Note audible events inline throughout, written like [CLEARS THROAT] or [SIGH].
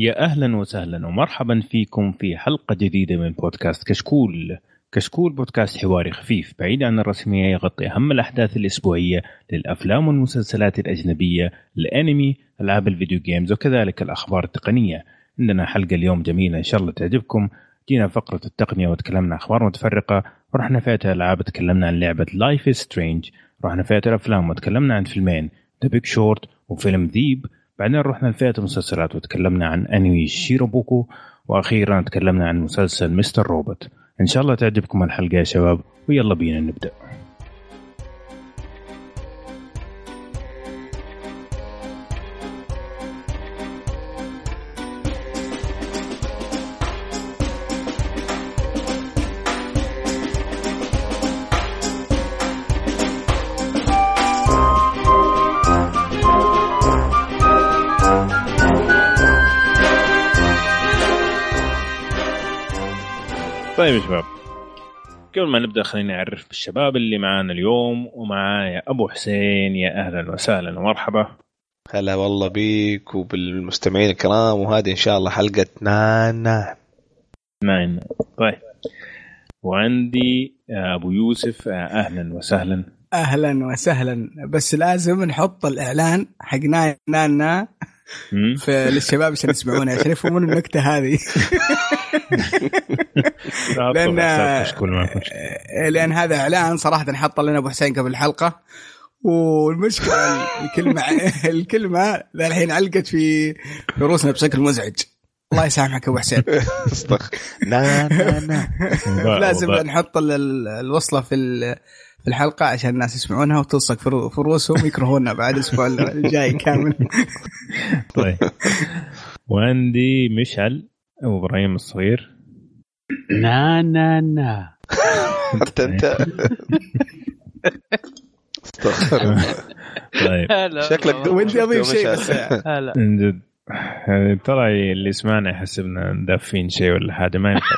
يا أهلا وسهلا ومرحبا فيكم في حلقة جديدة من بودكاست كشكول. كشكول بودكاست حواري خفيف بعيد عن الرسمية يغطي أهم الأحداث الأسبوعية للأفلام والمسلسلات الأجنبية، الأنمي، ألعاب ال video games وكذلك الأخبار التقنية. عندنا حلقة اليوم جميلة إن شاء الله تعجبكم. جينا فقرة التقنية وتكلمنا أخبار متفرقة، ورحنا فئه الالعاب تكلمنا عن لعبة Life is Strange، رحنا فئه الأفلام وتكلمنا عن فيلمين The Big Short وفيلم ذيب بعدين رحنا لفئة المسلسلات وتكلمنا عن أنمي شيروبوكو وأخيرا تكلمنا عن مسلسل مستر روبوت. إن شاء الله تعجبكم الحلقة يا شباب ويلا بينا نبدأ. قبل ما نبدأ خليني أعرف بالشباب اللي معانا اليوم ومعايا أبو حسين. يا أهلا وسهلا ومرحبا. هلا والله بيك وبالمستمعين الكرام وهذه إن شاء الله حلقة نانا ناين. طيب. وعندي أبو يوسف أهلا وسهلا. أهلا وسهلا. بس لازم نحط الإعلان حق نانا مم. في للشباب عشان يسمعونه عشان يفهمون النكتة هذه لأن كشكول ما في مشكلة. لأن هذا إعلان صراحة حط لنا أبو حسين قبل الحلقة والمشكلة الكلمة [LAUGHS] الكلمة ذا الحين علقت في في رؤوسنا بشكل مزعج الله يسامحك أبو حسين استخ نا نا وباء- لازم. نحط ال- ال- الوصلة في ال- في الحلقة عشان الناس يسمعونها وتلصق في رؤوسهم يكرهونا بعد الأسبوع الجاي كامل. [LAUGHS] طيب. وعندي مشعل أبو إبراهيم الصغير. نا نا نا. [LAUGHS] أنت أنت. استغفر [LAUGHS] الله. طيب شكلك. ودي أضيف شيء بس. هلا. من جد. يعني ترى اللي يسمعنا يحسبنا دافين شيء ولا حاجة ما ينفع.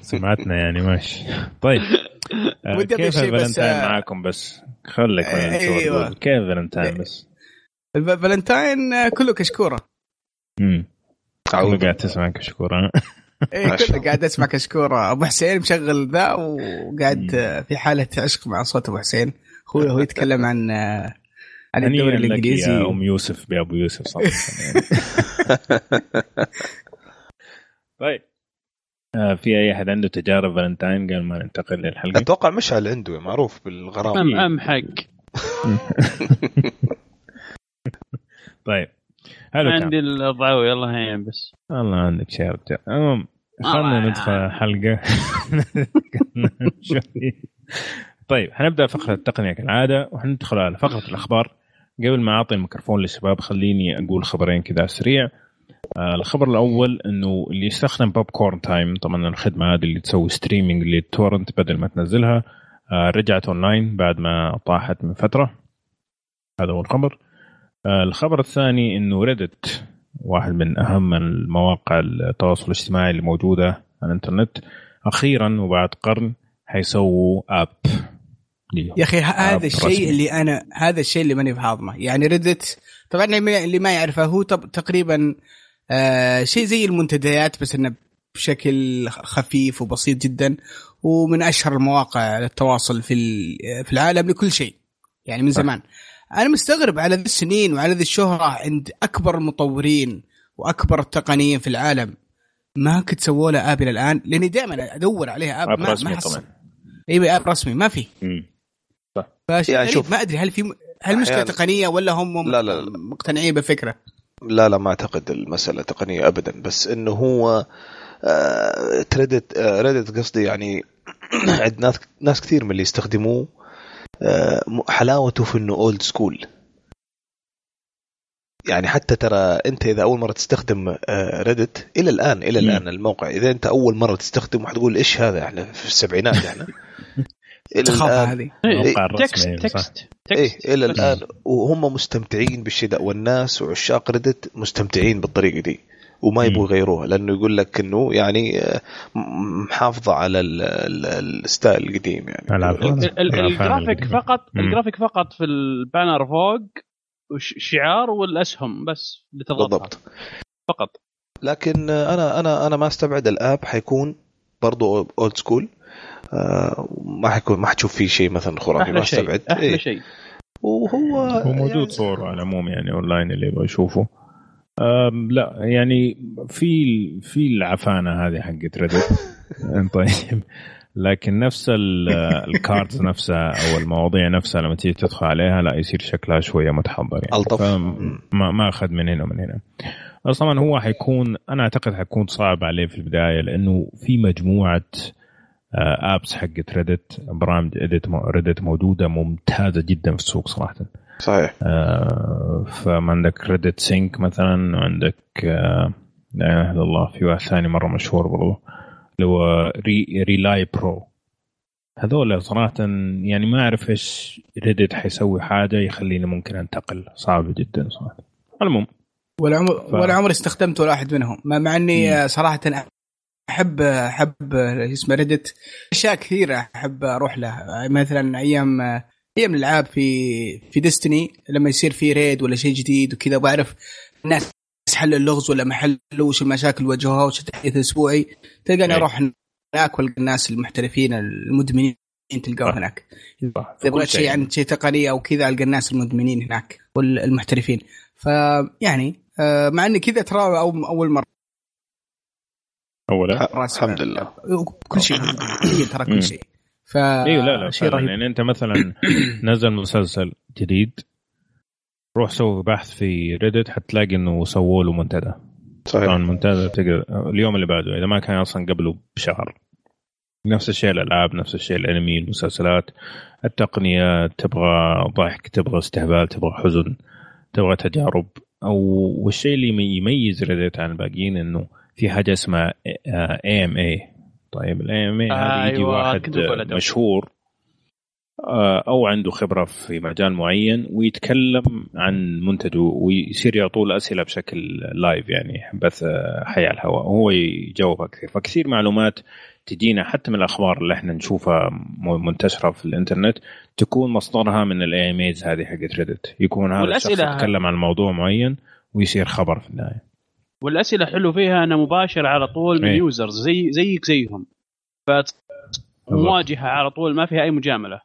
[LAUGHS] سمعتنا يعني ماشي. طيب. آه، كيف الفالنتين آه، معاكم بس؟ خليك دول. كيف الفالنتين بس؟ الفالنتاين كله كشكورة. امم أعوذ قاعد تسمع كشكورة. [LAUGHS] إيه ما شاء كله. قاعد اسمع كشكورة. أبو حسين مشغل ذا وقاعد في حالة عشق مع صوت أبو حسين. أخوي هو يتكلم عن عن الدوري الانجليزي يا أم يوسف بابو يوسف صراحة يعني. [LAUGHS] طيب. آه، في أي أحد عنده تجارب فالنتاين قبل ما ننتقل للحلقة؟ أتوقع مشعل عنده معروف بالغرام. ام أم حق. [LAUGHS] طيب. حلو عندي الضعوي يلا هين بس. والله عندك شيء يا رجال المهم خلينا ندخل [LAUGHS] شوي. طيب حنبدأ فقرة التقنية كالعادة وحندخل على فقرة الأخبار. قبل ما أعطي الميكروفون للشباب خليني أقول خبرين كذا سريع. آه الخبر الأول إنه اللي يستخدم Popcorn Time طبعا الخدمة هذه اللي تسوي streaming لل torrent بدل ما تنزلها آه رجعت أونلاين بعد ما طاحت من فترة. هذا هو الخبر. آه الخبر الثاني إنه ريدت واحد من أهم المواقع التواصل الاجتماعي اللي موجودة على الإنترنت أخيرا وبعد قرن حيسووا app ليهم يا أخي هذا آه، الشيء. اللي أنا هذا الشيء اللي ماني بهاضمه يعني ردت طبعا اللي ما يعرفه هو تقريبا آه شيء زي المنتديات بس إنه بشكل خفيف وبسيط جدا ومن أشهر المواقع للتواصل في في العالم لكل شيء يعني من زمان أنا مستغرب على ذي السنين وعلى ذي الشهرة عند أكبر المطورين وأكبر التقنيين في العالم ما كنت سووا له آب إلى الآن لأني دائما أدور عليها آب, ما ما رسمي أحصل. طبعا أيوه اب رسمي ما في. فشيء يعني شوف. ما أدري هل في هل مشكلة أحياناً- تقنية ولا هم لا، لا، لا. مقتنعين بالفكرة؟ لا لا ما أعتقد المسألة تقنية ابدا بس إنه هو آه تريدت آه Reddit قصدي يعني [CLEARS THROAT] عند ناس ناس كثير من اللي يستخدموه آه حلاوته في إنه old school يعني حتى ترى أنت إذا أول مرة تستخدم Reddit إلى الآن إلى. الآن الموقع إذا أنت أول مرة تستخدم حتقول إيش هذا إحنا في السبعينات إحنا [LAUGHS] هذه. الموقع text text إيه text إلى بس. الآن. وهم مستمتعين بالشيء والناس وعشاق Reddit مستمتعين بالطريقة دي وما يبغوا. يغيروها لأنه يقول لك إنه يعني آه، محافظة على ال- ال- ال style القديم يعني. الجرافيك. فقط. الجرافيك فقط في ال banner فوق وش- شعار والأسهم بس اللي تضغطها بالضبط. فقط. لكن آه، أنا أنا أنا ما استبعد ال app حيكون برضو old school آه ما حيكون ما حتشوف فيه شيء مثلا خرافي ما أحلى شيء استبعد أحلى إيه. شيء. وهو هو موجود يعني صور على العموم يعني أونلاين اللي يبغى يشوفه. لا يعني في في العفانة هذه حقت Reddit [LAUGHS] طيب. لكن نفس ال- ال cards نفسها أو المواضيع نفسها لما تيجي تدخل عليها لا يصير شكلها شوية متحضر يعني. ألطف. فما ما أخذ من هنا ومن هنا. بس طبعا هو حيكون أنا أعتقد حيكون صعب عليه في البداية لأنه في مجموعة apps حقت Reddit برامج Reddit موجودة ممتازة جدا في السوق صراحة. صحيح. آه، فما عندك Reddit Sync مثلا عندك آه، لا إله إلا الله في واحد ثاني مرة مشهور برضو اللي هو ري Relay Pro هذول صراحة يعني ما أعرف إيش Reddit حيسوي حاجة يخليني ممكن أنتقل. صعب جدا صراحة. المهم. ولا عمر ف- ولا عمري استخدمت ولا واحد منهم. مع إني صراحة احب أحب اسمه ريدت أشياء كثيرة أحب أروح له آه، مثلا أيام أيام الألعاب في في ديستني لما يصير في ريد ولا شيء جديد وكذا بعرف الناس حل اللغز ولا ما حلوا وش المشاكل واجهوها وش التحديث الأسبوعي تلقاني أي. أروح هناك وألقى الناس المحترفين المدمنين تلقاهم. هناك. إذا بغيت شيء عن شيء تقني أو كذا ألقى الناس المدمنين هناك والمحترفين فيعني آه، مع إني كذا ترى أو أول مرة أولا. راس الحمد لله. كل شيء هي ترى مم. كل شيء. ف أيوه لا لا شيء رهيب. يعني أنت مثلا [COUGHS] نزل مسلسل جديد روح سوي بحث في ريدت حتلاقي إنه سووا له منتدى. طبعا صحيح منتدى تقدر اليوم اللي بعده إذا ما كان أصلا قبله بشهر. نفس الشيء الألعاب نفس الشيء الأنمي المسلسلات التقنيه تبغى ضحك تبغى استهبال تبغى حزن تبغى تجارب. أو والشيء اللي يمي- يميز Reddit عن الباقيين إنه في حاجة اسمها AMA طيب ال AMA هذه يجي أيوة، واحد. مشهور آه، أو عنده خبرة في مجال معين ويتكلم عن منتجه ويصير يعطوه الأسئلة بشكل live يعني بث آه، حي على الهواء وهو يجاوب كثير. فكثير معلومات تجينا حتى من الأخبار اللي إحنا نشوفها منتشرة في الإنترنت تكون مصدرها من ال AMAs هذه حقت Reddit يكون هذا الشخص يتكلم عن موضوع معين ويصير خبر في النهاية. والأسئلة حلو فيها انها مباشره على طول من إيه. users زي زيك زيهم. فمواجهه على طول ما فيها أي مجاملة.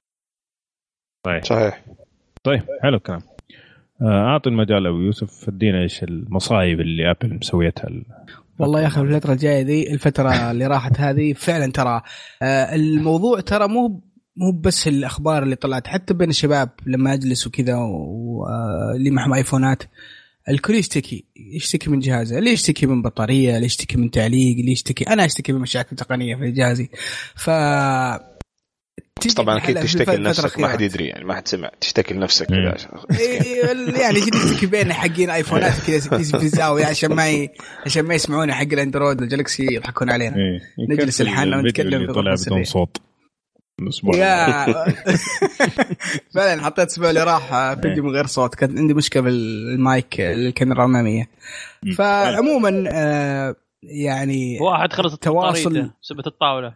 طيب. صحيح. طيب حلو الكلام. آه، أعطي المجال ابو يوسف. ادينا إيش المصايب اللي أبل مسويتها ال- والله يا أخي الفترة الجاية ذي الفترة [LAUGHS] اللي راحت هذه فعلا ترى آه، الموضوع ترى مو مو بس الأخبار اللي طلعت حتى بين الشباب لما أجلس وكذا واللي معهم ايفونات الكل يشتكي. يشتكي من جهازه. اللي يشتكي من بطارية اللي يشتكي من تعليق اللي يشتكي. أنا أشتكي من مشاكل تقنية في جهازي. ف طبعا أكيد تشتكي لنفسك ما حد. يدري يعني ما حد سمع. تشتكي لنفسك. كذا [LAUGHS] إيه، يعني يجي نشتكي بين حقين آيفونات كذا في الزاوية عشان ما ي... عشان ما يسمعونا حق الأندرويد والجالكسي يضحكون علينا. إيه، نجلس يكفي لحالنا الفيديو ونتكلم في طلع بدون. صوت. الأسبوع يا [LAUGHS] فعلا حطيت الأسبوع اللي راح آه، فيديو من غير صوت. كان عندي مشكلة بالمايك الكاميرا الأمامية. فعموما آه، يعني واحد خلص تواصل. التواصل سبت الطاولة.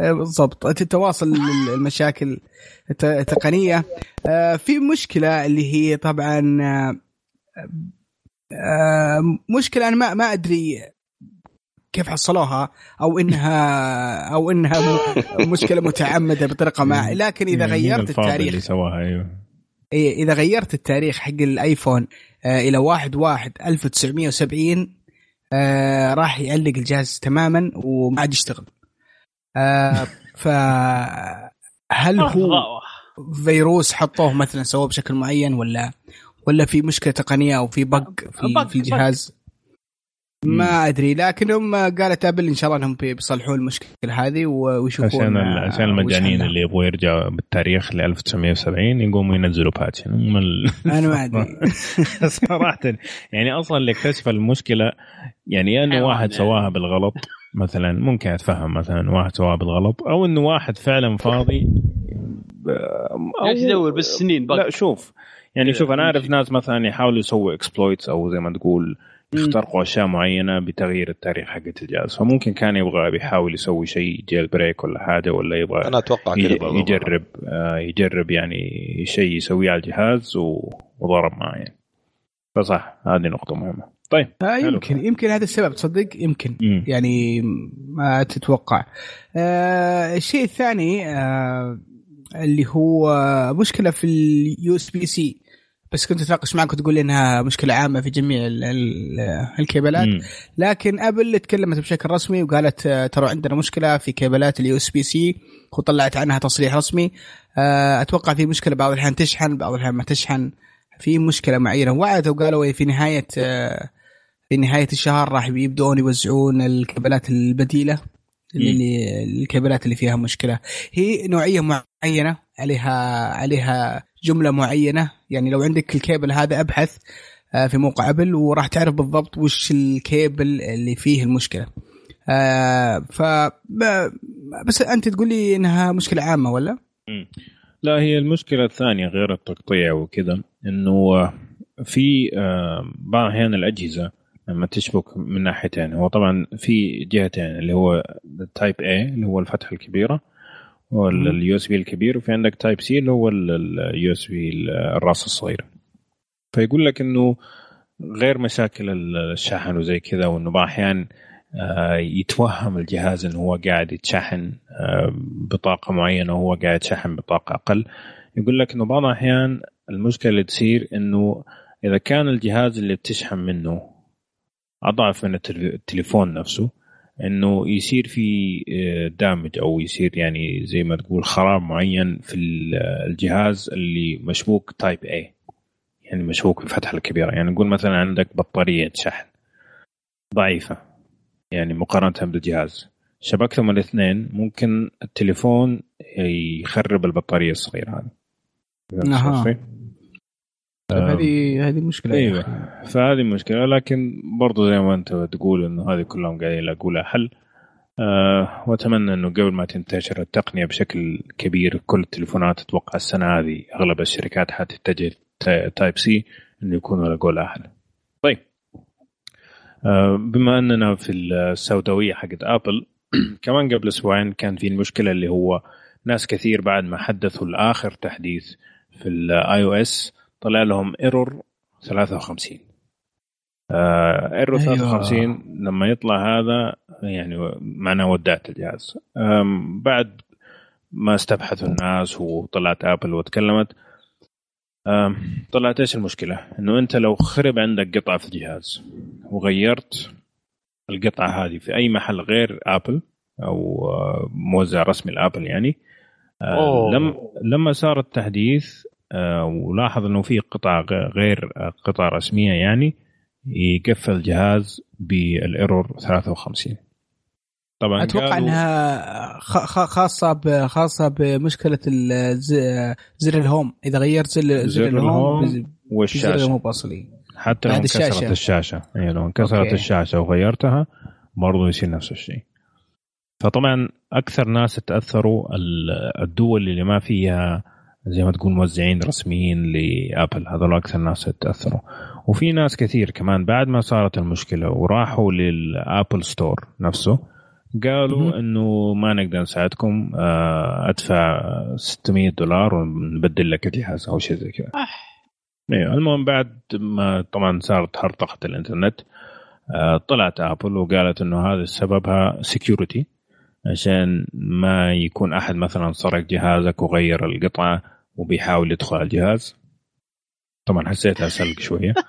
آه، بالضبط. التواصل [LAUGHS] المشاكل الت- التقنية. آه، في مشكلة اللي هي طبعا آه، مشكلة أنا ما ما أدري كيف حصلوها أو إنها أو إنها م- مشكلة متعمدة بطريقة ما. لكن إذا غيرت الفاضي اللي التاريخ سواها أيوه. إذا غيرت التاريخ حق الآيفون آه، إلى 1 1 1970 آه، راح يعلق الجهاز تماما وما عاد يشتغل. آه، ف هل هو. فيروس حطوه مثلا سووه بشكل معين ولا ولا في مشكلة تقنية أو في بق في, بق- في الجهاز؟ ما أدري لكنهم قالت ابل إن شاء الله إنهم بيصلحون المشكلة هذه ويشوفون عشان آه، عشان المجانين. اللي يبغوا يرجعوا بالتاريخ ل 1970 يقوموا ينزلوا باتش هم ال- أنا ما أدري [LAUGHS] صراحة يعني أصلا اللي اكتشف المشكلة يعني يا إنه واحد يعني. سواها بالغلط مثلا ممكن أتفهم مثلا واحد سواها بالغلط أو إنه واحد فعلا فاضي أو- جالس يدور بالسنين لا شوف يعني كذا شوف أنا أعرف. ناس مثلا يحاولوا يسووا exploits أو زي ما تقول يخترقوا أشياء معينة بتغيير التاريخ حق الجهاز فممكن كان يبغى بيحاول يسوي شيء jailbreak ولا حاجة ولا يبغى أنا أتوقع برضو. يجرب آه، يجرب يعني شيء يسويه على الجهاز وضرب معه يعني. فصح هذه نقطة مهمة. طيب آه حلو. يمكن يمكن هذا السبب تصدق؟ يمكن. مم. يعني ما تتوقع. آه الشيء الثاني آه اللي هو مشكلة في ال USB-C بس كنت أتناقش معك وتقول إنها مشكلة عامة في جميع ال ال الكيبلات. مم. لكن أبل تكلمت بشكل رسمي وقالت آه، ترى عندنا مشكلة في كيبلات ال USB-C وطلعت عنها تصريح رسمي. آه، أتوقع في مشكلة بعض الأحيان تشحن بعض الأحيان ما تشحن. في مشكلة معينة. وعدوا قالوا إيه، في نهاية آه، في نهاية الشهر راح يبدون يوزعون الكابلات البديلة اللي الكابلات اللي فيها مشكلة. هي نوعية معينة عليها عليها جملة معينة. يعني لو عندك الكيبل هذا أبحث آه، في موقع أبل وراح تعرف بالضبط وش الكيبل اللي فيه المشكلة. آه، ف بس أنت تقول لي إنها مشكلة عامة ولا؟ لا هي المشكلة الثانية غير التقطيع وكذا إنه في آه، بعض الاحيان الأجهزة لما تشبك من ناحيتين هو طبعا في جهتين اللي هو ال Type A اللي هو الفتحة الكبيرة مم. ال USB الكبير وفي عندك Type C اللي هو ال USB الراس الصغير فيقول لك إنه غير مشاكل الشحن وزي كذا وإنه بعض الأحيان آه، يتوهم الجهاز إنه هو قاعد يتشحن آه، بطاقة معينة وهو قاعد يشحن بطاقة أقل يقول لك إنه بعض الأحيان المشكلة اللي تصير إنه إذا كان الجهاز اللي بتشحن منه أضعف من التل- التليفون نفسه إنه يصير في دامج أو يصير يعني زي ما تقول خراب معين في ال- الجهاز اللي مشبوك تايب A. يعني مشبوك بالفتحه الكبيرة. يعني نقول مثلا عندك بطارية شحن ضعيفة يعني مقارنة بالجهاز. شبكتهم الاثنين ممكن التليفون يخرب البطارية الصغيرة هذه فهمت أها. قصدي؟ طيب هذه هذه مشكلة أيوه. فهذه مشكلة لكن برضو زي ما أنت تقول إنه هذه كلهم قاعدين يلاقوا لها حل أه وأتمنى إنه قبل ما تنتشر التقنية بشكل كبير كل التليفونات أتوقع السنة هذه أغلب الشركات حتتجه تا- Type C إنه يكونوا لقوا لها حل. طيب أه بما أننا في السوداوية حقت ابل [CLEARS THROAT] كمان قبل أسبوعين كان في المشكلة اللي هو ناس كثير بعد ما حدثوا لاخر تحديث في ال iOS طلع لهم error 53 error أيوة. 53 لما يطلع هذا يعني معناه ودعت الجهاز بعد ما استبحثوا الناس وطلعت ابل وتكلمت طلعت إيش المشكلة؟ إنه أنت لو خرب عندك قطعة في الجهاز وغيرت القطعة هذه في أي محل غير ابل أو آه، موزع رسمي لابل يعني آه، أوه. لم لما صار التحديث آه، ولاحظ إنه في قطع غير آه، قطع رسمية يعني يقفل الجهاز بال error 53 طبعا أتوقع إنها خاصة خاصة بمشكلة زر ال home. إذا غيرت زر, زر زر ال home والشاشة. مو بأصلي حتى لو انكسرت الشاشة. الشاشة. يعني لو انكسرت okay. الشاشة وغيرتها برضو يصير نفس الشيء. فطبعا أكثر ناس تأثروا ال- الدول اللي ما فيها زي ما تقول موزعين رسميين لآبل. هذول أكثر ناس تأثروا. وفي ناس كثير كمان بعد ما صارت المشكلة وراحوا لل Apple Store نفسه قالوا. إنه ما نقدر نساعدكم آه، أدفع 600 دولار ونبدل لك الجهاز أو شيء زي كذا. أيوه المهم بعد ما طبعا صارت هرطقة الإنترنت آه، طلعت آبل وقالت إنه هذا سببها security عشان ما يكون أحد مثلا سرق جهازك وغير القطعة. وبيحاول يدخل على الجهاز. طبعا حسيتها سلق شوية. [LAUGHS]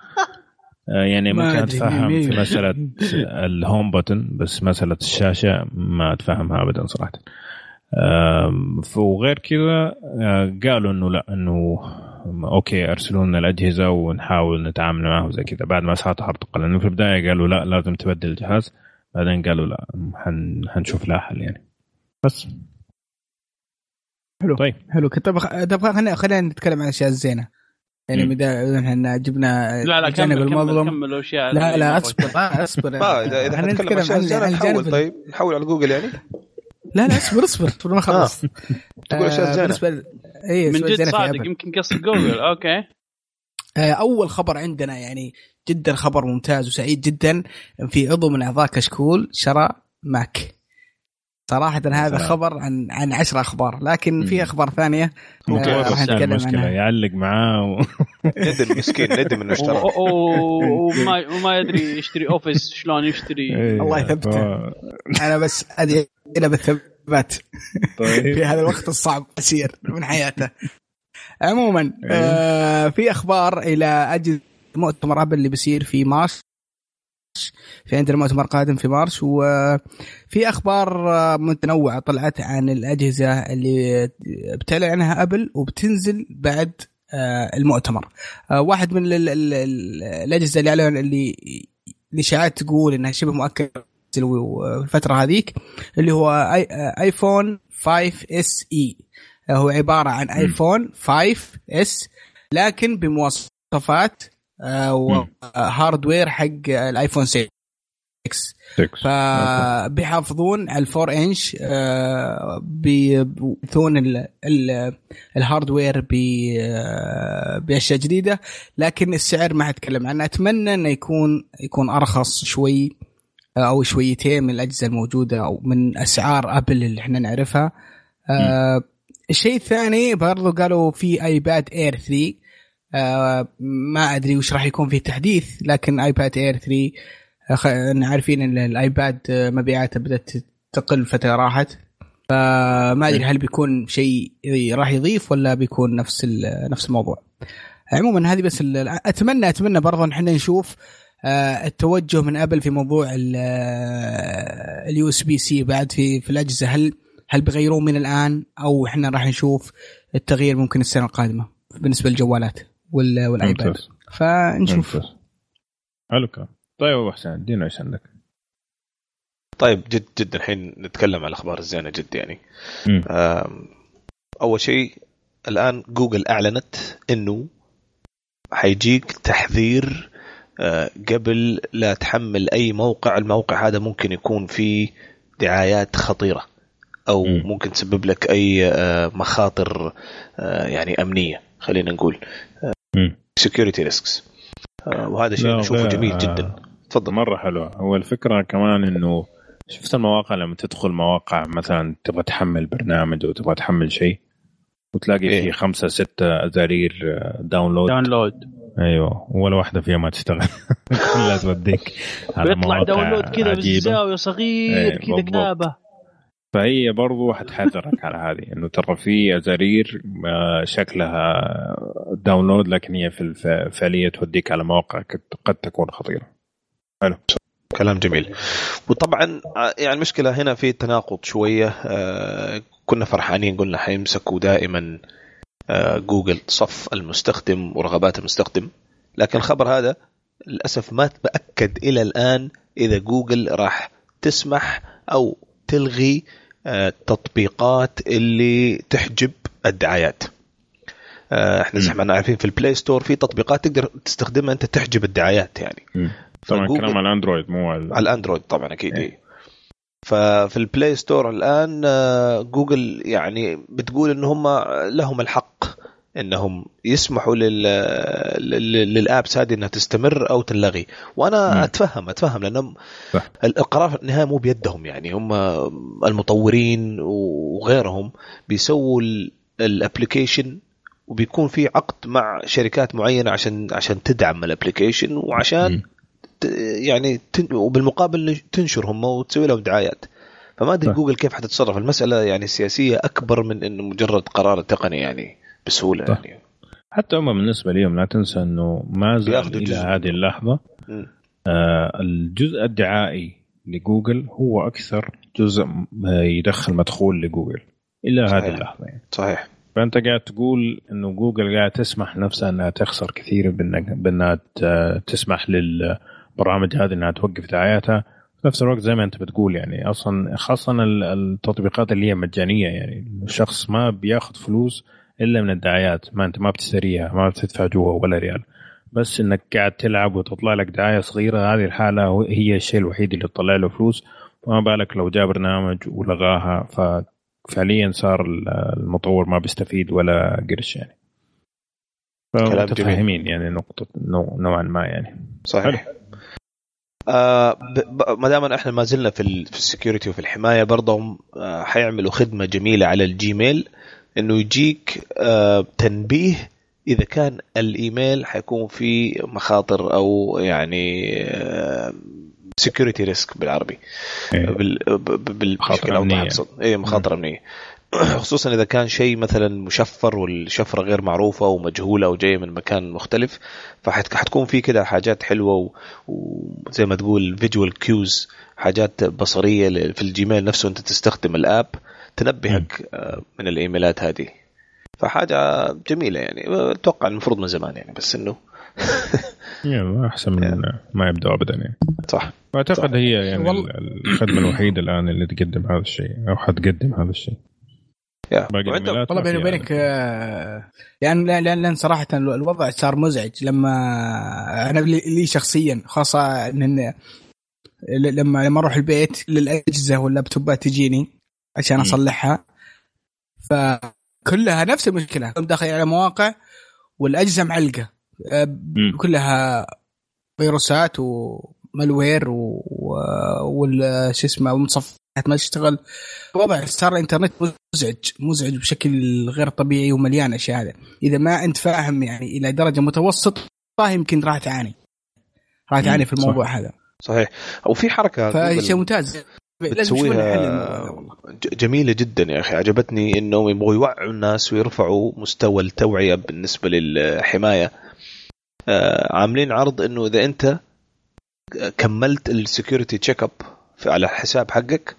آه، يعني ما ممكن أدري اتفهم في مسألة ال home button بس مسألة الشاشة ما اتفهمها ابدا صراحة. وغير كذا آه، قالوا إنه لا إنه okay ارسلوا لنا الأجهزة ونحاول نتعامل معهم زي كذا. بعد ما صارت هرطقه لأنه في البداية قالوا لا لازم تبدل الجهاز. بعدين قالوا لا حن حنشوف لها حل يعني. بس. حلو. طيب. حلو. طب طب خلينا خلينا نتكلم عن الاشياء الزينة. يعني. بدا إحنا جبنا لا لا كمل كمل المظلم كمل الاشياء لا لا أصبر آه، أصبر. ما [LAUGHS] اذا إذا إحنا حنتكلم نتكلم عن أشياء زينة الجانب طيب نحول على جوجل يعني. لا لا أصبر أصبر أصبر ما خلص. تقول أشياء زينة. بالنسبة اي من جد صادق يمكن قصد جوجل. [CLEARS THROAT] okay. آه، أول خبر عندنا يعني جدا خبر ممتاز وسعيد جدا في عضو من أعضاء كشكول شرى ماك. صراحة هذا سلام. خبر عن عن عشر أخبار لكن في. أخبار ثانية ممكن آه، راح نتكلم عنها يعلق معاه و... [LAUGHS] ندم مسكين ندم إنه اشترى وما وما يدري يشتري Office شلون يشتري إيه، الله يثبته. أنا بس أدعي له بالثبات طيب في هذا الوقت الصعب يصير من حياته عموما أيوه. آه في أخبار إلى أجل مؤتمر ابل اللي بيصير في مارس في عندنا مؤتمر قادم في مارس وفي أخبار آه، متنوعة طلعت عن الأجهزة اللي بتعلن عنها أبل وبتنزل بعد آه، المؤتمر. آه، واحد من ال- ال- ال- الأجهزة اللي اعلن اللي الاشاعات تقول إنها شبه مؤكد في الفترة هذيك اللي هو iPhone 5 SE. هو عبارة عن iPhone 5S لكن بمواصفات و hardware حق ال iPhone 6 6 فبيحافظون على ال four inch آه، بيحدثون ال- ال- ال hardware آه، بأشياء جديدة. لكن السعر ما حتكلم عنه. أتمنى إنه يكون يكون أرخص شوي آه، أو شويتين من الأجهزة الموجودة أو من أسعار أبل اللي إحنا نعرفها. الشيء الثاني برضو قالوا في iPad Air 3 آه، ما أدري وش راح يكون فيه تحديث لكن iPad Air 3 آه، خ- عارفين إن ال iPad آه، مبيعاته بدأت تقل فترة راحت. فما أدري هل بيكون شيء راح يضيف ولا بيكون نفس نفس الموضوع. عموما هذه بس أتمنى أتمنى برضه إن إحنا نشوف آه، التوجه من ابل في موضوع ال USB-C بعد في في الأجهزة. هل هل بيغيروه من الآن أو إحنا راح نشوف التغيير ممكن السنة القادمة بالنسبة للجوالات؟ وال- وال iPad ممتاز. فنشوف. ممتاز. حلو كلام طيب أبو حسين ادينا إيش عندك؟ طيب جد جد الحين نتكلم عن الأخبار الزينة جد يعني. أول شيء الآن جوجل أعلنت إنه حيجيك تحذير آه، قبل لا تحمل أي موقع. الموقع هذا ممكن يكون فيه دعايات خطيرة أو مم. ممكن تسبب لك أي آه، مخاطر آه، يعني أمنية خلينا نقول. security risks وهذا شيء نشوفه جميل جدا. تفضل. مرة حلوة. هو الفكرة كمان إنه شفت المواقع لما تدخل مواقع مثلا تبغى تحمل برنامج أو تبغى تحمل شيء وتلاقي إيه. فيه خمسة ستة أزارير آه، download download أيوه. ولا واحدة فيها ما تشتغل. [LAUGHS] كلها توديك على بيطلع download كذا. بزاويه صغير إيه، كذا بالضبط. فهي برضو حتحذرك على هذه إنه ترى في ازارير آه، شكلها داونلود لكن هي في الف- فعليا توديك على مواقع قد- تكون خطيرة. كلام جميل. وطبعا آه، يعني المشكلة هنا في تناقض شوية آه، كنا فرحانين قلنا حيمسكوا دائما جوجل صف المستخدم ورغبات المستخدم. لكن الخبر هذا للأسف ما تأكد إلى الآن إذا جوجل راح تسمح أو تلغي آه، التطبيقات اللي تحجب الدعايات آه، إحنا زي ما إحنا عارفين في ال Play Store في تطبيقات تقدر تستخدمها انت تحجب الدعايات يعني طبعا فجوجل- كلام على الاندرويد مو على على الاندرويد طبعا أكيد. إيه. ففي ال Play Store الآن آه، جوجل يعني بتقول إن هم لهم الحق إنهم يسمحوا لل لل- لل apps هذه إنها تستمر أو تلغي وأنا مم. أتفهم أتفهم لأنهم صح. القرار في النهايه مو بيدهم يعني هم المطورين وغيرهم بيسووا ال application وبيكون في عقد مع شركات معينة عشان عشان تدعم ال application وعشان مم. يعني تن... وبالمقابل تنشر هم وتسوي لهم دعايات فما أدري. جوجل كيف حتتصرف المسألة يعني سياسيه أكبر من إنه مجرد قرار تقني يعني بسهولة صح. يعني حتى هم بالنسبة لهم لا تنسى إنه ما زال إلى جزء. هذه اللحظة. آه، الجزء الدعائي لجوجل هو أكثر جزء آه، يدخل مدخول لجوجل إلى صحيح. هذه اللحظة يعني. صحيح فأنت قاعد تقول إنه جوجل قاعد تسمح نفسها إنها تخسر كثير بإنها تسمح للبرامج هذه إنها توقف دعاياتها في نفس الوقت زي ما أنت بتقول يعني أصلا خاصة ال- التطبيقات اللي هي مجانية يعني الشخص ما بياخذ فلوس إلا من الدعايات. ما أنت ما بتشتريها ما بتدفع جوا ولا ريال. بس إنك قاعد تلعب وتطلع لك دعاية صغيرة هذه الحالة هي الشيء الوحيد اللي تطلع له فلوس. فما بالك لو جاء برنامج ولغاها ففعليا صار المطور ما بيستفيد ولا قرش يعني. فمتفاهمين يعني نوع- نوعا ما يعني. صحيح. آه ما دام إحنا ما زلنا في ال security وفي الحماية برضه آه حيعملوا خدمة جميلة على ال Gmail. إنه يجيك آه تنبيه إذا كان الإيميل حيكون فيه مخاطر أو يعني security risk بالعربي إيه. بال ب- ب- بال- مخاطر بشكل أوضح أمنية. أقصد. اي مخاطر أمنية [CLEARS THROAT] خصوصا إذا كان شيء مثلا مشفر والشفرة غير معروفة ومجهوله وجايه من مكان مختلف فحتكون في كده حاجات حلوة وزي ما تقول visual cues حاجات بصرية في ال Gmail نفسه أنت تستخدم ال app تنبهك آه، من الإيميلات هذه. فحاجة جميلة يعني. أتوقع المفروض من زمان يعني بس إنه [LAUGHS] يلا أحسن من ما يبدو ابدا يعني. صح. واعتقد هي يعني الخدمة الوحيدة الآن اللي تقدم هذا الشيء أو حتقدم هذا الشيء. يا. والله بيني. وبينك آه، لأن لأن لأن لأن صراحة الوضع صار مزعج لما أنا لي شخصيا خاصة إن لما لما أروح البيت للأجهزة واللابتوبات تجيني عشان. أصلحها. فكلها نفس المشكلة. داخل على مواقع والأجهزة معلقة. مم. كلها فيروسات ومالوير و... وال شو اسمه ومتصفحات ما تشتغل. وضع صار الإنترنت مزعج مزعج بشكل غير طبيعي ومليان أشياء هذا إذا ما أنت فاهم يعني إلى درجة متوسطة يمكن راح تعاني. راح تعاني في صح. الموضوع هذا. صحيح. وفي حركة فشيء ممتاز. بتسويها جميلة جدا يا أخي. عجبتني إنهم يبغوا يوعوا الناس ويرفعوا مستوى التوعية بالنسبة للحماية. آه، عاملين عرض إنه إذا أنت كملت ال security check up على الحساب حقك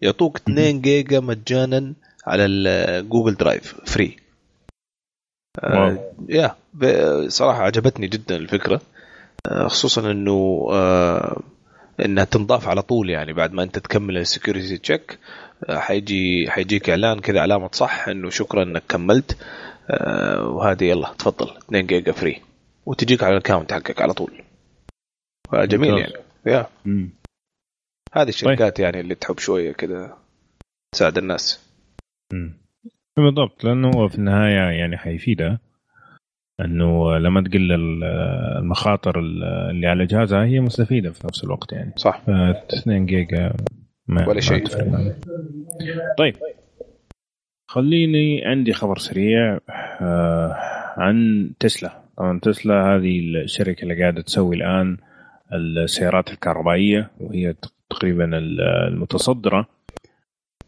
يعطوك 2 جيجا مجانا على ال Google Drive free. yeah صراحة عجبتني جدا الفكرة. آه، خصوصا إنه آه، إنها تنضاف على طول يعني بعد ما أنت تكمل ال security check حيجي حيجيك إعلان كذا علامة صح إنه شكرا إنك كملت. آه، وهذه يلا تفضل. 2 جيجا free وتجيك على ال account حقك على طول. فجميل ممتاز. يعني. yeah. هذه الشركات يعني اللي تحب شوية كذا تساعد الناس. بالضبط لأنه هو في النهاية يعني حيفيدها إنه لما تقل ال- المخاطر اللي على جهازها هي مستفيدة في نفس الوقت يعني. صح. ف 2 جيجا ما ولا شيء. طيب. خليني عندي خبر سريع آه عن تسلا. طبعا تسلا هذه الشركة اللي قاعدة تسوي الآن السيارات الكهربائية وهي تقريبا المتصدرة.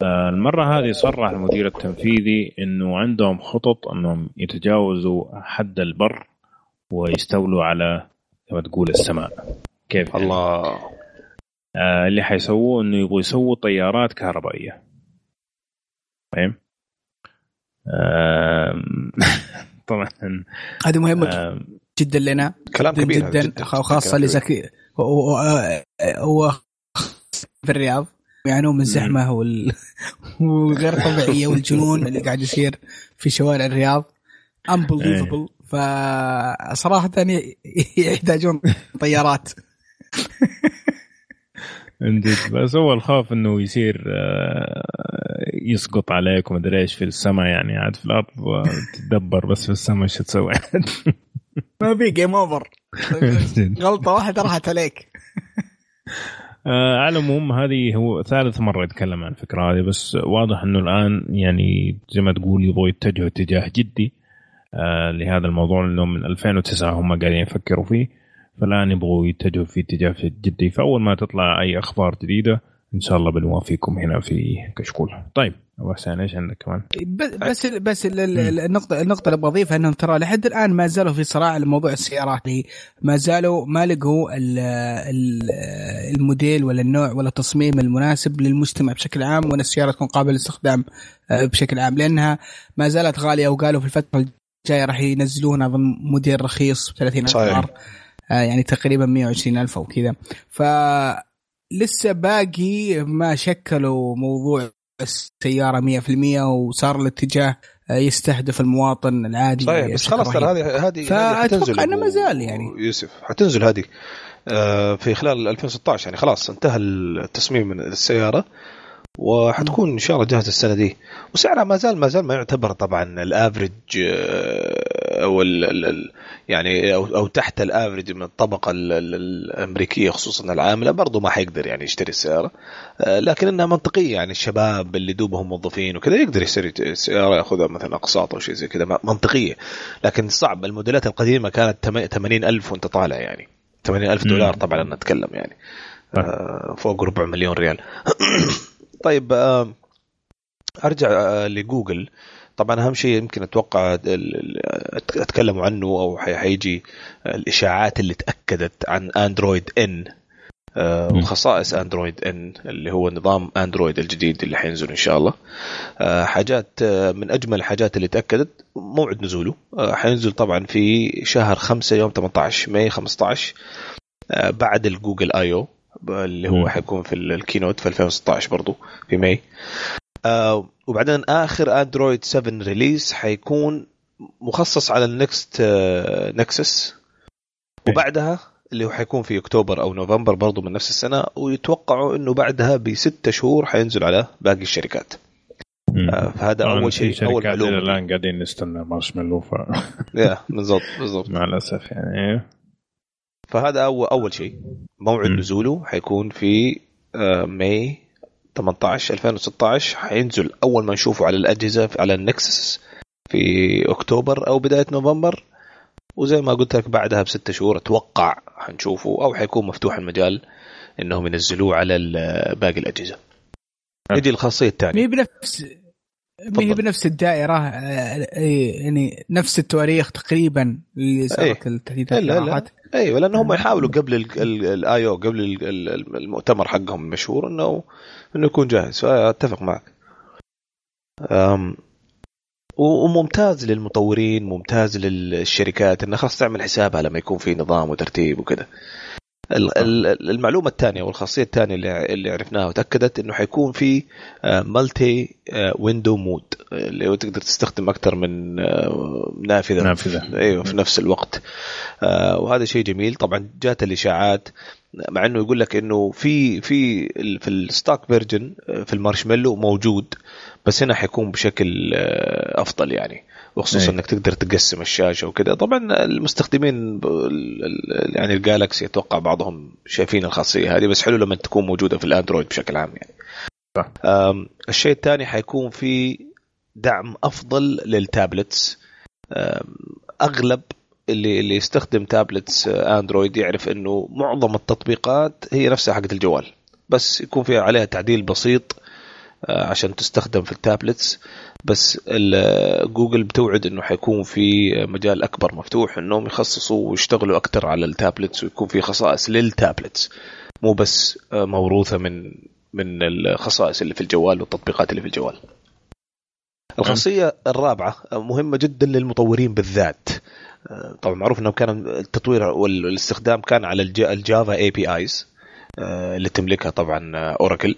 المرة هذه صرح المدير التنفيذي إنه عندهم خطط أنهم يتجاوزوا حد البر ويستولوا على كما تقول السماء. كيف يعني؟ الله. آه اللي حيسووه إنه يبغوا يسووا طيارات كهربائية. فاهم؟ آم، [LAUGHS] طبعا. هذه مهمة. جدا لنا. كلام جدا كبير هذا جدا خاصة اللي زكي هو هو في الرياض. يعانون من الزحمه وال... [LAUGHS] والغير طبيعية والجنون اللي قاعد يصير في شوارع الرياض. Unbelievable. فصراحه ي- [LAUGHS] يحتاجون طيارات. [LAUGHS] بس هو الخوف إنه يصير آه، يسقط عليك ومدري إيش في السماء يعني عاد في الأرض وتدبر بس في السماء إيش تسوي؟ ما في game over غلطة واحدة راحت عليك. على العموم هذه هو ثالث مرة يتكلم عن الفكرة هذه بس واضح إنه الآن يعني زي ما تقول يبغوا يتجهوا اتجاه جدي آه، لهذا الموضوع لأنه من 2009 هم قاعدين يفكروا فيه فالآن يبغوا يتجهوا في اتجاه جدي. فأول ما تطلع أي أخبار جديدة إن شاء الله بنوافيكم هنا في كشكول. طيب. ابو حسين إيش عندك كمان؟ بس بس بس ال- ال- النقطة النقطة اللي بضيفها إنهم ترى لحد الآن ما زالوا في صراع لموضوع السيارات. اللي ما زالوا ما لقوا ال- ال- الموديل ولا النوع ولا التصميم المناسب للمجتمع بشكل عام وإن السيارة تكون قابلة للاستخدام آه، بشكل عام. لأنها ما زالت غالية وقالوا في الفترة الجاية راح ينزلون أظن موديل رخيص ب 30 صحيح. دولار آه، يعني تقريبا 120 ألف أو كذا. ف لسه باقي ما شكلوا موضوع السيارة 100% وصار الاتجاه آه، يستهدف المواطن العادي صحيح بس خلاص ترى. هذه هذه إنه أبو ما زال يعني. يوسف حتنزل هذه آه، في خلال 2016 يعني خلاص انتهى التصميم من السيارة وحتكون إن شاء الله جاهزة السنة دي. وسعرها ما زال ما زال ما يعتبر طبعا الافرج أو ال ال ال يعني أو, أو تحت الافرج من الطبقة ال ال الأمريكية خصوصا العامله برضه ما حيقدر يعني يشتري السياره آه، لكن إنها منطقية يعني الشباب اللي دوبهم موظفين وكذا يقدر يشتري سياره يأخذها مثلا أقساط أو شيء زي كذا منطقية. لكن صعب الموديلات القديمة كانت 80 ألف وأنت طالع يعني. 80 ألف دولار طبعا أنا أتكلم يعني. آه، فوق ربع مليون ريال. [CLEARS THROAT] طيب آه، أرجع لجوجل. طبعا أهم شيء يمكن أتوقع اتكلموا عنه أو حيجي الإشاعات اللي تأكدت عن اندرويد ان آه، وخصائص اندرويد ان اللي هو نظام اندرويد الجديد اللي حينزل إن شاء الله. آه، حاجات آه، من أجمل الحاجات اللي تأكدت موعد نزوله. حينزل طبعا في شهر 5 يوم 18 May 15 بعد ال Google I/O اللي هو حيكون في ال keynote في 2016 برضو في May. آه وبعدين آخر اندرويد 7 release حيكون مخصص على ال Next آه Nexus وبعدها اللي هو حيكون في أكتوبر أو نوفمبر برضو من نفس السنة ويتوقعوا إنه بعدها بست شهور حينزل على باقي الشركات. آه فهذا أول شيء أول معلومة. الآن قاعدين نستنى مارشميلو ف yeah بالضبط بالضبط. مع الأسف يعني. فهذا اول أول شيء. موعد نزوله حيكون في آه May 18 2016 حينزل أول ما نشوفه على الأجهزة على ال Nexus في أكتوبر أو بداية نوفمبر. وزي ما قلت لك بعدها بستة شهور أتوقع حنشوفه أو حيكون مفتوح المجال إنهم ينزلوه على باقي الأجهزة. نجي الخاصية الثانية. مي بنفس مي بنفس الدائرة آه، يعني نفس التواريخ تقريبا اللي صارت التحديثات لا لا إيوه لأن هم يحاولوا قبل ال I/O قبل المؤتمر حقهم المشهور إنه إنه يكون جاهز. فأتفق معك. وممتاز للمطورين ممتاز للشركات انها خلاص تعمل حسابها لما يكون في نظام وترتيب وكذا. المعلومة الثانية والخاصية الثانية اللي عرفناها وتأكدت إنه حيكون في مالتي ويندو مود اللي هو تقدر تستخدم أكثر من آه، نافذة. نافذة. أيوه في نفس الوقت. آه، وهذا شيء جميل. طبعا جات الإشاعات مع إنه يقول لك إنه في في في ال stock version في المارشميلو موجود بس هنا حيكون بشكل آه، أفضل يعني. وخصوصا أي. إنك تقدر تقسم الشاشة وكذا طبعا المستخدمين يعني الجالكسي أتوقع بعضهم شايفين الخاصية هذه بس حلو لما تكون موجودة في الأندرويد بشكل عام يعني. الشيء الثاني حيكون في دعم أفضل لل tablets أغلب اللي اللي يستخدم tablets أندرويد يعرف إنه معظم التطبيقات هي نفسها حقت الجوال بس يكون فيها عليها تعديل بسيط عشان تستخدم في ال tablets بس جوجل بتوعد إنه حيكون في مجال أكبر مفتوح إنهم يخصصوا ويشتغلوا أكثر على ال tablets ويكون في خصائص لل tablets مو بس آه، موروثة من من الخصائص اللي في الجوال والتطبيقات اللي في الجوال. الخاصية الرابعة مهمة جدا للمطورين بالذات. آه، طبعا معروف انه كان التطوير والإستخدام كان على ال Java APIs اللي تملكها طبعا Oracle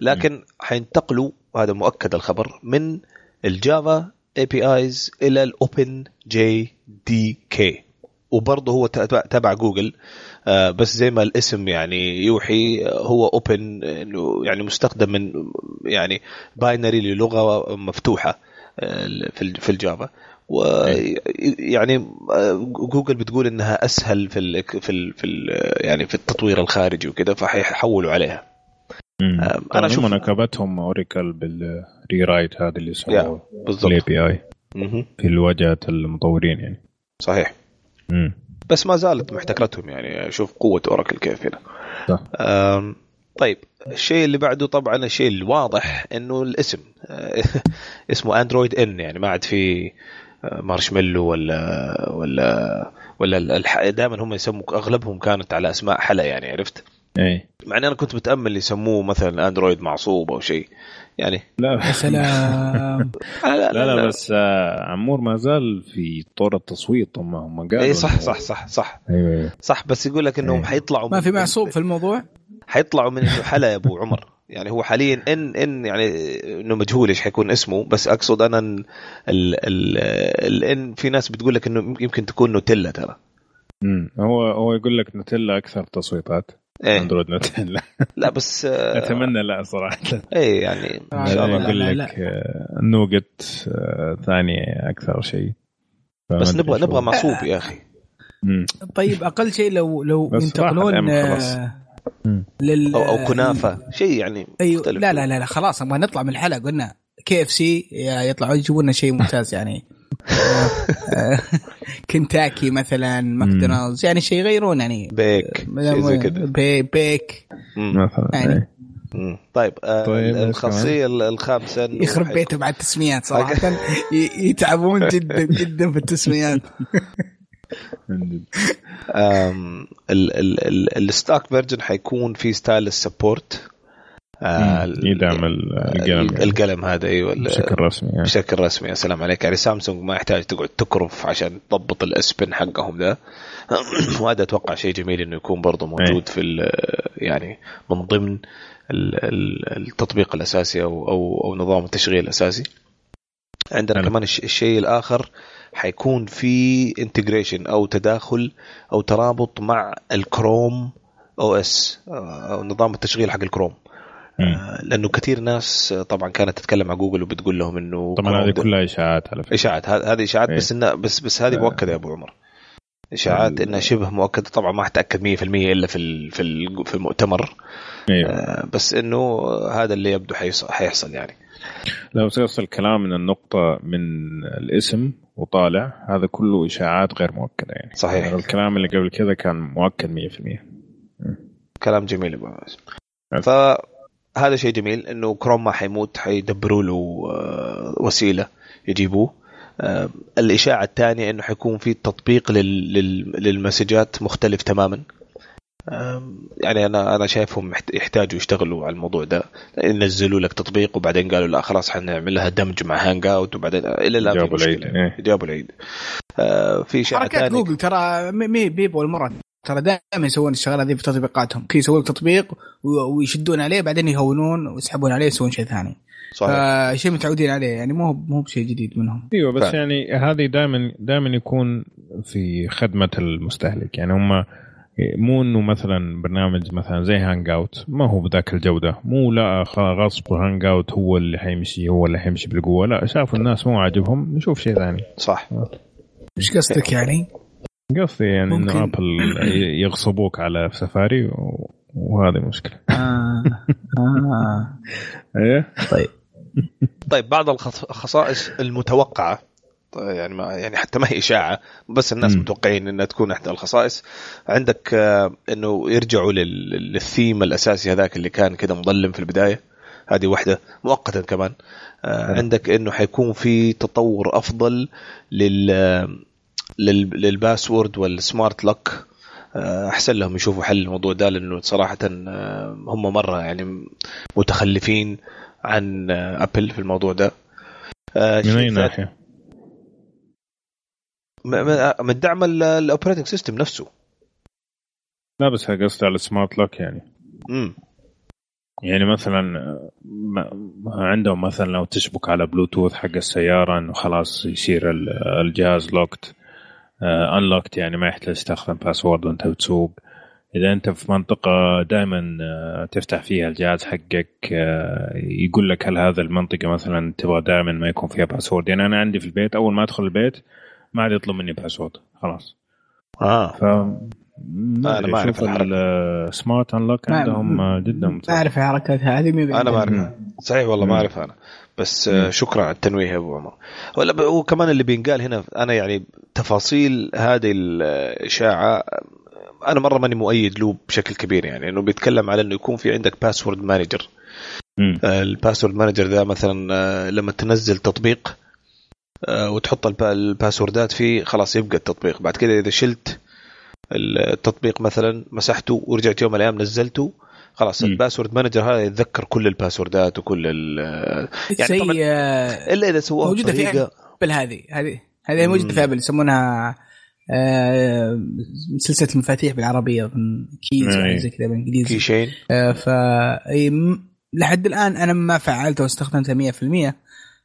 لكن حينتقلوا وهذا مؤكد الخبر من ال Java APIs إلى ال Open JDK وبرضه هو تبع جوجل آه بس زي ما الاسم يعني يوحي هو open يعني مستخدم من يعني binary للغة مفتوحة آه، في الجافا. ويعني آه، جوجل بتقول إنها أسهل في ال في ال في ال يعني في التطوير الخارجي وكذا فحيحولوا عليها. أنا طيب، أشوف نكبتهم اوريكل بال rewrite هذا اللي سووه بالضبط. ال API في الواجهة المطورين يعني. صحيح. مم. بس ما زالت محتكرتهم يعني شوف قوة اوراكل كيف هنا. صح. طيب الشيء اللي بعده طبعا الشيء الواضح إنه الاسم. [LAUGHS] اسمه اندرويد N يعني ما عاد في مارشميلو ولا ولا ولا دائما هم يسموا أغلبهم كانت على أسماء حلا يعني عرفت؟ اي مع إني أنا كنت متأمل يسموه مثلا أندرويد معصوب أو شيء. يعني لا. يا سلام. [LAUGHS] لا, لا, لا, بس آه عمور ما زال في طور التصويت هم هم قالوا اي صح صح صح صح. أيوه, أيوة. صح بس يقول لك إنهم أيوة. حيطلعوا ما في معصوب في الموضوع؟ حيطلعوا من إنه حلا يا أبو عمر. يعني هو حاليا ان إن يعني إنه مجهول إيش حيكون اسمه بس أقصد أنا ال ال الان في ناس بتقول لك إنه يمكن تكون نوتيلا ترى. امم هو هو يقول لك نوتيلا أكثر تصويتات. إيه؟ اندرويد نوتيلا لا بس آه اتمنى لا صراحة اي يعني إن شاء الله يقول لك آه، نوجت آه ثاني أكثر شيء بس نبغى نبغى. معصوب يا أخي مم. طيب أقل شيء لو لو ينتقلون. آه،. لل أو أو كنافة شيء يعني أيوه مختلف. لا لا لا, لا خلاص نبغى نطلع من الحلقة قلنا KFC يطلعوا يجيبوا لنا شيء ممتاز يعني [LAUGHS] كنتاكي مثلا ماكدونالدز يعني شيء يغيرون يعني. بيك شيء زي كذا. بي بيك. يعني. إيه. طيب, آه طيب، الخاصية الخامسة يخرب بيته مع التسميات صراحة. [LAUGHS] يتعبون جدا [LAUGHS] جدا في التسميات. عندي. آم، ال- ال- ال- الستاك version حيكون في stylus support. آه،. يدعم ال- القلم. القلم هذا أيوه بشكل رسمي يعني. بشكل رسمي يا سلام عليك يعني سامسونج ما يحتاج تقعد تكرف عشان تضبط ال S Pen حقهم ده [CLEARS THROAT] وهذا أتوقع شيء جميل إنه يكون برضه موجود في يعني من ضمن ال- ال- التطبيق الأساسي أو أو أو نظام التشغيل الأساسي عندنا حلو. كمان الش- الشيء الآخر حيكون في integration أو تداخل أو ترابط مع ال Chrome OS أو نظام التشغيل حق الكروم. آه، لأنه كثير ناس آه، طبعا كانت تتكلم مع جوجل وبتقول لهم إنه طبعا هذه كلها إشاعات على فكرة. إشاعات. هذه إشاعات إيه. بس إنها بس بس هذه آه. مؤكدة يا أبو عمر. إشاعات إنها شبه مؤكدة. طبعا ما حتاكد 100% إلا في ال- في ال- في المؤتمر. آه، بس إنه هذا اللي يبدو حيص- حيحصل يعني. لو يوصل الكلام من النقطة من الاسم وطالع هذا كله إشاعات غير مؤكدة يعني. صحيح. يعني الكلام اللي قبل كذا كان مؤكد 100% كلام جميل يا أبو فهذا شيء جميل إنه كروم ما حيموت حيدبروا له آه، وسيلة يجيبوه. آه، الإشاعة الثانية إنه حيكون في تطبيق لل- لل- للمسجات مختلف تماما. يعني أنا أنا شايفهم يحتاجوا يشتغلوا على الموضوع ده. ينزلوا لك تطبيق وبعدين قالوا لا خلاص حنعمل لها دمج مع هانج اوت وبعدين إلى الآن جابوا العيد، إيه. جابوا العيد. آه، في إشاعة حركات جوجل ترى مي- مي بيبو المره ترى دائما يسوون الشغلة ذي في تطبيقاتهم. كي يسوون تطبيق ويشدون عليه بعدين يهونون ويسحبون عليه يسوون شيء ثاني. صحيح. فشيء متعودين عليه يعني مو مو بشيء جديد منهم. أيوه بس فعلا. يعني هذه دائما دائما يكون في خدمة المستهلك. يعني هم مو إنه مثلا برنامج مثلا زي هانج اوت ما هو بذاك الجودة. مو لا غصب هانج اوت هو اللي حيمشي هو اللي حيمشي بالقوة. لا شافوا الناس مو عاجبهم نشوف شيء ثاني. صح. إيش قصدك يعني؟ قصدي يعني ممكن. انه ابل يغصبوك على سفاري و- وهذه مشكلة آه. آه. إيه طيب بعض الخص- الخصائص المتوقعة طيب يعني ما يعني حتى ما هي إشاعة بس الناس مم. متوقعين إنها تكون إحدى الخصائص عندك آه، إنه يرجعوا لل- للثيم الأساسي هذاك اللي كان كده مظلم في البداية هذه واحدة مؤقتا كمان آه،. عندك إنه حيكون في تطور أفضل لل- للباسورد والسمارت لوك. آه، أحسن لهم يشوفوا حل الموضوع ده لأنه صراحة آه، هم مرة يعني متخلفين عن آه، أبل في الموضوع ده. من أي ناحية؟ من دعم ال operating system نفسه. لا بس قصدي على ال smart lock يعني. امم يعني مثلا ما- عندهم مثلا لو تشبك على بلوتوث حق السيارة إنه خلاص يصير ال- الجهاز locked unlocked يعني ما يحتاج تستخدم password وانت بتسوق. إذا أنت في منطقة دائما تفتح فيها الجهاز حقك آه، يقول لك هل هذا المنطقة مثلا تبغى دائما ما يكون فيها password يعني أنا عندي في البيت أول ما أدخل البيت ما عاد يطلب مني password خلاص. آه. ف ما أنا ما الحركة. ال smart unlock عندهم آه، جدا ما أعرف الحركات هذه أنا ما أعرف. صحيح والله ما. اعرف أنا. بس شكرا على التنويه يا أبو عمر. ولا ب- وكمان اللي بينقال هنا أنا يعني تفاصيل هذه الإشاعة أنا مرة ماني مؤيد له بشكل كبير يعني إنه بيتكلم على إنه يكون في عندك password manager. ال password manager ده مثلا آه، لما تنزل تطبيق آه، وتحط الب- ال passwordات فيه خلاص يبقى التطبيق. بعد كده إذا شلت التطبيق مثلا مسحته ورجعت يوم من الأيام نزلته خلاص. ال password manager هذا يتذكر كل ال passwordات وكل ال يعني زي طبعاً آه، إلا إذا سووها موجودة في ابل هذه هذه هذه موجودة. في ابل يسمونها آه، سلسلة المفاتيح بالعربية keys زي كذا بالإنجليزي. keychain آه، ف لحد الآن أنا ما فعلتها واستخدمتها 100%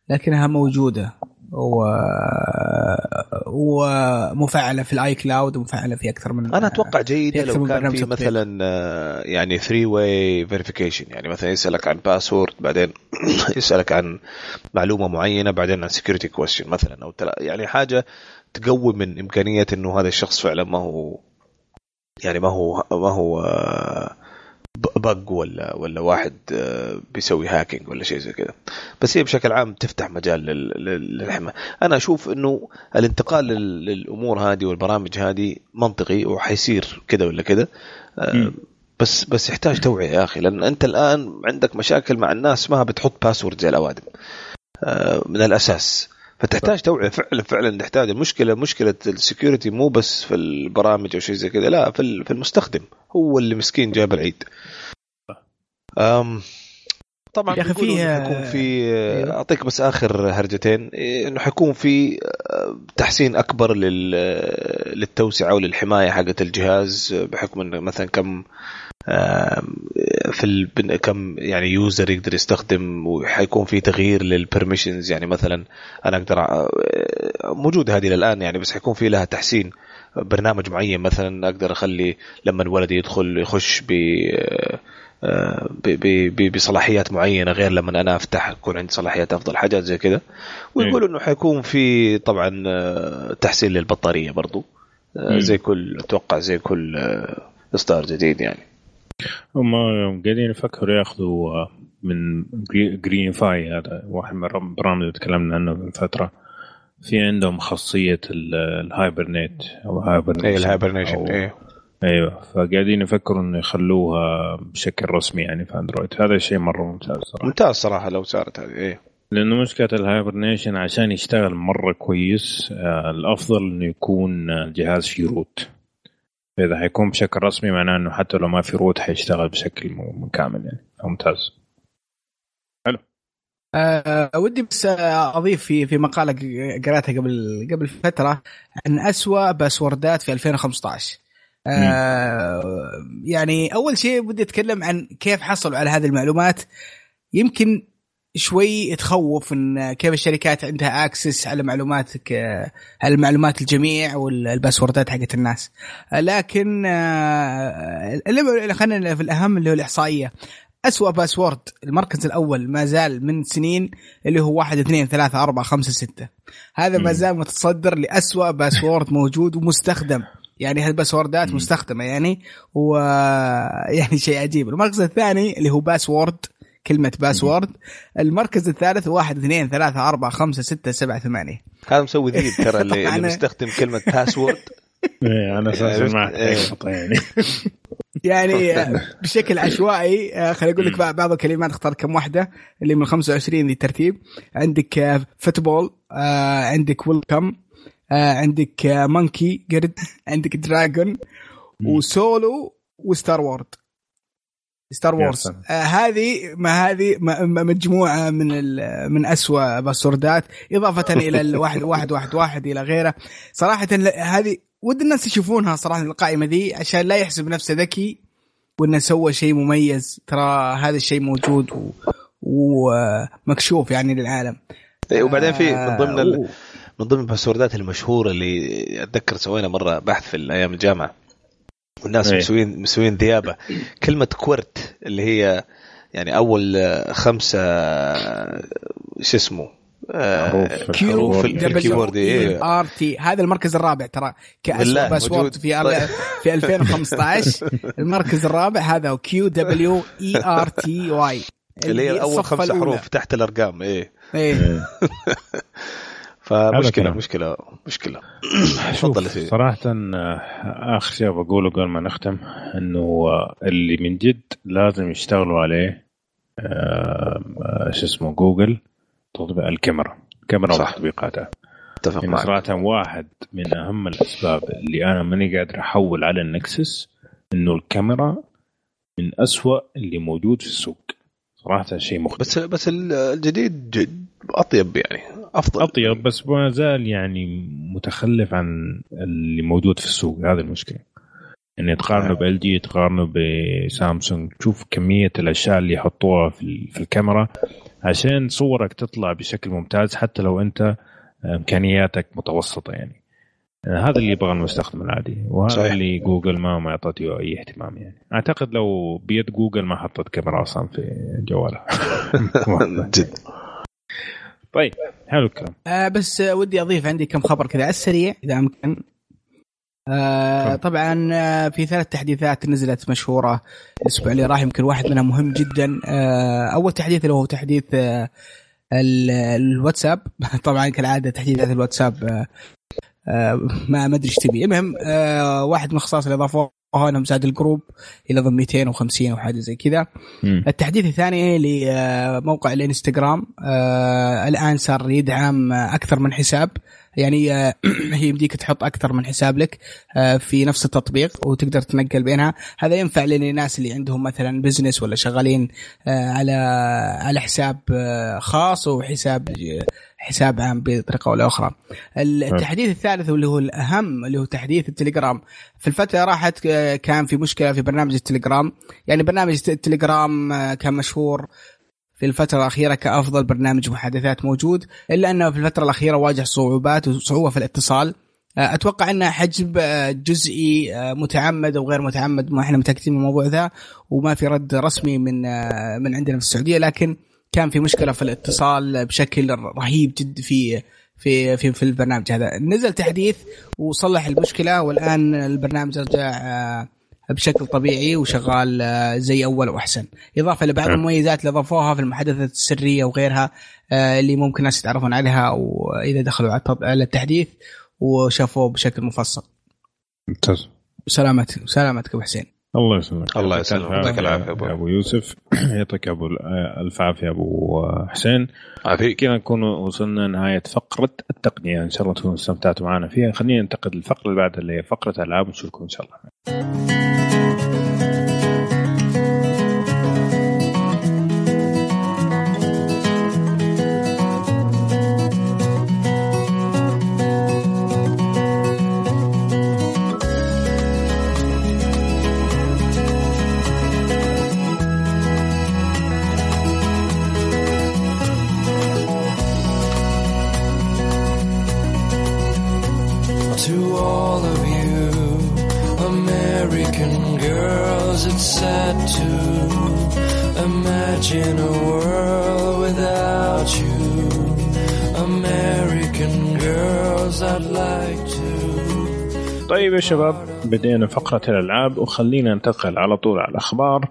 لكنها موجودة. و ومفعله في ال iCloud ومفعله في أكثر من أنا أتوقع جيدة لو من كان في. مثلا آه، يعني 3 way verification يعني مثلا يسألك عن password بعدين [CLEARS THROAT] يسألك عن معلومة معينة بعدين عن security question مثلا أو تلا يعني حاجة تقوي من إمكانية إنه هذا الشخص فعلا ما هو يعني ما هو ما هو آه، bug ولا ولا واحد آه، بيسوي hacking ولا شيء زي كذا. بس هي بشكل عام تفتح مجال لل- لل- للحماية. أنا أشوف إنه الانتقال لل- للأمور هذه والبرامج هذه منطقي وحيصير كذا ولا كذا. آه،. بس بس يحتاج توعية يا أخي. لأن أنت الآن عندك مشاكل مع الناس ما بتحط password زي الأوادم. آه، من الأساس. فتحتاج توعية. فعلا فعلا نحتاج. المشكلة مشكلة ال security مو بس في البرامج أو شيء زي كذا لا في ال- في المستخدم. هو اللي مسكين جاب العيد. أم طبعا يا أخي بيقولوا فيه- إنه حيكون في أيوه. أعطيك بس آخر هرجتين. إنه حيكون في آه، تحسين أكبر لل للتوسعة وللحماية حقت الجهاز بحكم انه مثلا كم في كم يعني user يقدر يستخدم وحيكون في تغيير لل permissions يعني مثلا أنا أقدر أ- موجوده هذه للان يعني بس حيكون في لها تحسين. برنامج معين مثلا أقدر أخلي لما الولد يدخل يخش ب آه، ب- ب- ب- بصلاحيات معينة غير لما أنا أفتح يكون عندي صلاحيات أفضل حاجات زي كذا. ويقولوا إنه حيكون في طبعا آه، تحسين للبطارية برضو. آه،. زي كل أتوقع زي كل آه، إصدار جديد يعني. هم قاعدين يفكروا ياخذوا آه، من Greenify هذا واحد من البرامج اللي تكلمنا عنه من فترة. في عندهم خاصية ال- hibernate أو hibernation إيه ال hibernation إيه. أيوه. فقاعدين يفكروا إنه يخلوها بشكل رسمي يعني في أندرويد هذا شيء مرة ممتاز صراحة. ممتاز صراحة لو صارت هذه إيه. لأنه مشكلة ال hibernation عشان يشتغل مرة كويس آه، الأفضل إنه يكون آه، الجهاز فيه root فاذا حيكون بشكل رسمي معناه إنه حتى لو ما في روت حيشتغل بشكل كامل يعني. ممتاز. آه ودي بس أضيف في في مقالة قرأتها قبل قبل فترة عن أسوأ passwordات في 2015 آه يعني أول شيء بدي أتكلم عن كيف حصلوا على هذه المعلومات. يمكن شوي تخوف إن كيف الشركات عندها access على معلوماتك آه، على معلومات الجميع وال passwordات حقت الناس. آه، لكن آه، اللي خلينا في الأهم اللي هو الإحصائية. أسوأ password المركز الأول ما زال من سنين اللي هو واحد اثنين ثلاثة أربعة خمسة ستة. هذا ما. زال متصدر لأسوأ password موجود ومستخدم. يعني هال passwordات مم. مستخدمة يعني و [LAUGHS] يعني شيء عجيب. المركز الثاني اللي هو password كلمة password المركز الثالث واحد اثنين ثلاثة أربعة خمسة ستة سبعة ثمانية. هذا مسوي ذيب ترى اللي. [LAUGHS] اللي بيستخدم كلمة password [LAUGHS] إيه أنا أساسا عرفت؟ ما إيه. يعني. [LAUGHS] يعني آه، بشكل عشوائي آه، خليني أقول لك بعض بعض الكلمات اختار كم واحدة اللي من 25 ذي ترتيب عندك football آه، عندك welcome عندك monkey قرد عندك dragon و solo و Star Wars. Star Wars. آه هذه ما هذه ما- ما- مجموعة من ال- من اسوء passwordات إضافة [LAUGHS] إلى الواحد واحد واحد واحد إلى غيره. صراحة هذه ود الناس يشوفونها صراحة القائمة ذي عشان لا يحسب نفسه ذكي وإنه سوى شيء مميز. ترى هذا الشيء موجود و- ومكشوف يعني للعالم. إيه، وبعدين في من ضمن ال... آه، من ضمن ال passwordات المشهورة اللي أتذكر سوينا مرة بحث في أيام الجامعة. والناس إيه. مسوين مسوين ذيابه كلمة qwerty اللي هي يعني أول خمسة شو اسمه حروف كيو في- الكيبورد،. ار تي هذا المركز الرابع ترى كاسوء باسورد. في أر- في 2015 [LAUGHS] المركز الرابع هذا هو Q W E R T Y اللي هي أول خمسة. حروف تحت الأرقام إيه إيه [LAUGHS] إيه. [LAUGHS] فمشكلة كلام. مشكلة مشكلة. [CLEARS THROAT] تفضل صراحة آه، آخر شيء بقوله قبل ما نختم آه، اللي من جد لازم يشتغلوا عليه آه، آه، شو اسمه جوجل تطبيق الكاميرا. الكاميرا. وتطبيقاتها أتفق يعني معك. صراحة واحد من أهم الأسباب اللي أنا ماني قادر أحول على النكسس إنه الكاميرا من أسوأ اللي موجود في السوق. صراحة شيء مختلف بس بس الجديد جد أطيب يعني أفضل. أطيب بس ما زال يعني متخلف عن اللي موجود في السوق. هذه المشكلة. يعني تقارنه بإل جي تقارنه بسامسونج. تشوف كمية الأشياء اللي يحطوها في الكاميرا. عشان صورك تطلع بشكل ممتاز حتى لو أنت إمكانياتك متوسطة يعني. هذا اللي يبغى المستخدم العادي وهذا صحيح. اللي جوجل ما ما اعطته أي اهتمام يعني. أعتقد لو بيد جوجل ما حطت كاميرا أصلا في جوالها. [LAUGHS] جد. طيب حلو الكلام. آه بس آه ودي أضيف عندي كم خبر كذا على السريع إذا امكن آه طبعا آه في ثلاث تحديثات نزلت مشهورة الأسبوع اللي راح يمكن واحد منها مهم جدا. آه أول تحديث اللي هو تحديث آه ال- الواتساب. [LAUGHS] طبعا كالعادة تحديثات الواتساب آه آه ما ما أدري إيش تبي. المهم آه واحد من الخصائص اللي اضافوها انهم زاد ال group إلى ضمن 250 أو حاجة زي كذا. التحديث الثاني لموقع الإنستغرام آه الآن صار يدعم آه، أكثر من حساب. يعني آه، [CLEARS THROAT] هي يمديك تحط أكثر من حساب لك آه، في نفس التطبيق وتقدر تنقل بينها. هذا ينفع للناس اللي عندهم مثلا business ولا شغالين آه، على على حساب آه، خاص وحساب حساب عام بطريقة أو أخرى. التحديث الثالث واللي هو الأهم اللي هو تحديث التليجرام. في الفترة راحت آه، كان في مشكلة في برنامج التليجرام، يعني برنامج التليجرام آه، كان مشهور في الفترة الأخيرة كأفضل برنامج محادثات موجود إلا أنه في الفترة الأخيرة واجه صعوبات وصعوبة في الاتصال آه، أتوقع أنه حجب جزئي متعمد أو غير متعمد ما إحنا متأكدين من الموضوع ذا وما في رد رسمي من من عندنا في السعودية لكن كان في مشكلة في الاتصال بشكل رهيب جدا في في في في البرنامج هذا. نزل تحديث وصلح المشكلة والآن البرنامج رجع آه، بشكل طبيعي وشغال آه، زي أول وأحسن. إضافة لبعض. المميزات اللي اضافوها في المحادثات السرية وغيرها آه، اللي ممكن الناس يتعرفون عليها وإذا دخلوا على التحديث وشافوه بشكل مفصل. ممتاز. سلامتك سلامتك أبو حسين. الله يسلمك. الله يسلمك. يعطيك أبو. يا أبو يوسف. [CLEARS THROAT] يعطيك أبو ألف عافية أبو حسين. عافيك. كذا نكون وصلنا نهايه فقرة التقنية. إن شاء الله تكونوا استمتعتوا معنا فيها. خلينا ننتقل للفقرة اللي بعدها اللي هي فقرة ألعاب. ونشوفكم إن شاء الله. To all of you American girls, it's sad to imagine a world without you. American girls, I'd like to. طيب يا شباب بدينا فقرة الألعاب وخلينا ننتقل على طول على الأخبار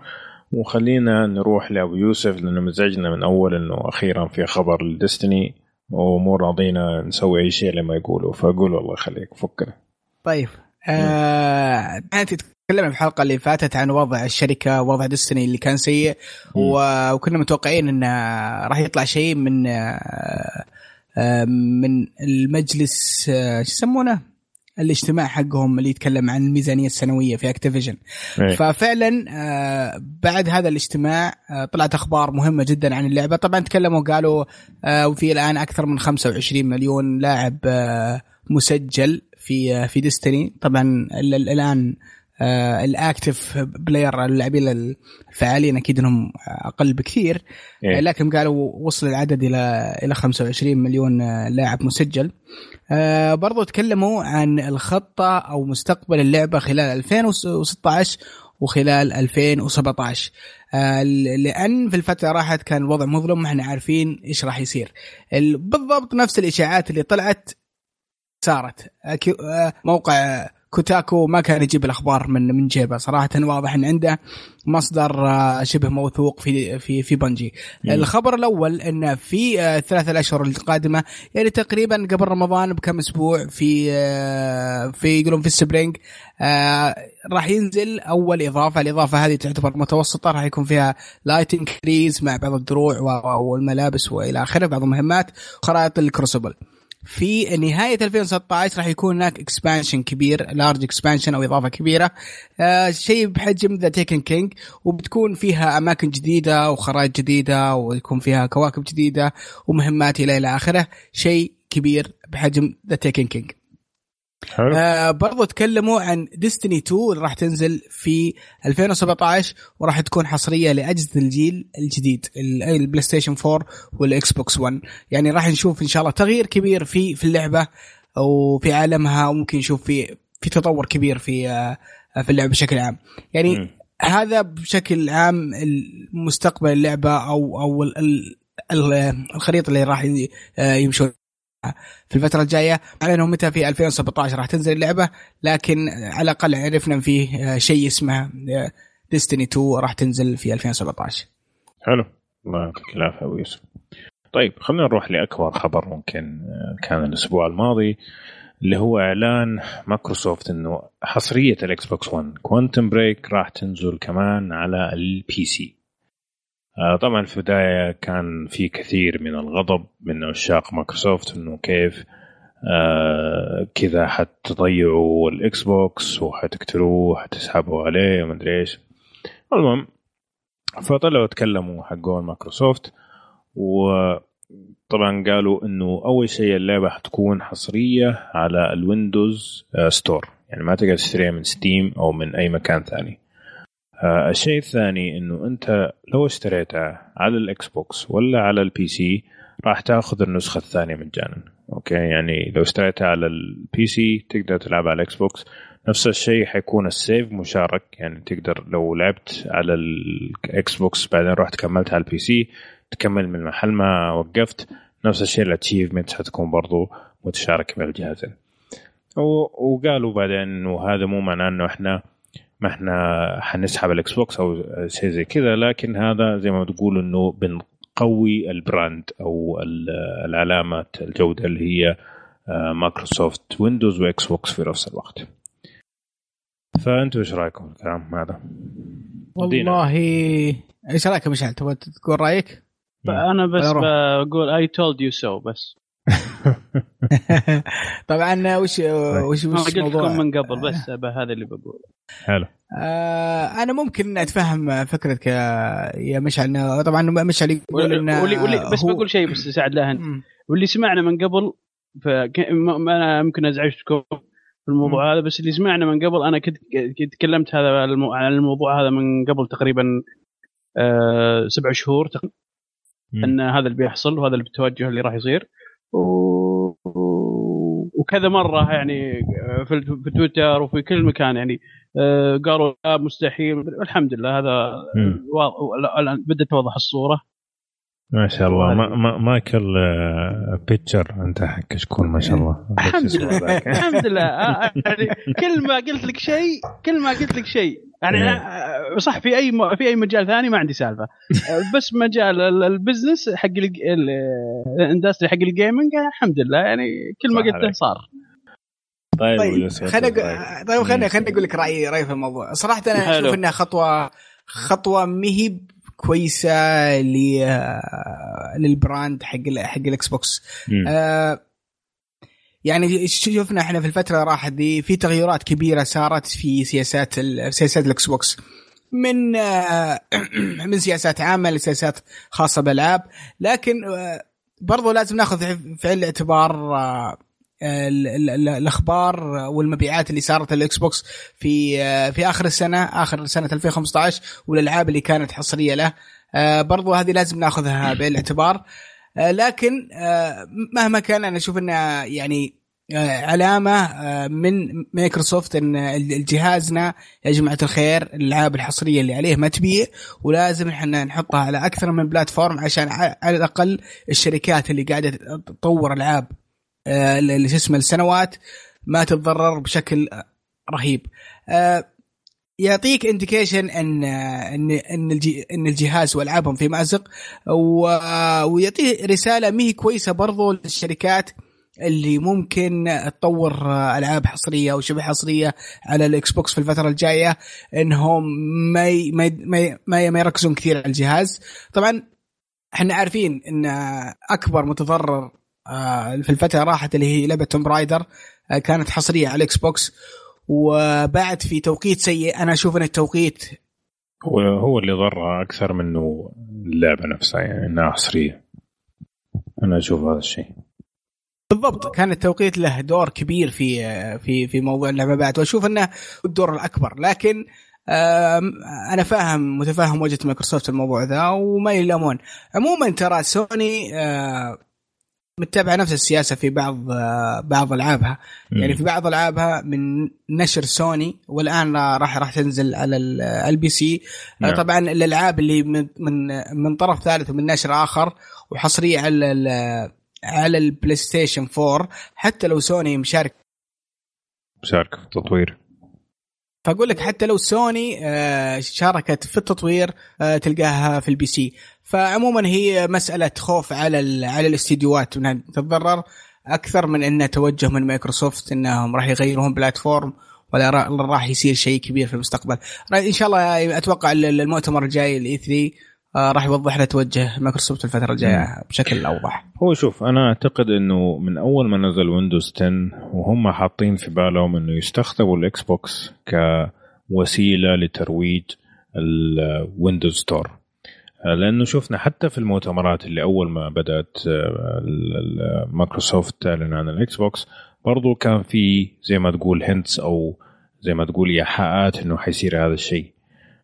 وخلينا نروح لأبو يوسف لأنه مزعجنا من أول إنه أخيرا في خبر الديستني ومو راضينا نسوي أي شيء لما يقولوا فقول الله يخليك فكنا طيب آه انت تكلمنا في الحلقة اللي فاتت عن وضع الشركة وضع ديستني اللي كان سيء و- وكنا متوقعين انه راح يطلع شيء من آه آه من المجلس آه شو يسمونه؟ الاجتماع حقهم اللي يتكلم عن الميزانية السنوية في اكتيفيجن. ففعلا آه، بعد هذا الاجتماع آه، طلعت أخبار مهمة جدا عن اللعبة. طبعا تكلموا قالوا آه، وفي الآن أكثر من 25 مليون لاعب مسجل في في ديستني طبعا ال- ال- الآن الأكتف بلاير اللاعبين الفعالين أكيد إنهم أقل بكثير. إيه. لكن قالوا وصل العدد إلى إلى 25 مليون لاعب مسجل. آه، برضو تكلموا عن الخطة أو مستقبل اللعبة خلال 2016 وخلال 2017 آه، لأن في الفترة راحت كان الوضع مظلم ما إحنا عارفين إيش راح يصير. ال- بالضبط نفس الإشاعات اللي طلعت صارت. آه، موقع كوتاكو ما كان يجيب الأخبار من من جيبه. صراحة واضح إن عنده مصدر آه، شبه موثوق في في في Bungie. الخبر الأول إن في آه، الثلاث الأشهر القادمة يعني تقريبا قبل رمضان بكم أسبوع في آه، في يقولون في ال spring آه، راح ينزل أول إضافة. الإضافة هذه تعتبر متوسطة راح يكون فيها light increase مع بعض الدروع والملابس وإلى آخره بعض المهمات وخرائط ال Crucible في نهاية 2016 راح يكون هناك expansion كبير large expansion أو إضافة كبيرة. آه شيء بحجم The Taken King وبتكون فيها أماكن جديدة وخرائط جديدة ويكون فيها كواكب جديدة ومهمات إلى إلى آخره. شيء كبير بحجم The Taken King حلو. آه برضو تكلموا عن Destiny 2 اللي راح تنزل في 2017 وراح تكون حصرية لأجهزة الجيل الجديد ال- ال PlayStation 4 وال Xbox 1 يعني راح نشوف إن شاء الله تغيير كبير في في اللعبة وفي عالمها وممكن نشوف في في تطور كبير في آه في اللعبة بشكل عام. يعني مم. هذا بشكل عام مستقبل اللعبه أو أو ال- ال- ال- الخريطة اللي راح آه، يمشون في الفترة الجاية اعلنوا متى في 2017 راح تنزل اللعبة لكن على الأقل عرفنا فيه آه، شيء اسمه Destiny 2 راح تنزل في 2017 حلو. الله يعطيك العافية أبو يوسف. طيب خلينا نروح لأكبر خبر ممكن آه، كان الأسبوع الماضي اللي هو إعلان مايكروسوفت إنه حصرية الإكس بوكس 1 Quantum Break راح تنزل كمان على ال PC آه، طبعا في البداية كان في كثير من الغضب من عشاق مايكروسوفت إنه كيف آه كذا حتضيعوا الإكس بوكس وحتقتلوه وحتسحبوا عليه ومدري إيش. المهم فطلعوا تكلموا حقون مايكروسوفت وطبعا قالوا إنه أول شيء اللعبة حتكون حصرية على الويندوز آه، Store. يعني ما تقدر تشتريها من ستيم أو من أي مكان ثاني. آه، الشيء الثاني إنه أنت لو اشتريتها على الاكس بوكس ولا على ال PC راح تأخذ النسخة الثانية مجانا. أوكي؟ يعني لو اشتريتها على ال PC تقدر تلعب على الاكس بوكس نفس الشيء حيكون ال save مشارك. يعني تقدر لو لعبت على الاكس بوكس بعدين رحت كملت على ال PC تكمل من محل ما وقفت. نفس الشيء ال achievement حتكون برضو متشاركة بين الجهازين وقالوا بعدين إنه هذا مو معناه إنه إحنا ما إحنا حنسحب الاكس بوكس أو شيء زي كذا لكن هذا زي ما تقول إنه بنقوي ال brand أو ال- العلامات الجودة اللي هي آه، مايكروسوفت ويندوز واكس بوكس في نفس الوقت فأنتوا إيش رأيكم في الكلام هذا؟ والله إيش رايك يا مشعل تبغى تقول رأيك؟ أنا بس. بقول اي تولد يو سو بس [LAUGHS] طبعا وش وش ما وش قلت موضوع؟ لكم من قبل بس هذا اللي بقول حلو. آه أنا ممكن أتفهم فكرتك يا يا مشعل. طبعا مشعل يقول إنه ولي ولي بس هو- بقول شيء بس سعد لهن مم. واللي سمعنا من قبل فك... ما أنا يمكن ازعجتكم في الموضوع هذا بس اللي سمعنا من قبل أنا كنت تكلمت هذا المو... عن الموضوع هذا من قبل تقريبا آه سبع شهور تقريبا. إن هذا اللي بيحصل وهذا التوجه اللي راح يصير. وكذا مرة يعني في, في تويتر وفي كل مكان يعني آه، قالوا لا مستحيل. الحمد لله هذا الآن بدأت توضح الصورة. ما شاء الله. ما ما مايكل آه، بيتشر أنت حق كشكول ما شاء الله. [LAUGHS] الحمد لله. [LAUGHS] الحمد لله. آه، يعني كل ما قلت لك شيء كل ما قلت لك شيء. يعني إيه. آه، صح في أي في أي مجال ثاني ما عندي سالفة. آه، بس مجال ال- ال business حق ال- ال- ال industry حق ال gaming آه، الحمد لله. يعني كل ما قلته. صار. طيب طيب خليني طيب. خليني خليني أقول لك رايي رأيي في الموضوع. صراحة أنا. أشوف إنها خطوه خطوة مهي كويسة لل brand حق حق الاكس بوكس. آه، يعني شفنا إحنا في الفترة راحت دي في تغيرات كبيرة صارت في سياسات سياسات الاكس بوكس من آه، [CLEARS THROAT] من سياسات عامة لسياسات خاصة بالالعاب لكن آه، برضو لازم ناخذ في عين الاعتبار ال- ال- ال- الأخبار والمبيعات اللي صارت للاكس بوكس في في آخر السنة آخر سنة 2015 والألعاب اللي كانت حصرية له. آه، برضو هذه لازم ناخذها بعين الاعتبار آه، لكن آه، مهما كان أنا أشوف انها يعني علامة من مايكروسوفت إن الجهازنا يا جماعة الخير الألعاب الحصرية اللي عليه ما تبيع ولازم إحنا نحطها على أكثر من platform عشان على الأقل الشركات اللي قاعدة تطور ألعاب. شو اسمه السنوات ما تتضرر بشكل رهيب. آه، يعطيك indication إن إن إن إن الجهاز والعابهم في مأزق و- ويعطيه رسالة مهي كويسة برضو للشركات اللي ممكن تطور ألعاب حصرية أو شبه حصرية على الاكس بوكس في الفترة الجاية إنهم ما ما ما يركزون كثير على الجهاز. طبعا إحنا عارفين إن أكبر متضرر آه، في الفترة راحت اللي هي لعبة Tomb Raider آه، كانت حصرية على الاكس بوكس وبعد في توقيت سيء أنا أشوف إن التوقيت هو هو اللي ضرها أكثر منه اللعبة نفسها يعني إنها حصرية. أنا أشوف هذا الشيء. بالضبط. كان التوقيت له دور كبير في في في موضوع المبيعات وأشوف إنه الدور الأكبر. لكن أنا فاهم متفهم وجهة مايكروسوفت الموضوع ذا وما يلامون عموما ترى سوني آه، متبعه نفس السياسة في بعض بعض ألعابها. يعني في بعض ألعابها من نشر سوني والآن راح راح تنزل على ال PC. نعم. طبعا الألعاب اللي من من من طرف ثالث ومن نشر آخر وحصرية على ال- على البلاي ستيشن 4 حتى لو سوني مشارك. مشاركة في التطوير. فأقول لك حتى لو سوني آه، شاركت في التطوير آه، تلقاها في ال PC. فعموما هي مسألة خوف على ال- على الاستديوهات. إنها تتضرر أكثر من إنه توجه من مايكروسوفت إنهم راح يغيرون platform ولا را- راح يصير شيء كبير في المستقبل. را- إن شاء الله أتوقع ال- المؤتمر الجاي ال E3 راح يوضح لنا توجه مايكروسوفت الفترة الجاية بشكل أوضح. هو شوف أنا أعتقد إنه من أول ما نزل ويندوز 10 وهم حاطين في بالهم إنه يستخدموا الإكس بوكس كوسيلة لترويج الويندوز Store لأنه شفنا حتى في المؤتمرات اللي أول ما بدأت آه، مايكروسوفت تعلن عن الاكس بوكس برضو كان في زي ما تقول hints أو زي ما تقول إيحاءات إنه حيصير هذا الشيء.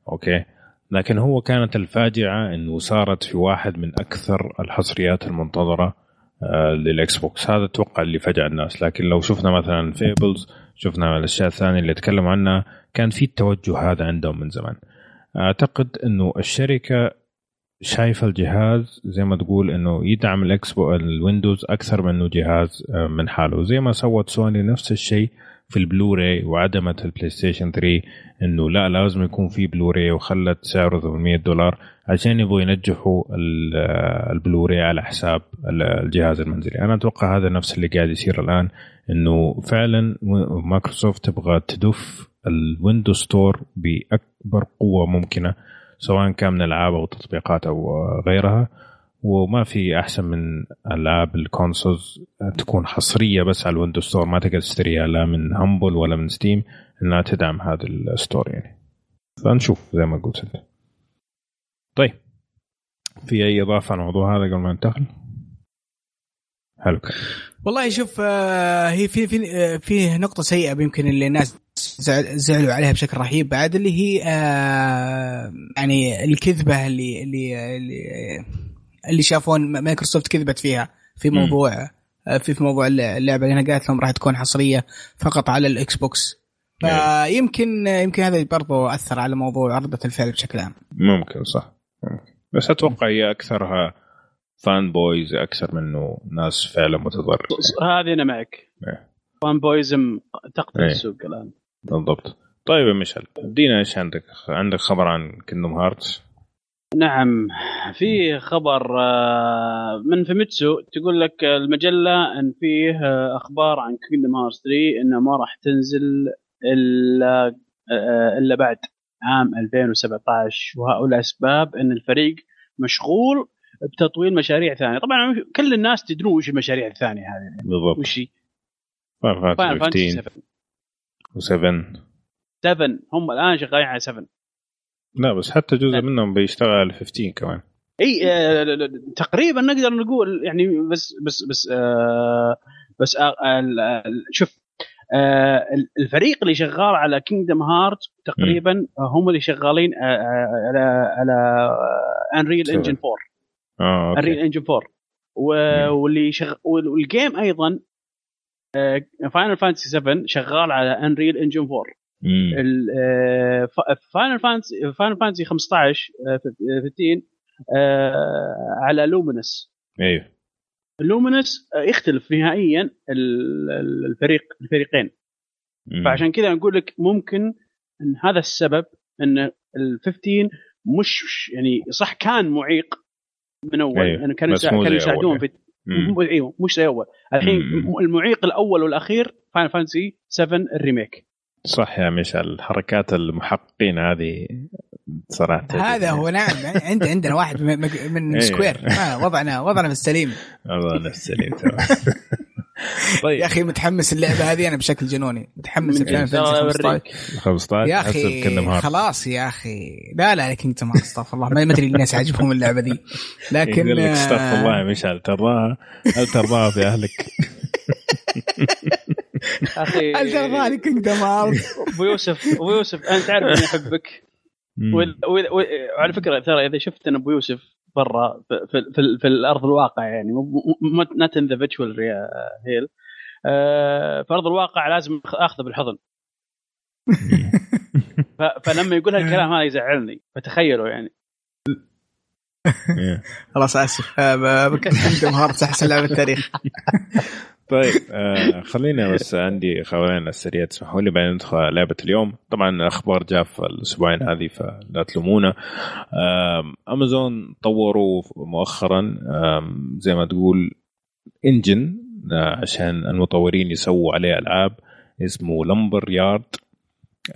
okay؟ لكن هو كانت الفاجعة إنه صارت في واحد من أكثر الحصريات المنتظرة آه، للإكس بوكس هذا أتوقع اللي فجع الناس. لكن لو شفنا مثلا فيبلز شفنا الأشياء الثانية اللي تكلموا عنها كان في التوجه هذا عندهم من زمان. أعتقد إنه الشركة شايفه الجهاز زي ما تقول إنه يدعم الاكس الويندوز أكثر من إنه جهاز آه، من حاله. زي ما سوت سوني نفس الشيء في البلوراي وعدمت البلاي ستيشن 3 إنه لا لازم يكون في بلوراي وخلت سعره 800 دولار عشان يبغوا ينجحوا آه، البلوراي على حساب ال- الجهاز المنزلي. أنا أتوقع هذا نفس اللي قاعد يصير الآن إنه فعلا مايكروسوفت تبغى تدف الويندوز store بأكبر قوة ممكنة. سواء كان من العاب أو تطبيقات أو غيرها. وما في أحسن من العاب الكونسولز تكون حصرية بس على الويندوز store ما تقدر تشتريها لا من همبل ولا من ستيم إنها تدعم هذا ال store يعني. فنشوف زي ما قلت انت طيب في أي إضافة على الموضوع هذا قبل ما ننتقل؟ حلو. والله شوف آه، هي في في آه، في نقطة سيئة يمكن اللي الناس زعل- زعلوا عليها بشكل رهيب بعد اللي هي آه، يعني الكذبة اللي اللي اللي, اللي شافون مايكروسوفت كذبت فيها في. موضوع في في موضوع اللعبة لأنها قالت لهم راح تكون حصرية فقط على الإكس بوكس فيمكن يمكن هذا برضو أثر على موضوع ردة الفعل بشكل عام ممكن صح ممكن. بس أتوقع هي أكثرها fan boys أكثر منه ناس فعلا متضرر. هذه أنا معك. إيه. fanboyism تقتل إيه. السوق الآن. بالضبط. طيب يا مشعل ادينا إيش عندك؟ عندك خبر عن كيندوم هارتس نعم في خبر آه، من فاميتسو تقول لك المجلة أن فيه آه، أخبار عن كينجدم هارتس 3 انها ما راح تنزل إلا آه، إلا بعد عام 2017 وهؤلاء اسباب إن الفريق مشغول بتطوير مشاريع ثانية. طبعا كل الناس تدرون وش المشاريع الثانية هذه. بالضبط. وش هي؟ فاينل فاينل فانتسي فانتسي 7 و7 7 هم الآن شغالين على 7 لا بس حتى جزء لا. منهم بيشتغل على 15 كمان. إي آه، تقريبا نقدر نقول يعني بس بس بس آه بس آه شوف آه ال- الفريق اللي شغال على كينجدم هارت تقريبا هم اللي شغالين آه، آه، على على انريل. engine 4 آه okay. engine 4 و- واللي شغ... وال- والجيم أيضا فاينل فانتسي 7 شغال على انريل engine 4 مم. فاينل فانتسي فاينل فانتسي 15 آه، 15 آه، على لومينس أيوه اللومينس يختلف نهائيا ال- ال- الفريق الفريقين. مم. فعشان كذا نقول لك ممكن إن هذا السبب إن ال 15 مش يعني صح كان معيق من أول أيوه، لأنه كانوا كانوا يساعدون يعني. في إيوه مش زي أول الحين مم. المعيق الأول والأخير فاينل فانتسي 7 ال remake صح يا مشعل الحركات المحققين هذه صراحة هذا هو نعم عند عندنا واحد من, من إيه. سكوير آه وضعنا وضعنا بالسليم الله نفس السليم تمام. [LAUGHS] طيب. يا أخي متحمس اللعبة هذه أنا بشكل جنوني. متحمس فانتسي 15 أوريك. 15 يا أخي خلاص يا أخي. لا لا كينجدم هارت استغفر الله. ما أدري الناس عاجبهم اللعبة دي. لكن يقول لك استغفر الله آه، يا مشعل ترضاها هل ترضاها في أهلك؟ [LAUGHS] أخي هل ترضى لي كينجدم هارت أبو يوسف أبو يوسف انت تعرف إني أحبك. وعلى فكرة ترى إذا شفت أنا أبو يوسف برا في, في, في, في الأرض الواقع يعني. not in the virtual hell في أرض الواقع لازم أخذه بالحضن. [LAUGHS] ف- فلما يقول هالكلام هذا يزعلني. فتخيلوا يعني. [LAUGHS] خلاص أسف. آه، عندي مهارة احسن لاعب التاريخ. [LAUGHS] طيب آه خلينا بس عندي خبرين السريع تسمحوا لي بعدين ندخل على لعبة اليوم. طبعا الأخبار جاء في الأسبوعين هذه فلا تلومونا. آم، امازون طوروا مؤخرا آم، زي ما تقول انجن آه، عشان المطورين يسووا عليه ألعاب اسمه لمبر يارد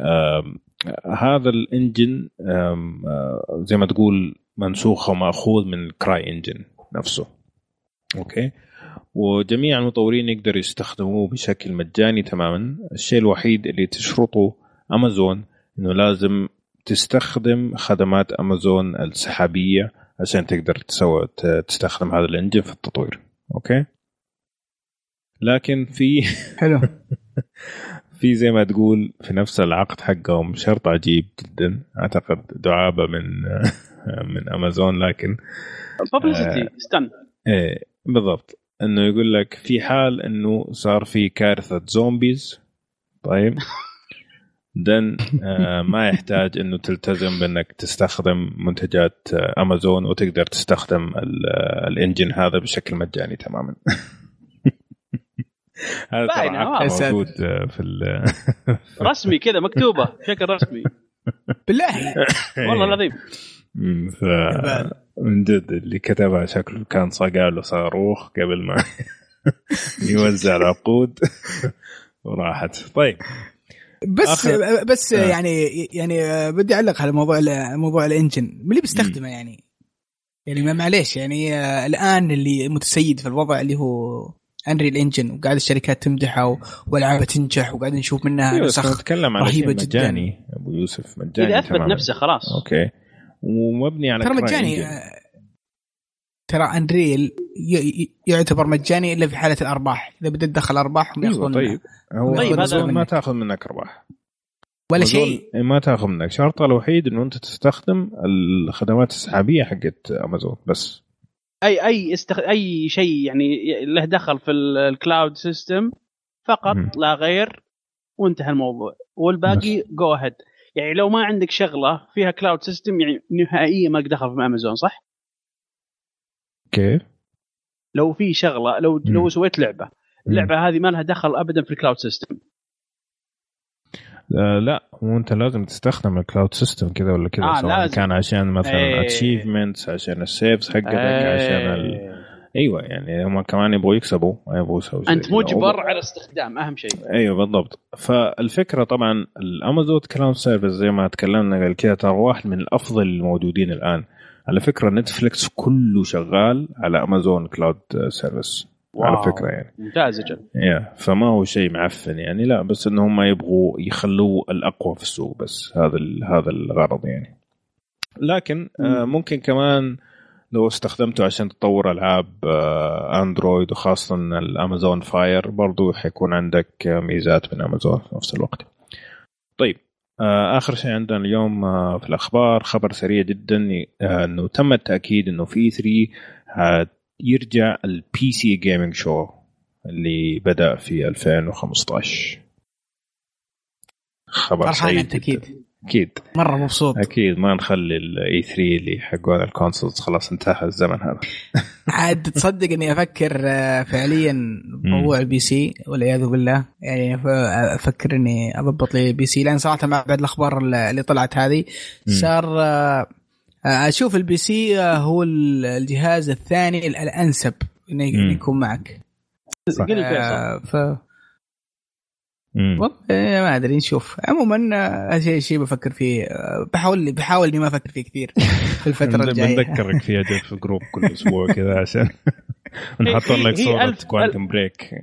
آم، هذا ال engine آه، زي ما تقول منسوخ ومأخوذ من كراي engine نفسه. okay؟ وجميع المطورين يقدروا يستخدموه بشكل مجاني تماما. الشيء الوحيد اللي تشرطه أمازون إنه لازم تستخدم خدمات أمازون السحابية عشان تقدر تسوي تستخدم هذا ال engine في التطوير. okay؟ لكن في [LAUGHS] حلو. في زي ما تقول في نفس العقد حقهم شرط عجيب جدا. أعتقد دعابة من [LAUGHS] من أمازون لكن publicity استنى. إيه بالضبط. إنه يقول لك في حال إنه صار في كارثة zombies طيب. [LAUGHS] then آه ما يحتاج إنه تلتزم بإنك تستخدم منتجات آه امازون وتقدر تستخدم ال- آه، ال engine هذا بشكل مجاني تماما. [LAUGHS] هذا يا ساتر. موجود آه، في [LAUGHS] رسمي كذا مكتوبة بشكل رسمي. بالله. والله العظيم. ف. من جد اللي كتبها شكله كان صقع له صاروخ قبل ما [LAUGHS] يوزع العقود. وراحت. طيب. بس آخر- بس آه. يعني يعني آه، بدي أعلق على موضوع ال- موضوع الإنجن. من اللي بيستخدمه يعني. يعني ما معليش يعني آه، الآن اللي متسيد في الوضع اللي هو انريل engine وقاعد الشركات تمدحه و- والعابها تنجح وقاعد نشوف منها بس نسخ نتكلم شيء جداً. مجاني أبو يوسف مجاني إذا أثبت. نفسه خلاص. okay. ومبني على ترى مجاني. آه، ترى انريل يعتبر مجاني إلا في حالة الأرباح. إذا بدك تدخل أرباح أيوه طيب. هو طيب، هذا- ما تأخذ منك أرباح. ولا شيء. ما تأخذ منك. شرطها الوحيد إنه أنت تستخدم الخدمات السحابية حقت امازون بس. أي أي استخ... أي شيء يعني له دخل في ال- ال cloud system فقط مم. لا غير وانتهى الموضوع. والباقي go ahead يعني لو ما عندك شغلة فيها cloud system يعني نهائيا ما دخل في امازون صح؟ كيف؟ لو في شغلة لو مم. لو سويت لعبة. اللعبة هذه ما لها دخل ابدا في الكلاود سيستم آه لا هو أنت لازم تستخدم ال cloud system كذا ولا كذا آه، سواء لازم. كان عشان مثلا إيه. achievements عشان ال saves حقتك عشان ال... أيوه يعني هم كمان يبغوا يكسبوا يبغوا يسووا انت. مجبر على استخدام أهم شيء. أيوه بالضبط. فالفكرة طبعا الأمازون cloud service زي ما تكلمنا قبل كذا ترى واحد من الأفضل الموجودين الآن. على فكرة نتفلكس كله شغال على أمازون cloud service على. فكرة يعني. ممتاز أجل يا فما هو شيء معفن يعني لا بس ان هم يبغوا يخلوه الأقوى في السوق بس هذا هذا الغرض يعني. لكن آه ممكن كمان لو استخدمته عشان تطور ألعاب آه Android وخاصة الأمازون Fire برضو حيكون عندك آه، ميزات من أمازون في نفس الوقت. طيب آه آخر شيء عندنا اليوم آه في الأخبار خبر سريع جدا آه إنه تم التأكيد إنه في E3 يرجع ال PC Gaming Show اللي بدأ في 2015 خبر فرحان أنت. أكيد. أكيد مرة مبسوط أكيد ما نخلي ال E3 اللي حقون ال consoles خلاص انتهى الزمن هذا [LAUGHS] عاد تصدق إني أفكر آه، فعليا بموضوع ال PC والعياذ بالله يعني أفكر إني أضبط لي PC لأن صراحة مع بعد الأخبار اللي طلعت هذه. صار آه، آه، أشوف ال PC هو ال- الجهاز الثاني ال- الأنسب إنه. يكون معك صح. آه، ف. والله ما أدري نشوف. عموما آه، شيء شيء بفكر فيه آه، بحاول بحاول إني ما أفكر فيه كثير في الفترة [LAUGHS] الجاية. بنذكرك فيها في group كل أسبوع كذا عشان [LAUGHS] نحط لك هي صورة ألف- Quantum Break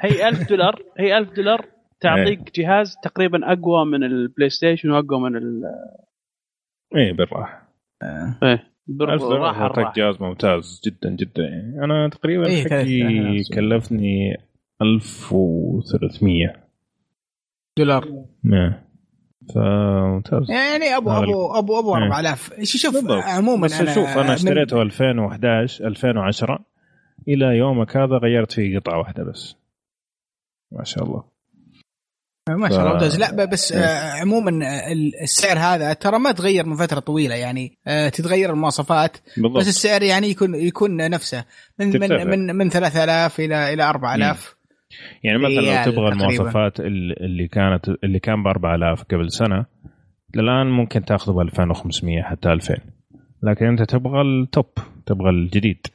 هي 1000 دولار هي 1000 دولار تعطيك جهاز تقريبا أقوى من ال PlayStation وأقوى من ال إيه بالراحة. إيه 1000 دولار بالراحه يعطيك. جهاز ممتاز جدا جدا. يعني أنا تقريبا إيه، حقي. كلفني 1300 دولار. نعم. فممتاز يعني ابو ابو ابو أبو إيه. 4000 إيش شوف. عموما بس شوف أنا من- اشتريته 2011 2010 إلى يومك هذا غيرت فيه قطعة واحدة بس. ما شاء الله. ما شاء الله ممتاز. لا بس إيه. آه، عموما آه، السعر هذا ترى ما تغير من فترة طويلة يعني. آه، تتغير المواصفات بالضبط. بس السعر يعني يكون يكون نفسه. من ترتفع. من من, من 3000 إلى إلى 4000 يعني مثلا لو تبغى تقريباً. المواصفات ال- اللي كانت اللي كان ب 4000 قبل سنة الان ممكن تاخذه ب 2500 حتى 2000 لكن أنت تبغى التوب تبغى الجديد.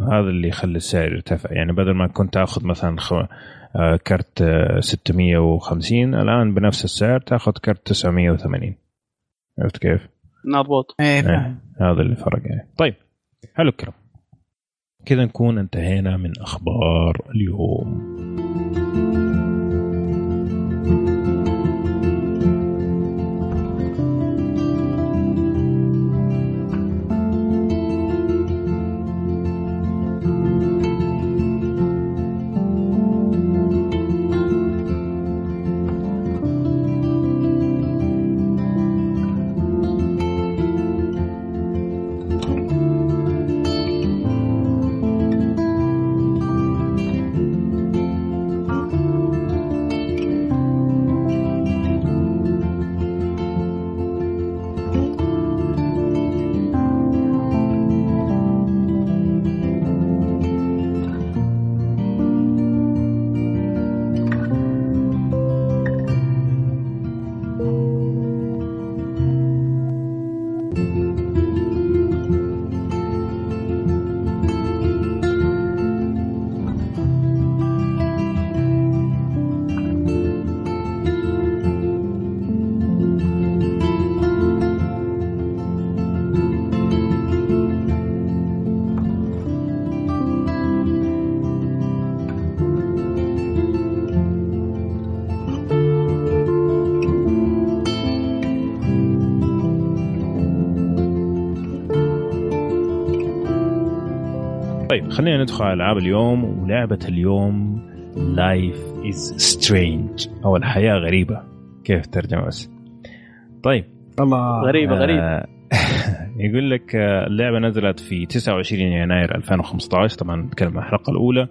هذا اللي يخلي السعر يرتفع. يعني بدل ما كنت تأخذ مثلا خ... آه، كرت آه، 650 الآن بنفس السعر تأخذ كرت 980 عرفت كيف؟ مضبوط. إيه إيه،. هذا اللي فرق يعني. طيب حلو الكلام كذا نكون انتهينا من أخبار اليوم. خلينا ندخل على ألعاب اليوم ولعبة اليوم Life Is Strange أو الحياة غريبة. كيف ترجمة بس؟ طيب. الله. غريبة غريبه آه، [LAUGHS] يقول لك آه، اللعبة نزلت في 29 يناير 2015 طبعا نتكلم عن الحلقة الأولى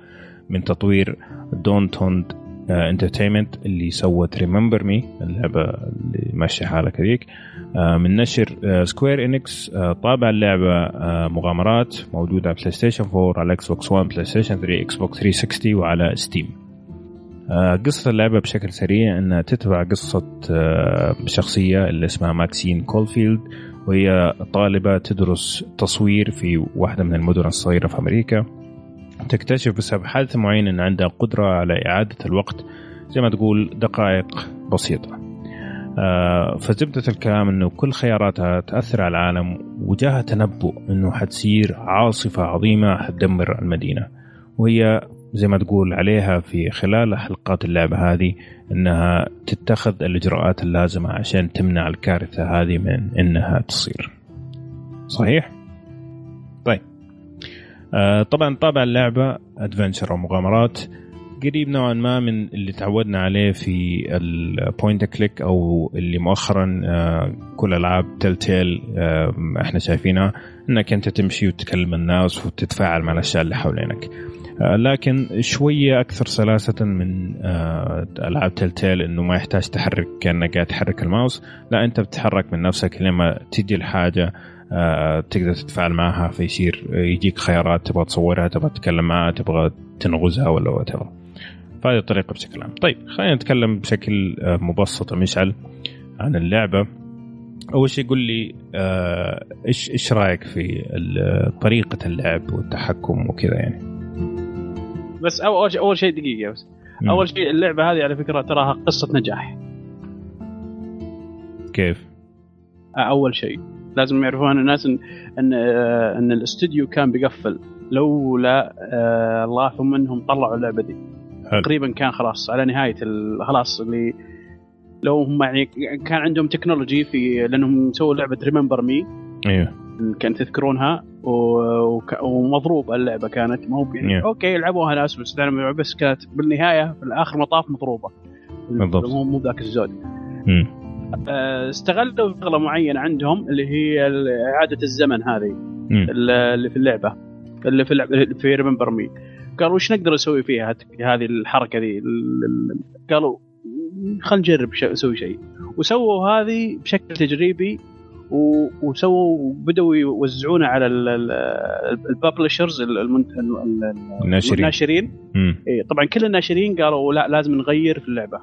من تطوير Dontnod Entertainment اللي سوت Remember Me اللعبة اللي ماشية حالك هذيك. آه، من نشر Square Enix طابع اللعبة آه، مغامرات موجودة على PlayStation 4 على Xbox One PlayStation 3 Xbox 360 وعلى Steam آه، قصة اللعبة بشكل سريع أنها تتبع قصة آه، شخصية اللي اسمها Maxine Caulfield وهي طالبة تدرس تصوير في واحدة من المدن الصغيرة في أمريكا. تكتشف بسبب حادثة معينة أن عندها قدرة على إعادة الوقت زي ما تقول دقائق بسيطة. آه، فزبدة الكلام أنه كل خياراتها تأثر على العالم وجاها تنبؤ أنه حتصير عاصفة عظيمة حتدمر المدينة. وهي زي ما تقول عليها في خلال حلقات اللعبة هذه أنها تتخذ الإجراءات اللازمة عشان تمنع الكارثة هذه من أنها تصير. صحيح؟ طيب. آه طبعا طابع اللعبة adventure ومغامرات. قريب نوعا ما من اللي تعودنا عليه في ال point click أو اللي مؤخرا آه كل ألعاب Telltale آه إحنا شايفينها إنك أنت تمشي وتكلم الناس وتتفاعل مع الأشياء اللي حوالينك آه لكن شوية أكثر سلاسة من ألعاب تل تيل إنه ما يحتاج تحرك كأنك قاعد تحرك الماوس. لا أنت بتتحرك من نفسك لما تجي الحاجة تقدر تتفاعل معها فيصير يجيك خيارات تبغى تصورها تبغى تتكلم معها تبغى تنغزها ولا وات فهذه الطريقة بشكل عام طيب خلينا نتكلم بشكل آه، مبسط مشعل عن اللعبة. أول شيء قل لي آه، إيش إيش رأيك في ال- طريقة اللعب والتحكم وكذا يعني؟ بس أول شيء أول شيء دقيقة بس. مم. أول شيء اللعبة هذه على فكرة تراها قصة نجاح. كيف؟ أول شيء. لازم يعرفون الناس ان ان آه، إن الاستوديو كان بيقفل. لولا آه، الله ثم إنهم طلعوا اللعبة دي. تقريبا كان خلاص على نهاية خلاص اللي لو هم يعني كان عندهم technology في لأنهم سووا لعبة Remember Me أيوه كان تذكرونها. ومضروبه اللعبة كانت. ما هو يعني Yeah. okay لعبوها ناس بس بس كانت بالنهاية في الآخر مطاف مضروبة. بالضبط. مو مو ذاك الزود. آه، استغلوا شغلة معينة عندهم اللي هي إعادة الزمن هذه. مم. اللي في اللعبة. اللي في اللعبة في ريمبر مي قالوا وش نقدر نسوي فيها هذه الحركة ذي؟ ال- ال- قالوا خلينا نجرب نسوي شيء. وسووا هذه بشكل تجريبي وسووا بدأوا يوزعونها على الببلشرز الناشرين. الناشرين. إيه، طبعا كل الناشرين قالوا لا لازم نغير في اللعبة.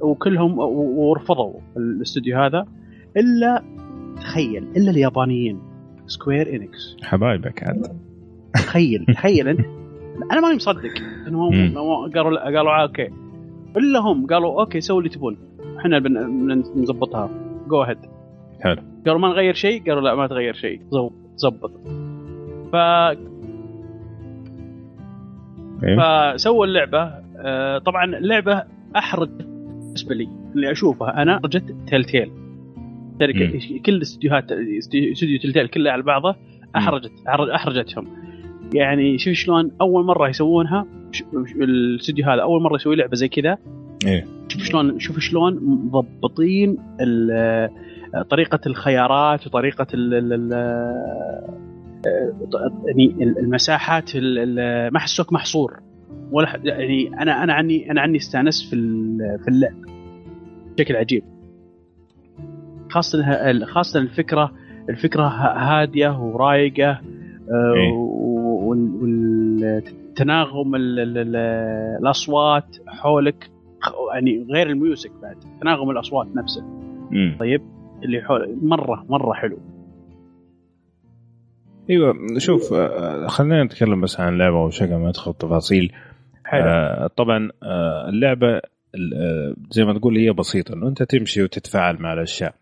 وكلهم ورفضوا الاستوديو هذا إلا تخيل إلا اليابانيين Square Enix حبايبك عاد تخيل تخيل أنت. [LAUGHS] أنا ماني مصدق إنهم قالوا قالوا آه، okay. إلا هم قالوا okay سووا اللي تبون. إحنا بن- بنظبطها go ahead حلو. قالوا ما نغير شيء قالوا لا ما تغير شيء. زبط ف إيه. فسووا اللعبة. آه، طبعا اللعبة أحرج بالنسبة لي اللي أشوفها أنا أحرجت تيل تيل كل الاستديوهات استوديو تيل تيل كله على بعضه احرجت أحرجتهم. يعني شوف شلون أول مرة يسوونها الاستوديو هذا أول مرة يسوي لعبة زي كذا إيه. شوف شلون شوف شلون مضبطين طريقة الخيارات وطريقة ال يعني المساحات ال- ال- ما حسوك محصور ولا يعني أنا أنا عني أنا عني استانست في في اللعب بشكل عجيب خاصة خاصة الفكرة الفكرة هادية ورايقة آه، إيه. والتناغم الأصوات حولك يعني غير الميوزك بعد تناغم الأصوات نفسه. مم. طيب اللي حول مرة مرة حلو. أيوه شوف آه، خلينا نتكلم بس عن اللعبه وشكل ما ندخل تفاصيل. حلو. آه طبعا آه اللعبة ال- آه زي ما تقول هي بسيطة إنه أنت تمشي وتتفاعل مع الأشياء.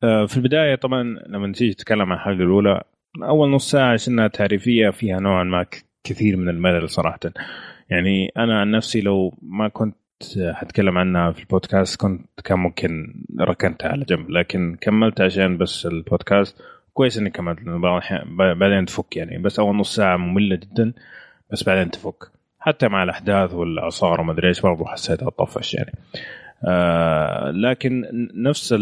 في البداية طبعا لما تيجي تتكلم عن الحلقة الأولى أول نص ساعة انها تعريفية فيها نوعا ما كثير من الملل صراحة. يعني أنا عن نفسي لو ما كنت حتكلم عنها في البودكاست كنت كان ممكن ركنتها على جنب لكن كملت عشان بس البودكاست. كويس إني كملت بعدين تفك يعني. بس أول نص ساعة مملة جدا بس بعدين تفك. حتى مع الأحداث والأعصار وما أدري إيش برضه حسيتها طفش يعني. آه لكن نفس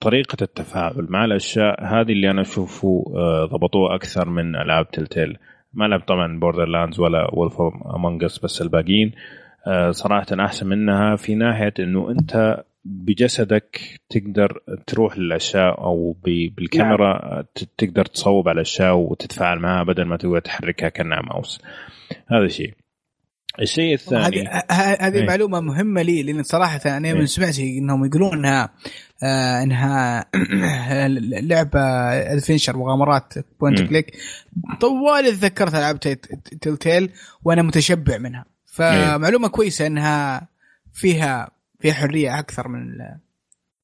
طريقة التفاعل مع الأشياء هذه اللي أنا أشوفه آه، ضبطوه أكثر من ألعاب Telltale ما لعب طبعا Borderlands ولا Wolf Among Us بس الباقيين. آه، صراحة أحسن منها في ناحية أنه أنت بجسدك تقدر تروح للأشياء أو ب- بالكاميرا ت- تقدر تصوب على الأشياء وتتفاعل معها بدل ما تقعد تحركها كأنها ماوس. هذا شيء. الشيء الثاني هذه ه- هذه إيه. معلومة مهمة لي لأن صراحة أنا إيه. من سمعت إنهم يقولون انها آه إنها [CLEARS THROAT] لعبة adventure مغامرات point مم. click طوال تذكرت ألعاب تيل تيل وأنا متشبع منها فمعلومة كويسة إنها فيها فيها حرية أكثر من ال-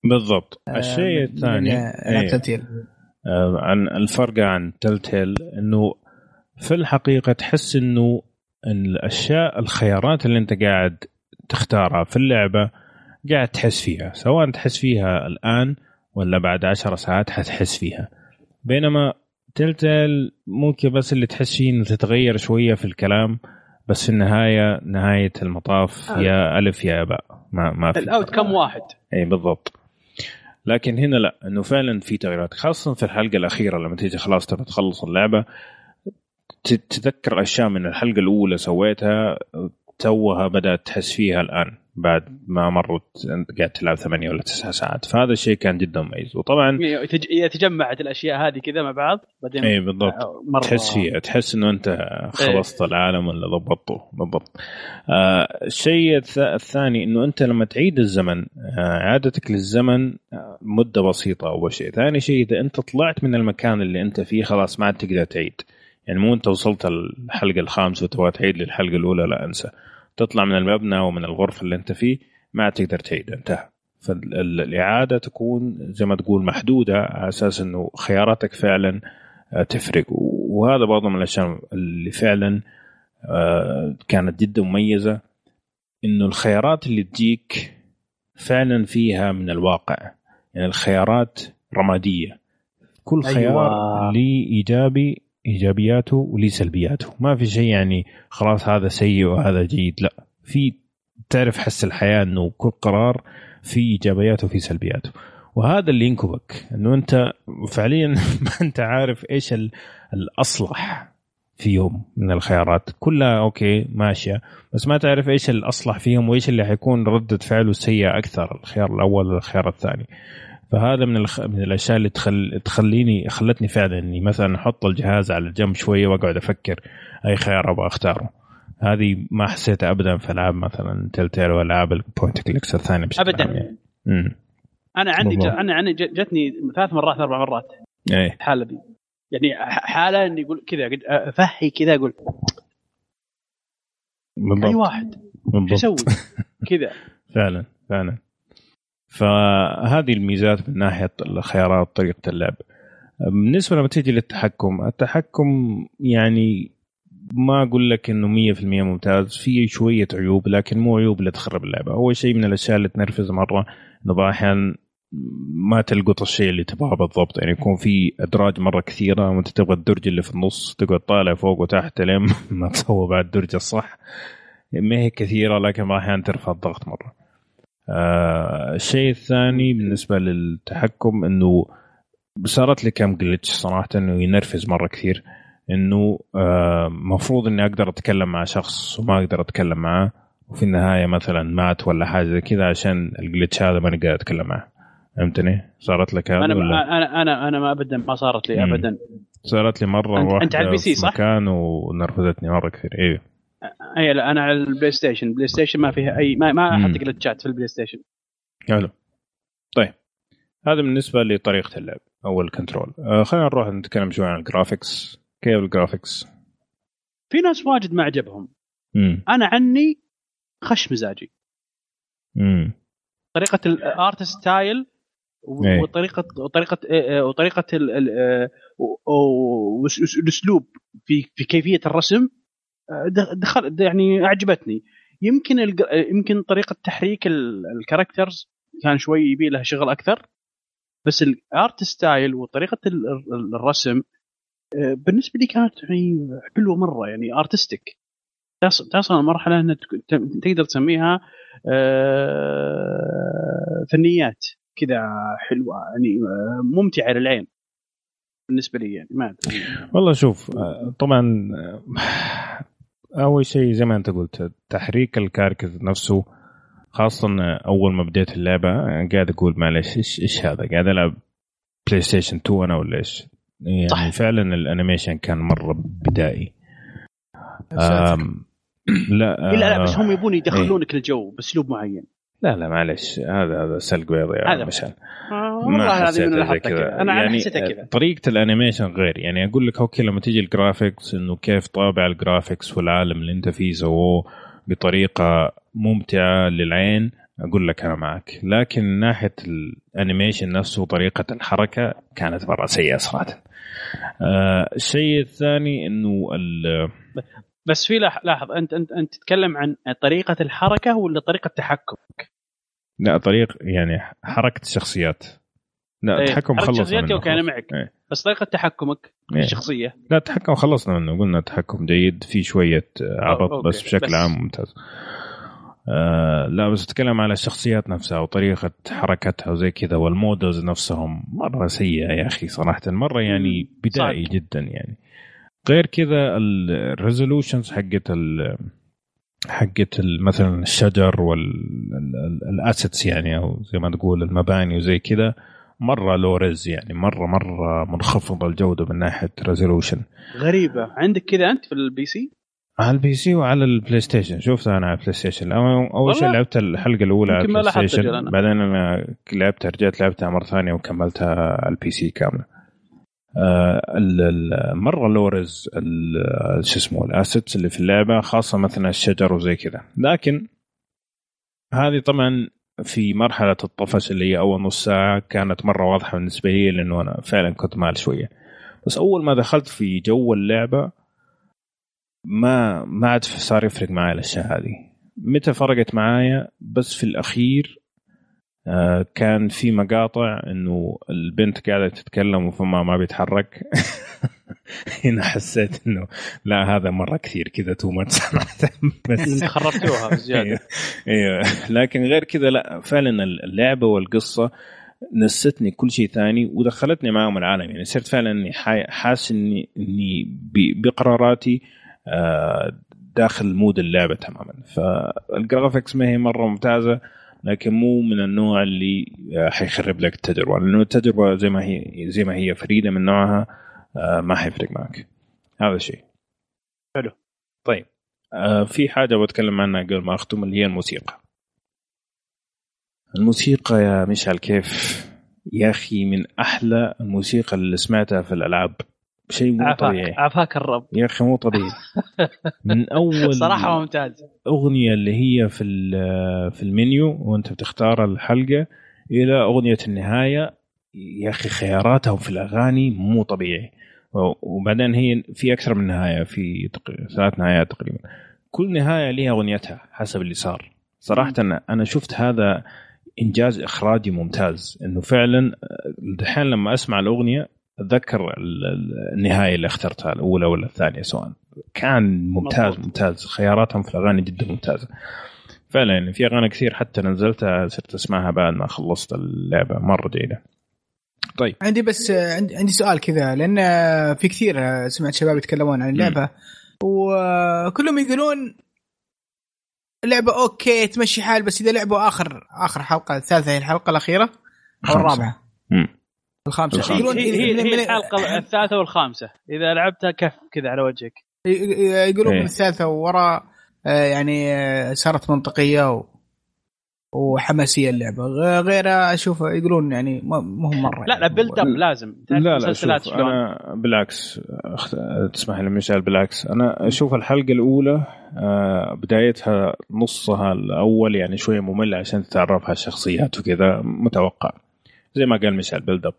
بالضبط آه، الشيء الثاني إيه. تيل تيل آه، عن الفرق عن تلتيل إنه في الحقيقة تحس إنه الأشياء الخيارات اللي أنت قاعد تختارها في اللعبة قاعد تحس فيها. سواء تحس فيها الآن ولا بعد عشر ساعات حتحس فيها. بينما تلتيل ممكن بس اللي تحس فيه إنه تتغير شوية في الكلام بس في النهاية نهاية المطاف آه. يا ألف يا باء. ما ما في. الاوت كم واحد؟ اي بالضبط. لكن هنا لا إنه فعلا في تغييرات خاصه في الحلقة الأخيرة لما تيجي خلاص تبى تخلص اللعبة. تتذكر أشياء من الحلقة الأولى سويتها توها بدأت تحس فيها الآن بعد ما مرت قاعد تلعب ثمانية ولا تسعة ساعات. فهذا الشيء كان جدا مميز. وطبعا يتج- إذا تجمعت الأشياء هذه كذا مع بعض بعدين اي بالضبط. مرة تحس فيها تحس إنه أنت خلصت العالم ولا ضبطته. بالضبط. آه الشيء الث- الثاني إنه أنت لما تعيد الزمن آه اعادتك للزمن آه مدة بسيطة اول شيء. ثاني شيء إذا أنت طلعت من المكان اللي أنت فيه خلاص ما عاد تقدر تعيد. يعني مو أنت وصلت الحلقة الخامسة وتبغى تعيد للحلقه الأولى لا أنسى. تطلع من المبنى ومن الغرفة اللي أنت فيه ما تقدر تعيد انتهى. فالإعادة تكون زي ما تقول محدودة على أساس إنه خياراتك فعلا آه، تفرق. وهذا برضه من الأشياء اللي فعلا آه، كانت جدا مميزة إنه الخيارات اللي تجيك فعلا فيها من الواقع. يعني الخيارات رمادية. كل أيوة. خيار ليه إيجابي إيجابياته وليه سلبياته. ما في شيء يعني خلاص هذا سيء وهذا جيد لا. في تعرف حس الحياة إنه كل قرار فيه إيجابياته وفيه سلبياته. وهذا اللي ينكبك إنه أنت فعليا [LAUGHS] ما أنت عارف إيش ال- الأصلح فيهم من الخيارات. كلها أوكي ماشية. بس ما تعرف إيش الأصلح فيهم وإيش اللي حيكون ردة فعله سيئه أكثر الخيار الأول ولا الخيار الثاني. فهذا من الخ... من الأشياء اللي تخل... تخليني خلتني فعلا إني مثلا أحط الجهاز على جنب شوية وأقعد أفكر أي خيار أبغى أختاره. هذه ما حسيتها ابدا في ألعاب مثلا Telltale وألعاب ال point clicks الثانية بشكل. عام يعني. أنا عندي بالضبط. أنا عندي ج- جتني ثلاث مرات أربع مرات. إيه. الحاله دي يعني حالة إني يقول كذا أفهي كذا أقول بالضبط. أي واحد؟ بالضبط. أسوي؟ [LAUGHS] كذا. فعلا فعلا. فهذه الميزات من ناحية الخيارات طريقه اللعب. بالنسبة لما تيجي للتحكم التحكم يعني ما أقول لك إنه 100% ممتاز في شوية عيوب لكن مو عيوب اللي تخرب اللعبة. أول شيء من الأشياء اللي تنرفز مرة إنه بعض الأحيان ما تلقط الشيء اللي تبغاه بالضبط. يعني يكون في أدراج مرة كثيرة وأنت تبغى الدرج اللي في النص تقعد طالع فوق وتحت لين [LAUGHS] ما تسوى بعد الدرج الصح. ما هي كثيرة لكن بعض الأحيان ترفع الضغط مرة. آه الشيء الثاني بالنسبة للتحكم إنه صارت لي كم glitch صراحة إنه ينرفز مرة كثير إنه آه، مفروض إني أقدر أتكلم مع شخص وما أقدر أتكلم معاه وفي النهاية مثلا مات ولا حاجة زي كذا عشان ال glitch هذا ماني قادر أتكلم معه فهمتني؟ صارت لك هذا أنا ولا؟ أنا أنا أنا ما ابدا ما صارت لي مم. ابدا صارت لي مرة أنت- واحدة أنت على ال PC صح؟ مكان ونرفزتني مرة كثير أيوه اي لا أنا على البلاي ستيشن. البلاي ستيشن ما فيها اي ما, ما مم. أحط glitch ات في البلاي ستيشن. حلو. طيب. هذا بالنسبة لطريقة اللعب أو ال control. آه خلينا نروح نتكلم شوي عن ال graphics كيف ال graphics؟ في ناس واجد ما عجبهم. امم أنا عني خش مزاجي. امم طريقة ال art style إيه. وطريقه وطريقه آه، وطريقة ال- ال- آه، و- و- وس- الأسلوب في في كيفية الرسم. دخل يعني أعجبتني. يمكن يمكن طريقة تحريك ال- characters كان شوي يبي لها شغل أكثر بس ال art style وطريقة ال- ال- الرسم آه، بالنسبة لي كانت يعني حلوة مرة يعني artistic تصل مرحله إنها تك- ت- تقدر تسميها آه، فنيات كذا حلوة يعني آه، ممتعة للعين. بالنسبة لي يعني ما أدري. والله شوف طبعا أول شيء زي ما أنت قلت تحريك ال character نفسه خاصة أول ما بديت اللعبة قاعد أقول معلش إيش إيش هذا؟ قاعد ألعب بلاي ستيشن 2 أنا ولا إيش؟ يعني صح. فعلا ال animation كان مرة بدائي. [CLEARS THROAT] لا لا لا بس آه، هم يبون يدخلونك الجو بأسلوب معين. لا لا معلش هذا هذا سلق بيض يا هذا. مشان والله العظيم أنا كذا. أنا يعني حسيتها كذا. طريقة ال animation غير. يعني أقول لك okay لما تيجي ال graphics إنه كيف طابع الجرافيكس والعالم اللي أنت فيه سووه بطريقة ممتعة للعين أقول لك أنا معك. لكن ناحية ال animation نفسه وطريقة الحركة كانت مرة سيئة صراحة. آه الشيء الثاني إنه بس في لاح- لاحظ أنت أنت أنت تتكلم عن طريقة الحركة ولا طريقة التحكم لا طريق يعني حركة الشخصيات لا إيه، التحكم خلصنا منه okay أنا. معك إيه. بس طريقة تحكمك إيه. الشخصية لا التحكم خلصنا منه قلنا تحكم جيد في شوية عبط okay. بس بشكل بس. عام ممتاز آه لا بس اتكلم على الشخصيات نفسها وطريقة حركتها وزي كذا وال models نفسهم مرة سيئة يا أخي صراحة مرة يعني. بدائي صعب. جدا يعني غير كذا ال resolutions حقت حقت مثلا الشجر وال assets يعني أو زي ما تقول المباني وزي كذا مرة low res يعني مرة مرة منخفضة الجودة من ناحية resolution غريبة. عندك كذا أنت في البي سي على ال PC وعلى البلاي ستيشن شفتها أنا على البلاي ستيشن أول شيء؟ لعبت الحلقة الأولى على البلاي ستيشن. بعدين أنا لعبتها رجعت لعبتها مرة ثانية وكملتها على ال PC كامله مرة low res شو اسمه ال assets اللي في اللعبة خاصة مثلا الشجر وزي كذا. لكن هذه طبعا في مرحلة الطفش اللي هي أول نص ساعة كانت مرة واضحة بالنسبة لي لأنه أنا فعلا كنت مال شوية. بس أول ما دخلت في جو اللعبة ما ما عاد صار يفرق معي الأشياء هذه. متى فرقت معايا؟ بس في الأخير آه، كان في مقاطع إنه البنت قاعدة تتكلم وفمها ما بيتحرك. [LAUGHS] هنا حسيت إنه لا هذا مرة كثير كذا too much صراحة. [LAUGHS] بس خربتوها بزيادة. أيوه لكن غير كذا لا فعلا اللعبة والقصة نستني كل شيء ثاني ودخلتني معاهم العالم. يعني صرت فعلا إني حا- حاسس اني إني بقراراتي آه، داخل mood اللعبة تماما. فال graphics ما هي مرة ممتازة. لكن مو من النوع اللي آه، حيخرب لك التجربة. لأنه التجربة زي ما هي زي ما هي فريدة من نوعها آه، ما حيفرق معك. هذا الشيء. حلو. طيب. آه، في حاجة بتكلم عنها قبل ما أختم اللي هي الموسيقى. الموسيقى يا مشعل كيف؟ يا أخي من أحلى الموسيقى اللي سمعتها في الألعاب. شيء مو طبيعي. عافاك الرب. يا أخي مو طبيعي. [LAUGHS] من أول صراحة ممتاز. أغنية اللي هي في ال- في المنيو وأنت بتختار الحلقة إلى أغنية النهاية. يا أخي خياراتهم في الأغاني مو طبيعي. وبعدين هي في أكثر من نهاية في ثلاث نهايات تقريبا. كل نهاية لها أغنيتها حسب اللي صار. صراحة أنا- أنا شفت هذا إنجاز إخراجي ممتاز. إنه فعلا دحين لما أسمع الأغنية أتذكر ال- ال- النهاية اللي اخترتها الأولى ولا الثانية سواء كان ممتاز. ممتاز خياراتهم في الأغاني جدا ممتازة فعلا يعني في أغاني كثير حتى نزلتها صرت أسمعها بعد ما خلصت اللعبة مرة جيده طيب عندي بس عندي سؤال كذا لأن في كثير سمعت شباب يتكلمون عن اللعبة وكلهم يقولون اللعبة أوكي تمشي حال بس إذا لعبوا آخر آخر حلقة الثالثة هي الحلقة الأخيرة أو. [LAUGHS] الرابعة. الخامسة الخامسة. يقولون هي, هي, من- هي الحلقة [LAUGHS] الثالثة والخامسة. إذا لعبتها كف كذا على وجهك. يقولون إيه. من الثالثة وراء آه، يعني آه، صارت منطقية و... وحماسية اللعبة. غيرها أشوف يقولون يعني هم مرة لا لا يعني. build up لازم. تعرف لا لا شوف أنا بالعكس أخت- تسمح لي مشعل بالعكس. أنا أشوف الحلقة الأولى آه، بدايتها نصها الأول يعني شوية ممل عشان تتعرف على الشخصيات وكذا متوقع. زي ما قال مشعل build up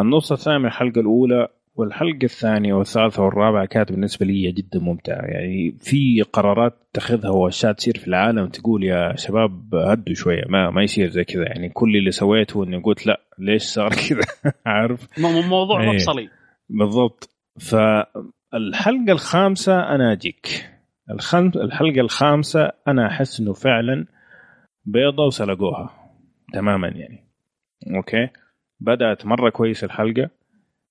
النص الثاني من الحلقة الأولى والحلقة الثانية والثالثة والرابعة كانت بالنسبة لي جدا ممتعة. يعني في قرارات تأخذها وأشياء تصير في العالم تقول يا شباب هدوا شوية ما ما يصير زي كذا. يعني كل اللي سويته إني قلت لا ليش صار [LAUGHS] كذا؟ عارف؟ موضوع إيه. مفصلي. بالضبط. فالحلقة الخامسة أنا أجيك. الخم... الحلقة الخامسة أنا أحس إنه فعلا بيضة وسلقوها تماما يعني. okay؟ بدأت مرة كويس الحلقة.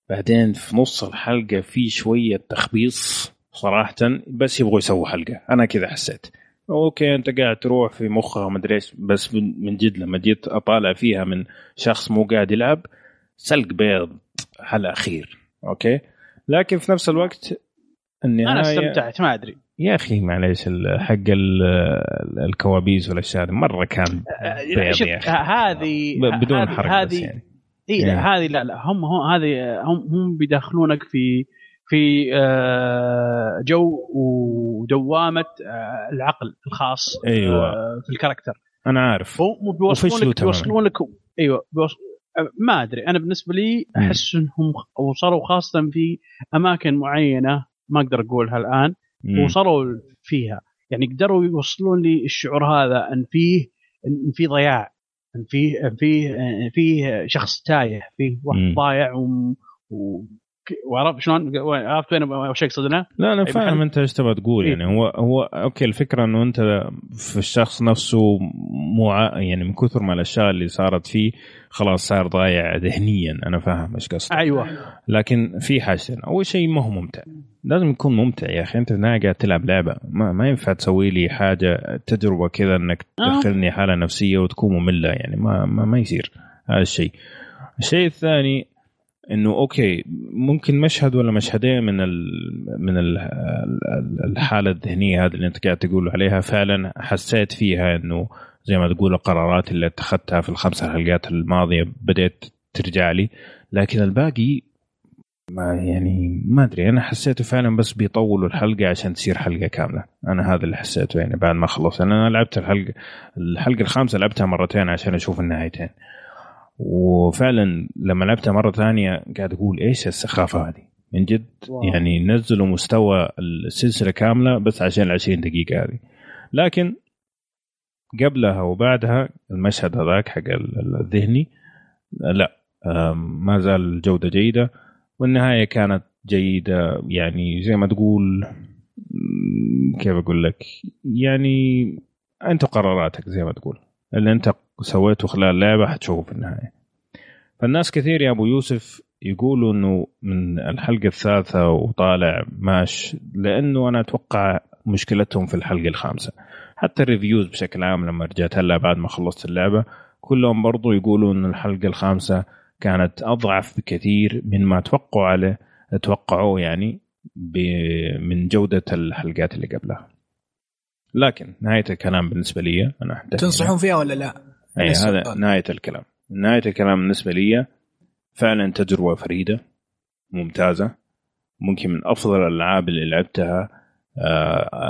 بعدين في نص الحلقة في شوية تخبيص صراحة بس يبغوا يسووا حلقة. أنا كذا حسيت. okay أنت قاعد تروح في مخها ما أدري إيش بس من جد لما جيت أطالع فيها من شخص مو قاعد يلعب سلق بيض على الاخير okay؟ لكن في نفس الوقت النهايه أنا استمتعت ما أدري. يا أخي معليش حق ال- الكوابيس والأشياء هذه مرة كان بيض شوف يا أخي. هذه بدون بس هذه يعني. اي إيه. لا هذه لا لا هم هم هذه هم هم بيدخلونك في في آه، جو ودوامة آه، العقل الخاص أيوة. آه، في ال character أنا عارف هم بيوصلون وفشلوا لك تماماً. بيوصلون لك أيوه بيوص... آه، ما أدري أنا بالنسبة لي. أحس إنهم وصلوا خاصة في أماكن معينة ما أقدر أقولها الآن مم. وصلوا فيها يعني قدروا يوصلون لي الشعور هذا إن فيه إن في ضياع فيه ان فيه شخص تايه فيه واحد. ضايع و... و... وعرفت شلون عرفت وين وش اقصد أنا؟ لا أنا فاهم. أنت إيش تبغى تقول إيه. يعني هو هو أوكي الفكرة إنه أنت في الشخص نفسه مو يعني من كثر ما الأشياء اللي صارت فيه خلاص صار ضايع ذهنيا أنا فاهم إيش قصدك أيوه لكن في حاجتين أول شيء ما هو ممتع لازم يكون ممتع يا أخي أنت النهايه قاعد تلعب لعبة ما, ما ينفع تسوي لي حاجة تجربة كذا إنك آه. تدخلني حالة نفسية وتكون مملة يعني ما ما, ما يصير هذا الشيء الشيء الثاني إنه أوكي ممكن مشهد ولا مشهدين من ال من ال الحالة الذهنية هذه اللي أنت قاعد تقول عليها. فعلا حسيت فيها إنه زي ما تقول القرارات اللي أتخذتها في الخمس حلقات الماضية بدأت ترجع لي. لكن الباقي ما يعني ما أدري أنا حسيته فعلا بس بيطولوا الحلقة عشان تصير حلقة كاملة. أنا هذا اللي حسيته يعني بعد ما خلص. أنا لعبت الحلقة الحلقة الخامسة لعبتها مرتين عشان أشوف النهايتين. وفعلا لما لعبتها مرة ثانية قاعد أقول إيش السخافة هذه؟ من جد واو. يعني نزلوا مستوى السلسلة كاملة بس عشان ال 20 دقيقة هذه. لكن قبلها وبعدها المشهد هذاك حق ال- الذهني لا ما زال الجودة جيدة. والنهاية كانت جيدة يعني زي ما تقول كيف أقول لك؟ يعني أنت قراراتك زي ما تقول. اللي انت سويته خلال اللعبة حتشوفه في النهاية. فالناس كثير يا أبو يوسف يقولوا إنه من الحلقة الثالثة وطالع ماش لأنه أنا أتوقع مشكلتهم في الحلقة الخامسة. حتى الريفيوز بشكل عام لما رجعت هلا بعد ما خلصت اللعبة كلهم برضو يقولوا إن الحلقة الخامسة كانت أضعف بكثير من ما توقعوا عليه توقعوه يعني من جودة الحلقات اللي قبلها. لكن نهاية الكلام بالنسبة لي أنا تنصحون فيها ولا لا؟ اي. هذا نهاية الكلام. نهاية الكلام بالنسبة لي فعلا تجربة فريدة ممتازة. ممكن من أفضل الألعاب اللي لعبتها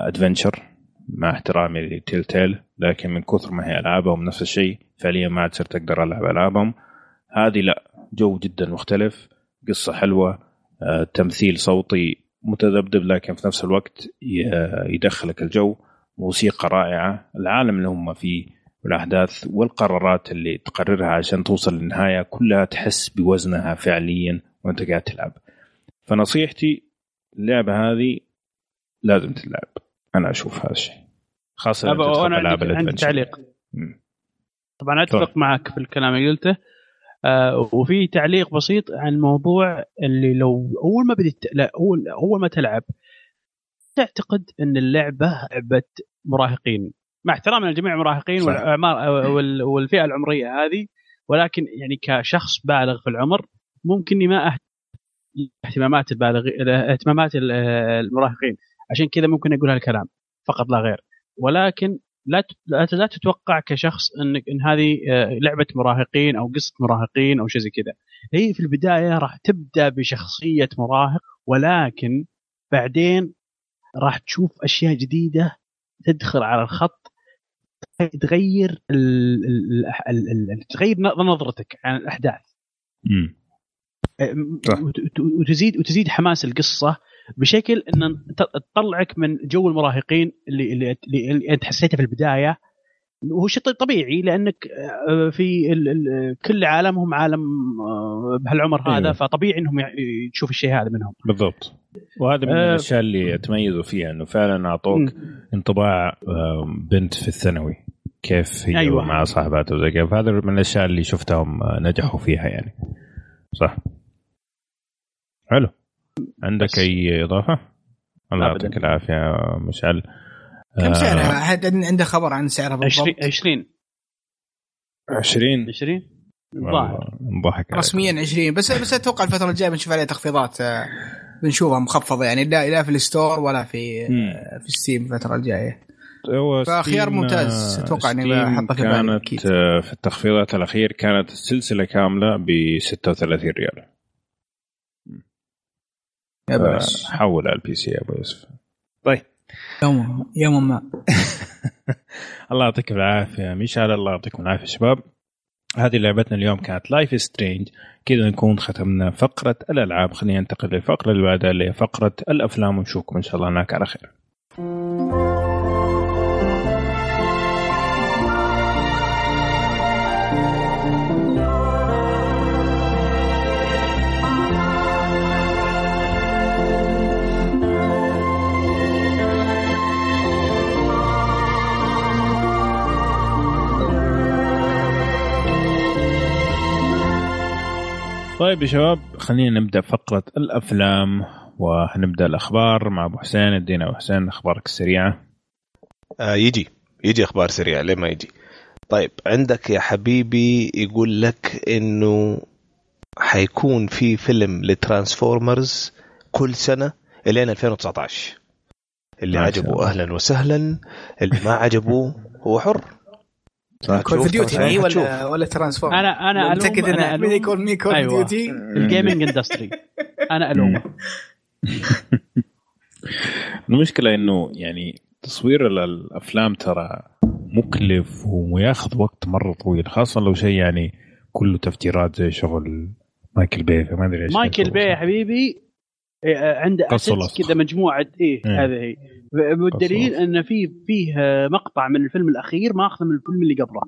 ادفنشر مع احترامي لتيل تيل لكن من كثر ما هي ألعابهم نفس الشيء فعليا ما عاد صرت أقدر ألعب ألعابهم. هذه لا جو جدا مختلف قصة حلوة آه، تمثيل صوتي متذبذب لكن في نفس الوقت يدخلك الجو. موسيقى رائعة. العالم اللي هم فيه والأحداث والقرارات اللي تقررها عشان توصل للنهاية كلها تحس بوزنها فعليا وأنت قاعد تلعب. فنصيحتي اللعبة هذه لازم تلعب أنا أشوف هذا الشيء. خاصة ألعاب عندي, عندي. تعليق. طبعا أتفق تفضل. معك في الكلام اللي قلته. آه وفي تعليق بسيط عن موضوع اللي لو أول ما بديت لا اول اول ما تلعب. تعتقد إن اللعبة لعبة مراهقين؟ مع احترامنا لجميع المراهقين. والأعمار وال- والفئة العمرية هذه ولكن يعني كشخص بالغ في العمر ممكن إني ما اهتمامات البالغ اهتمامات ال- المراهقين. عشان كذا ممكن أقول هالكلام فقط لا غير. ولكن لا لا تتوقع كشخص انك إن هذه آه، لعبة مراهقين أو قصة مراهقين أو شيء زي كذا. هي في البداية راح تبدأ بشخصية مراهق ولكن بعدين راح تشوف أشياء جديدة تدخل على الخط تغير ال ال ال ال ال تغير نظرتك عن الأحداث. وتزيد وتزيد حماس القصة بشكل إن تطلعك من جو المراهقين اللي اللي, اللي, اللي أنت حسيته في البداية وهو شيء طبيعي لأنك آه، في ال ال كل عالمهم عالم آه، بهالعمر هذا أيوة. فطبيعي إنهم تشوف الشيء هذا منهم بالضبط وهذا من آه. الأشياء اللي تميزوا فيها إنه فعلا أعطوك. انطباع بنت في الثانوي كيف هي أيوة. مع صاحباتها وزي كذا فهذا من الأشياء اللي شفتهم آه، نجحوا فيها يعني صح حلو عندك. أي إضافة؟ الله. يعطيك العافية مشعل كم آه، سعرها؟ احد عنده خبر عن سعرها 20 بالضبط؟ 20 20 20 الظاهر والله انضحك عليك. رسميا 20 بس بس أتوقع الفترة الجاية بنشوف عليها تخفيضات آه، بنشوفها مخفضة يعني لا لا في ال store ولا في مم. آه، في ستيم الفترة الجاية. هو فخيار ممتاز. أتوقع إني Steam بحطه في بالي كانت في التخفيضات الأخير كانت السلسلة كاملة ب 36 ريال. يا بس حول على ال PC يا أبو يوسف. طيب. يوم يوم ما. [LAUGHS] الله يعطيكم العافية مشعل الله يعطيكم العافية شباب. هذه لعبتنا اليوم كانت Life is Strange كذا نكون ختمنا فقرة الألعاب؟ خلينا ننتقل للفقره اللي بعدها اللي هي فقرة الأفلام ونشوفكم إن شاء الله هناك على خير. طيب يا شباب خلينا نبدأ فقرة الأفلام وهنبدأ الأخبار مع أبو حسين. ادينا أبو حسين أخبارك السريعة. آه يجي يجي أخبار سريعة ليه ما يجي. طيب عندك يا حبيبي يقول لك إنه حيكون في فيلم لترانسفورمرز كل سنة إلين 2019 اللي عجبه. أهلا وسهلا اللي ما عجبه هو حر. Call of Duty. يعني ولا ولا Transformers أنا أنا متأكد ألوم- أنا ان مين ألوم- يكون مين Call of أيوة. Duty ال gaming industry أنا الومه [LAUGHS] المشكلة إنه يعني تصوير ال- الأفلام ترى مكلف وياخذ وقت مرة طويل خاصة لو شيء يعني كله تفجيرات زي شغل مايكل باي ما أدري إيش مايكل. باي يا حبيبي. عنده assets ولصق. كذا مجموعة إيه إيه. هذه هي والدليل. إن في فيه مقطع من الفيلم الأخير ماخذ من الفيلم اللي قبله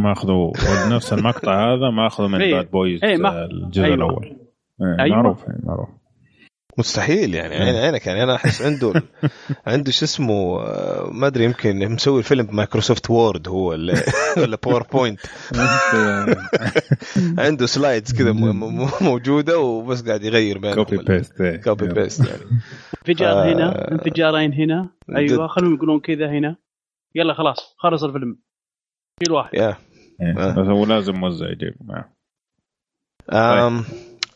ماخذوا نفس المقطع هذا ماخذه من إيه. باد بويز إيه، الجزء أيوة. الأول إيه، أيوة. معروف إيه، معروف مستحيل يعني عين عينك يعني. أنا أحس عنده [LAUGHS] عنده شو اسمه آه، ما أدري يمكن مسوي فيلم ب Microsoft Word هو [LAUGHS] ولا ولا PowerPoint [LAUGHS] عنده slides كذا موجودة وبس قاعد يغير بينهم copy paste copy paste يعني. انفجار آه. هنا انفجارين هنا. أيوه خلوهم يقولون كذا هنا. يلا خلاص خلص الفيلم. شيل واحد. يا. إيه، بس هو لازم موزع يجيب معه.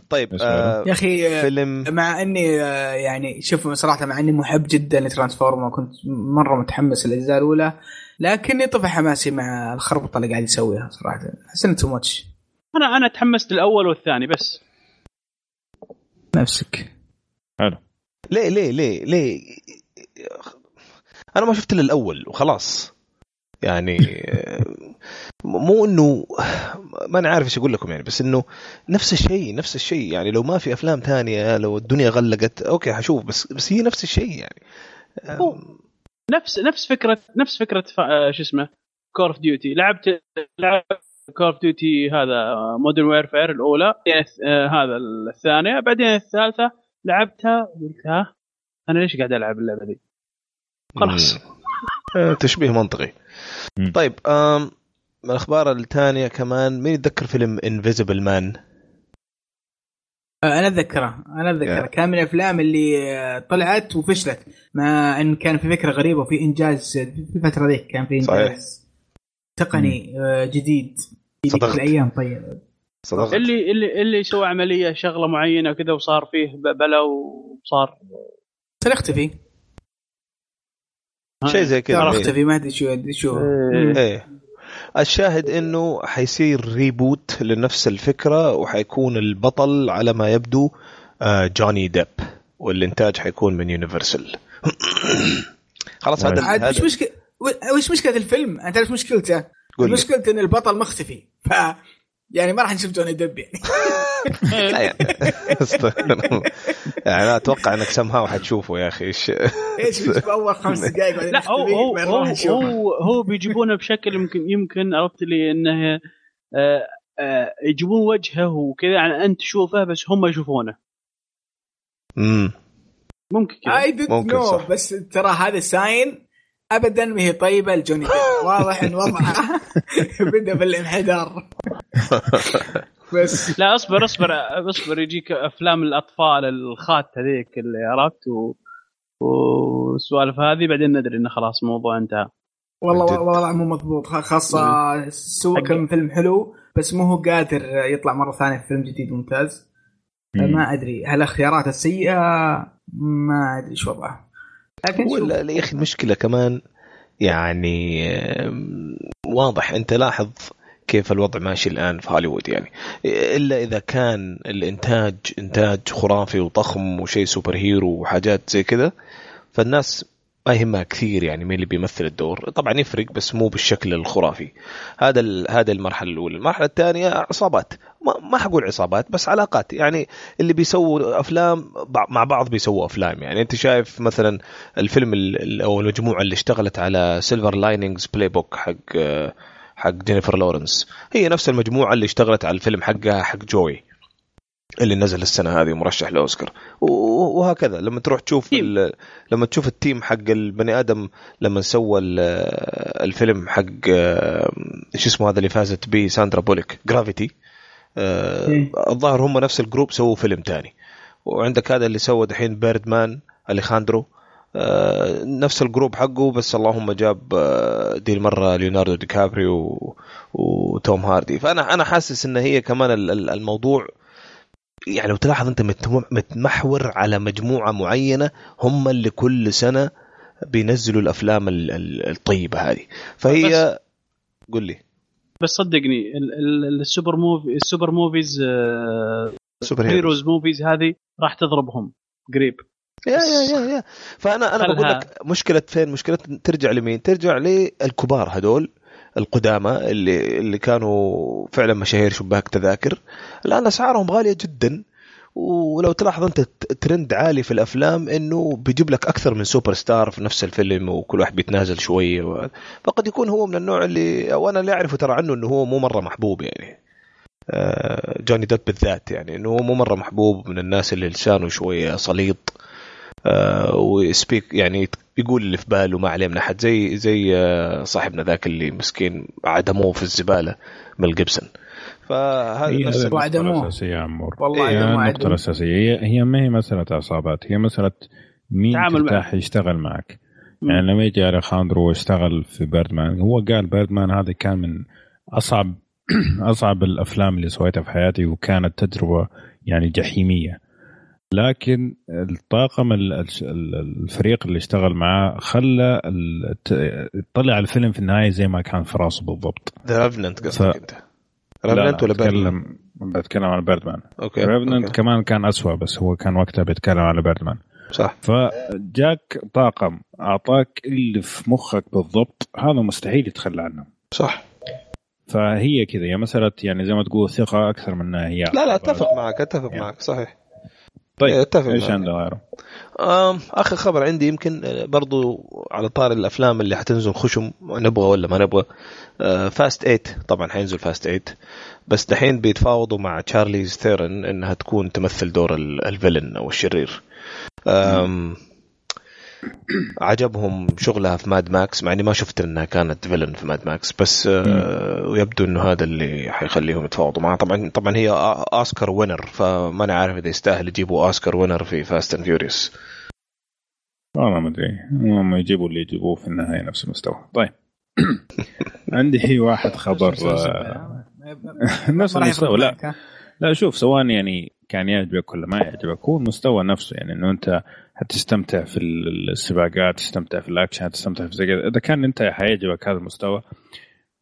طيب آه، يا أخي آه، فيلم. مع إني آه، يعني شوف صراحة مع إني محب جدا ل Transformers وكنت مرة متحمس للأجزاء الأولى لكني طفى حماسي مع الخربطة اللي قاعد يسويها صراحة. احس انه too much أنا أنا تحمست الأول والثاني بس. نفسك. حلو. ليه ليه ليه ليه؟ أنا ما شفت إلا الأول وخلاص. يعني آه، مو إنه ما أنا عارف إيش أقول لكم يعني بس إنه نفس الشيء نفس الشيء يعني لو ما في أفلام ثانية لو الدنيا غلقت okay حشوف بس بس هي نفس الشيء يعني. هو نفس نفس فكرة نفس فكرة آه، شو اسمه Call of Duty لعبت لعبت Call of Duty هذا Modern Warfare الأولى آه، هذا الثانية بعدين الثالثة لعبتها قلت ها أنا ليش قاعد ألعب اللعبة دي؟ خلاص. آه، [LAUGHS] تشبيه منطقي مم. طيب آم من الأخبار الثانية كمان مين يتذكر فيلم Invisible Man آه، أنا أتذكره أنا أتذكره يا. كان من الأفلام اللي آه، طلعت وفشلت مع إن كان في فكرة غريبة وفي إنجاز في الفترة ذيك كان في صحيح. إنجاز تقني آه، جديد في. الأيام طيب صدقت اللي اللي اللي سوى عملية شغلة معينة كذا وصار فيه بلا وصار صار يختفي شيء زي كذا صار إيه. يختفي ما ادري شو شو إيه. إيه الشاهد إنه حيصير ريبوت لنفس الفكرة وحيكون البطل على ما يبدو آه، جوني ديب والإنتاج حيكون من Universal [COUGHS] خلاص هذا عاد هذا مشكله وش مشكلة الفيلم؟ أنت عارف مشكلته؟ قول لي. مشكلته إن البطل مختفي ف يعني ما راح نشوف جوني ديب يعني. [LAUGHS] يعني. يعني أتوقع إنك سمهاو حتشوفه يا أخي. إيش؟ إيش أول خمس [LAUGHS] دقائق بعدين لا هو هو هو. هو, هو بيجيبونه بشكل يمكن يمكن عرفت لي إنه آه، آه، يجيبون وجهه وكذا يعني انت تشوفه بس هم يشوفونه. امم ممكن كذا. I don't ممكن know صح. بس ترى هذا sign ابدا ما هي طيبة لجوني ديب [LAUGHS] واضح إن وضعه [LAUGHS] بدا بالانحدار. [LAUGHS] بس. لا اصبر اصبر اصبر يجيك أفلام الأطفال الخات هذيك اللي عرفت و... والسوالف هذه بعدين ندري انه خلاص الموضوع انتهى. والله. والله مو مضبوط. خاصة سوى كم فيلم حلو بس مو هو قادر يطلع مرة ثانية في فيلم جديد ممتاز. ما أدري هل اختياراته السيئه ما أدري إيش وضعه. هو يا أخي المشكلة كمان يعني واضح. أنت لاحظ كيف الوضع ماشي الآن في هوليوود يعني. إلا إذا كان الإنتاج إنتاج خرافي وضخم وشيء superhero وحاجات زي كذا فالناس ما يهمها كثير يعني مين اللي بيمثل الدور. طبعا يفرق بس مو بالشكل الخرافي. هذا هذه المرحلة الأولى. المرحلة الثانية عصابات. ما, حقول عصابات بس علاقات. يعني اللي بيسووا أفلام مع بعض بيسووا أفلام. يعني أنت شايف مثلا الفيلم ال- ال- أو المجموعة اللي اشتغلت على Silver Linings Playbook حق حق جينيفر لورنس هي نفس المجموعة اللي اشتغلت على الفيلم حقها حق Joy اللي نزل السنة هذه ومرشح لأوسكار. وهكذا. لما تروح تشوف. ال- لما تشوف ال team حق البني آدم لما سوى ال- الفيلم حق إيش اسمه هذا اللي فازت به ساندرا بوليك Gravity إيه. الظاهر هم نفس ال group سووا فيلم تاني. وعندك هذا اللي سوى دحين Birdman أليخاندرو. آه، نفس ال group حقه بس اللهم جاب آه، دي المرة ليوناردو دي كابريو و- وتوم هاردي. فأنا أنا حاسس إن هي كمان ال- ال- الموضوع يعني لو تلاحظ أنت متم- متمحور على مجموعة معينة هم اللي كل سنة بينزلوا الأفلام ال- ال- الطيبة هذه. فهي قل لي. بس صدقني ال- ال- ال super movie ال super movies آه، super heroes. movies هذه راح تضربهم. قريب. يا يا يا يا. فانا أنا بقول لك مشكلة فين؟ مشكلة ترجع لمين؟ ترجع للكبار هذول القدامى اللي اللي كانوا فعلا مشاهير شباك تذاكر. الآن أسعارهم غالية جدا. ولو تلاحظ أنت ترند عالي في الأفلام إنه بيجيب لك أكثر من super star في نفس الفيلم وكل واحد بيتنازل شوية و... فقد يكون هو من النوع اللي وأنا اللي اعرفه ترى عنه إنه هو مو مرة محبوب يعني. آه، جوني ديب بالذات يعني إنه هو مو مرة محبوب من الناس اللي لسانه شوية سليط آه، ويسبيك يعني يقول اللي في باله ما عليه من أحد. زي زي آه، صاحبنا ذاك اللي مسكين عدموه في الزبالة ميل جيبسون. فهذا هي نفس وعدموه. النقطة الأساسية يا عمور. والله إيه، عدموه. الأساسية هي هي ما هي مسألة عصابات هي مسألة مين ترتاح يشتغل معك. مم. يعني لما يجي اليخاندرو واشتغل في بيردمان هو قال بيردمان هذا كان من أصعب [CLEARS THROAT] أصعب الأفلام اللي سويتها في حياتي وكانت تجربة يعني جحيمية. لكن الطاقم ال- ال- الفريق اللي اشتغل معاه خلى طلع الفيلم في النهاية زي ما كان في راسه بالضبط. The Revenant قصدك أنت. Revenant ولا Birdman؟ بتكلم بتكلم عن بيردمان أوكي ريفننت. كمان كان أسوأ بس هو كان وقتها بيتكلم على Birdman صح فجاك طاقم أعطاك اللي في مخك بالضبط هذا مستحيل يتخلى عنه صح فهي كذا هي مسألة يعني زي ما تقول ثقة أكثر منها هي لا لا أتفق معك أتفق يعني. معك صحيح طيب أتفق إيش. عنده غيره؟ آخر خبر عندي يمكن برضو على طاري الأفلام اللي حتنزل غصب نبغى ولا ما نبغى Fast 8 طبعا حينزل Fast 8 بس دحين بيتفاوضوا مع تشارليز ثيرون إنها تكون تمثل دور ال- ال villain أو الشرير. عجبهم شغلها في Mad Max مع إني ما شفت إنها كانت villain في Mad Max بس آه، ويبدو إنه هذا اللي حيخليهم يتفاوضوا معها طبعا طبعا هي Oscar winner فما أنا عارف إذا يستاهل يجيبوا Oscar winner في Fast and Furious والله ما أدري. هم يجيبوا اللي يجيبوه في النهاية نفس المستوى. طيب. [COUGHS] عندي هي واحد خبر آه، [LAUGHS] نفس المستوى لا. لا شوف سواء يعني كان يعجبك ولا ما يعجبك هو المستوى نفسه يعني إنه أنت حتستمتع في السباقات تستمتع في الأكشن حتستمتع في زي كذا. إذا كان أنت حيعجبك هذا المستوى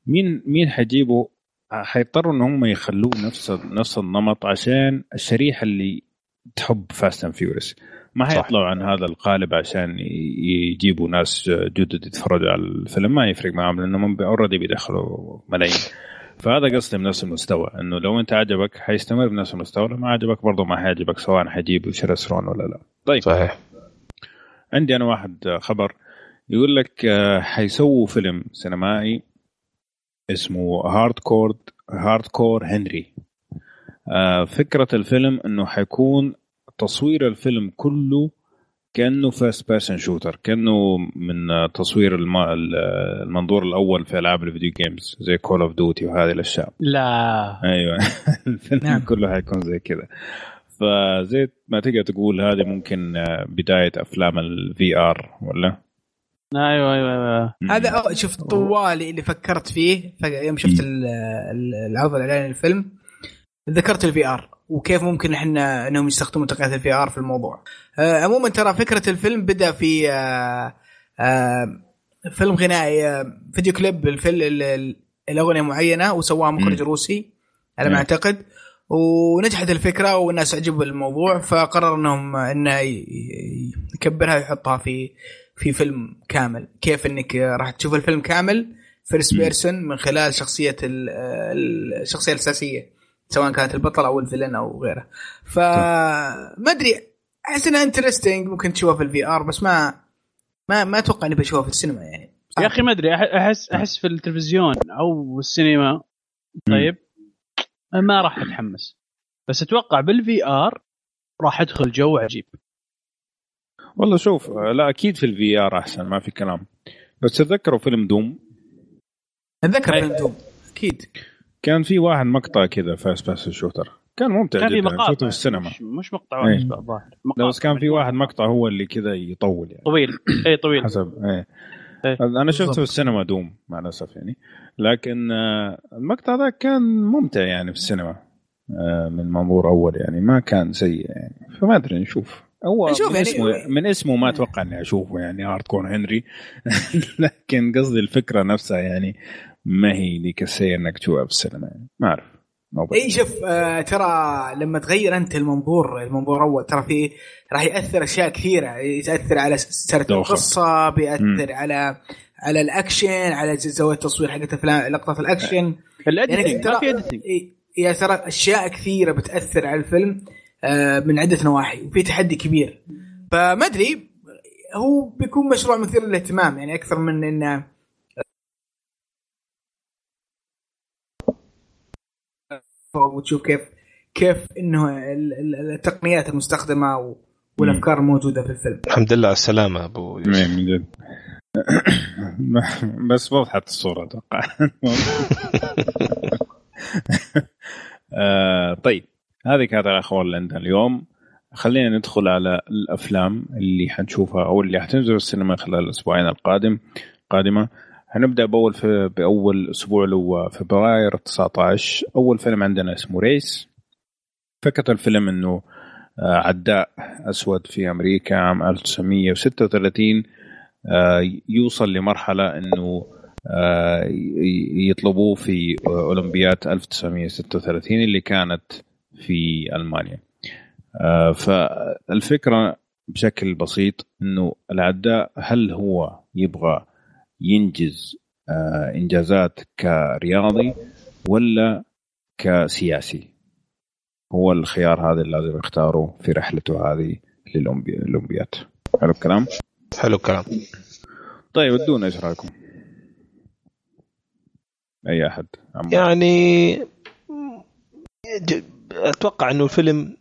مين مين حيجيبوا حيضطروا ان هم يخلوه نفس نفس النمط عشان الشريحة اللي تحب Fast and Furious ما. حيطلعوا عن هذا القالب عشان يجيبوا ناس جدد يتفرجوا على الفيلم. ما يفرق معهم لأنهم already بيدخلوا ملايين. فهذا قصدي بنفس المستوى إنه لو أنت عجبك حيستمر بنفس المستوى لو ما عجبك برضه ما حيعجبك سواء حيجيب شرسرون ولا لا. طيب. صحيح. عندي أنا واحد خبر يقول لك آه، حيسووا فيلم سينمائي اسمه Hardcore Hardcore Henry. آه، فكرة الفيلم إنه حيكون تصوير الفيلم كله كأنه first person shooter كأنه من تصوير الم- ال- المنظور الأول في ألعاب ال video games زي Call of Duty وهذه الأشياء. لا. أيوه. [LAUGHS] الفيلم نعم. كله حيكون زي كذا فزي ما تقدر تقول هذه ممكن آه، بداية أفلام ال VR ولا؟ أيوه أيوه أيوه. هذا أو- شوف طوالي اللي فكرت فيه يوم شفت ال- ال- العرض الإعلاني للفيلم ذكرت ال VR وكيف ممكن إحنا إنهم يستخدموا تقنية ال VR في الموضوع. آه عموما ترى فكرة الفيلم بدأ في آه آه فيلم غنائي آه video clip الفيلم الاغنيه معينة وسواها مخرج. روسي على. ما أعتقد ونجحت الفكرة والناس عجب الموضوع فقرر إنهم إنه يكبرها ويحطها في في فيلم كامل كيف إنك راح تشوف الفيلم كامل first. person من خلال شخصية ال- ال- الشخصية الأساسية سواء كانت البطل أو ال villain أو غيره. فما أدري أحس إنها interesting ممكن تشوفها في ال VR بس ما ما ما أتوقع إني بشوفها في السينما يعني. يا أخي ما أدري أحس أحس في التلفزيون أو السينما طيب ما راح أتحمس. بس أتوقع بال VR راح أدخل جو عجيب. والله شوف لا أكيد في ال VR أحسن ما في كلام. بس تذكروا فيلم Doom؟ أتذكر. فيلم Doom أكيد. كان في واحد مقطع كذا first person shooter كان ممتع كان في جدا مقاطع. شفته في السينما. مش, مش مقطع واحد إيه. الظاهر لا مقاطع. بس كان في واحد مقطع هو اللي كذا يطول يعني. طويل. اي طويل. حسب إيه. إيه. أنا شفته. في السينما Doom مع الأسف يعني. لكن آه، المقطع ذا كان ممتع يعني في السينما آه، من منظور أول يعني. ما كان سيء يعني. فما أدري نشوف. هو نشوف من يعني- اسمه من اسمه ما أتوقع إني أشوفه يعني Hardcore Henry. [LAUGHS] لكن قصدي الفكرة نفسها يعني. ما هي ذيك السيء إنك تشوفها في السينما يعني ما اعرف اي شوف آه ترى لما تغير أنت المنظور المنظور اول ترى في راح يأثر أشياء كثيرة. يأثر على سرد. القصة بيأثر مم. على على الأكشن على زاويه التصوير حقت افلام لقطات الأكشن. ال editing يعني ما في ترى editing إي- يا ترى أشياء كثيرة بتأثر على الفيلم آه، من عدة نواحي وفي تحدي كبير. فما أدري هو بيكون مشروع مثير للاهتمام يعني أكثر من إنه وتشوف كيف كيف إنه ال- ال- التقنيات المستخدمة و- والأفكار الموجوده في الفيلم. الحمد لله على السلامة أبو يوسف. من جد. [COUGHS] بس وضحت الصورة أتوقع. آه طيب. هذه كانت الأخبار اللي عندنا اليوم. خلينا ندخل على الأفلام اللي حنشوفها أو اللي حتنزل السينما خلال الاسبوعين القادم قادمة. هنبدأ بأول في بأول أسبوع هو فبراير 19 أول فيلم عندنا اسمه ريس. فكرة الفيلم إنه آه، عداء أسود في أمريكا عام 1936 آه، يوصل لمرحلة إنه آه، يطلبوه في أولمبياد 1936 اللي كانت في ألمانيا. فالفكرة بشكل بسيط إنه العداء هل هو يبغى ينجز آه، إنجازات كرياضي ولا كسياسي. هو الخيار هذا اللي لازم يختاره في رحلته هذه الأولمبياد. حلو الكلام؟ حلو الكلام. طيب ادونا إيش رأيكم؟ أي أحد؟ عمو. يعني أتوقع إنه الفيلم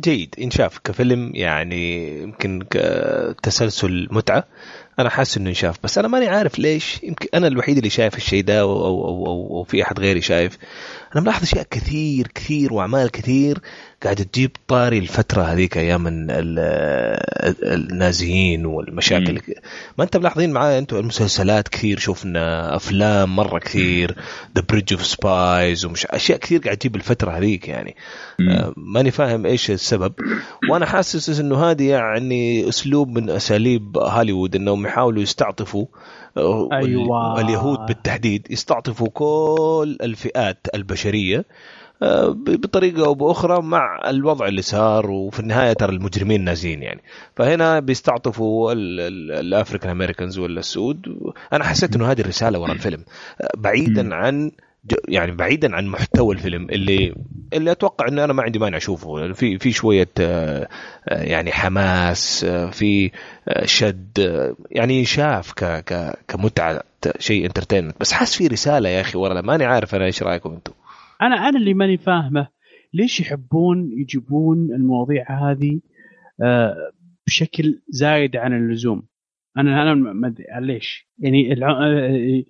جيد ينشاف كفيلم يعني يمكن كتسلسل متعة. أنا حاسس إنه ينشاف بس أنا ماني عارف ليش. يمكن أنا الوحيد اللي شايف الشيء ده أو أو أو, أو, أو في أحد غيري شايف. أنا ملاحظ أشياء كثير كثير وأعمال كثير قاعدة تجيب طاري الفترة هذيك أيام ال- ال- النازيين والمشاكل مم. ما أنت ملاحظين معايا أنتم المسلسلات كثير شفنا أفلام مرة كثير ذا Bridge of Spies ومش أشياء كثير قاعد تجيب الفترة هذيك يعني. آه، ماني فاهم إيش السبب وأنا حاسس إنه هذه يعني أسلوب من أساليب هوليوود إنهم يحاولوا يستعطفوا آه، أيوة. اليهود بالتحديد يستعطفوا كل الفئات البشرية بطريقة أو بأخرى مع الوضع اللي صار وفي النهاية ترى المجرمين نازيين يعني. فهنا بيستعطفوا ال- ال- ال African Americans ولا السود. أنا حسيت إنه هذه الرسالة ورا الفيلم. بعيدا عن يعني بعيدا عن محتوى الفيلم اللي اللي أتوقع إنه أنا ما عندي مانع أشوفه. في في شوية آه، يعني حماس آه، في آه، شد يعني شاف ك ك كمتعة شيء انترتينمنت بس حاسس في رسالة يا أخي ورا ماني عارف أنا إيش رأيكم أنتم. أنا أنا اللي ماني فاهمه ليش يحبون يجيبون المواضيع هذه آه، بشكل زايد عن اللزوم. أنا أنا ما أدري ليش؟ يعني الع... آه،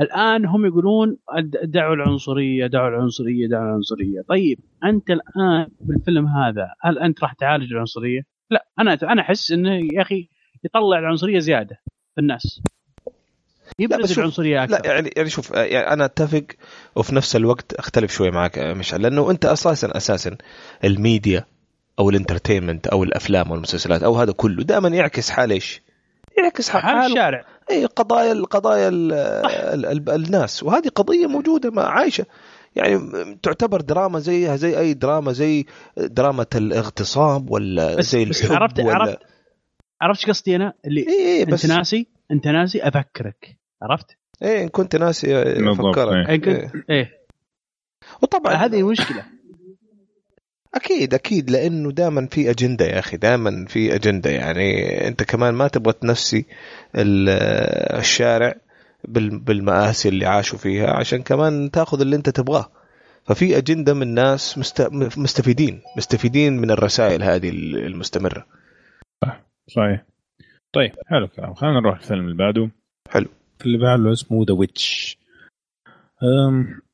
الآن هم يقولون دعوا العنصرية دعوا العنصرية دعوا العنصرية. طيب أنت الآن بالفيلم هذا هل أنت راح تعالج العنصرية؟ لا أنا أنا أحس إنه يا أخي يطلع العنصرية زيادة في الناس. يبرز العنصرية أكثر. لا يعني يعني شوف آه، يعني أنا أتفق وفي نفس الوقت أختلف شوي معك يا مشعل لأنه أنت أساسا أساسا الميديا أو الإنترتينمنت أو الأفلام والمسلسلات أو هذا كله دائما يعكس حال إيش؟ يعكس حال, حال الشارع. إي قضايا القضايا ال ال ال الناس. وهذه قضية موجودة ما عايشة. يعني تعتبر دراما زيها زي أي دراما زي دراما الاغتصاب ولا بس- زي بس الحب عرفت- ولا عرفت- عرفت قصدي أنا؟ اللي إي إي بس انت ناسي؟ انت ناسي؟ أذكرك. عرفت؟ اي إن كنت ناسي افكرك إيه. إن كنت- إيه. وطبعا هذه مشكلة. أكيد أكيد لأنه دائما في أجندة يا أخي دائما في أجندة. يعني أنت كمان ما تبغى تنسي ال- الشارع بال- بالمآسي اللي عاشوا فيها عشان كمان تأخذ اللي أنت تبغاه. ففي أجندة من ناس مست- مستفيدين مستفيدين من الرسائل هذه المستمرة. صحيح. طيب حلو الكلام. خلينا نروح الفيلم اللي بعده. حلو. اللي بعده اسمه ذا ويتش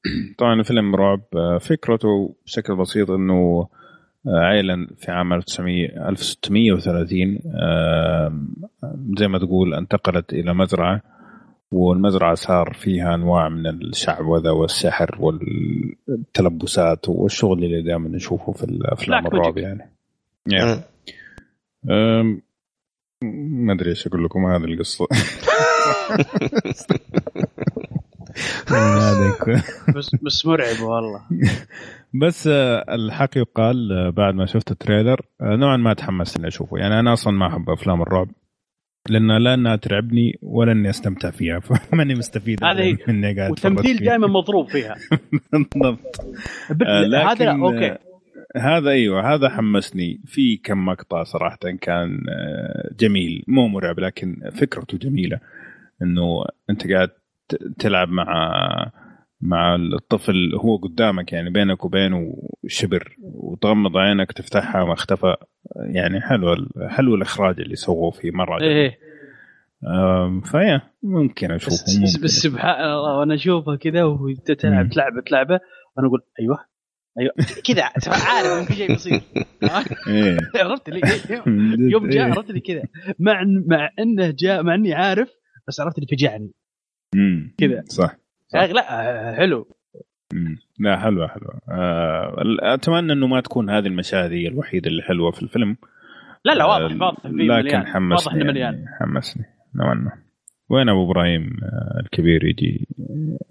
[CLEARS THROAT] طبعا الفيلم رعب. آه، فكرته بشكل بسيط إنه آه، عائلة في عام 1900 1630 آم، زي ما تقول انتقلت إلى مزرعة والمزرعة صار فيها أنواع من الشعوذة والسحر والتلبسات والشغل اللي دائما نشوفه في الأفلام الرعب. يعني. يعني ما أدري إيش أقول لكم هذه القصة. [LAUGHS] بس بس مرعب والله. بس آه، الحق يقال آه، بعد ما شفت التريلر آه، نوعا ما تحمست اني أشوفه. يعني أنا أصلا ما أحب أفلام الرعب لأن لا إنها ترعبني ولا إني أستمتع فيها. [LAUGHS] فماني مستفيد هذه هي. أبداً من إني قاعد والتمثيل. دائما مضروب فيها. [LAUGHS] بالضبط. هذا أوكي. هذا أيوه هذا حمسني في كم مقطع صراحة كان آه، جميل. مو مرعب لكن فكرته جميلة. إنه أنت قاعد تلعب مع مع الطفل هو قدامك يعني بينك وبينه شبر وتغمض عينك تفتحها ما اختفى. يعني حلو حلو الإخراج اللي سووه فيه مرة. إيه. فيا ممكن أشوفه بس, ممكن بس سبحان الله وأنا أشوفه كذا وهي تلعب. لعبه لعبه وأنا أقول أيوه. أيوه. كذا عارف إن في شيء بيصير. [LAUGHS] إيه. عرفت لي؟ [LAUGHS] يوم جاء إيه. عرفت لي كذا. مع مع انه جاء مع إني عارف بس عرفت اللي فجعني. كذا. صح. أخي لا حلو. مم. لا حلوة حلوة. آه، أتمنى إنه ما تكون هذه المشاهد هي الوحيدة اللي حلوة في الفيلم. لا لا واضح آه، واضح لكن حمسني واضح إنه مليان. يعني حمسني. نوعا وين أبو إبراهيم آه، الكبير يجي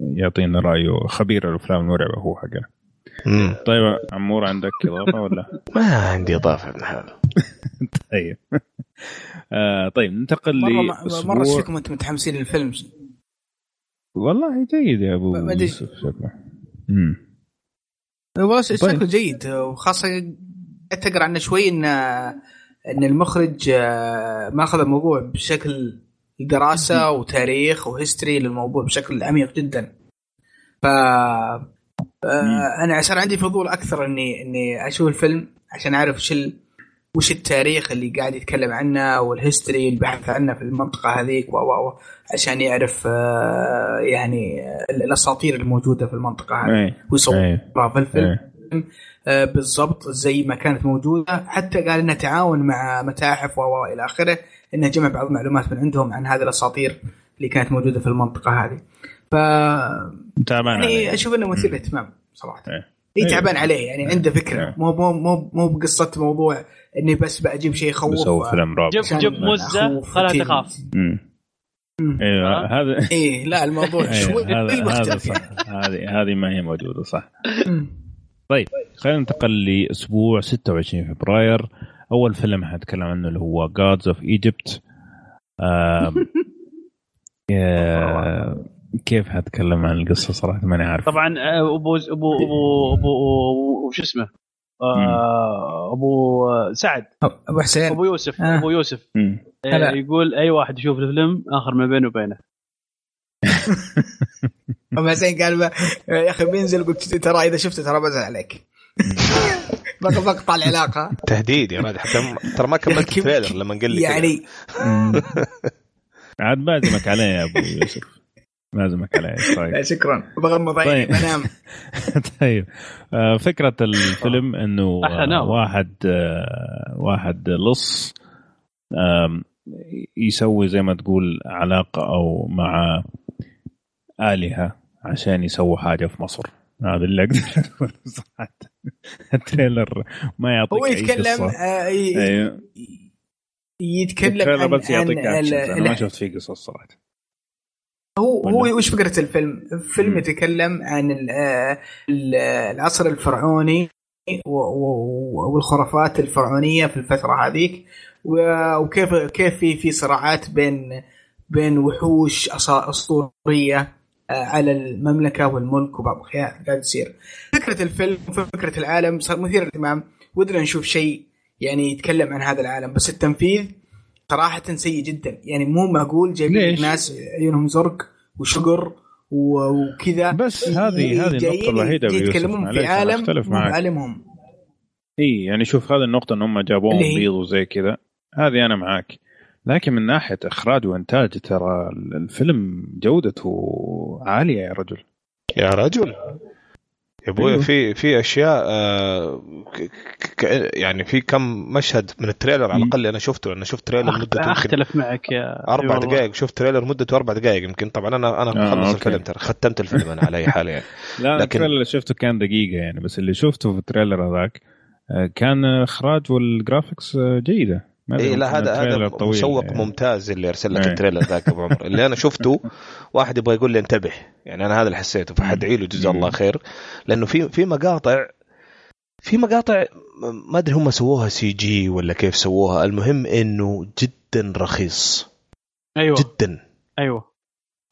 يعطينا رأيه خبير الأفلام المرعبة هو حقنا. مم. طيب عمور عندك إضافة ولا؟ [LAUGHS] ما عندي إضافة ابن حلال [LAUGHS] طيب. آه طيب ننتقل مرة مرة لاسبوع إيش فيكم أنتم متحمسين للفيلم؟ والله جيد يا أبو ما. يوسف شكله امم والله. شكله جيد وخاصة قعدت اقرا عنه شوي إن إن المخرج آه، ماخذ الموضوع بشكل دراسة وتاريخ و history للموضوع بشكل عميق جدا. ف آه، أنا صار عندي فضول أكثر اني إني أشوف الفيلم عشان أعرف وش ال... وش التاريخ اللي قاعد يتكلم عنه وال history اللي بحث عنه في المنطقة هذيك و و عشان يعرف آه، يعني آه، الأساطير الموجودة في المنطقة هذه. إيه. ويصورها في الفيلم إيه آه، بالضبط زي ما كانت موجودة. حتى قال إنه تعاون مع متاحف و إلى آخره إنه جمع بعض المعلومات من عندهم عن هذه الأساطير اللي كانت موجودة في المنطقة هذه. ف تعبان يعني عليه. أشوف إنه مثير للاهتمام صراحة إيه. اي إيه. تعبان عليه يعني عنده فكرة إيه. مو مو مو مو بقصة موضوع إني بس بجيب شيء يخوف بسوي فيلم رعب جيب جيب مزة وتيم. تخاف. أيوه. هذا [LAUGHS] إيه لا الموضوع [LAUGHS] شوي مختلف صح هذه هذه ما هي موجودة صح. طيب خلينا ننتقل لأسبوع 26 فبراير أول فيلم حنتكلم عنه اللي هو Gods of Egypt كيف حتكلم عن القصة صراحة؟ ماني عارف. طبعا آه، أبو أبو أبو أبو شو اسمه؟ آه، أبو سعد. أبو حسين. أبو يوسف آه. أبو يوسف. آه،. يقول أي واحد يشوف الفيلم آخر ما بينه وبينه. [LAUGHS] أبو حسين قال ما- يا أخي بينزل قلت ترى إذا شفته ترى بزعل عليك. [LAUGHS] بق- بقطع العلاقة. تهديد يا راجل حتى ترى ما كملت [LAUGHS] التريلر لما قال لي. يعني. عاد بازمك عليه يا أبو يوسف. عليه. إيش رأيك؟ شكرا. بغمض عيني طيب. بنام. [LAUGHS] طيب. آه، فكرة الفيلم إنه آه،. واحد آه، واحد لص يسوي زي ما تقول علاقة أو مع آلهة عشان يسووا حاجة في مصر. هذا اللي أقدر أقوله. [LAUGHS] صراحة. ال trailer ما يعطيك هو يتكلم. آه، ي- أيوه. يتكلم ال trailer عن بس يعطيك عن أنا ما شفت فيه قصص صراحة. هو ولا؟ هو وش فكرة الفيلم؟ الفيلم. يتكلم عن ال- ال- العصر الفرعوني والخرافات الفرعونية في الفترة هذيك وكيف كيف في في صراعات بين بين وحوش أسطورية آه، على المملكة والملك وبعض الاشياء قاعد تصير. فكرة الفيلم وفكرة العالم صار مثير للاهتمام ودنا نشوف شيء يعني يتكلم عن هذا العالم بس التنفيذ صراحة سيء جدا. يعني مو معقول جايبين ناس عيونهم زرق وشقر و- وكذا. بس هذه هذه النقطة الوحيدة أبو يوسف، يتكلمون في عالم. بعالمهم. إي يعني شوف هذه النقطة إن هم جابوهم؟ بيض وزي كذا هذه أنا معاك. لكن من ناحية إخراج وإنتاج ترى الفيلم جودته عالية يا رجل. يا رجل. يا أبوي أيوه. في في أشياء آه، ك- ك- يعني في كم مشهد من التريلر على. الأقل أنا شفته أنا شفت تريلر أخت- مدته أختلف معك يا أربع أي والله. دقائق شفت تريلر مدته أربع دقائق يمكن طبعا أنا أنا آه، مخلص أوكي. الفيلم ترى ختمت الفيلم أنا على أي حال يعني [LAUGHS] لا لكن- التريلر اللي شفته كان دقيقة يعني بس اللي شفته في التريلر هذاك آه، كان إخراج والجرافيكس آه، ما أدري اي لا هذا هذا مسوق يعني. ممتاز اللي أرسل لك إيه. التريلر ذاك أبو عمر اللي أنا شفته [LAUGHS] واحد يبغى يقول لي انتبه يعني أنا هذا اللي حسيته فحدعي له جزاه. الله خير لأنه في في مقاطع في مقاطع ما أدري هم سووها CG ولا كيف سووها المهم إنه جدا رخيص أيوه جدا أيوه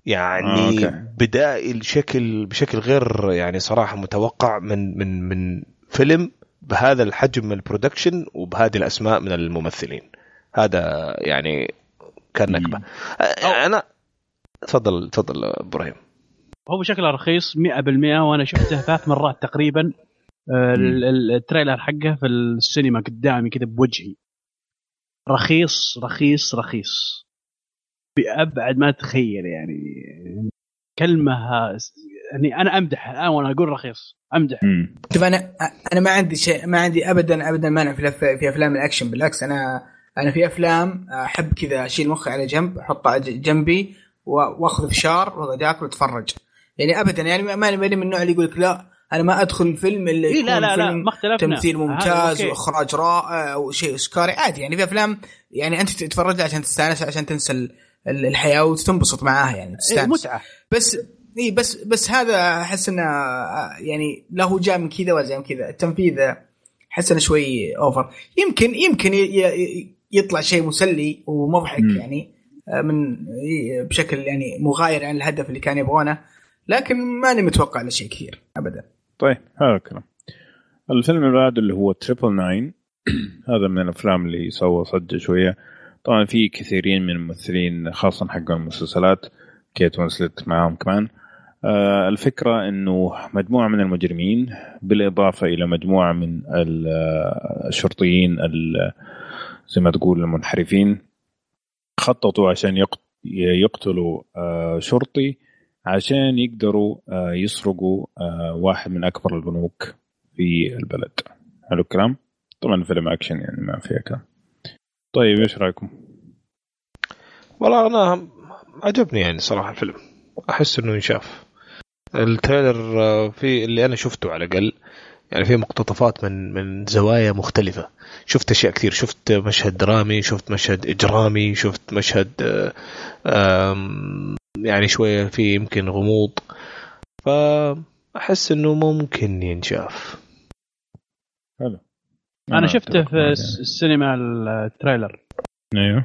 يعني آه،. بدائي الشكل بشكل غير يعني صراحة متوقع من من من فيلم بهذا الحجم من ال production وبهذه الأسماء من الممثلين. هذا يعني كان نكبة. مم. أ- أنا تفضل تفضل إبراهيم. هو شكله رخيص 100% وأنا شفته ثلاث مرات تقريبا. ال- ال- ال trailer حقه في السينما قدامي كذا بوجهي. رخيص رخيص رخيص. بأبعد ما تتخيل يعني. كلمة يعني أنا أمدح الآن وأنا أقول رخيص. أمدح. مم. شوف أنا أنا ما عندي شيء ما عندي ابدا ابدا مانع في في أفلام الأكشن. بالعكس أنا أنا في أفلام أحب كذا أشيل مخي على جنب احطه ج- جنبي وأخذ فشار وأقعد آكل وأتفرج. يعني ابدا يعني ما- ماني ماني من النوع اللي يقول لك لا أنا ما أدخل الفيلم إلا إيه لا لا لا فيلم ما اختلفنا. تمثيل ممتاز. وإخراج رائع وشيء اوسكاري عادي يعني في أفلام يعني أنت تتفرج عشان تستانس عشان تنسى ال- ال- الحياة وتنبسط معاها يعني إيه، تستانس. متعة. بس إي بس بس هذا أحس إنه يعني لا هو جاء من كذا ولا جاء من كذا. التنفيذ أحس إنه شوي over. يمكن يمكن يطلع شيء مسلي ومضحك مم. يعني من بشكل يعني مغاير عن الهدف اللي كان يبغونه. لكن ماني متوقع له شيء كثير ابدا. طيب هذا الكلام. الفيلم اللي بعده اللي هو Triple 9 [CLEARS THROAT] هذا من الأفلام اللي سوى صدى شوية. طبعا في كثيرين من الممثلين خاصه حق المسلسلات كيت وينسلت معاهم كمان. آه الفكرة إنه مجموعة من المجرمين بالإضافة إلى مجموعة من آه، الشرطيين ال- زي ما تقول المنحرفين خططوا عشان يقت- يقتلوا آه، شرطي عشان يقدروا يسرقوا واحد من أكبر البنوك في البلد. حلو الكلام؟ طبعا فيلم أكشن يعني ما فيها كلام. طيب إيش رأيكم؟ والله أنا عجبني يعني صراحة الفيلم. أحس إنه ينشاف. ال trailer آه، في اللي أنا شفته على الأقل يعني في مقتطفات من من زوايا مختلفة. شفت أشياء كثير. شفت مشهد درامي شفت مشهد إجرامي شفت مشهد آه، يعني شوية في يمكن غموض. فاحس إنه ممكن ينشاف. حلو. أنا شفته في السينما ال trailer. يعني.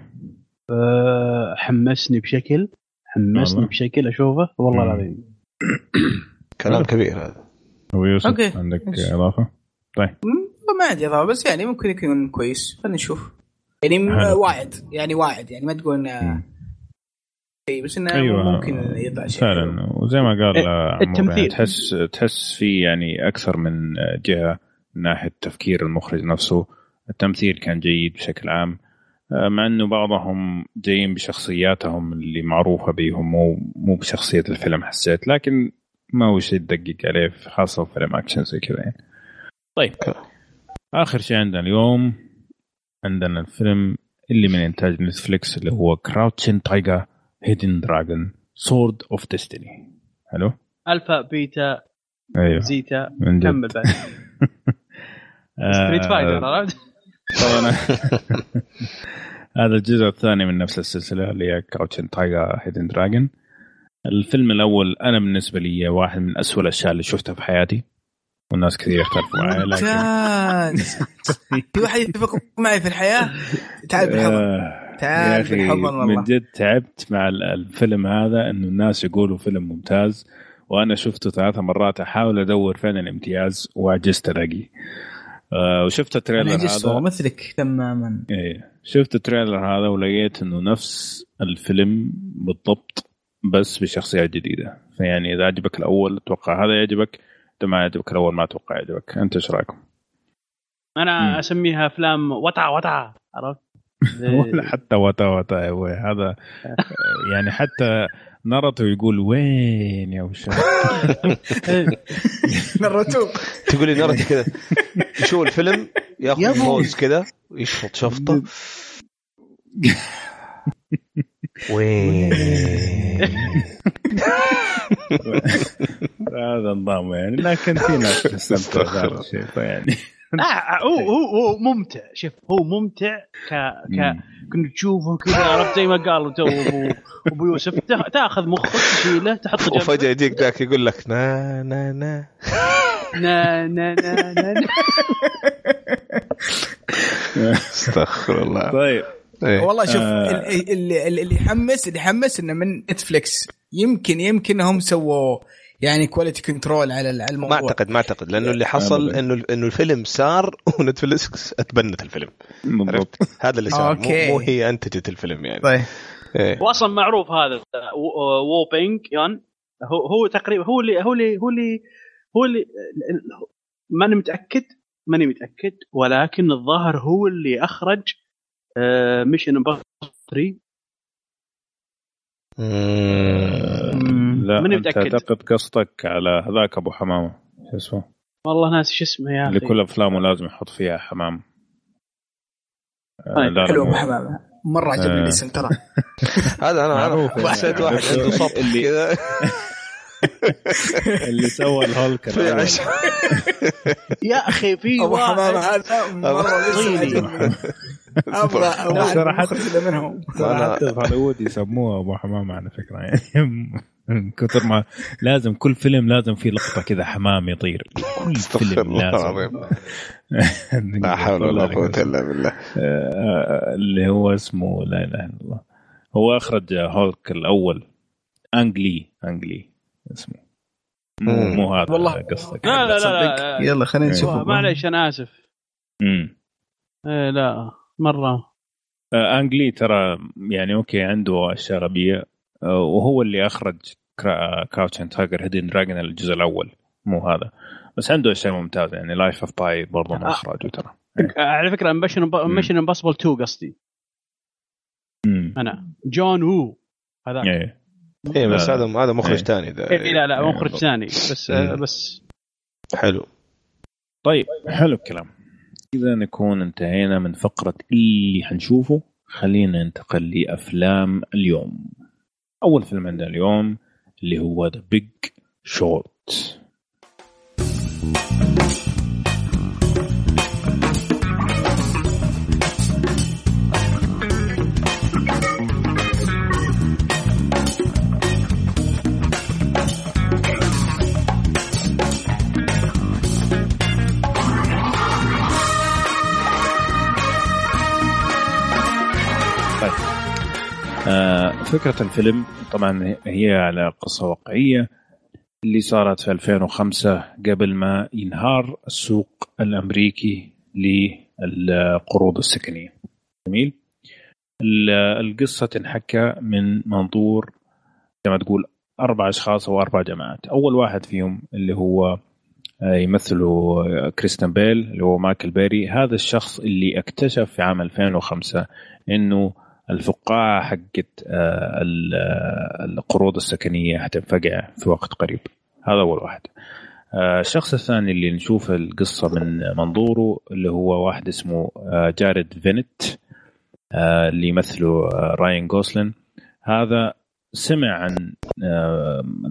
أيوه أه، حمسني بشكل حمسني والله. بشكل أشوفه والله. العظيم [COUGHS] كلام كبير هذا هو يوسف أوكي. عندك إيش؟ إضافة م- ما عندي إضافة بس يعني ممكن يكون كويس خلينا نشوف يعني. واعد يعني واعد يعني ما تقول إنه. شيء بس إنه أيوه ممكن يطلع شيء. فعلا وزي ما قال إيه، آه، التمثيل. يعني تحس تحس في يعني أكثر من جهة من ناحية تفكير المخرج نفسه التمثيل كان جيد بشكل عام مع إنه بعضهم جايين بشخصياتهم اللي معروفة بيهم مو مو بشخصية الفيلم حسيت لكن ما هو شيء تدقق عليه خاصة في فيلم أكشن زي كذا يعني. طيب آخر شيء عندنا اليوم عندنا الفيلم اللي من إنتاج نتفليكس اللي هو Crouching Tiger Hidden Dragon Sword of Destiny حلو؟ ألفا بيتا أيوه. زيتا. كمل بعد. [LAUGHS] Street Fighter عرفت؟ طبعا. [LAUGHS] هذا الجزء الثاني من نفس السلسلة اللي هي Crouching Tiger Hidden Dragon الفيلم الأول أنا بالنسبة لي واحد من أسوأ الأشياء اللي شفتها في حياتي. والناس كثير يختلفوا معي لكن ممتاز في واحد يتفق معي في الحياة؟ تعال بالحضن. آه، تعال بالحضن والله. من جد تعبت مع ال- الفيلم هذا إنه الناس يقولوا فيلم ممتاز وأنا شفته ثلاث مرات أحاول أدور فين الامتياز وعجزت الاقي آه وشفت ال trailer أنا هذا مثلك تماما إيه شفت ال trailer هذا ولقيت إنه نفس الفيلم بالضبط بس بشخصيات جديدة فيعني إذا عجبك الأول أتوقع هذا يعجبك إذا ما عجبك الأول ما أتوقع يعجبك أنت إيش رأيكم؟ مم. أنا أسميها أفلام وطع وطع عرفت؟ [LAUGHS] ولا حتى وتا وتا يا أبوي هذا [LAUGHS] يعني حتى نرته يقول وين يا وش؟ [LAUGHS] نرتوب تقول لي نرد كذا. يشوف الفيلم ياخذ. بوز كذا ويشفط شفطة. وين؟ [LAUGHS] هذا نظام يعني لكن في ناس تستمتع بهذا الشيء فيعني آه،, آه هو إيه. هو هو ممتع. شوف هو ممتع ك ك كنت تشوفه كذا عرفت زي ما قال تو ابو أبو يوسف تأخذ مخك تشيله تحطه جنبك وفجأة يجيك ذاك يقول لك نا نا نا. نا نا نا نا استغفر الله. طيب. إيه. والله شوف آه. اللي يحمس اللي يحمس انه من نتفلكس يمكن يمكن هم سووا يعني quality control على ال- على ما الموضوع أعتقد ما أعتقد لأنه اللي حصل. إنه إنه الفيلم صار [LAUGHS] و Netflix اتبنت الفيلم بالضبط عرفت هذا اللي صار مو. مو هي انتجت الفيلم يعني طيب إيه. واصلا معروف هذا و- وو بينج يان هو هو تقريبا هو اللي هو اللي هو اللي هو اللي ماني متأكد ماني متأكد ولكن الظاهر هو اللي أخرج Mission Impossible 3 مم. لا ماني أنت. اعتقد قصدك على هذاك أبو حمامة. شو اسمه؟ والله ناسي شو اسمه يا اللي أخي؟ كل أفلامه لازم يحط فيها حمام. آه، طيب، لا، لا، حلو ابو حمامة. مرة عجبني آه. الاسم ترى. [LAUGHS] هذا أنا أنا. [LAUGHS] حسيت واحد عنده سطح اللي- كذا. [LAUGHS] اللي سوى الهولك يا أخي في أبو حمامة واحد هذا مرة. [LAUGHS] أبغى مخرج منهم. في هوليوود يسموه أبو حمامة على فكرة. يعني من كثر ما لازم كل فيلم لازم فيه لقطة كذا حمام يطير. كل فيلم لازم. [LAUGHS] لا حول ولا قوة إلا بالله. آه، اللي هو اسمه لا إله إلا الله. هو أخرج هولك الأول. أنجلي أنجلي اسمه. مو. مو هذا والله. قصدك. لا لا لا, تصدق؟ لا, يلا خلينا نشوف لا. معليش أنا آسف. امم إيه لا. مرة. آه، أنج لي ترى يعني okay عنده أشياء غبيه آه، وهو اللي أخرج Crouching Tiger Hidden Dragon الجزء الأول. مو هذا. بس عنده أشياء ممتازة. يعني Life of Pi برضه من آه. اخراجه ترى. على فكرة Mission Mission Impossible 2 قصدي. امم أنا. جون وو هذا إيه. إيه بس آه. هذا هذا مخرج إيه. ثاني ذا. إيه لا لا إيه، مخرج. ثاني. بس آه، مم. بس. حلو. طيب حلو الكلام. إذا نكون انتهينا من فقرة اللي حنشوفه خلينا ننتقل لأفلام اليوم. أول فيلم عندنا اليوم اللي هو The Big Short فكرة الفيلم طبعا هي على قصة واقعية اللي صارت في 2005 قبل ما ينهار السوق الأمريكي للقروض السكنية. جميل؟ ال- القصة تنحكى من منظور زي ما تقول أربع أشخاص أو أربع جماعات. أول واحد فيهم اللي هو يمثله كريستن بيل اللي هو مايكل بيري. هذا الشخص اللي اكتشف في عام 2005 إنه الفقاعة حقت آه، آه، القروض السكنية حتنفقع في وقت قريب. هذا أول واحد. آه، الشخص الثاني اللي نشوف القصة من منظوره اللي هو واحد اسمه جارد فينيت اللي يمثله راين جوسلينج هذا سمع عن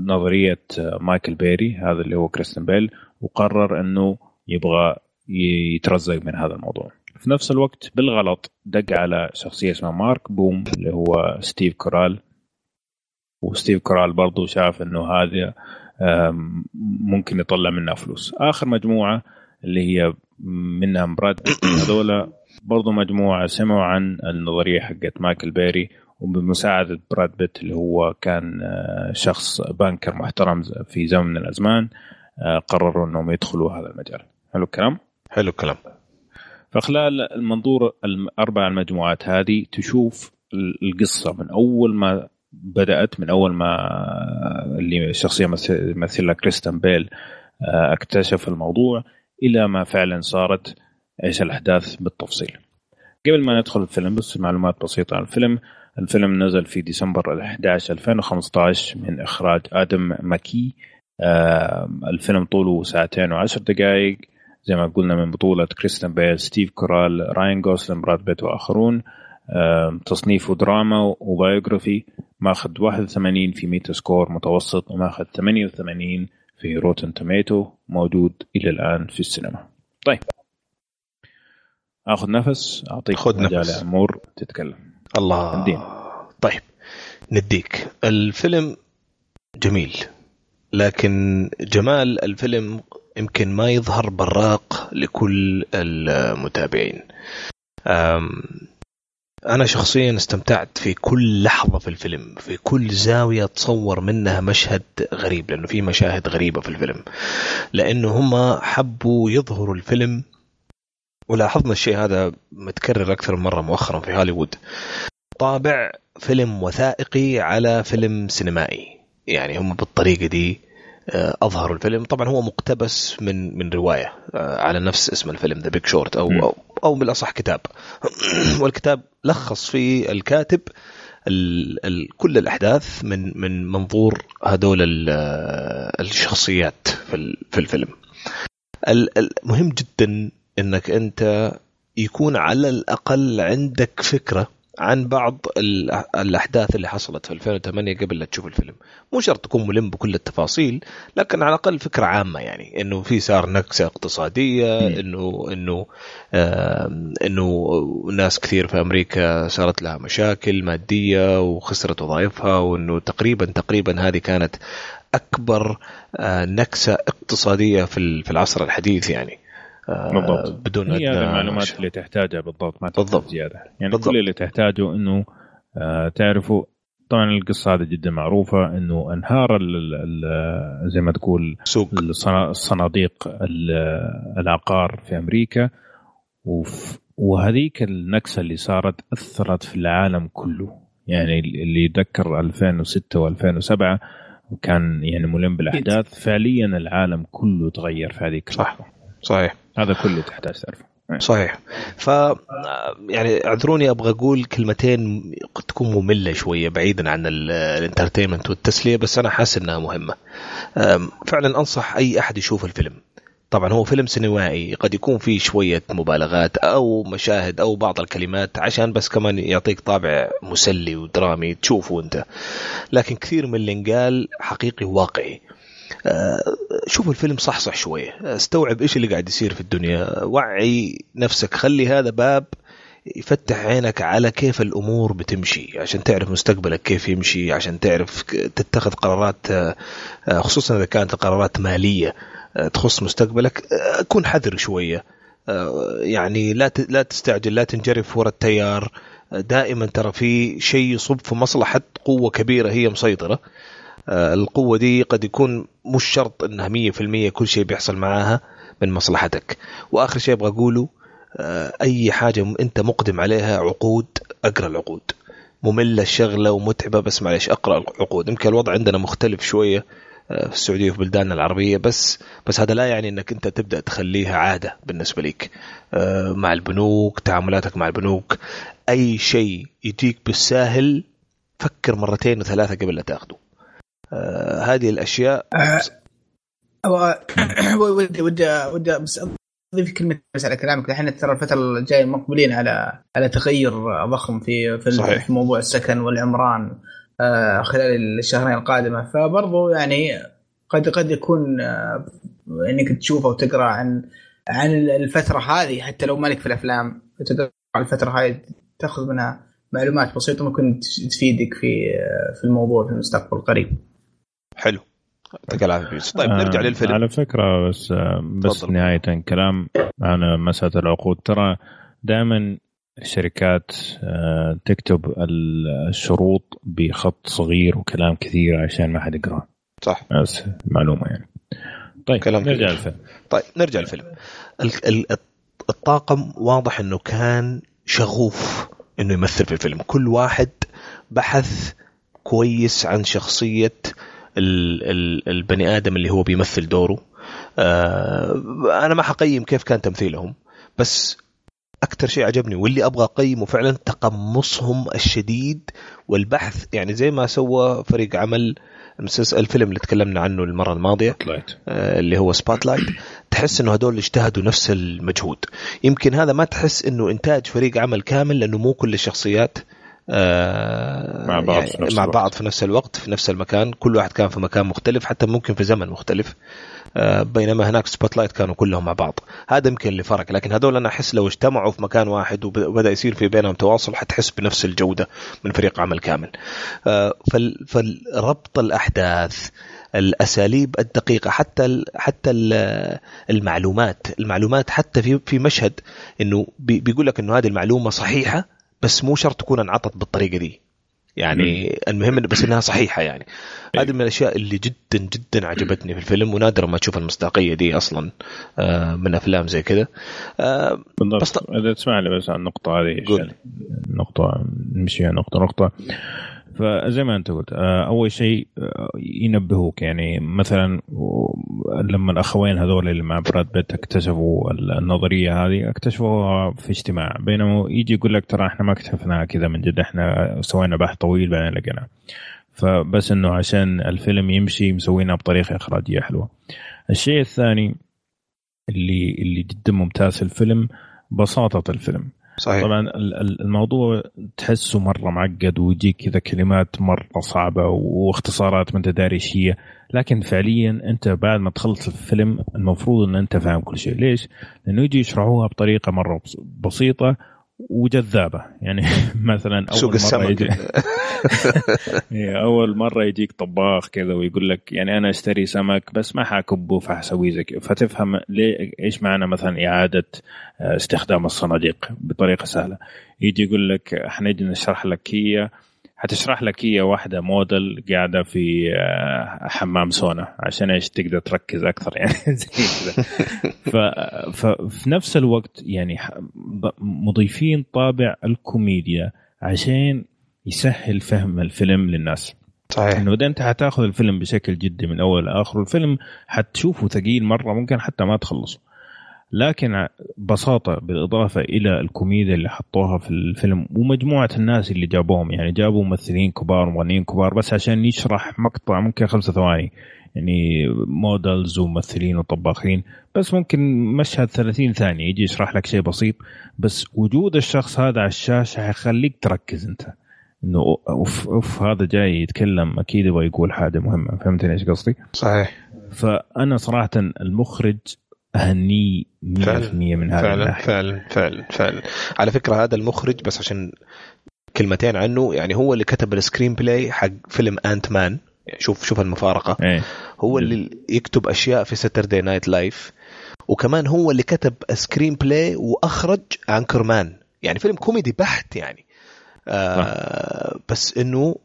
نظرية مايكل بيري هذا اللي هو كريستيان بيل وقرر إنه يبغى يترزق من هذا الموضوع. في نفس الوقت بالغلط دق على شخصية اسمها مارك باوم اللي هو ستيف كاريل. وستيف كاريل برضو شاف إنه هذا ممكن يطلع منها فلوس. آخر مجموعة اللي هي منها براد بيت [COUGHS] هذولا برضو مجموعة سمعوا عن النظرية حقت مايكل بيري وبمساعدة براد بيت اللي هو كان آه، شخص banker محترم في زمن من الأزمان آه، قرروا إنهم يدخلوا هذا المجال. حلو الكلام؟ حلو الكلام. فخلال المنظور الاربع المجموعات هذه تشوف القصة من أول ما بدأت من أول ما اللي الشخصيه مثل- يمثلها كريستن بيل آه، اكتشف الموضوع إلى ما فعلا صارت إيش الأحداث بالتفصيل. قبل ما ندخل الفيلم بس معلومات بسيطة عن الفيلم. الفيلم نزل في ديسمبر 11 2015 من إخراج آدم ماكي آه، الفيلم طوله ساعتين وعشر دقائق. زي ما قلنا من بطولة كريستيان بيل ستيف كاريل راين جوسلينج براد بيت وآخرون. تصنيفه دراما و biography ماخذ 81 في Metascore متوسط وماخذ 88 في Rotten Tomatoes موجود إلى الآن في السينما. طيب. آخذ نفس أعطيك خذ نفس. يا عمور تتكلم. الله. ادينا. طيب. نديك. الفيلم جميل لكن جمال الفيلم يمكن ما يظهر براق لكل المتابعين. أنا شخصيا استمتعت في كل لحظة في الفيلم في كل زاوية تصور منها مشهد غريب لأنه في مشاهد غريبة في الفيلم. لأنه هم حبوا يظهروا الفيلم ولاحظنا الشيء هذا متكرر أكثر من مرة مؤخرا في هوليوود. طابع فيلم وثائقي على فيلم سينمائي. يعني هم بالطريقة دي اظهروا الفيلم. طبعا هو مقتبس من من رواية آه، على نفس اسم الفيلم The Big Short أو. أو, أو بالأصح كتاب. [CLEARS THROAT] والكتاب لخص فيه الكاتب ال ال كل الأحداث من من منظور هذول آه، الشخصيات في في الفيلم. ال- المهم جدا إنك أنت يكون على الأقل عندك فكرة عن بعض ال- الأحداث اللي حصلت في 2008 قبل لا تشوف الفيلم مو شرط تكون ملم بكل التفاصيل لكن على الأقل فكرة عامة يعني إنه في صار نكسة اقتصادية. انه إنه آم، إنه ناس كثير في أمريكا صارت لها مشاكل مادية وخسرت وظائفها وإنه تقريبا تقريبا هذه كانت أكبر آه، نكسة اقتصادية في ال- في العصر الحديث يعني آه، بالضبط. بدون هي هذه المعلومات مشكلة. اللي تحتاجها بالضبط ما بالضبط. تحتاج زيادة يعني بالضبط. كل اللي تحتاجه إنه آه، تعرفوا طبعا القصة هذه جدا معروفة إنه أنهار ال ال زي ما تقول سوق الصنا- الصناديق ال- العقار في أمريكا وف- وهذيك النكسة اللي صارت أثرت في العالم كله يعني اللي يتذكر 2006 و2007 وكان يعني ملم بالأحداث فعليا العالم كله تغير في هذيك صح. صحيح هذا كله تحتاج تعرفه. صحيح. ف يعني اعذروني أبغى أقول كلمتين قد تكون مملة شوية بعيدا عن ال- الانترتينمنت والتسلية بس أنا حاسس إنها مهمة. فعلا أنصح أي أحد يشوف الفيلم. طبعا هو فيلم سينمائي قد يكون فيه شوية مبالغات أو مشاهد أو بعض الكلمات عشان بس كمان يعطيك طابع مسلي ودرامي تشوفه أنت. لكن كثير من اللي انقال حقيقي واقعي شوف الفيلم صحصح شوية استوعب إيش اللي قاعد يصير في الدنيا. وعي نفسك. خلي هذا باب يفتح عينك على كيف الأمور بتمشي عشان تعرف مستقبلك كيف يمشي عشان تعرف تتخذ قرارات خصوصا إذا كانت قرارات مالية تخص مستقبلك. كن حذر شوية. يعني لا لا تستعجل لا تنجرف ورا التيار. دائما ترى في شيء يصب في مصلحة قوة كبيرة هي مسيطرة. القوة دي قد يكون مش شرط إنها مية في المية كل شيء بيحصل معاها من مصلحتك. وآخر شيء أبغى أقوله آه، أي حاجة م- أنت مقدم عليها عقود أقرأ العقود. مملة الشغلة ومتعبة بس معلش أقرأ العقود. يمكن الوضع عندنا مختلف شوية آه، في السعودية وفي بلداننا العربية بس بس هذا لا يعني إنك أنت تبدأ تخليها عادة بالنسبة لك. آه، مع البنوك تعاملاتك مع البنوك أي شيء يجيك بالساهل فكر مرتين وثلاثة قبل لا تأخذه. هذه الأشياء. [COUGHS] هو [COUGHS] ودي ودي ودي بس أضيف كلمة بس على كلامك. الحين ترى الفترة الجاية مقبلين على على تغير ضخم في في, صحيح. في موضوع السكن والعمران آه، خلال الشهرين القادمة. فبرضو يعني قد قد يكون آه، إنك تشوفه وتقرأ عن عن الفترة هذه حتى لو مالك في الأفلام تقرأ الفترة هذه تأخذ منها معلومات بسيطة ممكن تفيدك في آه، في الموضوع في المستقبل القريب. حلو. يعطيك العافيه. طيب نرجع آه، للفيلم. على فكرة بس آه، بس تفضل. نهاية كلام عن مسألة العقود. ترى دائما الشركات آه، تكتب ال- الشروط بخط صغير وكلام كثير عشان ما حد يقرأه. صح. بس معلومة يعني. طيب كلام نرجع. للفيلم. طيب نرجع للفيلم. ال- ال- الطاقم واضح إنه كان شغوف إنه يمثل في الفيلم. كل واحد بحث كويس عن ال البني آدم اللي هو بيمثل دوره. آه أنا ما حقيم كيف كان تمثيلهم بس أكثر شيء عجبني واللي أبغى أقيمه فعلا تقمصهم الشديد والبحث. يعني زي ما سوى فريق عمل المسلسل- الفيلم اللي تكلمنا عنه المرة الماضية طلعت آه، اللي هو Spotlight تحس إنه هدول اجتهدوا نفس المجهود. يمكن هذا ما تحس إنه إنتاج فريق عمل كامل لأنه مو كل الشخصيات مع بعض في نفس مع الوقت. بعض في نفس الوقت في نفس المكان. كل واحد كان في مكان مختلف حتى ممكن في زمن مختلف. آه، بينما هناك Spotlight كانوا كلهم مع بعض. هذا يمكن اللي فرق. لكن هذول أنا أحس لو اجتمعوا في مكان واحد وب- وبدأ يصير في بينهم تواصل حتحس بنفس الجودة من فريق عمل كامل. آه، فال- فالربط الأحداث الأساليب الدقيقة حتى حتى ال المعلومات المعلومات حتى في في مشهد إنه بي- بيقول لك إنه هذه المعلومة صحيحة بس مو شرط تكون انعطت بالطريقة دي. يعني المهم بس إنها صحيحة يعني. هذه من الأشياء اللي جدا جدا عجبتني في الفيلم ونادرا ما تشوف المصداقية دي أصلا آه، من أفلام زي كذا. آه، بس إذا تسمع لي بس عن النقطة هذه قول. عشان نقطه نمشيها نقطة نقطة. فزي ما انت قلت آه، أول شيء آه، ينبهوك. يعني مثلا لما الأخوين هذول اللي مع براد بيت اكتشفوا النظرية هذه اكتشفوها في اجتماع. بينما يجي يقول لك ترى إحنا ما اكتشفناها كذا من جد إحنا سوينا بحث طويل بعدين لقيناه فبس إنه عشان الفيلم يمشي مسوينها بطريقة إخراجية حلوة. الشيء الثاني اللي اللي جدا ممتاز في الفيلم بساطة الفيلم. صحيح. طبعا ال- ال- الموضوع تحسه مرة معقد ويجيك كذا كلمات مرة صعبة واختصارات ما انت داري إيش هي. لكن فعليا انت بعد ما تخلص الفيلم المفروض إن انت فاهم كل شيء. ليش؟ لأنه يجي يشرحوها بطريقة مرة بس- بسيطة وجذابة. يعني [LAUGHS] مثلا سوق اول مره السمك. يجي [LAUGHS] إيه، أول مرة يجيك طباخ كذا ويقول لك يعني أنا أشتري سمك بس ما حكبه فحسوي زي كذا. فتفهم ليه إيش معنى مثلا إعادة آه، استخدام الصناديق بطريقة سهلة. يجي يقول لك حنجي نشرح لك كيا حتشرح لك هي واحدة موديل قاعدة في آه، حمام سونا عشان إيش تقدر تركز أكثر يعني. [LAUGHS] زي كذا. [LAUGHS] ففي نفس الوقت يعني مضيفين طابع الكوميديا عشان يسهل فهم الفيلم للناس. صحيح. إنه إذا أنت حتاخذ الفيلم بشكل جدي من أول لآخر الفيلم حتشوفه ثقيل مرة ممكن حتى ما تخلصه. لكن ببساطه بالإضافة إلى الكوميديا اللي حطوها في الفيلم ومجموعة الناس اللي جابوهم يعني جابوا ممثلين كبار مغنيين كبار بس عشان يشرح مقطع ممكن خمسة ثواني يعني مودلز وممثلين وطباخين بس ممكن مشهد 30 ثانية يجي يشرح لك شيء بسيط بس وجود الشخص هذا على الشاشة حيخليك تركز أنت إنه أوف أوف هذا جاي يتكلم أكيد يبغى يقول حاجة مهمة فهمتني إيش قصدي؟ صحيح فأنا صراحة المخرج اهنيه 100% من هذا فعلا فعلا فعلا فعلا. على فكرة هذا المخرج بس عشان كلمتين عنه يعني هو اللي كتب ال screenplay حق فيلم Ant-Man شوف شوف المفارقة. إيه. هو اللي يكتب أشياء في Saturday Night Live وكمان هو اللي كتب screenplay وأخرج Anchorman يعني فيلم كوميدي بحت يعني. آه بس إنه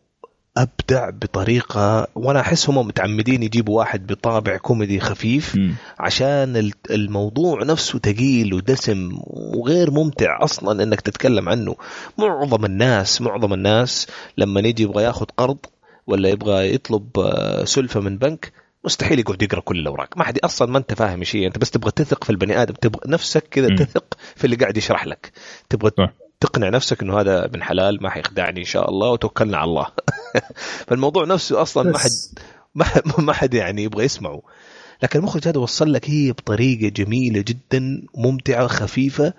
أبدع بطريقة وأنا أحس هم متعمدين يجيبوا واحد بطابع كوميدي خفيف مم. عشان ال- الموضوع نفسه ثقيل ودسم وغير ممتع أصلا إنك تتكلم عنه معظم الناس معظم الناس لما يجي يبغى ياخذ قرض ولا يبغى يطلب آه، سلفة من بنك مستحيل يقعد يقرأ كل الأوراق ما حد أصلا ما أنت فاهم هي أنت بس تبغى تثق في البني آدم تبغى نفسك كذا. تثق في اللي قاعد يشرح لك تبغى صح. تقنع نفسك إنه هذا ابن حلال ما حيخدعني إن شاء الله وتوكلنا على الله [LAUGHS] [LAUGHS] فالموضوع نفسه أصلا ما حد [LAUGHS] ما حد- يعني يبغى يسمعه. لكن المخرج هذا وصل لك هي بطريقة جميلة جدا ممتعة خفيفة.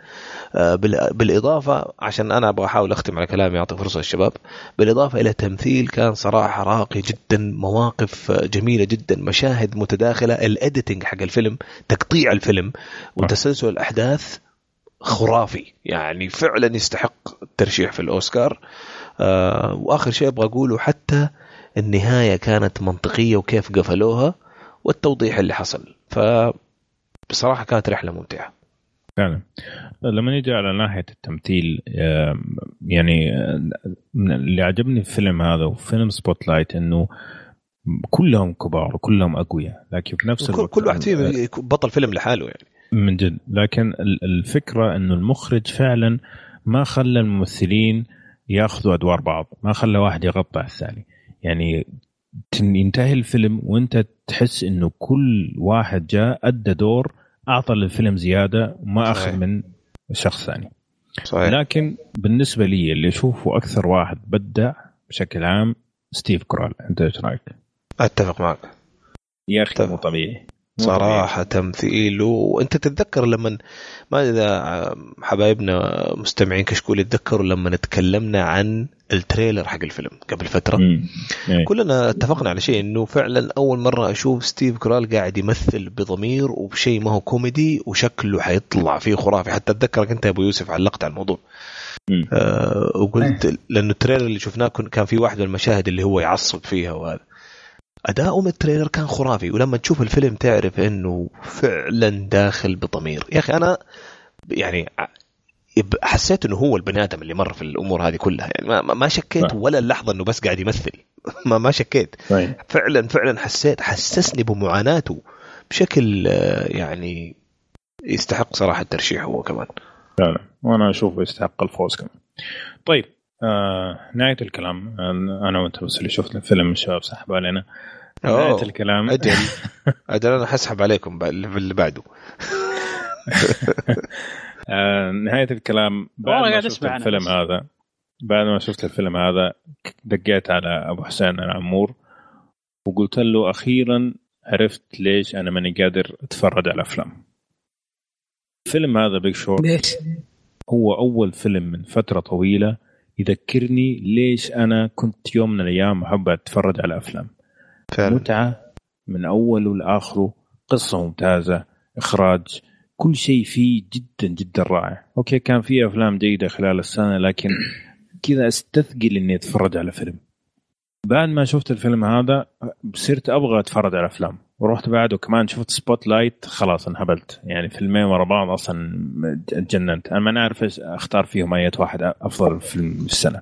آه، بال- بالإضافة عشان أنا أبغى أحاول أختم على كلامي أعطي فرصة للشباب. بالإضافة إلى تمثيل كان صراحة راقي جدا مواقف جميلة جدا مشاهد متداخلة الاديتنج حق الفيلم تقطيع الفيلم وتسلسل الأحداث خرافي. يعني فعلا يستحق الترشيح في الأوسكار. وآخر شيء أبغى أقوله حتى النهاية كانت منطقية وكيف قفلوها والتوضيح اللي حصل. ف بصراحه كانت رحلة ممتعة. فعلا. لما نيجي على ناحية التمثيل آم، يعني آه، اللي عجبني في الفيلم هذا وفيلم Spotlight إنه كلهم كبار وكلهم أقوياء لكن في نفس الوقت كل واحد فيهم بطل فيلم لحاله يعني. من جد. لكن ال- الفكرة إنه المخرج فعلا ما خلى الممثلين ياخذوا أدوار بعض. ما خلى واحد يغطي على الثاني. يعني ينتهي الفيلم وانت تحس إنه كل واحد جاء أدى دور أعطى للفيلم زيادة وما أخذ. من شخص ثاني. صحيح. لكن بالنسبة لي اللي أشوفه أكثر واحد بدع بشكل عام ستيف كرال أنت إيش رأيك؟ أتفق معك. يا أخي مو طبيعي. صراحة تمثيله وأنت تتذكر لما ما إذا حبايبنا مستمعين كشكول يتذكروا لما تكلمنا عن ال trailer حق الفيلم قبل فترة مم. إيه. كلنا اتفقنا على شيء إنه فعلا أول مرة أشوف ستيف كرال قاعد يمثل بضمير وبشيء ما هو كوميدي وشكله حيطلع فيه خرافي حتى أتذكرك أنت يا أبو يوسف علقت على الموضوع. آه وقلت لأنه ال trailer اللي شفناه كان في واحد من المشاهد اللي هو يعصب فيها وهذا اداؤه من ال trailer كان خرافي ولما تشوف الفيلم تعرف إنه فعلا داخل بضمير. يا أخي أنا يعني حسيت إنه هو البني آدم اللي مر في الأمور هذه كلها. يعني ما, ما- شكيت. ولا اللحظه إنه بس قاعد يمثل. [LAUGHS] ما ما شكيت. طيب. فعلا فعلا حسيت حسسني بمعاناته بشكل آه، يعني يستحق صراحة الترشيح هو كمان. فعلا وأنا اشوفه يستحق الفوز كمان. طيب آه نهاية الكلام. أنا وأنت بس اللي شفنا الفيلم الشباب سحبوا علينا. أوه. نهايه الكلام أجل [LAUGHS] أجل أنا حسحب عليكم اللي بعده [LAUGHS] آه نهاية الكلام بعد ما شفت الفيلم. هذا بعد ما شفت الفيلم هذا دقيت على أبو حسين العمور وقلت له أخيرا عرفت ليش أنا ماني قادر أتفرج على أفلام الفيلم هذا Big Short ليش؟ هو أول فيلم من فترة طويلة يذكرني ليش أنا كنت يوم من الأيام أحب أتفرج على أفلام فعلا. متعة من اوله لاخره قصة ممتازة إخراج كل شيء فيه جدا جدا رائع. okay كان في أفلام جيدة خلال السنة لكن كذا أستثقل إني أتفرج على فيلم. بعد ما شفت الفيلم هذا صرت أبغى أتفرج على أفلام. ورحت بعده كمان شفت Spotlight خلاص انهبلت. يعني فيلمين ورا بعض أصلا تجننت. أنا ما إيش أختار فيهم أي واحد أفضل فيلم في السنة.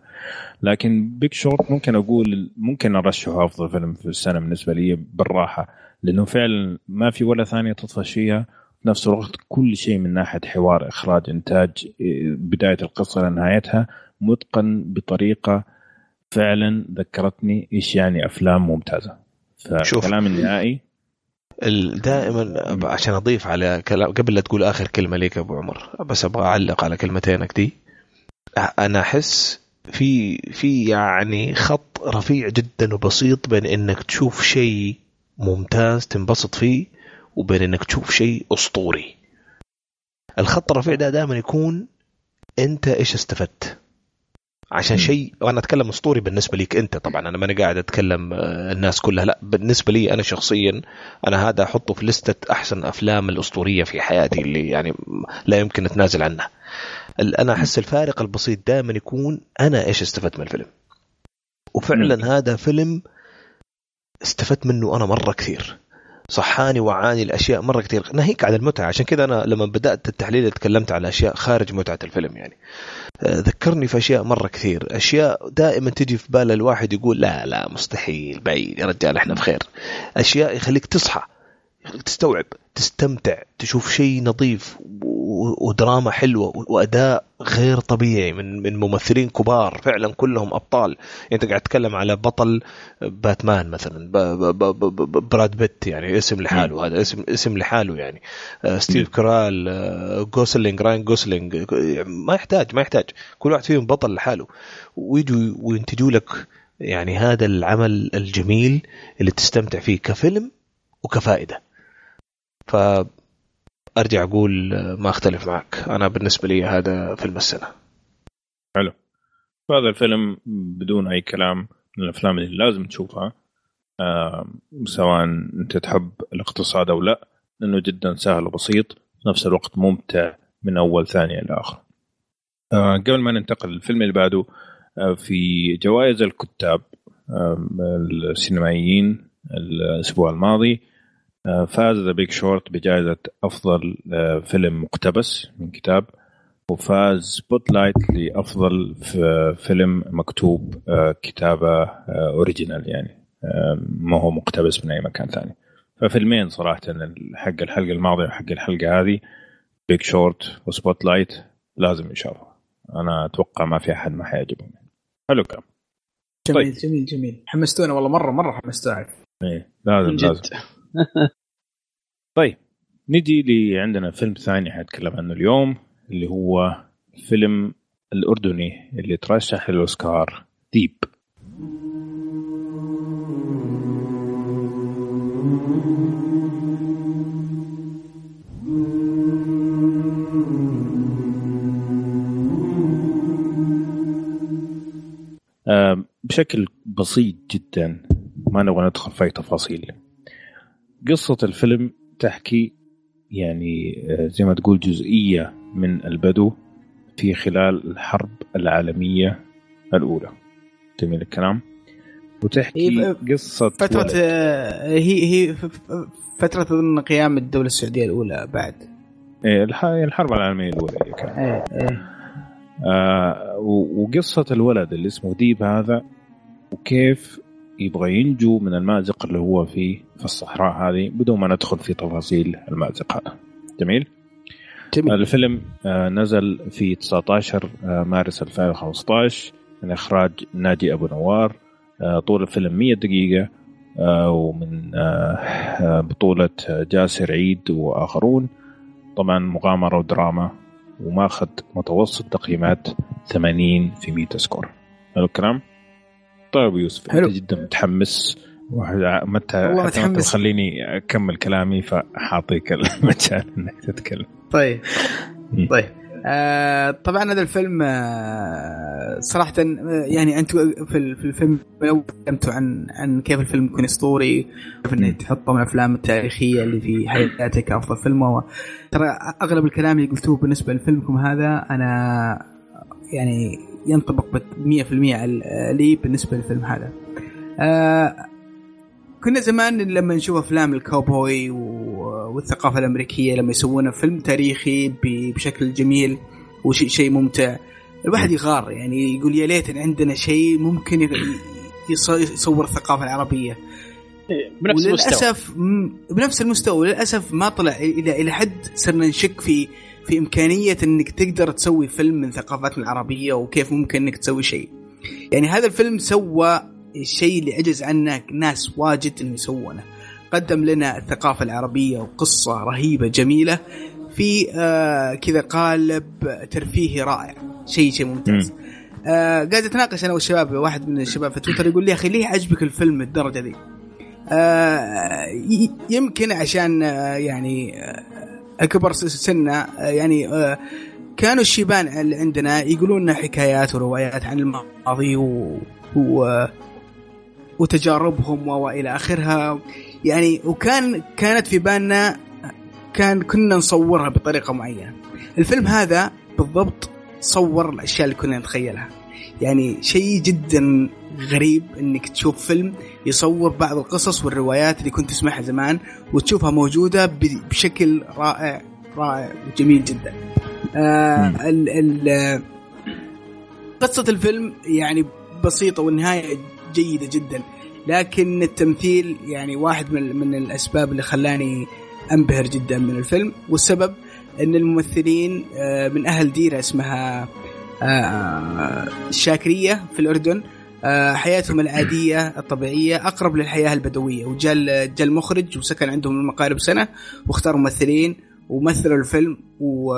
لكن Big Short ممكن أقول ممكن أرشحه أفضل فيلم في السنة بالنسبة لي بالراحة. لأنه فعلا ما في ولا ثانية تطفش فيها في نفس الوقت كل شيء من ناحية حوار إخراج إنتاج بداية القصة لنهايتها متقن بطريقة فعلا ذكرتني إيش يعني أفلام ممتازة. شوف. فكلام النهائي ال- دائما عشان أضيف على كلام قبل لا تقول آخر كلمة ليك أبو عمر بس أبغى أعلق على كلمتينك دي. أنا أحس في في يعني خط رفيع جدا وبسيط بين إنك تشوف شيء ممتاز تنبسط فيه وبين إنك تشوف شيء أسطوري. الخط الرفيع ده دائما يكون أنت إيش استفدت؟ عشان. شيء وأنا أتكلم اسطوري بالنسبة ليك أنت. طبعا أنا ماني قاعد أتكلم آه، الناس كلها. لا بالنسبة لي أنا شخصيا أنا هذا أحطه في لستة أحسن أفلام الأسطورية في حياتي اللي يعني لا يمكن أتنازل عنها. أنا أحس الفارق البسيط دائما يكون أنا إيش استفدت من الفيلم. وفعلا هذا فيلم استفدت منه أنا مرة كثير. صحاني وعاني الأشياء مرة كثير. ناهيك عن المتعة. عشان كذا أنا لما بدأت التحليل تكلمت على أشياء خارج متعة الفيلم يعني. آه، ذكرني في أشياء مرة كثير. أشياء دائما تجي في بال الواحد يقول لا لا مستحيل بعيد يا رجال إحنا بخير. أشياء يخليك تصحى. تستوعب تستمتع تشوف شيء نظيف ودراما حلوة وأداء غير طبيعي من من ممثلين كبار فعلا كلهم أبطال. أنت قاعد تتكلم على بطل باتمان مثلا ب- ب- ب- ب- ب- براد بيت يعني اسم لحاله هذا اسم اسم لحاله يعني. آه، ستيف كرال آه، جوسلينج راين جوسلينج آه، ما يحتاج ما يحتاج. كل واحد فيهم بطل لحاله. ويجوا وينتجوا لك يعني هذا العمل الجميل اللي تستمتع فيه كفيلم وكفائدة. فأرجع أقول ما أختلف معك. أنا بالنسبة لي هذا فيلم السنة. هذا الفيلم بدون أي كلام من الأفلام اللي لازم تشوفها. آه سواء أنت تحب الاقتصاد أو لا لأنه جدا سهل وبسيط في نفس الوقت ممتع من أول ثانية لاخر. آه قبل ما ننتقل للفيلم اللي بعده آه في جوائز الكتاب السينمائيين الأسبوع الماضي فاز The Big Short بجائزة أفضل آه فيلم مقتبس من كتاب وفاز Spotlight لأفضل ف- فيلم مكتوب آه، كتابة آه، original يعني آه، ما هو مقتبس من أي مكان ثاني. ففيلمين صراحة حق الحلقة الماضية وحق الحلقة هذه Big Short و Spotlight لازم يشافوا أنا أتوقع ما في أحد ما حيعجبهم. حلو كلام جميل جميل جميل. حمستونا والله مرة مرة حمستونا. إيه لازم لازم. جد. [LAUGHS] طيب نجي لي عندنا فيلم ثاني حنتكلم عنه اليوم اللي هو فيلم الأردني اللي ترشح للأوسكار ديب. بشكل بسيط جدا ما نبغى ندخل في تفاصيل. قصة الفيلم تحكي يعني آه، زي ما تقول جزئية من البدو في خلال الحرب العالمية الأولى. جميل الكلام. وتحكي إيه، قصة فترة ولد. آه، هي هي ف- ف- فترة أظن قيام الدولة السعودية الأولى بعد. إيه، الح- الحرب العالمية الأولى هي كانت. إيه إيه. آه و- وقصة الولد اللي اسمه ديب هذا وكيف يبغى ينجو من المأزق اللي هو فيه في الصحراء هذه بدون ما ندخل في تفاصيل المأزق. هذا جميل؟ جميل. الفيلم آه، نزل في 19 آه، مارس 2015 من إخراج ناجي أبو نوار. آه، طول الفيلم 100 دقيقة ومن بطولة جاسر عيد وآخرون. طبعا مغامرة ودراما وماخذ متوسط تقييمات 80 في 100 سكور. حلو الكلام؟ طيب يوسف حلو. أنت جدا متحمس متى والله متحمس. تخليني أكمل كلامي فحاعطيك المجال [LAUGHS] إنك تتكلم طيب. طيب آه طبعا هذا الفيلم آه صراحة آه، يعني أنتم في في الفيلم تكلمتوا عن عن كيف الفيلم يكون أسطوري كيف إنه تحطه من الأفلام التاريخية اللي في حياتك أفضل فيلم. ترى أغلب الكلام اللي قلتوه بالنسبة لفيلمكم هذا أنا يعني ينطبق بت- 100% على- لي بالنسبة للفيلم هذا. آه كنا زمان لما نشوف أفلام الكاوبوي والثقافة الأمريكية لما يسوون فيلم تاريخي بشكل جميل وشيء شيء ممتع. الواحد يغار يعني يقول يا ليت عندنا شيء ممكن يصور الثقافة العربية. بنفس المستوى. وللأسف م- بنفس المستوى. وللأسف ما طلع إلى إلى حد صرنا نشك في في إمكانية إنك تقدر تسوي فيلم من ثقافتنا العربية وكيف ممكن إنك تسوي شيء. يعني هذا الفيلم سوى الشيء اللي عجز عنه ناس واجد إنه يسوونه. قدم لنا الثقافة العربية وقصة رهيبة جميلة في آه كذا قالب ترفيهي رائع شيء شيء ممتاز. آه قاعد أتناقش أنا والشباب واحد من الشباب في تويتر يقول لي يا أخي ليه عجبك الفيلم الدرجة ذي؟ آه يمكن عشان آه يعني س- سنة آه يعني آه كانوا الشيبان اللي عندنا يقولون لنا حكايات وروايات عن الماضي و, و وتجاربهم وإلى آخرها. يعني وكان كانت في بالنا كان كنا نصورها بطريقة معينة. الفيلم هذا بالضبط صور الأشياء اللي كنا نتخيلها. يعني شيء جدا غريب إنك تشوف فيلم يصور بعض القصص والروايات اللي كنت تسمعها زمان وتشوفها موجودة بشكل رائع رائع وجميل جدا. آه ال ال قصة الفيلم يعني بسيطة والنهاية جيدة جدا لكن التمثيل يعني واحد من من الأسباب اللي خلاني أنبهر جدا من الفيلم والسبب إن الممثلين آه، من أهل ديرة اسمها آه، الشاكريه في الأردن آه، حياتهم العادية الطبيعية أقرب للحياة البدوية. وجاء جاء المخرج وسكن عندهم المقارب سنة واختار ممثلين ومثلوا الفيلم و...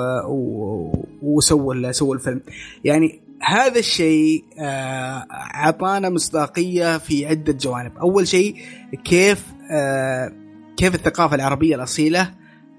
وسووا سووا الفيلم. يعني هذا الشيء آه، أعطانا مصداقية في عدة جوانب. أول شيء كيف آه، كيف الثقافة العربية الأصيلة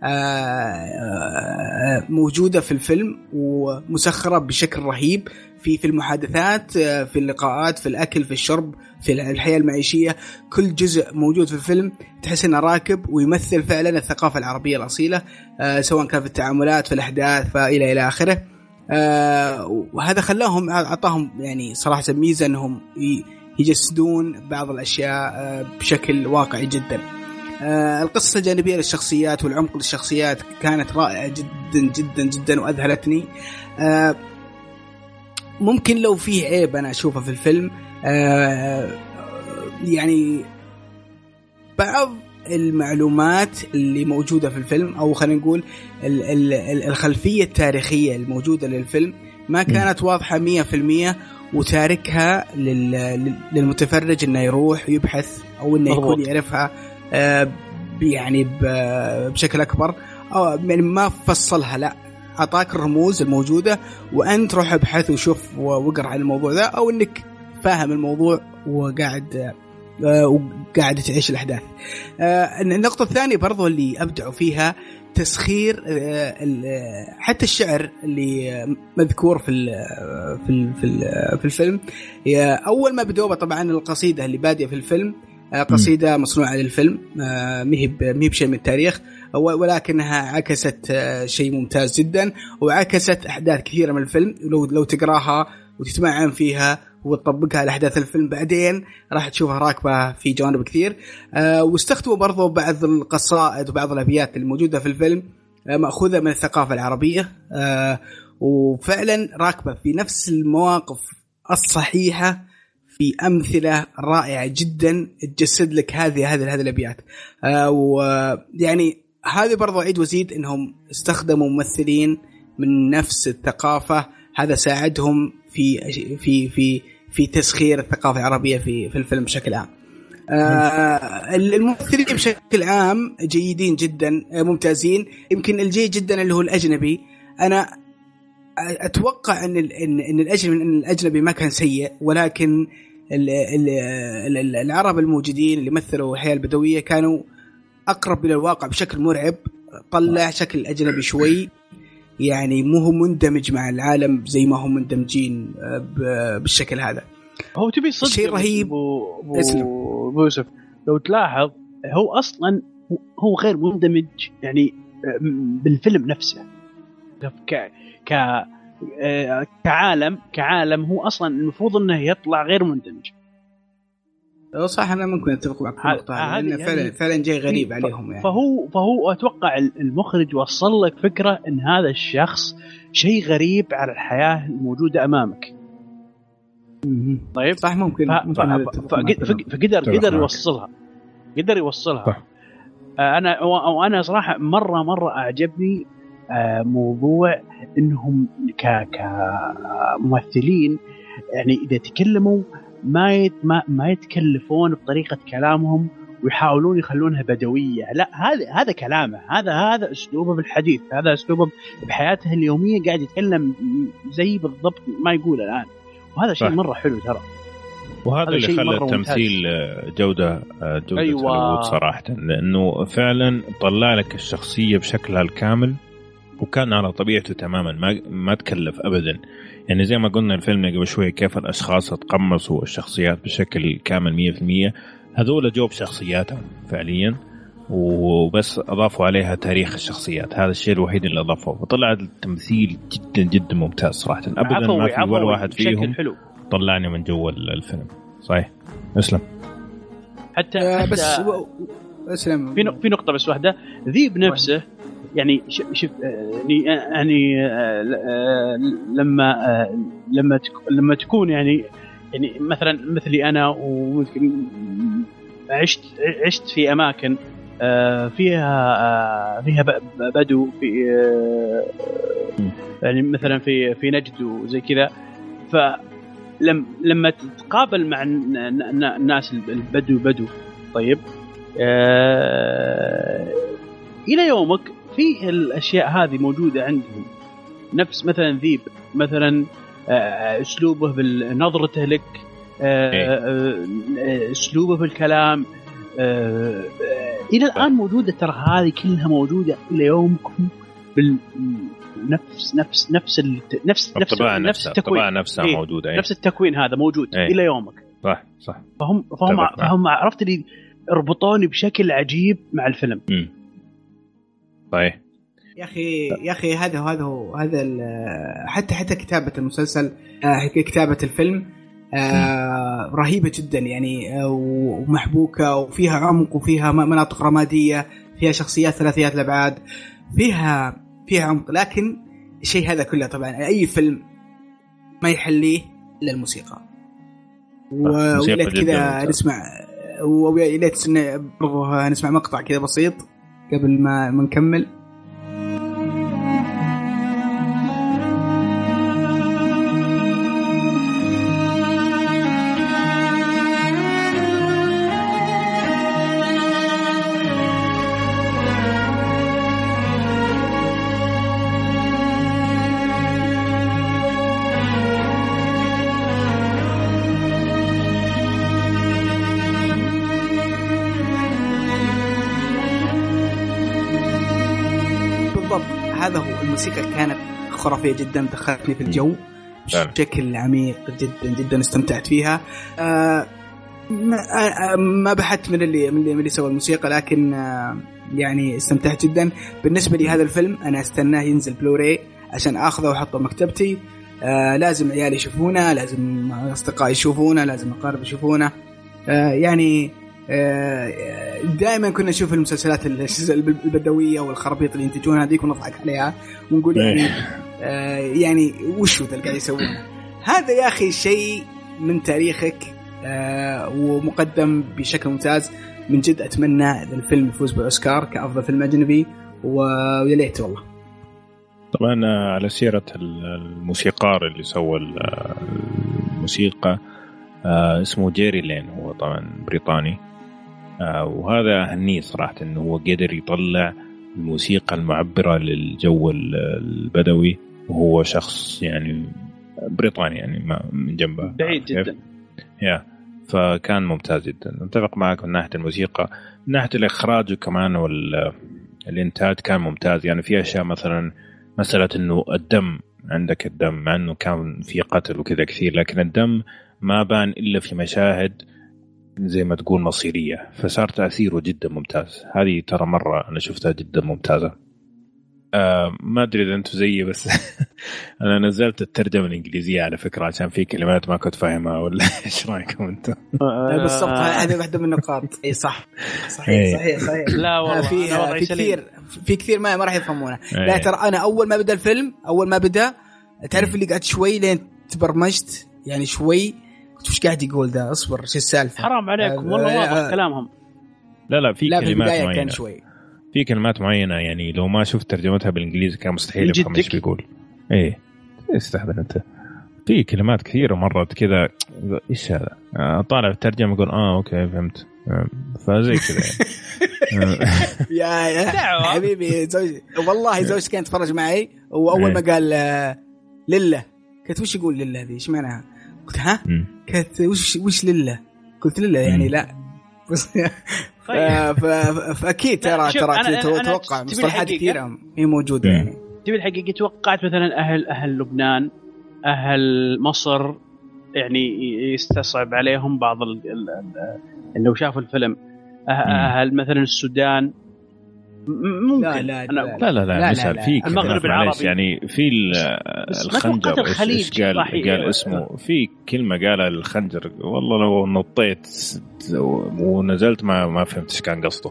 آه، موجودة في الفيلم ومسخرة بشكل رهيب. في في المحادثات آه، في اللقاءات في الأكل في الشرب في الحياة المعيشية. كل جزء موجود في الفيلم. تحس إنه راكب ويمثل فعلا الثقافة العربية الأصيلة آه، سواء كان في التعاملات في الأحداث فالى إلى آخره. آه، وهذا خلاهم أعطاهم يعني صراحة ميزة إنهم يجسدون بعض الأشياء بشكل واقعي جدا. القصة الجانبية للشخصيات والعمق للشخصيات كانت رائعة جدا جدا جدا وأذهلتني. ممكن لو في عيب أنا أشوفه في الفيلم آه، يعني بعض المعلومات اللي موجودة في الفيلم أو خلينا نقول ال- ال- ال- الخلفية التاريخية الموجودة للفيلم ما كانت في المية وتاركها لل- لل- للمتفرج إنه يروح ويبحث أو إنه مضبوط. يكون يعرفها آه، يعني بشكل أكبر أو يعني ما فصلها لا أعطاك الرموز الموجودة وأنت روح ابحث وشوف واقرا عن الموضوع ذا أو إنك فاهم الموضوع وقاعد آه، وقاعد تعيش الأحداث. آه، النقطة الثانية برضو اللي ابدعوا فيها تسخير آه، حتى الشعر اللي مذكور في ال في ال في, ال في الفيلم. أول ما بدوا طبعا القصيدة اللي بادية في الفيلم قصيدة مصنوعة للفيلم ما هي ما هي بشيء من التاريخ. ولكنها عكست آه، شيء ممتاز جدا وعكست أحداث كثيرة من الفيلم. لو لو تقراها وتتمعن فيها وتطبقها على احداث الفيلم بعدين راح تشوفها راكبة في جوانب كثير. آه، واستخدموا برضو بعض القصائد وبعض الأبيات الموجودة في الفيلم آه، مأخوذة من الثقافة العربية وفعلا راكبة في نفس المواقف الصحيحة في أمثلة رائعة جدا تجسد لك هذه هذه هذه الأبيات. ويعني هذه برضو عيد وزيد إنهم استخدموا ممثلين من نفس الثقافة. هذا ساعدهم في في في في تسخير الثقافة العربية في في الفيلم بشكل عام. آه الممثلين بشكل عام جيدين جدا آه، ممتازين. يمكن الجيد جدا اللي هو الأجنبي. أنا أتوقع ان إن الاجنبي إن الأجنبي ما كان سيء ولكن ال- ال- ال- العرب الموجودين اللي مثلوا الحياة البدوية كانوا أقرب إلى الواقع بشكل مرعب طلع شكل أجنبي شوي. يعني مو هو مندمج مع العالم زي ما هم مندمجين آه، بالشكل هذا. هو تبي صدق شيء رهيب. ابو يوسف لو تلاحظ هو أصلا هو غير مندمج يعني بالفيلم نفسه. ك ك آه، كعالم كعالم هو أصلا المفروض إنه يطلع غير مندمج. صح أنا ممكن أتفق معك في النقطة لأنه فعلا هذه- فعلا جاي غريب عليهم يعني فهو فهو أتوقع المخرج وصل لك فكرة إن هذا الشخص شيء غريب على الحياة الموجودة أمامك. طيب صح ممكن ف- ف- فقدر قدر. يوصلها قدر يوصلها صح. آه، أنا وأنا صراحة مره مرة أعجبني آه، موضوع إنهم كممثلين يعني إذا تكلموا ما يت ما, ما يتكلفون بطريقة كلامهم ويحاولون يخلونها بدوية. لا هذا هذا كلامه. هذا هذا أسلوبه بالحديث هذا أسلوبه بحياته اليومية قاعد يتكلم زي بالضبط ما يقول الآن. وهذا شيء. مرة حلو ترى. وهذا هذا اللي خلى التمثيل آه، جودة آه، جودة أيوة. صراحة. لأنه فعلا طلع لك الشخصية بشكلها الكامل. وكان على طبيعته تماما ما ما تكلف ابدا. يعني زي ما قلنا الفيلم قبل شوي كيف الأشخاص تقمصوا الشخصيات بشكل كامل 100% هذول جو بشخصياتهم فعليا وبس أضافوا عليها تاريخ الشخصيات. هذا الشيء الوحيد اللي أضافوه. فطلع التمثيل جدا جدا ممتاز صراحة. ابدا ما في ولا واحد فيهم حلو. طلعني من جو الفيلم. صحيح. أسلم. حتى, آه، حتى بس أسلم. في نق- في نقطة بس واحدة. ذيب نفسه يعني شوف آه، يعني يعني آه، ل- آه، لما لما لما تكون يعني يعني مثلا مثلي أنا وممكن عشت عشت في أماكن فيها فيها بدو في يعني مثلا في في نجد وزي كذا. فلم لما تتقابل مع الن- الن- الناس البدو بدو طيب إلى يومك في الأشياء هذه موجودة عندهم نفس مثلا ذيب مثلا آه أسلوبه بنظرته لك آه إيه. آه آه، أسلوبه في الكلام آه آه إلى الآن موجودة ترى هذه كلها موجودة إلى يومكم بال نفس نفس نفس الت- نفس نفس نفس التكوين نفسها إيه. موجودة إيه. نفس التكوين هذا موجود إيه. إلى يومك صح صح فهم فهم. فهم عرفت اللي ربطوني بشكل عجيب مع الفيلم امم صحيح يا أخي يا أخي هذا هذا هو هذا حتى حتى كتابة المسلسل آه، كتابة الفيلم آه رهيبة جدا يعني آه، ومحبوكة وفيها عمق وفيها مناطق رمادية فيها شخصيات ثلاثيات الابعاد فيها فيها عمق. لكن الشيء هذا كله طبعا أي فيلم ما يحليه إلا الموسيقى. و- موسيقى ويا ليت جداً. كذا. نسمع ويا ليت ن- برضه نسمع مقطع كذا بسيط. قبل ما نكمل. الموسيقى كانت خرافية جدا دخلتني في الجو. بشكل عميق جدا جدا استمتعت فيها. آه ما, آه ما بحثت من اللي من اللي, من اللي سوى الموسيقى لكن آه يعني استمتعت جدا. بالنسبة لي هذا الفيلم أنا أستناه ينزل بلوراي عشان آخذه وأحطه مكتبتي. آه لازم عيالي يشوفونه لازم أصدقائي يشوفونه لازم أقارب يشوفونه. آه يعني دائما كنا نشوف المسلسلات البدوية والخرابيط اللي ينتجونها هذيك ونضحك عليها ونقول يعني آه يعني وش اللي قاعد يسوونه؟ هذا يا أخي شيء من تاريخك آه ومقدم بشكل ممتاز. من جد أتمنى إذا الفيلم يفوز بالأوسكار كأفضل فيلم أجنبي ويا ليت والله. طبعا آه، على سيرة ال- الموسيقار اللي سوى ال- آه، الموسيقى آه، اسمه جيري لين هو طبعا بريطاني. آه، وهذا أهنيه صراحة إنه هو قدر يطلع الموسيقى المعبرة للجو ال- البدوي. وهو شخص يعني بريطاني يعني ما من جنبه. بعيد؟ جدا. يا. فكان ممتاز جدا. أتفق معك من ناحية الموسيقى. من ناحية الإخراج وكمان والانتاج كان ممتاز. يعني في أشياء مثلا مسألة إنه الدم عندك الدم مع إنه كان في قتل وكذا كثير لكن الدم ما بان إلا في مشاهد زي ما تقول مصيرية. فصار تأثيره جدا ممتاز. هذه ترى مرة أنا شفتها جدا ممتازة. آه ما أدري إذا أنتم زيي بس [LAUGHS] أنا نزلت الترجمة الإنجليزية على فكرة عشان في كلمات ما كنت فاهمها ولا [LAUGHS] إيش رأيكم أنتم؟ لا، بالضبط آه، هذه واحدة من النقاط. إي صح. إيه. صحيح صحيح. صحيح لا والله في وضعي في سليم. كثير في كثير ما ما راح يفهمونه. لا إيه. ترى أنا أول ما بدأ الفيلم أول ما بدأ تعرف اللي قعدت شوي لين تبرمجت؟ يعني شوي وش قاعد يقول ده اصبر شو السالفة حرام عليكم والله آه، واضح آه. كلامهم لا لا في لا في كلمات البداية معينة كان شوي في كلمات معينة يعني لو ما شفت ترجمتها بالإنجليزي كان مستحيل أفهم إيش؟ بيقول إيه استهبل أنت في كلمات كثيرة مرت كذا إيش هذا؟ آه، طالع الترجمة يقول آه أوكي فهمت آه، فزي كذا يعني. آه، [LAUGHS] يا يا. حبيبي زوجي والله زوجتي كانت تتفرج معي وأول ما إيه. قال آه، لله قلت وش يقول لله ذي إيش معناها؟ قلت ها؟ قالت وش وش لله؟ قلت لله يعني. لا [LAUGHS] طيب آه، فأكيد ترى ترى تبي مصطلحات الحقيقة؟ كثيرة هي موجودة. يعني تبي الحقيقة توقعت مثلا أهل أهل لبنان أهل مصر يعني يستصعب عليهم بعض ال ال ال لو شافوا الفيلم أه- أهل مثلا السودان ممكن لا، لا، أنا لا،. لا لا لا، لا لا، مثال لا. في المغرب العربي. يعني في الخنجر الخليج إيش قال صحيح. قال اسمه في كلمة قالها الخنجر والله لو نطيت ونزلت ما ما فهمت إيش كان قصده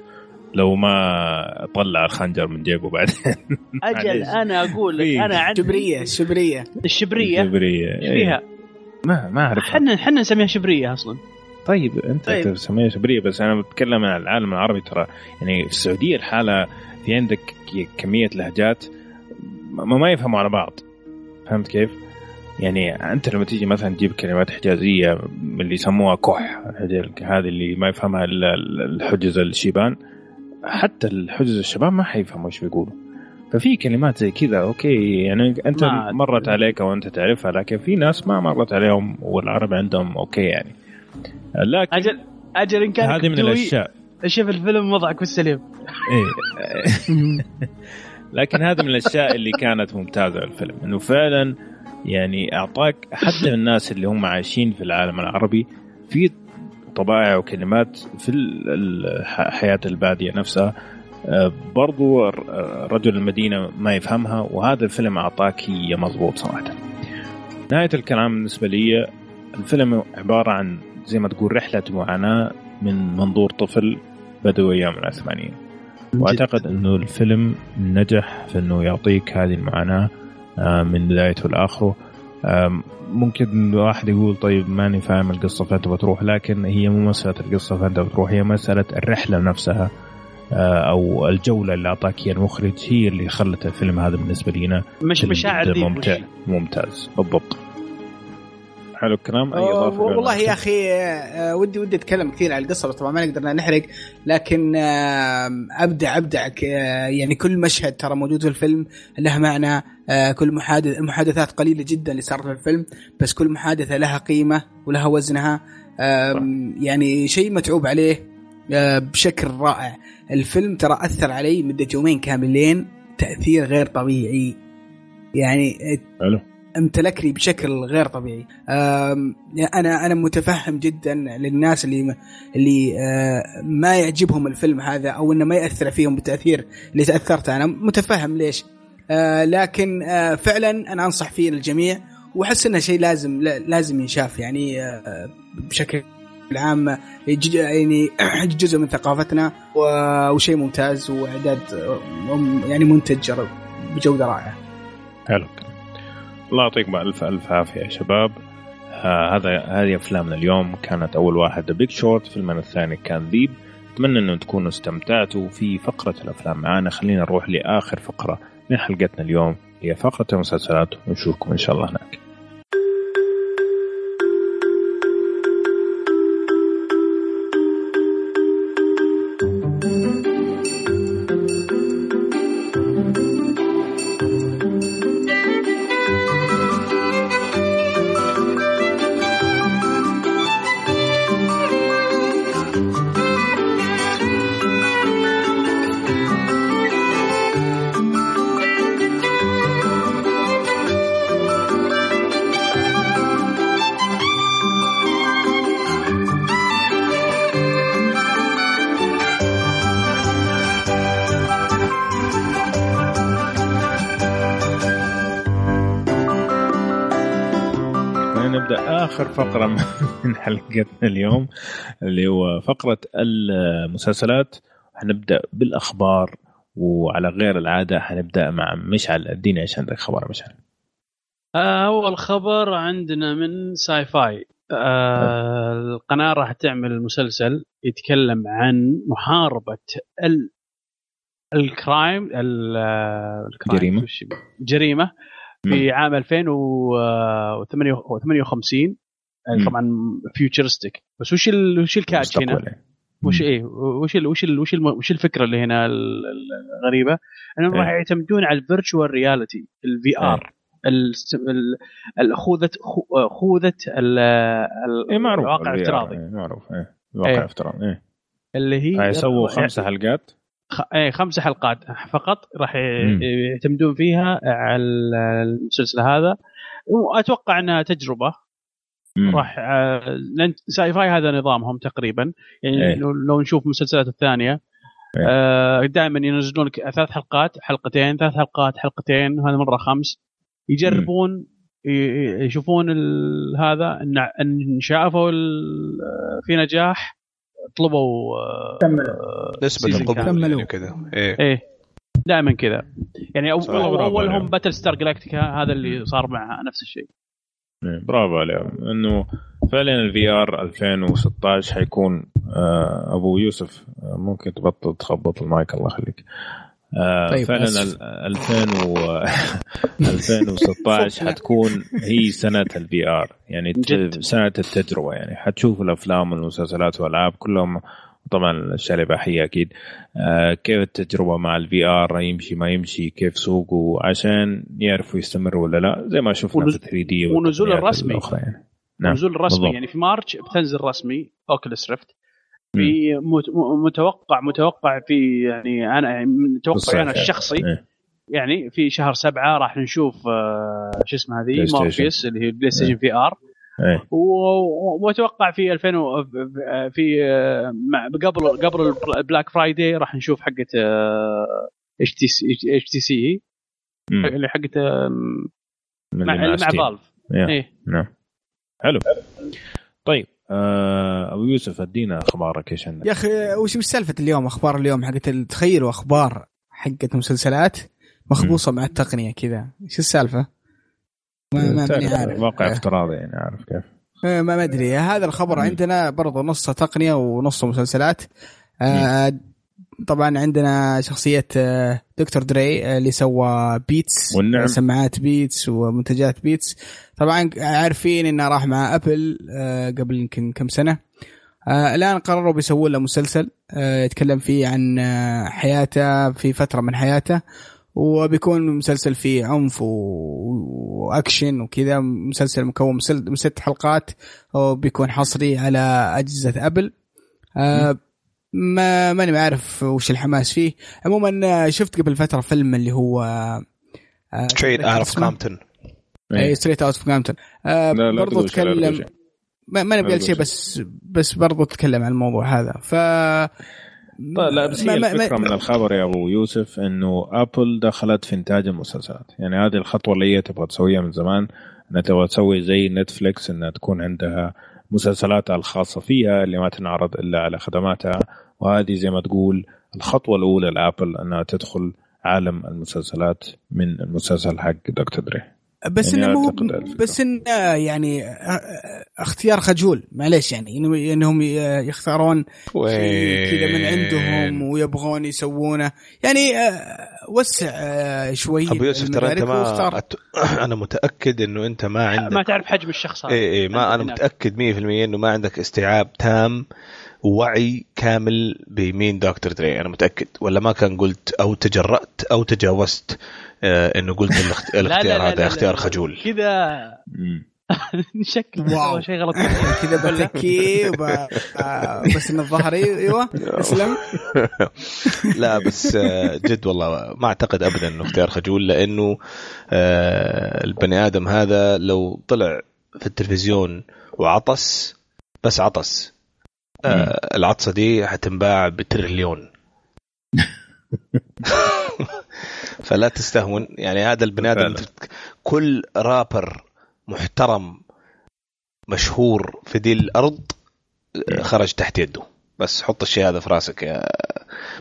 لو ما طلع الخنجر من جيبه بعدين [LAUGHS] أجل معليش. أنا أقول لك أنا عندي شبرية شبرية الشبرية جبرية إيش فيها؟ ما ما اعرف حنا حنا نسميها شبرية أصلا طيب أنت طيب. تسميها شبريه بس أنا بتكلم عن العالم العربي ترى. يعني في السعودية الحاله في عندك كمية لهجات ما, ما يفهموا على بعض. فهمت كيف؟ يعني أنت لما تيجي مثلا تجيب كلمات حجازية اللي يسموها قح هذه اللي ما يفهمها إلا الحجز الشيبان حتى الحجز الشباب ما حيفهموا إيش بيقولوا. ففي كلمات زي كذا okay يعني أنت مرت عليك أو أنت تعرفها لكن في ناس ما مرت عليهم والعرب عندهم okay يعني. لكن أجل أجل إن كان هذه من الأشياء شوف الفيلم وضعك بالسليم إيه. [LAUGHS] لكن هذه من الأشياء اللي كانت ممتازة في الفيلم إنه فعلا يعني أعطاك حتى الناس اللي هم عايشين في العالم العربي في طبائع وكلمات في حياة البادية نفسها آه، برضو ر- رجل المدينة ما يفهمها وهذا الفيلم أعطاك هي مضبوط صراحة. نهاية الكلام بالنسبة لي الفيلم عبارة عن زي ما تقول رحلة معاناة من منظور طفل بدوي أيام العثمانيين. وأعتقد إنه الفيلم نجح في إنه يعطيك هذه المعاناة آه، من بدايته لآخره آم، ممكن الواحد يقول طيب ماني فاهم القصة فأنت بتروح لكن هي مو مسألة القصة فأنت بتروح هي مسألة الرحلة نفسها آه، أو الجولة اللي أعطاك اياها المخرج هي اللي خلت الفيلم هذا بالنسبة لنا مش مشاعر ممتع؟ ممتاز بالضبط حلو الكلام أي إضافة والله يا أخي آه، ودي ودي أتكلم كثير عن القصة بس طبعا ما نقدر نحرق لكن ابدع أبدع آه، يعني كل مشهد ترى موجود في الفيلم له معنى آه، كل محادث محادثات قليلة جدا اللي صارت في الفيلم بس كل محادثة لها قيمة ولها وزنها يعني شيء متعوب عليه بشكل رائع. الفيلم ترى أثر علي مدة يومين كاملين تأثير غير طبيعي. يعني حلو. امتلكني بشكل غير طبيعي. أنا أنا متفهم جدا للناس اللي اللي ما يعجبهم الفيلم هذا أو إنه ما يأثر فيهم بالتأثير اللي تأثرت أنا. متفهم ليش. لكن فعلا أنا أنصح فيه للجميع وأحس إنه شيء لازم لا- لازم ينشاف يعني بشكل عام يج- يعني [CLEARS THROAT] جزء من ثقافتنا وشيء ممتاز وإعداد يعني منتج بجودة رائعة. حلو. الله يعطيكم الف ألف عافية يا شباب. آه هذا هذه أفلامنا اليوم. كانت أول واحد The Big Short فيلمنا الثاني كان ذيب أتمنى أنه تكونوا استمتعتوا في فقرة الأفلام معانا. خلينا نروح لآخر فقرة من حلقتنا اليوم هي فقرة المسلسلات. ونشوفكم إن شاء الله هناك. حلقتنا اليوم اللي هو فقرة المسلسلات. حنبدأ بالأخبار وعلى غير العادة حنبدأ مع مشعل. ادينا إيش عندك خبر مشعل. أول خبر عندنا من Syfy آه القناة راح تعمل مسلسل يتكلم عن محاربة ال ال crime ال- ال crime جريمة. في عام 2058 مم. طبعا futuristic بس وش ال... وش ال catch هنا؟ يعني. وش. إيه وش ال وش ال وش, ال وش الفكرة اللي هنا ال- ال- الغريبة؟ إنهم إيه. راح يعتمدون على ال virtual reality ال VR خوذه خو- خوذة ال- ال- إيه معروف الواقع الافتراضي إيه معروف إيه الواقع إيه. الافتراضي إيه اللي هي حيسووا خمسة حلقات خ... إيه خمسة حلقات فقط راح. يعتمدون فيها على المسلسل هذا وأتوقع إنها تجربة. راح آه، لأن ساي فاي هذا نظامهم تقريبا. يعني إيه. لو لو نشوف المسلسلات الثانية إيه. دائما ينزلون لك ثلاث حلقات حلقتين ثلاث حلقات حلقتين هذا مرة خمس. يجربون ي- ي- يشوفون ال- هذا إن إن شافوا ال- في نجاح طلبوا آه، نسبة season القبول كامل. يعني وكذا. إيه. إيه. دائما كذا. يعني أولهم عليهم. Battlestar Galactica هذا اللي صار مع نفس الشيء. إيه، برافو عليهم إنه فعلا ال VR 2016 حيكون آه أبو يوسف آه ممكن تبطل تخبط المايك الله يخليك آه طيب، فعلا آسف. ال- 2000 و [LAUGHS] 2016 حتكون هي سنة ال VR يعني. سنة التجربة يعني حتشوف الأفلام والمسلسلات والألعاب كلهم طبعا الأشياء الإباحية أكيد. آه كيف التجربة مع ال VR يمشي ما يمشي؟ كيف سوقه؟ عشان يعرفوا يستمروا ولا لا. زي ما شفنا ونز- في 3D ونزول الرسمي. يعني. نعم نزول الرسمي. بالضبط. يعني في مارش بتنزل رسمي Oculus Rift. في متوقع متوقع في يعني أنا يعني من توقعي أنا يعني. الشخصي. إيه. يعني في شهر سبعة راح نشوف آه، شو اسمه هذه ستيشن. مورفيوس اللي هي PlayStation VR إيه و- وأتوقع في 2000 و- في آه، مع- قبل قبل ال Black Friday راح نشوف حقة اتش تي سي اتش تي سي. اللي حقت آه، مع اللي مع. Valve. إيه نعم حلو طيب آه أبو يوسف أدينا أخبارك إيش عندك؟ يا أخي وش وش سالفة اليوم أخبار اليوم حقت تخيلوا أخبار حقت مسلسلات مخبوصة مع التقنية كذا إيش السالفة؟ ما ما ماني تعرف عارف. واقع آه. افتراضي يعني عارف كيف. آه، ما ما أدري. هذا الخبر مم. عندنا برضو نصه تقنية ونصه مسلسلات. آه طبعا عندنا شخصية آه، Dr. Dre آه، اللي سوى Beats والنعم. سماعات Beats ومنتجات بيتس. طبعا عارفين إنه راح مع Apple قبل يمكن كم سنة. الآن قرروا بيسووا له مسلسل يتكلم فيه عن حياته في فترة من حياته. وبيكون مسلسل فيه عنف و- وأكشن وكذا مسلسل مكون من ست حلقات وبيكون حصري على أجهزة Apple آه ما ماني عارف وش الحماس فيه عموما شفت قبل فترة فيلم اللي هو Straight Outta؟ Compton إيه. Straight Outta Compton تقول تكلم. ما, لا شيء بس بس برضو تكلم عن الموضوع هذا ف لا بس ما- هي ما- ما- الفكرة من الخبر يا أبو يوسف إنه Apple دخلت في إنتاج المسلسلات. يعني هذه الخطوة اللي هي تبغى تسويها من زمان إنها تبغى تسوي زي Netflix إنها تكون عندها مسلسلاتها الخاصة فيها اللي ما تنعرض إلا على خدماتها. وهذه زي ما تقول الخطوة الأولى ل Apple إنها تدخل عالم المسلسلات من المسلسل حق Dr. Dre بس يعني إنه مو. بس إنه يعني اختيار خجول معليش يعني إنه- إنهم يختارون شيء كذا من عندهم ويبغون يسوونه يعني وسع شوي أبو يوسف ترى أنت ما. [CLEARS THROAT] أنا متأكد إنه أنت ما عندك ما تعرف حجم الشخص هذا اي اي ما أنا. متأكد 100% إنه ما عندك استيعاب تام ووعي كامل بمين دكتور دري أنا متأكد ولا ما كان قلت أو تجرأت أو تجاوزت آه إنه قلت [LAUGHS] الاخت... لا- لا- الاختيار لا- هذا اختيار. خجول كذا. [LAUGHS] شكل واو. شيء غلط [LAUGHS] كذا بتكي وب... آه، بس إن الظهر أيوه اسلم لا بس آه، جد والله ما أعتقد ابدا إنه اختيار خجول لأنه آه، البني آدم هذا لو طلع في التلفزيون وعطس بس عطس آه، العطسة دي حتنباع بتريليون. [LAUGHS] فلا تستهون. يعني هذا البني آدم. كل رابر محترم مشهور في دي الأرض آه، خرج تحت يده. بس حط الشيء هذا في راسك يا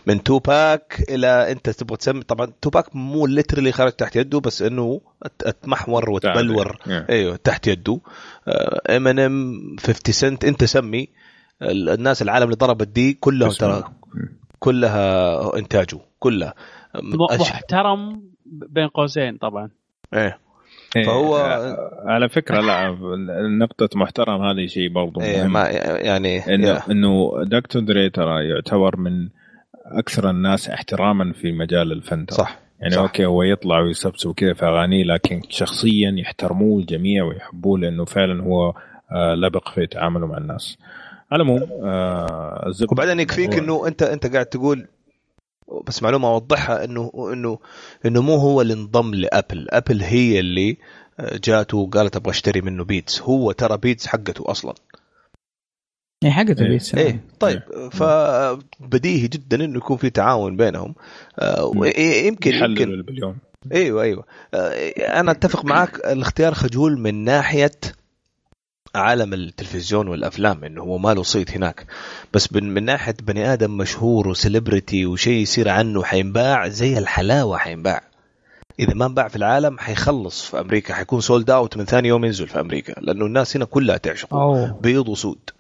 من Tupac إلى أنت تبغى تسمي طبعا Tupac مو literally خرج تحت يده بس إنه أت- أتمحور وتبلور. إيه. أيوه تحت يده. امينيم 50 سنت أنت سمي. الناس العالم اللي ضربت دي كلهم ترى كلها انتاجه كلها محترم بين قوسين طبعا إيه إيه، فهو- آه، على فكرة لا نقطة محترم هذه شيء برضو إيه مهم. ما يعني إنه يا. إنه دكتور دري ترى يعتبر من أكثر الناس احتراما في مجال الفن. صح يعني صح. أوكي هو يطلع ويسبسب كذا في أغانيه لكن شخصيا يحترموه الجميع ويحبوه لأنه فعلا هو آه، لبق في تعامله مع الناس. على العموم آه، وبعدين يكفيك هو- إنه انت أنت قاعد تقول بس معلومة أوضحها انه انه إنه مو هو اللي انضم ل Apple، Apple هي اللي جاته وقالت أبغى أشتري منه Beats، هو ترى Beats حقته أصلا. اي حقته إيه. Beats إيه. طيب فبديهي جدا إنه يكون في تعاون بينهم. آه، وإيه، يمكن يحللوا يمكن البليون. أيوه أيوه. آه، أنا أتفق معك الاختيار خجول من ناحية عالم التلفزيون والأفلام إنه هو ما له صيت هناك. بس من, من ناحية بني آدم مشهور و celebrity وشيء يصير عنه حينباع زي الحلاوة حينباع. إذا ما انباع في العالم حيخلص في أمريكا حيكون sold out من ثاني يوم ينزل في أمريكا لأنه الناس هنا كلها تعشقه بيض وسود.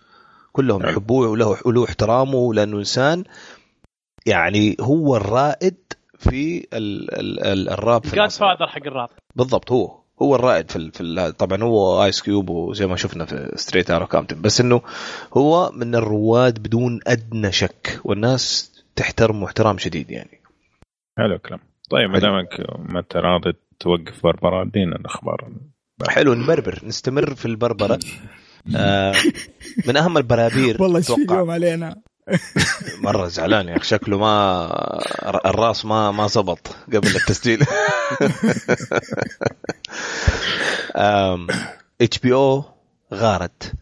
كلهم حلو. يحبوه وله وله احترامه لأنه إنسان يعني هو الرائد في ال ال ال الراب في. father حق الراب. بالضبط هو. هو الرائد في, ال في ال طبعا هو Ice Cube وزي ما شفنا في Straight Outta Compton بس إنه هو من الرواد بدون أدنى شك والناس تحترمه احترام شديد يعني. حلو الكلام. طيب ما دامك ما انت راضي توقف بربرة ادينا الأخبار. حلو نبربر نستمر في البربرة. [LAUGHS] آه من أهم البرابير والله إيش. اليوم علينا؟ [LAUGHS] مرة زعلان يا أخي. شكله ما الرأس ما ما زبط قبل التسجيل. [LAUGHS] HBO غارت.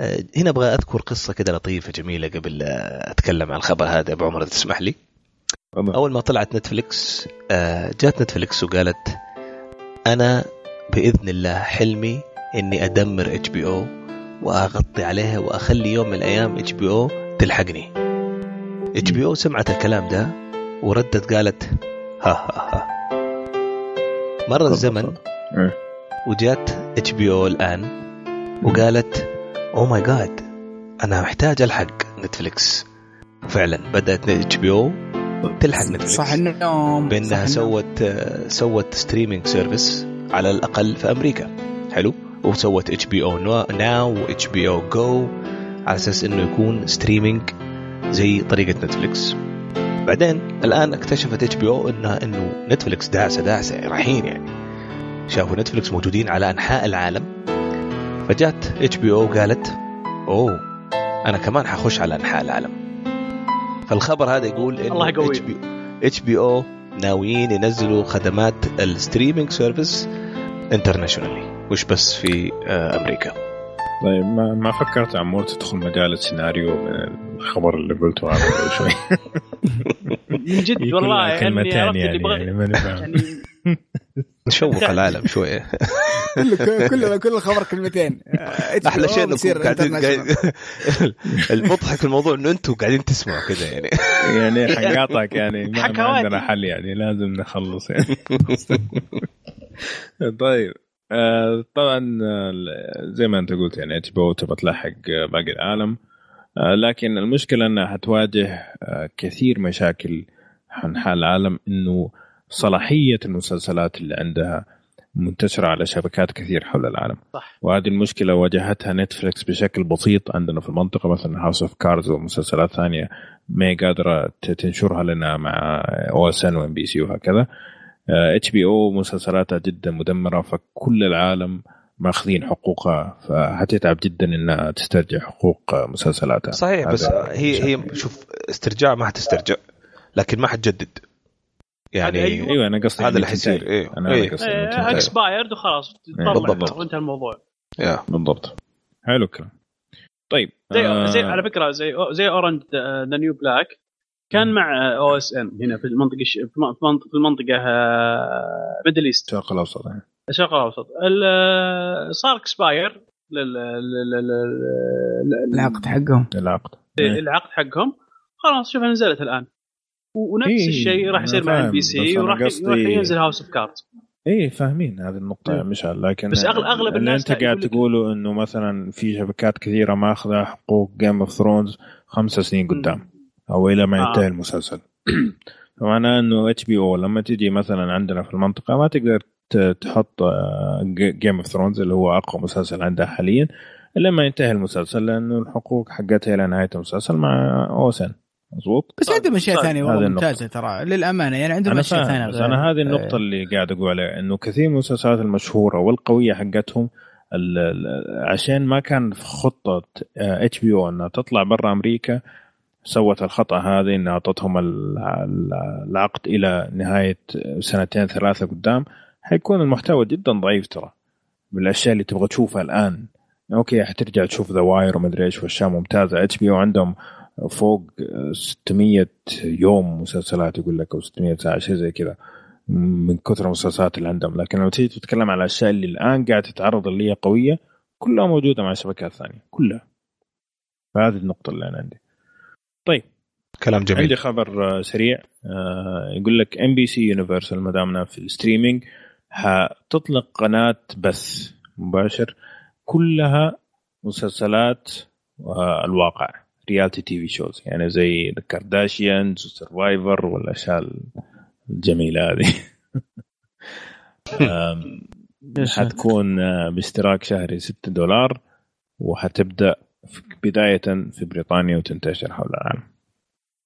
آه، هنا أبغى أذكر قصة كده لطيفة جميلة قبل أتكلم عن الخبر هذا. أبو عمر تسمح لي. أول ما طلعت Netflix آه، جات Netflix وقالت أنا بإذن الله حلمي إني أدمر HBO وأغطي عليها وأخلي يوم من الأيام HBO تلحقني. HBO سمعت الكلام ده وردت قالت ها ها ها. مر الزمن إيه. وجات HBO الآن وقالت oh my god أنا محتاج ألحق Netflix فعلا بدأت HBO تلحق Netflix صح النوم بأنها. سوت سوت streaming service على الأقل في أمريكا. حلو. وسوت HBO Now و HBO Go على أساس إنه يكون streaming زي طريقة Netflix بعدين الآن اكتشفت HBO انها إنه Netflix داعسه داعسة رايحين يعني. شافوا Netflix موجودين على أنحاء العالم. فجات HBO قالت oh أنا كمان حخش على أنحاء العالم. فالخبر هذا يقول إنه الله يقويهم. اتش بي اتش بي أو ناويين ينزلوا خدمات ال streaming service internationally مش بس في آه، أمريكا. طيب ما ما فكرت عمور تدخل مجال السيناريو من الخبر اللي قلته هذا قبل شوي؟ [LAUGHS] من جد والله يعني كلمتين يعني, يعني ماني فاهم. يعني [LAUGHS] نشوق العالم شوية. كله كل الخبر كلمتين. [LAUGHS] أحلى شيء إنكم قاعدين المضحك في الموضوع إنه أنتم قاعدين تسمعوا كذا يعني. يعني حنقاطعك يعني ما. عندنا حل يعني لازم نخلص يعني. طيب. آه طبعا آه، زي ما انت قلت يعني HB تبغى تلحق باقي العالم. آه لكن المشكلة إنها حتواجه آه كثير مشاكل عن حال العالم إنه صلاحية المسلسلات اللي عندها منتشرة على شبكات كثير حول العالم. صح. وهذه المشكلة واجهتها Netflix بشكل بسيط عندنا في المنطقة مثلا House of Cards ومسلسلات ثانية ما هي قادرة ت- تنشرها لنا مع OSN و MBC وهكذا. HBO مسلسلاتها جدا مدمرة فكل العالم ماخذين حقوقها فهتتعب جدا إنها تسترجع حقوق مسلسلاتها صحيح بس هي هي شوف استرجاع ما حتسترجع لكن ما حتجدد يعني أيوة. إيوه أنا قصدي هذا اللي حيصير،. إيه. أنا إيه. قصدي. expired وخلاص بالضبط. تطلع وانتهى الموضوع يا بالضبط حلو الكلام طيب زي آه، زي على فكرة زي زي Orange the New Black كان مع OSN هنا في المنطقة الش- في منطقه في المنطقة Middle East الشرق الأوسط يعني. الشرق الأوسط. ال- صار expire لل- لل- لل- لل- العقد حقهم. العقد. إيه. العقد حقهم. خلاص شوف نزلت الآن. ونفس إيه، الشيء راح يصير مع ال BC وراح ينزل House of Cards إيه فاهمين هذه النقطة يا. مشعل لكن بس أغل- أغلب اللي الناس أنت قاعد تقوله إنه مثلا في شبكات كثيرة ماخذة حقوق Game of Thrones خمسة سنين قدام. أو إلى ما آه. ينتهي المسلسل. [CLEARS THROAT] فمعناه إنه HBO لما تجي مثلا عندنا في المنطقة ما تقدر تحط Game of Thrones اللي هو أقوى مسلسل عندها حاليا الا ما ينتهي المسلسل لأنه الحقوق حقتها إلى نهاية المسلسل مع OSN. مضبوط؟ بس عندهم أشياء طيب، ثانية هذه والله النقطة. ممتازة ترى للأمانة يعني عندهم أشياء ثانية غير- أنا هذه آه، النقطة اللي قاعد أقول عليها إنه كثير من المسلسلات المشهورة والقوية حقتهم عشان ما كان في خطة HBO إنها تطلع برا أمريكا سوت الخطأ هذه ال- ال- العقد إلى نهاية سنتين ثلاثة قدام. حيكون المحتوى جدا ضعيف ترى. بالاشياء اللي تبغى تشوفها الآن. okay حترجع تشوف The Wire ومدري إيش واشياء ممتازة. HB عندهم فوق 600 يوم مسلسلات يقول لك أو 600 ساعة شيء زي كذا. من كثر المسلسلات اللي عندهم. لكن لو تيجي تتكلم على الأشياء اللي الآن قاعد تتعرض اللي هي قوية كلها موجودة مع شبكات ثانية كلها. فهذه النقطة اللي أنا عندي. طيب. كلام جميل. عندي خبر آه، سريع. آه، يقول لك NBC Universal ما دامنا في ال streaming حتطلق قناة بث مباشر كلها مسلسلات آه، الواقع reality TV shows يعني زي ال Kardashians و Survivor والأشياء الجميلة هذه. [LAUGHS] حتكون باشتراك شهري 6 دولار وحتبدأ بداية في بريطانيا وتنتشر حول العالم.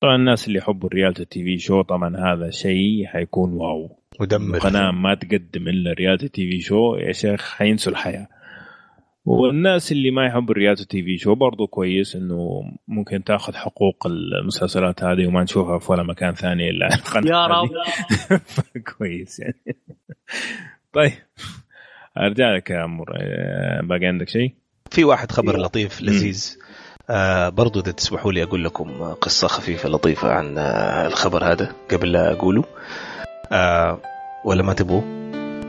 طبعا الناس اللي يحبوا ال reality TV show طبعا هذا شيء حيكون wow. مدمر. قناه ما تقدم إلا reality TV show يا شيخ حينسوا الحياة. والناس اللي ما يحبوا ال reality TV show برضو كويس إنه ممكن تأخذ حقوق المسلسلات هذه وما نشوفها في ولا مكان ثاني إلا على القناة يا رب. [LAUGHS] كويس يعني. طيب. أرجع لك يا عمر باقي عندك شيء؟ في واحد خبر لطيف لذيذ. آه برضو اذا تسمحوا لي أقول لكم قصة خفيفة لطيفة عن آه الخبر هذا قبل لا أقوله. آه ولا ما تبغوا؟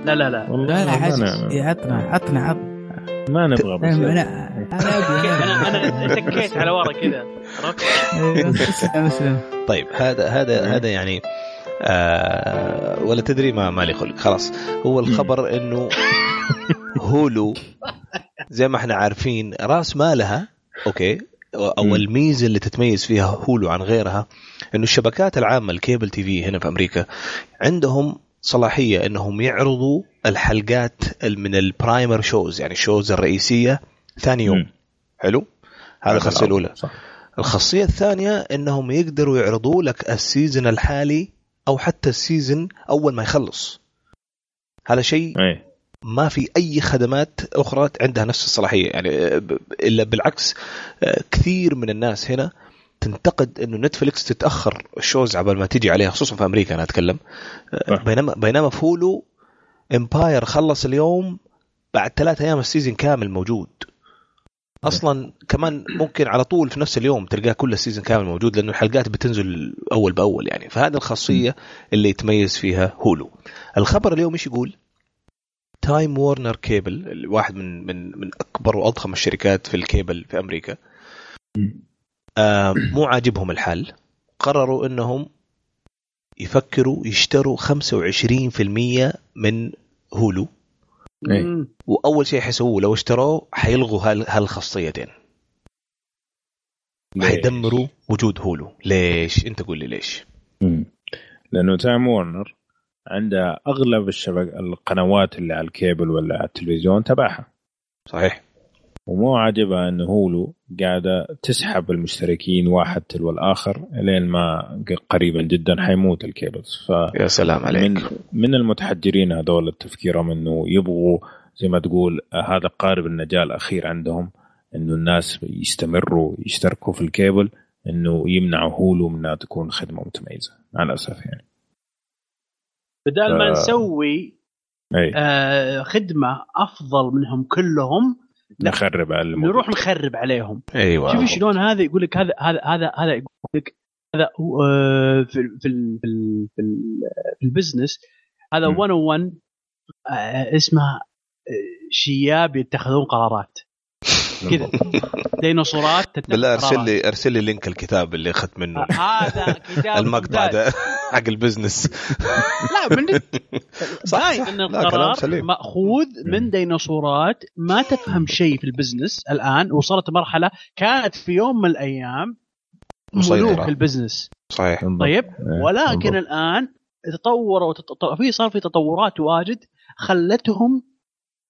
لا لا لا. لا لا عطنا عطنا عطنا ما نبغى بس. أنا أنا أنا تكيت على ورا كذا. [LAUGHS] عرفت؟ أيوة، أسلم أسلم. طيب هذا هذا هذا يعني آه ولا تدري ما مالي خلق. خلاص. هو الخبر إنه هولو زي ما إحنا عارفين رأس مالها أوكي أو. الميزة اللي تتميز فيها هولو عن غيرها إنه الشبكات العامة الكيبل تي في هنا في أمريكا عندهم صلاحية إنهم يعرضوا الحلقات من البرايمر شوز يعني الشوز الرئيسية ثاني يوم. حلو؟ هذا الخاصية الأولى. صح. الخاصية الثانية إنهم يقدروا يعرضوا لك ال season الحالي أو حتى ال season أول ما يخلص. هذا شيء ما في أي خدمات أخرى عندها نفس الصلاحية. يعني إلا بالعكس كثير من الناس هنا تنتقد إنه Netflix تتأخر ال shows عبال ما تجي عليها خصوصا في أمريكا أنا أتكلم. صح. بينما بينما في Hulu Empire خلص اليوم بعد ثلاثة أيام ال season كامل موجود. أصلا كمان ممكن على طول في نفس اليوم تلقاه كل ال season كامل موجود لأنه الحلقات بتنزل أول بأول يعني. فهذه الخاصية اللي يتميز فيها Hulu. الخبر اليوم إيش يقول؟ Time Warner Cable واحد من من من أكبر وأضخم الشركات في الكيبل في أمريكا آه مو عاجبهم الحال قرروا إنهم يفكروا يشتروا 25% من Hulu. إيه. وأول شيء حيسووه لو اشتروه حيلغوا هال- هالخاصيتين؟ حيدمروا وجود Hulu. ليش؟ أنت قول لي ليش. مم. لأنه Time Warner عندها أغلب الشبك القنوات اللي على الكيبل ولا على التلفزيون تبعها. صحيح. ومو عاجبها انه Hulu قاعدة تسحب المشتركين واحد تلو الآخر لين ما قريبا جدا حيموت ال cables. ف يا سلام عليك. من من المتحجرين هذول تفكيرهم إنه يبغوا زي ما تقول هذا قارب النجاة الأخير عندهم إنه الناس يستمروا يشتركوا في الكيبل إنه يمنعوا Hulu من انها تكون خدمة متميزة مع الاسف يعني. بدال ما ف- نسوي اي آه خدمة أفضل منهم كلهم نخرب على الموضوع. نروح نخرب عليهم أيوه شوف شلون هذا يقول لك هذا هذا هذا هذا يقول لك هذا هو، آه، في في في في ال- في ال business هذا مم. 101 آه، اسمه آه، شياب يتخذون قرارات [LAUGHS] كذا ديناصورات تتخذ بالله أرسل. لي أرسل لي link الكتاب اللي أخذت منه هذا كتاب [LAUGHS] المقطع. ده حق ال business لا من [LAUGHS] صح، صح. إن القرار. مأخوذ من ديناصورات ما تفهم شيء في ال business الآن وصلت مرحلة كانت في يوم من الأيام. ملوك ال business صحيح. طيب إيه، ولكن. الآن تطوروا في صار في تطورات واجد خلتهم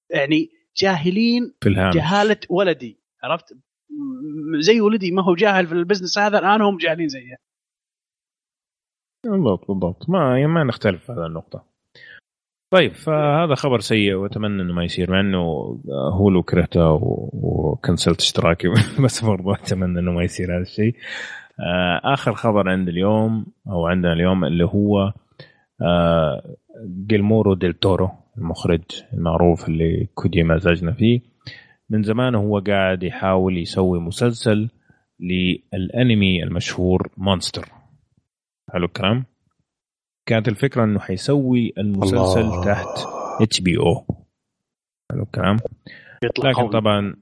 يعني جاهلين في الهامش جهالة ولدي عرفت زي ولدي ما هو جاهل في ال business هذا الآن هم جاهلين زيه بالضبط بالضبط ما ما نختلف في هذه النقطة. طيب فهذا خبر سيء وأتمنى إنه ما يصير مع إنه هولو كرهته و- و cancelت اشتراكي [LAUGHS] بس برضو أتمنى إنه ما يصير هذا الشيء. آه، آخر خبر عند اليوم أو عندنا اليوم اللي هو آه، جييرمو ديل تورو المخرج المعروف اللي كوجيما زاعجنا فيه من زمان هو قاعد يحاول يسوي مسلسل للأنمي المشهور Monster حلو الكلام. كانت الفكرة إنه حيسوي المسلسل الله. تحت HBO. حلو الكلام. لكن طبعا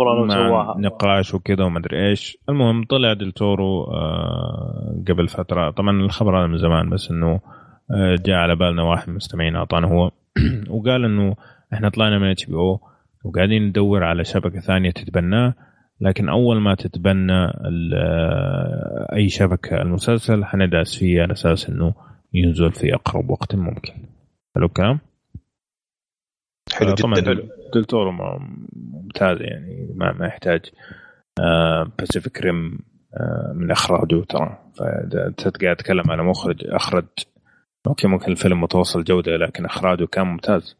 مع نقاش وكذا وما أدري إيش. المهم طلع دلتورو آه قبل فترة. طبعا الخبر هذا من زمان بس إنه آه جاء على بالنا واحد من المستمعين اعطانا هو. [CLEARS THROAT] وقال إنه إحنا طلعنا من HBO وقاعدين ندور على شبكة ثانية تتبناه. لكن أول ما تتبنى آه، أي شبكة المسلسل حندعس فيه على أساس إنه ينزل في أقرب وقت ممكن. حلو الكلام؟ حلو آه، طبعا جدا م- ممتاز يعني ما, ما يحتاج Pacific Rim من إخراجه ترى. فانت قاعد تتكلم على مخرج اخرج أوكي ممكن الفيلم متوسط جودة لكن إخراجه كان ممتاز.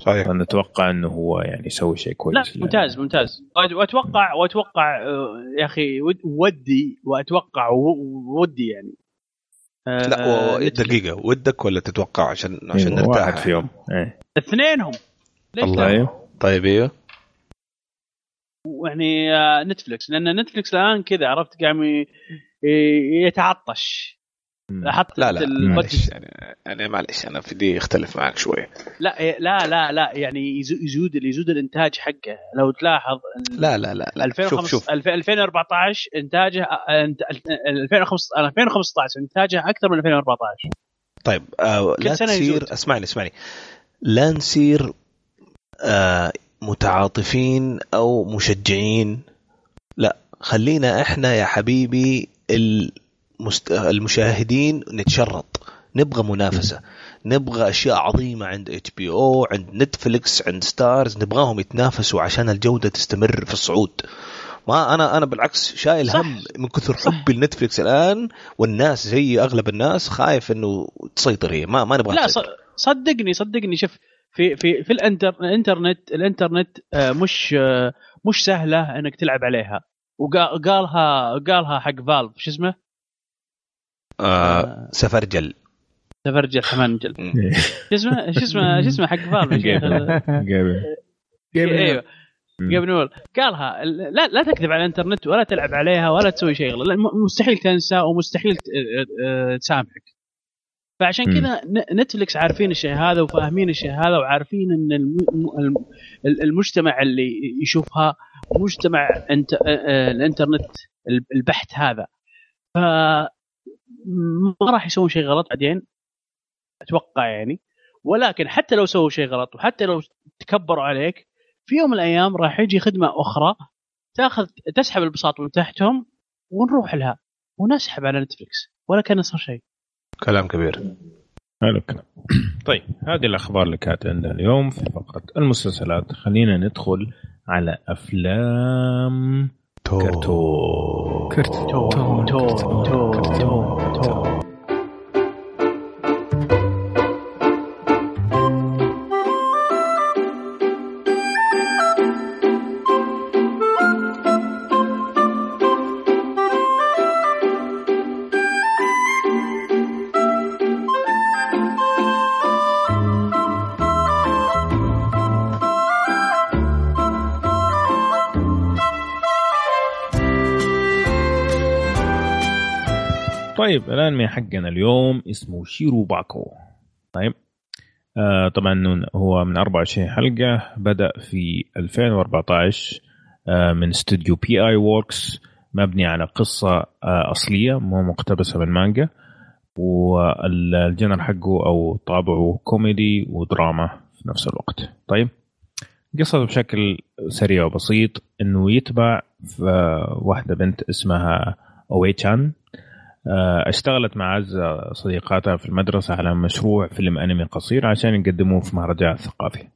صحيح. فنتوقع إنه هو يعني يسوي شيء لا كويس ممتاز. ممتاز واتوقع واتوقع آه، يا أخي ود- ودي وأتوقع ودي يعني. آه، لا و- و- Netflix. دقيقة. ودك ولا تتوقع عشان عشان أيوة، نرتاح؟ واحد فيهم. إيه. اثنينهم. ليش الله. لا؟ طيب إيوه. يعني آه، نتفلكس لأن نتفلكس الآن كذا عرفت؟ قام يتعطش. حط لا لا معلش يعني. يعني معلش أنا في دي اختلف معك شوي. لا إيه، لا لا لا يعني يزو- يزود يزود الإنتاج حقه. لو تلاحظ ال- لا لا لا, لا. شوف 2015 شوف. 2014 إنتاجه آه، أنت- 2015 2015 إنتاجه أكثر من 2014 طيب آه لا تصير. اسمعني اسمعني. لا نصير آه متعاطفين أو مشجعين. لا خلينا إحنا يا حبيبي المست... المشاهدين نتشرط. نبغى منافسة. نبغى أشياء عظيمة عند HBO عند Netflix عند Starz نبغاهم يتنافسوا عشان الجودة تستمر في الصعود. ما أنا أنا بالعكس شايل صح. هم من كثر صح. حبي ل Netflix الآن والناس زي أغلب الناس خايف إنه تسيطر هي. ما ما نبغى لا صدقني صدقني. شوف في في في الانتر الانترنت الانترنت آه، مش آه، مش سهلة إنك تلعب عليها. وقالها قالها حق فالف شو اسمه؟ آه سفرجل تفرجل حمنجل إيه. شو اسمه شو اسمه شو اسمه حق [LAUGHS] شيخ؟ جايب- أيوه نول قالها لا لا تكذب على الإنترنت ولا تلعب عليها ولا تسوي شيء غلط. مستحيل تنسى ومستحيل آه، آه، تسامحك. فعشان. كذا نتفلكس عارفين الشيء هذا وفاهمين الشيء هذا وعارفين إن الم- الم- ال- المجتمع اللي يشوفها مجتمع انت الإنترنت البحت هذا. ف ما راح يسوون شيء غلط بعدين أتوقع يعني. ولكن حتى لو سووا شيء غلط وحتى لو تكبروا عليك في يوم من الأيام راح يجي خدمة أخرى تأخذ تسحب البساط من تحتهم ونروح لها. ونسحب على Netflix ولا كان صار شيء. كلام كبير. حلو الكلام. [CLEARS THROAT] طيب هذه الأخبار اللي كانت عندنا اليوم في فقرة المسلسلات. خلينا ندخل على أفلام. كرتون كرت تو تو تو تو تو طيب الانمي حقنا اليوم اسمه Shirobako طيب آه طبعا هو من 24 حلقة بدأ في 2014 آه من استوديو P.A. Works مبني على قصة آه أصلية مو مقتبسة من مانجا وال genre حقه أو طابعه كوميدي ودراما في نفس الوقت. طيب قصته بشكل سريع وبسيط إنه يتبع في واحدة بنت اسمها أويتشان. آه، اشتغلت مع عز صديقاتها في المدرسة على مشروع فيلم أنمي قصير عشان يقدموه في مهرجان ثقافي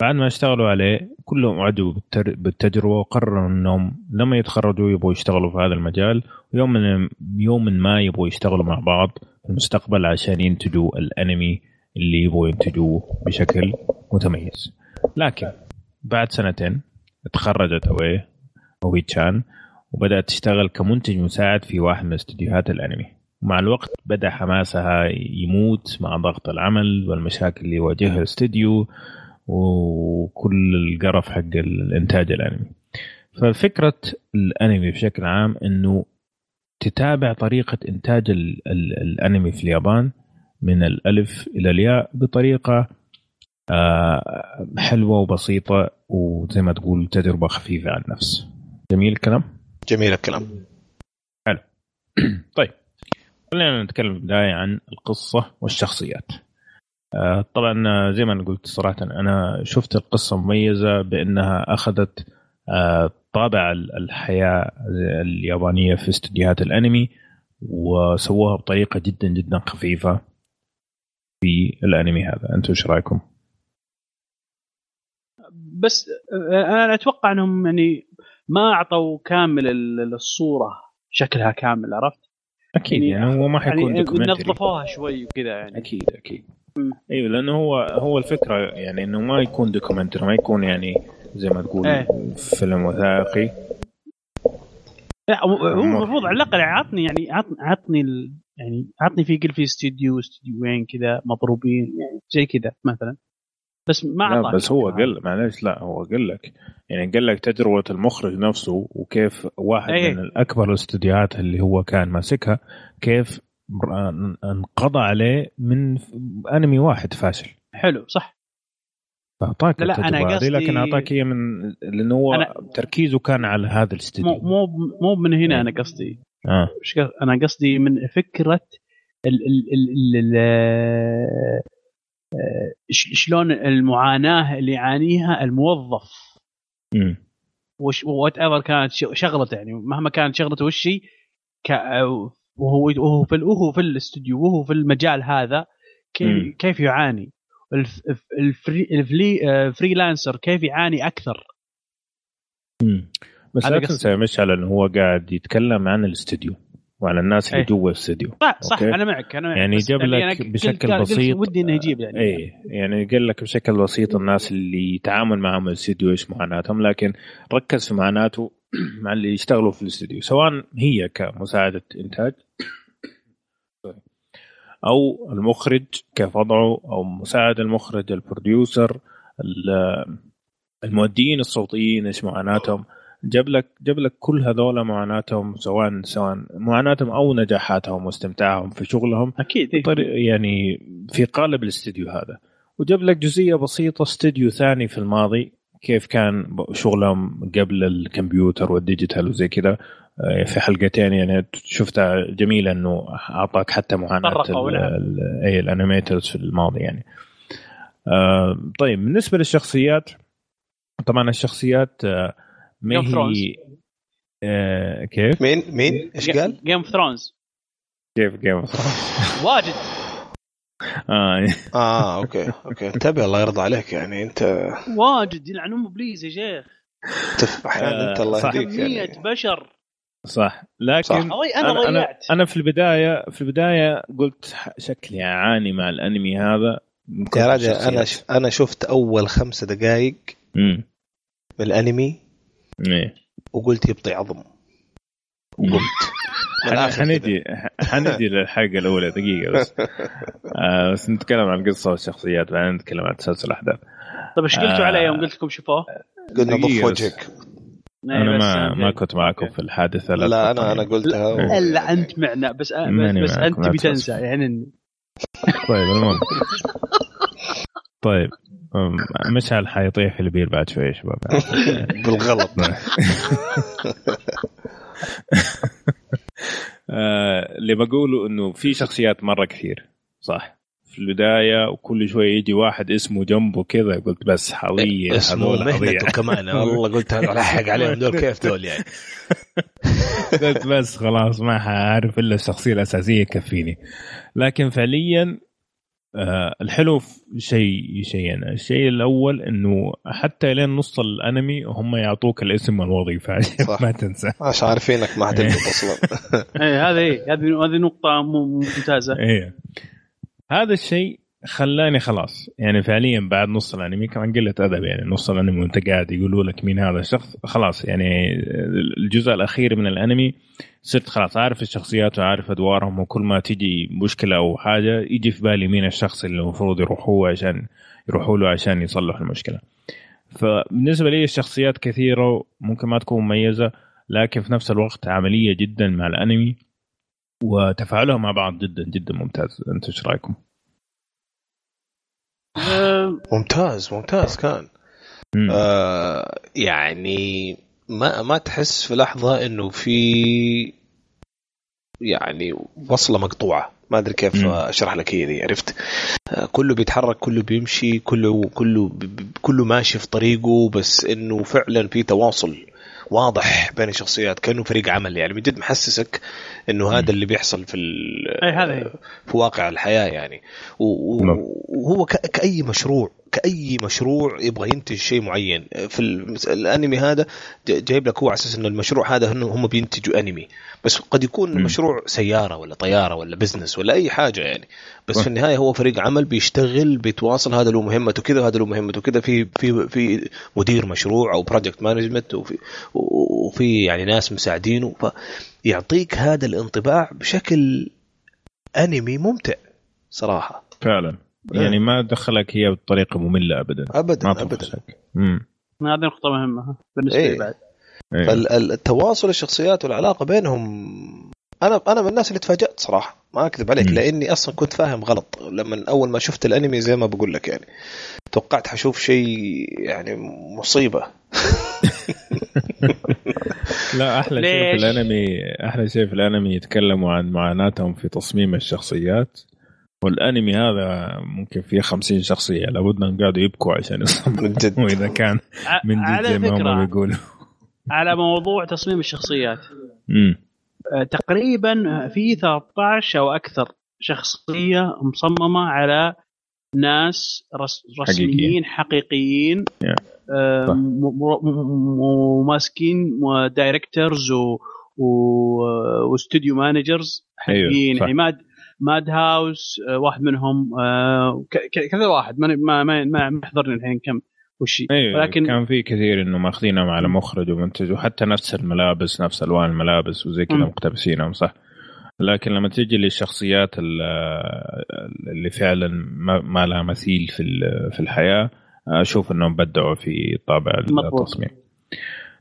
بعد ما اشتغلوا عليه كلهم أعجبوا بالتجربة وقرروا أنهم لما يتخرجوا يبغوا يشتغلوا في هذا المجال ويوم من يوم ما يبغوا يشتغلوا مع بعض في المستقبل عشان ينتجوا الأنمي اللي يبغوا ينتجوه بشكل متميز. لكن بعد سنتين تخرجت أوي أوي تشان وبدأت تشتغل كمنتج مساعد في واحد من استديوهات الأنمي. ومع الوقت بدأ حماسها يموت مع ضغط العمل والمشاكل اللي يواجهها الاستديو وكل القرف حق الإنتاج الأنمي. ففكرة الأنمي بشكل عام أنه تتابع طريقة إنتاج ال ال الأنمي في اليابان من الألف إلى الياء بطريقة آه، حلوة وبسيطة وزي ما تقول تجربة خفيفة على النفس. جميل الكلام؟ جميل الكلام. [CLEARS THROAT] طيب خلينا نتكلم في البداية عن القصة والشخصيات. آه، طبعا آه، زي ما قلت صراحة أنا شفت القصة مميزة بأنها أخذت آه، طابع ال- الحياة اليابانية في استديوهات الأنمي وسووها بطريقة جدا جدا خفيفة في الأنمي هذا. أنتم إيش رأيكم؟ بس أنا أتوقع أنهم يعني ما أعطوا كامل ال- الصورة شكلها كامل عرفت؟ أكيد يعني هو ما حيكون يعني نظفوها شوي وكذا يعني. أكيد أكيد. أيوه لأنه هو هو الفكرة يعني إنه ما يكون دوكيومنتري ما يكون يعني زي ما تقول إيه. فيلم وثائقي. لا هو هو المفروض على الأقل عطني يعني عطني عطني ال- يعني عطني في قل في استديو استديوين كذا مضروبين يعني زي كذا مثلا. بس ما لا أعطاك بس هو قال معلش لا هو قال لك يعني قال لك تجربة المخرج نفسه وكيف واحد إيه. من الأكبر الاستديوهات اللي هو كان ماسكها كيف انقضى عليه من أنمي واحد فاشل. حلو صح. فأعطاك لا، هذه قصدي- لكن أعطاك هي من لأنه هو أنا- تركيزه كان على هذا الاستديو. مو مو من هنا أنا قصدي. قص- أنا قصدي من فكرة ال ال ال ال آه، شلون المعاناة اللي يعانيها الموظف. وش whatever كانت شغلته يعني مهما كانت شغلته وش هي وهو وهو في وهو في الاستوديو وهو في المجال هذا. كيف كيف يعاني؟ ال f- ال free ال free آه، freelancer كيف يعاني أكثر؟ مم. بس لا تنسى يا مشعل إنه هو قاعد يتكلم عن الاستديو وعن الناس اللي إيه. جوا الاستديو صح صح أوكي. أنا معك أنا معك يعني جاب لك بشكل بسيط ودي انه يجيب يعني إيه يعني قال لك بشكل بسيط الناس اللي يتعامل معهم الاستديو إيش معاناتهم لكن ركز في معاناته [CLEARS THROAT] مع اللي يشتغلوا في الاستديو سواء هي كمساعدة إنتاج. أو المخرج كيف وضعه أو مساعد المخرج ال producer ال- المؤدين الصوتيين إيش معاناتهم جاب لك جاب لك كل هذول معاناتهم سواء سواء معاناتهم أو نجاحاتهم واستمتاعهم في شغلهم أكيد إيه. يعني في قالب الاستديو هذا وجاب لك جزئية بسيطة استديو ثاني في الماضي كيف كان شغلهم قبل الكمبيوتر والديجيتال وزي كذا آه، في حلقتين يعني شفتها جميله إنه أعطاك حتى معاناة نعم. اي ال animators في الماضي يعني آه، طيب بالنسبة للشخصيات طبعا الشخصيات آه، ما Game of Thrones. هي آه، كيف؟ مين؟ مين؟ إيش قال؟ جيم اوف ثرونز كيف جيم اوف [LAUGHS] واجد. آه. آه أوكي أوكي. انتبه الله يرضى عليك يعني أنت واجد يلعن أم إبليس يا شيخ. أحيانا أنت الله صح. يهديك يعني. بشر. صح. لكن صح. أنا, أنا, ضيعت. أنا في البدايه في البداية قلت شكلي أعاني مع الأنمي هذا. يا رجل أنا. أنا شفت أول خمسة دقائق امم من الأنمي. وقلت يبطي عظم وقمت من حن- الآخر كده. حنجي حنجي للحلقة الأولى دقيقة بس [LAUGHS] آه بس نتكلم عن القصة والشخصيات بعدين نتكلم عن تسلسل الاحداث طيب إيش قلتوا آه. علي يوم قلت لكم شوفوه؟ قلنا ضف وجهك إيه، أنا ما ما كنت معكم في الحادثة لا أنا تقطعني. أنا قلتها و... إلا أنت معنا بس بس, ماني بس أنت لا تبي تفلسف. تنسى يعني طيب المهم [LAUGHS] طيب مشعل حيطيح في البير بعد شوي يا شباب. [LAUGHS] بالغلط. [LAUGHS] آه، اللي بقوله إنه في شخصيات مرة كثير صح؟ في البداية وكل شوي يجي واحد اسمه جنبه كذا قلت بس حظية اسمه هذول حظية. مهنته كمان. والله [LAUGHS] قلت الحق عليهم دول كيف دول يعني؟ قلت بس خلاص ما حأعرف إلا الشخصية الأساسية يكفيني. لكن فعليا الحلو في شيء شيئين الشيء الأول إنه حتى لين نص الأنمي هم يعطوك الاسم والوظيفة. عشان [LAUGHS] صح. ما تنسى. عش عارفينك ما حتلقط أصلا إيه هذا [LAUGHS] إيه هذه هذه نقطة م- ممتازة. إيه. هذا الشيء خلاني خلاص. يعني فعليا بعد نص الأنمي كمان قله أدب يعني نص الأنمي وأنت قاعد يقولوا لك مين هذا الشخص. خلاص يعني الجزء الأخير من الأنمي صرت خلاص عارف الشخصيات وعارف أدوارهم وكل ما تيجي مشكلة أو حاجة يجي في بالي مين الشخص اللي المفروض يروحوا عشان يروحوا له عشان يصلحوا المشكلة. فبالنسبة لي الشخصيات كثيرة ممكن ما تكون مميزة لكن في نفس الوقت عملية جدا مع الأنمي وتفاعلها مع بعض جدا جدا ممتاز. أنتم إيش رأيكم؟ آه، ممتاز ممتاز كان. آه يعني ما ما تحس في لحظة إنه في يعني وصلة مقطوعة ما أدري كيف مم. أشرح لك هي دي عرفت آه كله بيتحرك كله بيمشي كله كله كله ماشي في طريقه بس إنه فعلا في تواصل واضح بين الشخصيات كأنه فريق عمل يعني بجد محسسك إنه هذا اللي بيحصل في ال- أي هذا. في واقع الحياة يعني نعم. وهو ك- كأي مشروع كأي مشروع يبغى ينتج شيء معين. في الأنمي هذا جايب لك هو على أساس إنه المشروع هذا هم بينتجوا أنمي. بس قد يكون مم. مشروع سيارة ولا طيارة ولا بزنس ولا أي حاجة يعني. بس. في النهاية هو فريق عمل بيشتغل بيتواصل هذا له مهمته كذا وهذا له مهمته كذا. في في في مدير مشروع أو project management وفي وفي يعني ناس مساعدينه فيعطيك هذا الانطباع بشكل أنمي ممتع صراحة. فعلا. يعني ما دخلك هي بطريقة مملة ابدا. ابدا ما ابدا. امم هذه نقطة مهمة بالنسبة إيه. لي بعد. إيه. فالتواصل الشخصيات والعلاقة بينهم أنا أنا من الناس اللي تفاجأت صراحة ما أكذب عليك مم. لأني أصلا كنت فاهم غلط لما أول ما شفت الأنمي زي ما بقول لك يعني. توقعت حشوف شيء يعني مصيبة. [LAUGHS] لا أحلى شيء في؟ الأنمي أحلى شيء في الأنمي يتكلموا عن معاناتهم في تصميم الشخصيات. والانمي هذا ممكن فيه خمسين شخصية. لابد انهم قاعدوا يبكوا عشان يصمموا من جد. [LAUGHS] وإذا كان من جد على زي ما هم بيقولوا. على موضوع تصميم الشخصيات. امم آه، تقريبا في 13 أو أكثر شخصية مصممة على ناس رس رسميين حقيقيين. آه، م- م- وماسكين و- واستوديو مانجرز أيوة، حقيقيين. صح. يعني ماد ماد هاوس آه، واحد منهم آه، كذا واحد ما ما ما يحضرني الحين كم وش أيوه ولكن كان في كثير إنه ماخذينهم على مخرج ومنتج وحتى نفس الملابس نفس ألوان الملابس وزي كذا. مقتبسينهم صح لكن لما تيجي للشخصيات ال- اللي فعلا ما, لها مثيل في في الحياة أشوف إنهم بدعوا في طابع. التصميم.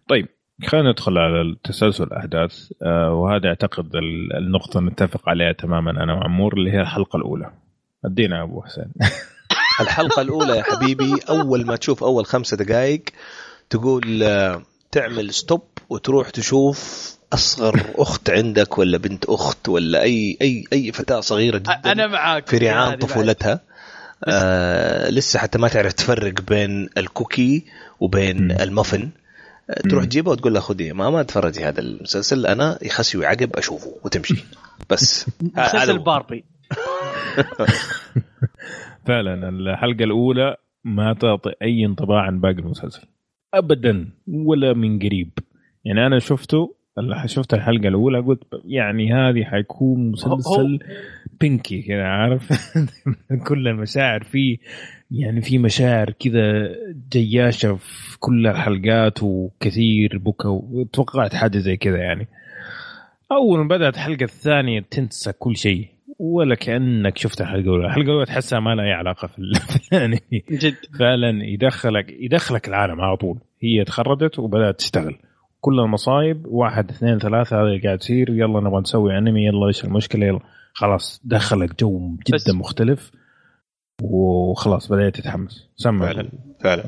طيب خلينا ندخل على تسلسل الأحداث آه، وهذا اعتقد ال- النقطة نتفق عليها تماما أنا وعمور اللي هي الحلقة الأولى. أدينا يا أبو حسين [LAUGHS] الحلقة الأولى يا حبيبي أول ما تشوف أول خمسة دقائق تقول آه، تعمل ستوب وتروح تشوف أصغر أخت عندك ولا بنت أخت ولا أي أي أي فتاة صغيرة جدا أنا معاك في ريعان. طفولتها آه لسه حتى ما تعرف تفرق بين الكوكي وبين. المفن تروح مم. تجيبها وتقول لها خذي ماما تفرجي هذا المسلسل أنا يخسي ويعقب أشوفه وتمشي. بس. [LAUGHS] هذا مسلسل هو. باربي. [LAUGHS] فعلا الحلقة الأولى ما تعطي أي انطباع عن باقي المسلسل. ابدا ولا من قريب. يعني أنا شفته شفت الحلقة الأولى قلت يعني هذه حيكون مسلسل بينكي كذا عارف؟ [LAUGHS] كل المشاعر فيه يعني في مشاعر كذا جياشة في كل الحلقات وكثير بكى وتوقعت حاجة زي كذا يعني. أول ما بدأت الحلقة الثانية تنسى كل شيء ولا كأنك شفت الحلقة الأولى، الحلقة الأولى تحسها ما لها أي علاقة في ال- [LAUGHS] في الأنمي. جد. فعلا يدخلك يدخلك العالم على طول. هي تخرجت وبدأت تشتغل. كل المصايب. واحد اثنين ثلاثة هذا اللي قاعد يصير. يلا نبغى نسوي انمي يلا إيش المشكلة؟ يلا. خلاص دخلك جو جدا بس- مختلف. وخلاص بدأت تتحمس. سمع. فعلا فعلا.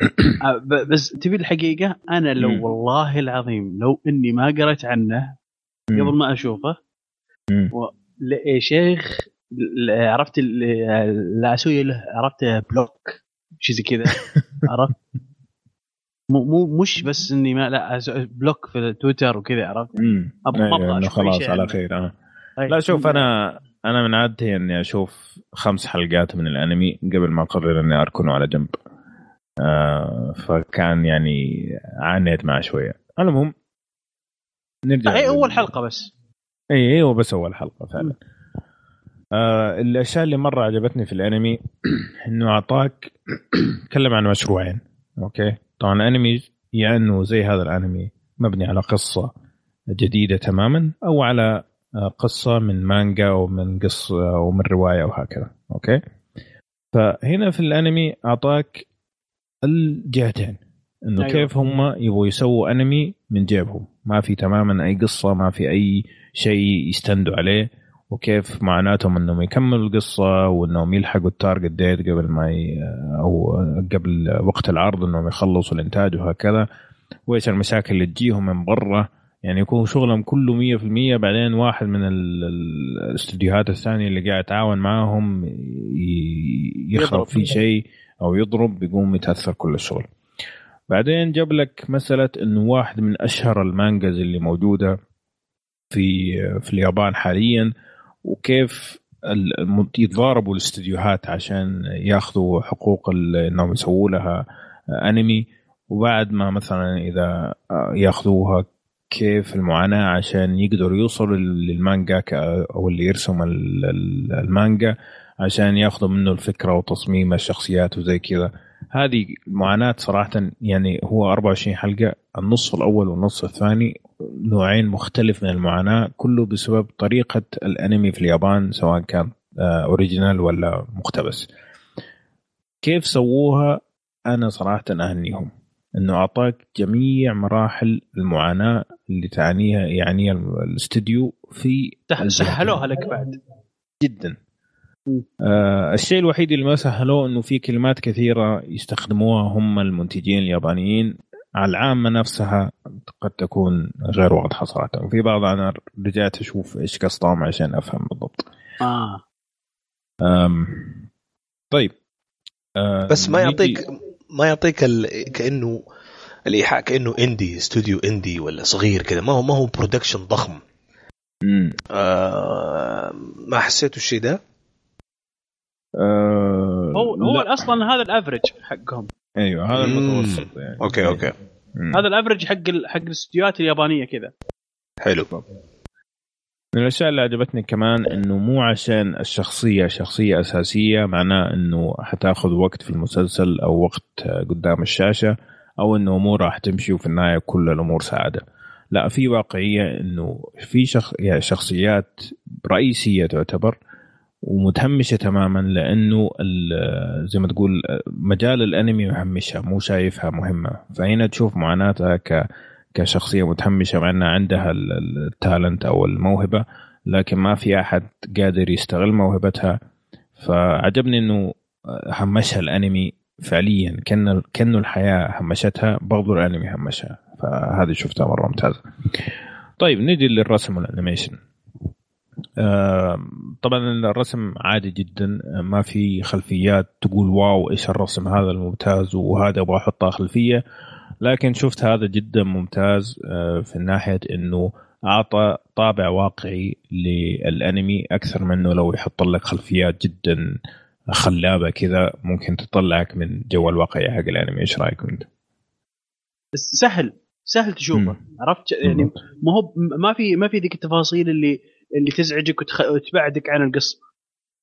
[COUGHS] آه، ب- بس تبي الحقيقة؟ أنا لو مم. والله العظيم لو إني ما قريت عنه. قبل ما أشوفه. و... يا شيخ ل- عرفت ال- لا أسوي له عرفت بلوك شيء زي كذا. [LAUGHS] عرفت؟ مو مو مش بس إني ما لا بلوك في تويتر وكذا عرفت؟ امم أبغى إنه أشوف أي خلاص على. خير آه. طيب. لا شوف أنا أنا من عادتي إني أشوف خمس حلقات من الأنمي قبل ما أقرر إني أركنه على جنب. آه فكان يعني عانيت معه شوية. المهم نرجع هي لل- اول حلقة بس. إي أيوه بس أول حلقة فعلا. آه الأشياء اللي مرة عجبتني في الأنمي [CLEARS THROAT] إنه أعطاك [CLEARS THROAT] تكلم عن مشروعين okay؟ طبعا الأنمي يا إنه زي هذا الأنمي مبني على قصة جديدة تماما أو على آه، قصة من مانجا أو من قصه أو من رواية أو هكذا okay فهنا في الأنمي أعطاك الجهتين إنه. أيوة. كيف هم يبغوا يسووا أنمي من جيبهم ما في تماما أي قصة ما في أي شيء يستندوا عليه وكيف معناتهم انهم يكملوا القصة وانهم يلحقوا ال target date قبل ما ي... أو قبل وقت العرض انهم يخلصوا الانتاج وهكذا. وإيش المشاكل اللي تجيهم من برا؟ يعني يكون شغلهم كله 100% بعدين واحد من ال- ال- الاستديوهات الثانية اللي قاعد يتعاون معاهم ي- يخرب. في شيء أو يضرب بيقوم يتأثر كل الشغل. بعدين جاب لك مسألة إنه واحد من أشهر المانجاز اللي موجودة في في اليابان حاليا. وكيف يتضاربوا الاستديوهات عشان ياخذوا حقوق انهم يسووا لها انمي. وبعد ما مثلا إذا ياخذوها كيف المعاناة عشان يقدروا يوصلوا للمانجا أو اللي يرسم ال- ال- المانجا عشان ياخذوا منه الفكرة وتصميم الشخصيات وزي كذا. هذه معاناة صراحة يعني هو 24 حلقة النص الأول والنص الثاني نوعين مختلف من المعاناة كله بسبب طريقة الأنمي في اليابان سواء كان آه، أوريجينال ولا مقتبس. كيف سووها؟ أنا صراحة أهنيهم. إنه أعطاك جميع مراحل المعاناة اللي تعنيها يعنيها الاستديو في. سهلوها لك بعد. جدا. آه الشيء الوحيد اللي ما سهلوه إنه في كلمات كثيرة يستخدموها هم المنتجين اليابانيين. على العامة نفسها قد تكون غير واضحة صراحة. وفي بعض أنا رجعت أشوف إيش قصدهم عشان أفهم بالضبط. آه. أم طيب. أه بس ما يعطيك ما يعطيك ال... كانه الإيحاء كأنه indie studio indie ولا صغير كذا ما هو ما هو production ضخم. مم. آه ما حسيتوا الشيء ده؟ أه هو هو لا. أصلا هذا ال average حقهم. أيوه هذا. المتوسط يعني. okay okay. مم. هذا الافرج حق ال- حق الاستديوهات اليابانية كذا. حلو. من الأشياء اللي عجبتني كمان إنه مو عشان الشخصية شخصية أساسية معناه إنه حتاخذ وقت في المسلسل أو وقت قدام الشاشة أو إنه امور راح تمشي وفي النهاية كل الأمور سعادة. لا في واقعية إنه في شخ... يعني شخصيات رئيسية تعتبر ومتهمشة تماما لأنه زي ما تقول مجال الأنمي مهمشها مو شايفها مهمة فهنا تشوف معاناتها ك كشخصية متهمشة مع إنها عندها ال- ال- التالنت أو الموهبة لكن ما في أحد قادر يستغل موهبتها فعجبني إنه همشها الأنمي فعليا كأن كأنه الحياة همشتها برضو الأنمي همشها فهذه شفتها مرة ممتازة. طيب نجي للرسم والأنيميشن. طبعا الرسم عادي جدا. ما في خلفيات تقول واو إيش الرسم هذا الممتاز وهذا أبغى احطها خلفية. لكن شفت هذا جدا ممتاز آه، في ناحية إنه أعطى طابع واقعي للأنمي أكثر منه لو يحط لك خلفيات جدا خلابة كذا ممكن تطلعك من جو الواقعي حق الأنمي. إيش رايكم أنت؟ سهل سهل تشوفه. عرفت؟ يعني ما هو ما في ما في ذيك التفاصيل اللي اللي تزعجك وتخ... وتبعدك عن القصة.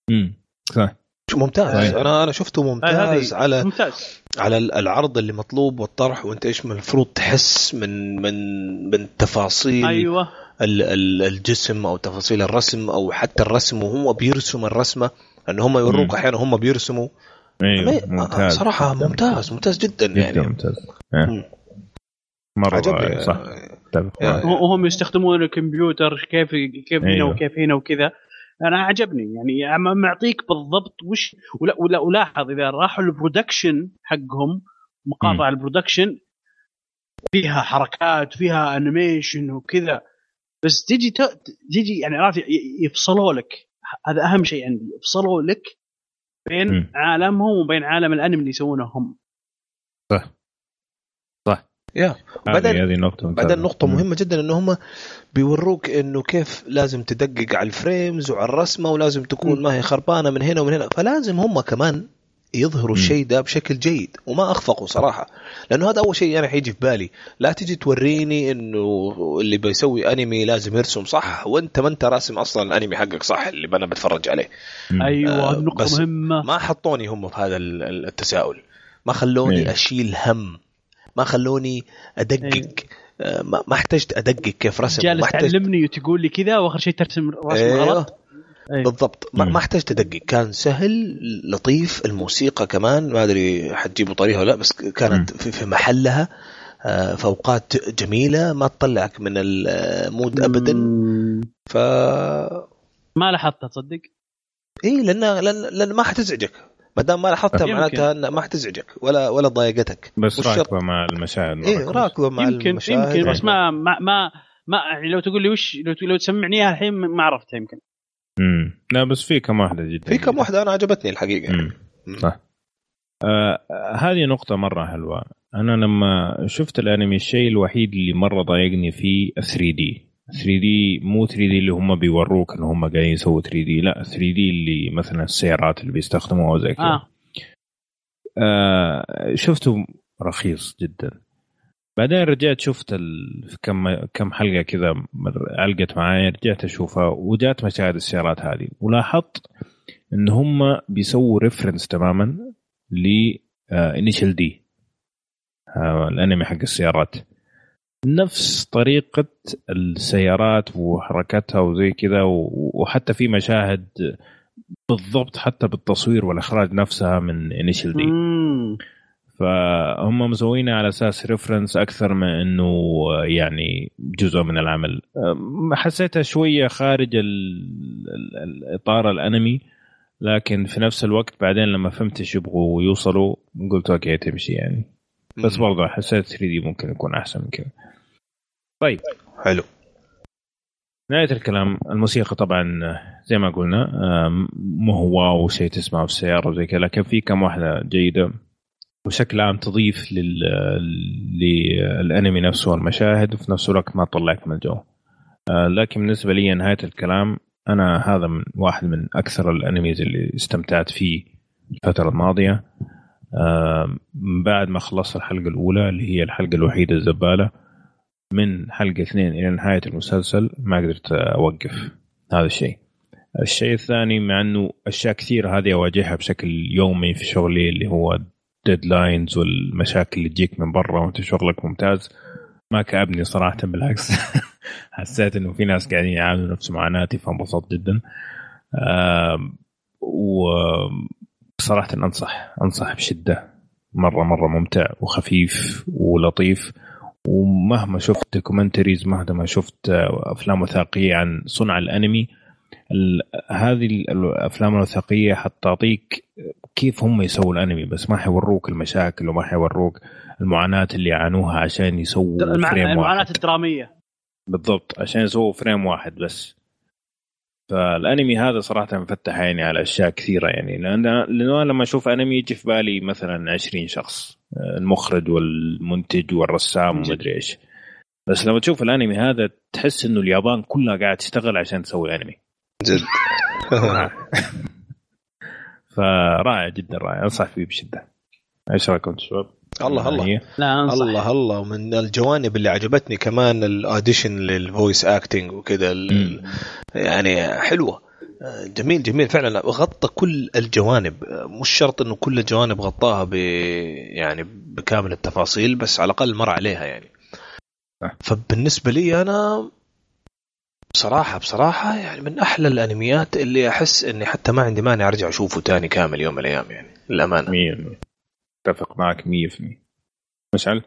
امم صح. ممتاز. طيب. أنا أنا شفته ممتاز على ممتاز. على العرض اللي مطلوب والطرح وانت إيش المفروض تحس من من من تفاصيل أيوه. ال- ال- الجسم أو تفاصيل الرسم أو حتى الرسم وهو بيرسم الرسمة إن هم يوروك. أحيانا هم بيرسموا. أيوه ممتاز. صراحة جداً. ممتاز ممتاز جدا يعني. ممتاز. آه. مم. مرة عجبني. صح. اتفق يعني- معك. وهم يستخدمون الكمبيوتر كيف كيف هنا أيوه. وكيف هنا وكذا. أنا عجبني يعني عم- معطيك بالضبط وش ولا ولا ولاحظ إذا راحوا ال production حقهم مقاطع ال production فيها حركات فيها animation وكذا. بس تجي ت- تجي يعني عارف ي- يفصلوا لك. هذا أهم شيء عندي يفصلوا لك بين مم. عالمهم وبين عالم الأنمي اللي يسوونه هم. يا بعدين هذه ممتازة. بعدين نقطة. مهمة جدا ان هم بيوروك إنه كيف لازم تدقق على الفريمز وعلى الرسمة ولازم تكون ما هي خربانة من هنا ومن هنا فلازم هم كمان يظهروا. الشيء ده بشكل جيد وما أخفقوا صراحة لأنه هذا أول شيء أنا حيجي في بالي لا تجي توريني إنه اللي بيسوي أنمي لازم يرسم صح وأنت ما أنت راسم أصلا الأنمي حقك صح اللي أنا بتفرج عليه. أيوه آه، نقطة بس مهمة ما حطوني هم في هذا ال- ال- التساؤل ما خلوني. أشيل هم ما خلوني أدقق. إيه. آه، ما ما احتجت أدقق كيف رسم. ما جالس تعلمني وتقول لي كذا وآخر شيء ترسم رسم أيوه. غلط. أيوه. بالضبط. ما, مم. ما احتجت أدقق. كان سهل لطيف الموسيقى كمان ما أدري حتجيبوا طريقة ولا لأ بس كانت في, في محلها. آه، في اوقات جميلة ما تطلعك من المود ابدا. مم. ف ما لاحظتها تصدق؟ اي لأن لأن, لأن ما حتزعجك. ما دام ما لاحظتها يمكن. معناتها انها ما حتزعجك ولا ولا ضايقتك بس راكبة مع المشاهد إيه كويس. راكبة مع يمكن المشاهد يمكن بس ما ما ما, ما يعني لو تقول لي وش لو, لو تسمعني اياها الحين ما عرفتها يمكن مم. لا بس في كم واحدة جدا في كم واحدة أنا عجبتني الحقيقة مم. مم. صح آه هذه نقطة مرة حلوة أنا لما شفت الأنمي الشيء الوحيد اللي مرة ضايقني فيه 3 دي 3 دي مو 3 دي اللي هم بيوروك ان هم قاعدين يسووا 3 دي لا 3 دي اللي مثلا السيارات اللي بيستخدموها زي كذا. آه. آه شفته رخيص جدا. بعدين رجعت شفت ال... كم كم حلقة كذا علقت معايا رجعت أشوفها وجات مشاهد السيارات هذه. ولاحظت إن هم بيسووا ريفرنس تماما ل انيشال دي الأنمي حق السيارات. نفس طريقة السيارات وحركتها وزي كذا وحتى في مشاهد بالضبط حتى بالتصوير والإخراج نفسها من Initial D. فهم مسوينها على أساس reference أكثر من إنه يعني جزء من العمل حسيتها شوية خارج ال- ال- الإطار الأنمي لكن في نفس الوقت بعدين لما فهمت إيش يبغوا يوصلوا قلت okay تمشي يعني بس. برضه حسيت 3D ممكن يكون أحسن من كذا طيب. حلو. نهاية الكلام الموسيقى طبعا زي ما قلنا أم، مو هو واو شيء تسمعه في السيارة وزي كذا لكن في كم واحدة جيدة بشكل عام تضيف لل... للأنمي نفسه والمشاهد وفي نفس الوقت ما تطلعك من الجو. آه، لكن بالنسبة لي نهاية الكلام أنا هذا من واحد من أكثر الأنميز اللي استمتعت فيه الفترة الماضية. آه، من بعد ما خلصت الحلقة الأولى اللي هي الحلقة الوحيدة الزبالة من حلقة اثنين إلى نهاية المسلسل ما قدرت أوقف هذا الشيء. الشيء الثاني مع أنه أشياء كثير هذه أواجهها بشكل يومي في شغلي اللي هو ديدلاينز والمشاكل اللي تجيك من برا وأنت شغلك ممتاز. ما كأبني صراحة بالعكس. [LAUGHS] حسيت إنه في ناس قاعدين يعانوا نفس معاناتي فانبسطت جدا. آم، وصراحة أنصح أنصح بشدة. مرة مرة ممتع وخفيف ولطيف. ومهما شفت documentaries مهما شفت أفلام وثائقية عن صنع الأنمي ال- هذه الأفلام الوثائقية حتعطيك كيف هم يسووا الأنمي بس ما حيوروك المشاكل وما حيوروك المعاناة اللي يعانوها عشان يسووا المع... frame المعاناة واحد الدرامية. بالضبط عشان يسووا frame واحد بس. فالأنمي هذا صراحة مفتح عيني على أشياء كثيرة يعني لأن لأنه لما أشوف أنمي يجي في بالي مثلا 20 شخص. المخرج والمنتج والرسام. ومدري إيش بس لما تشوف الأنمي هذا تحس إنه اليابان كلها قاعد تشتغل عشان تسوي أنمي جد [LAUGHS] [LAUGHS] فرائع جدا رائع أنصح فيه بشدة إيش رأيكم أنتم شباب؟ الله الله هي. لا أنصح الله الله ومن الجوانب اللي عجبتني كمان ال audition لل voice acting وكذا. يعني حلوة جميل جميل فعلا. غطى كل الجوانب. مش شرط إنه كل الجوانب غطاها ب يعني بكامل التفاصيل بس على الأقل مر عليها يعني. صح. فبالنسبة لي أنا بصراحة بصراحة يعني من أحلى الأنميات اللي أحس إني حتى ما عندي مانع أرجع أشوفه تاني كامل يوم من الأيام يعني للأمانة. 100% أتفق معك 100% مشعل؟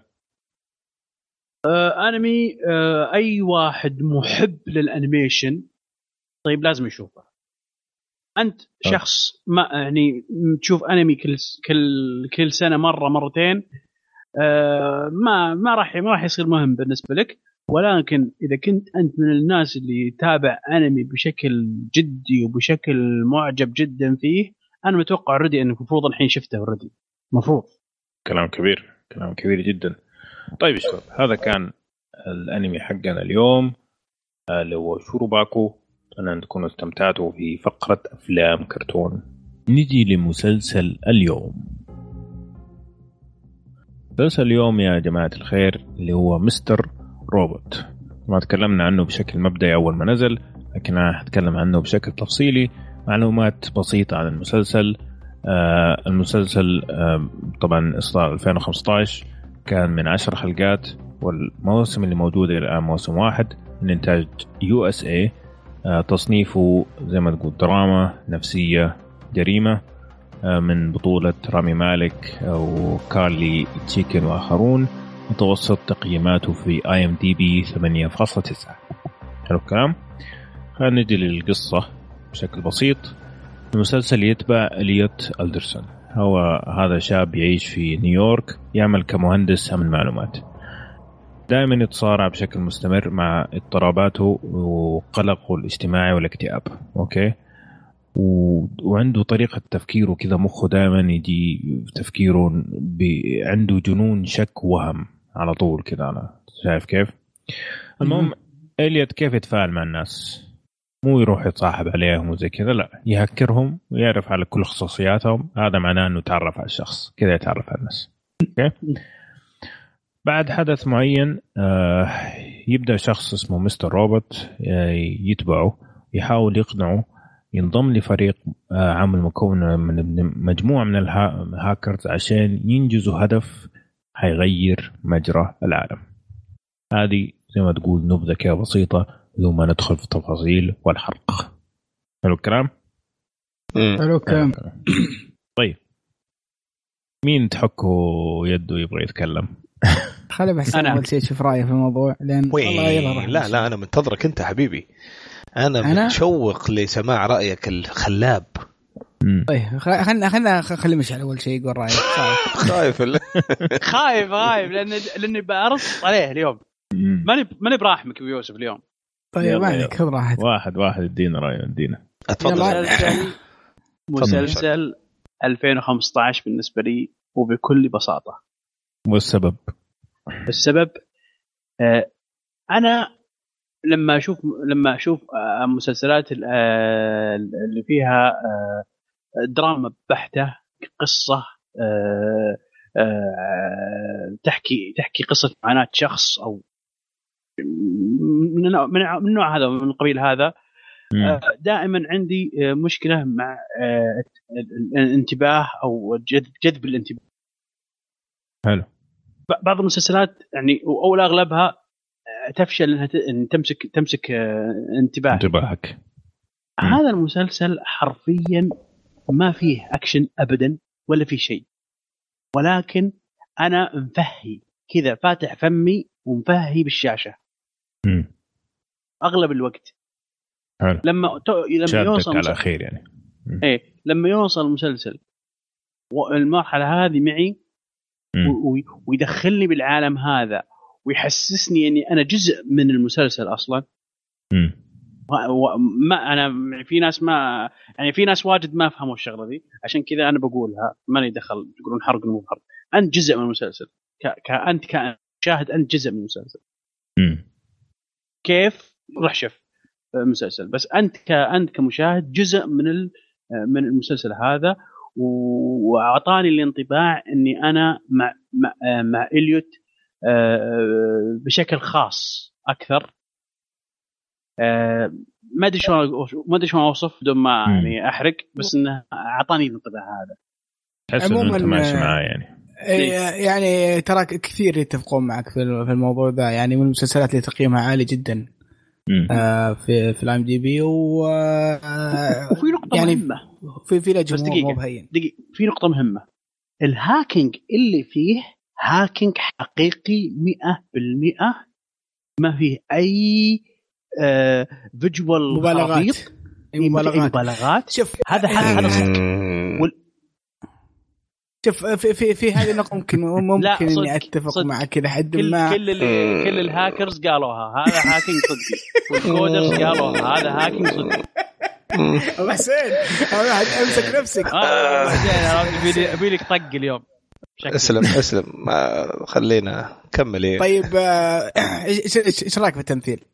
آه أنمي آه أي واحد محب للأنيميشن طيب لازم يشوفه. أنت آه. شخص ما يعني تشوف أنمي كل كل كل سنة مرة مرتين آه ما ما راح ما راح يصير مهم بالنسبة لك. ولكن إذا كنت أنت من الناس اللي يتابع أنمي بشكل جدي وبشكل معجب جدا فيه أنا متوقع already إنك المفروض الحين شفته already المفروض كلام كبير. كلام كبير جدا. طيب يا شباب هذا كان الأنمي حقنا اليوم. آه، اللي هو شوروباكو ان تكونوا استمتعتوا في فقرة أفلام كرتون. نجي لمسلسل اليوم. مسلسل اليوم يا جماعة الخير اللي هو مستر روبوت. ما تكلمنا عنه بشكل مبدئي أول ما نزل لكن أنا هتكلم عنه بشكل تفصيلي. معلومات بسيطة عن المسلسل. آه المسلسل آه طبعا إصدار 2015 كان من 10 حلقات والموسم اللي موجود الآن موسم واحد من إنتاج USA تصنيفه زي ما تقول دراما نفسية جريمة آه من بطولة رامي مالك وكارلي تشيكن وآخرون. متوسط تقييماته في IMDb 8.9 حلو الكلام. خلينا نجي للقصة بشكل بسيط. المسلسل يتبع إليوت ألدرسون. هو هذا شاب يعيش في نيويورك يعمل كمهندس أمن معلومات. دائما يتصارع بشكل مستمر مع اضطراباته وقلقه الاجتماعي والاكتئاب أوكي و... وعنده طريقة تفكيره كذا مخه دائما يجي تفكيره ب... عنده جنون شك وهم على طول كذا أنا شايف كيف؟ المهم إليوت كيف يتفاعل مع الناس؟ مو يروح يتصاحب عليهم وزي كذا لا يهكرهم ويعرف على كل خصوصياتهم هذا معناه إنه يتعرف على الشخص كذا يتعرف على الناس okay بعد حدث معين آه يبدأ شخص اسمه Mr. Robot آه يتبعه يحاول يقنعه ينضم لفريق آه عمل مكون من مجموعة من الهاكرز عشان ينجزوا هدف حيغير مجرى العالم. هذه زي ما تقول نبذة كده بسيطة بدون ما ندخل في التفاصيل والحرق. حلو الكلام؟ حلو الكلام. طيب. مين تحكوا يده يبغى يتكلم؟ [LAUGHS] خلي بحسن أنا. أول شيء شوف رايه في الموضوع لأن والله يظهر لا لا أنا منتظرك أنت حبيبي أنا, أنا؟ متشوق لسماع رأيك الخلاب. طيب خلينا خلينا خلي مشعل أول شيء يقول رايه صح. [LAUGHS] خايف [LAUGHS] خايف خايف لأن لأني برص عليه اليوم. ماني ماني براحمك بيوسف اليوم طيب ما عليك. خذ راحتك واحد واحد ادينا رايه ادينا أتفضل مسلسل 2015 بالنسبة لي وبكل بساطة والسبب السبب؟ آه، أنا لما أشوف لما أشوف آه، مسلسلات آه، اللي فيها آه، دراما بحتة قصة تحكي تحكي قصة معاناة شخص أو من النوع- هذا من القبيل هذا دائما عندي مشكلة مع ال- ال- الانتباه أو جذب الانتباه. حلو. بعض المسلسلات يعني أو اغلبها آه، تفشل إنها تمسك تمسك آه، انتباه انتباهك. هذا المسلسل حرفيا ما فيه أكشن ابدا ولا في شيء ولكن أنا مفهي كذا فاتح فمي ومفهي بالشاشة مم. أغلب الوقت حلو لما تو... لما يوصل على. خير يعني إيه لما يوصل المسلسل والمرحله هذه معي. ويدخلني بالعالم هذا ويحسسني إني أنا جزء من المسلسل أصلا. مم. ما أنا في ناس ما يعني في ناس واجد ما فهموا الشغلة دي عشان كذا أنا بقولها ماني دخل تقولون حرق مو حرق أنت جزء من المسلسل. ك... ك... أنت كشاهد أنت جزء من المسلسل. مم. كيف؟ روح شوف مسلسل. بس أنت ك أنت كمشاهد جزء من ال- من المسلسل هذا وأعطاني الانطباع إني أنا مع مع, مع إليوت آه، بشكل خاص أكثر. آه، ما أدري شلون ما أدري شلون أوصف بدون ما. يعني أحرق بس إنه أعطاني الانطباع هذا. تحس إنه أنت ماشي آه، معاه يعني. إيه، يعني ترى كثير يتفقون معك في في الموضوع ذا. يعني من المسلسلات اللي تقييمها عالي جدا. آه، في في الام دي بي و آه، وفي نقطة يعني مهمة. في في له بس دقيقة. مو بهين دقيقة. في نقطة مهمة. ال hacking اللي فيه hacking حقيقي 100% ما فيه أي آه visual مبالغات. مبالغات. مبالغات. شوف هذا هذا هذا صدق شوف في في في هذه النقطة ممكن [LAUGHS] ممكن إني أتفق صدق. معك إلى حد ما. كل اللي كل الهاكرز قالوها هذا hacking صدقي [LAUGHS] وال coders قالوها هذا hacking صدقي [LAUGHS] ابو حسين أمسك نفسك. آه، أبي لك طق اليوم. اسلم اسلم. ما خلينا كمل. طيب آه، إيش رأيك في التمثيل؟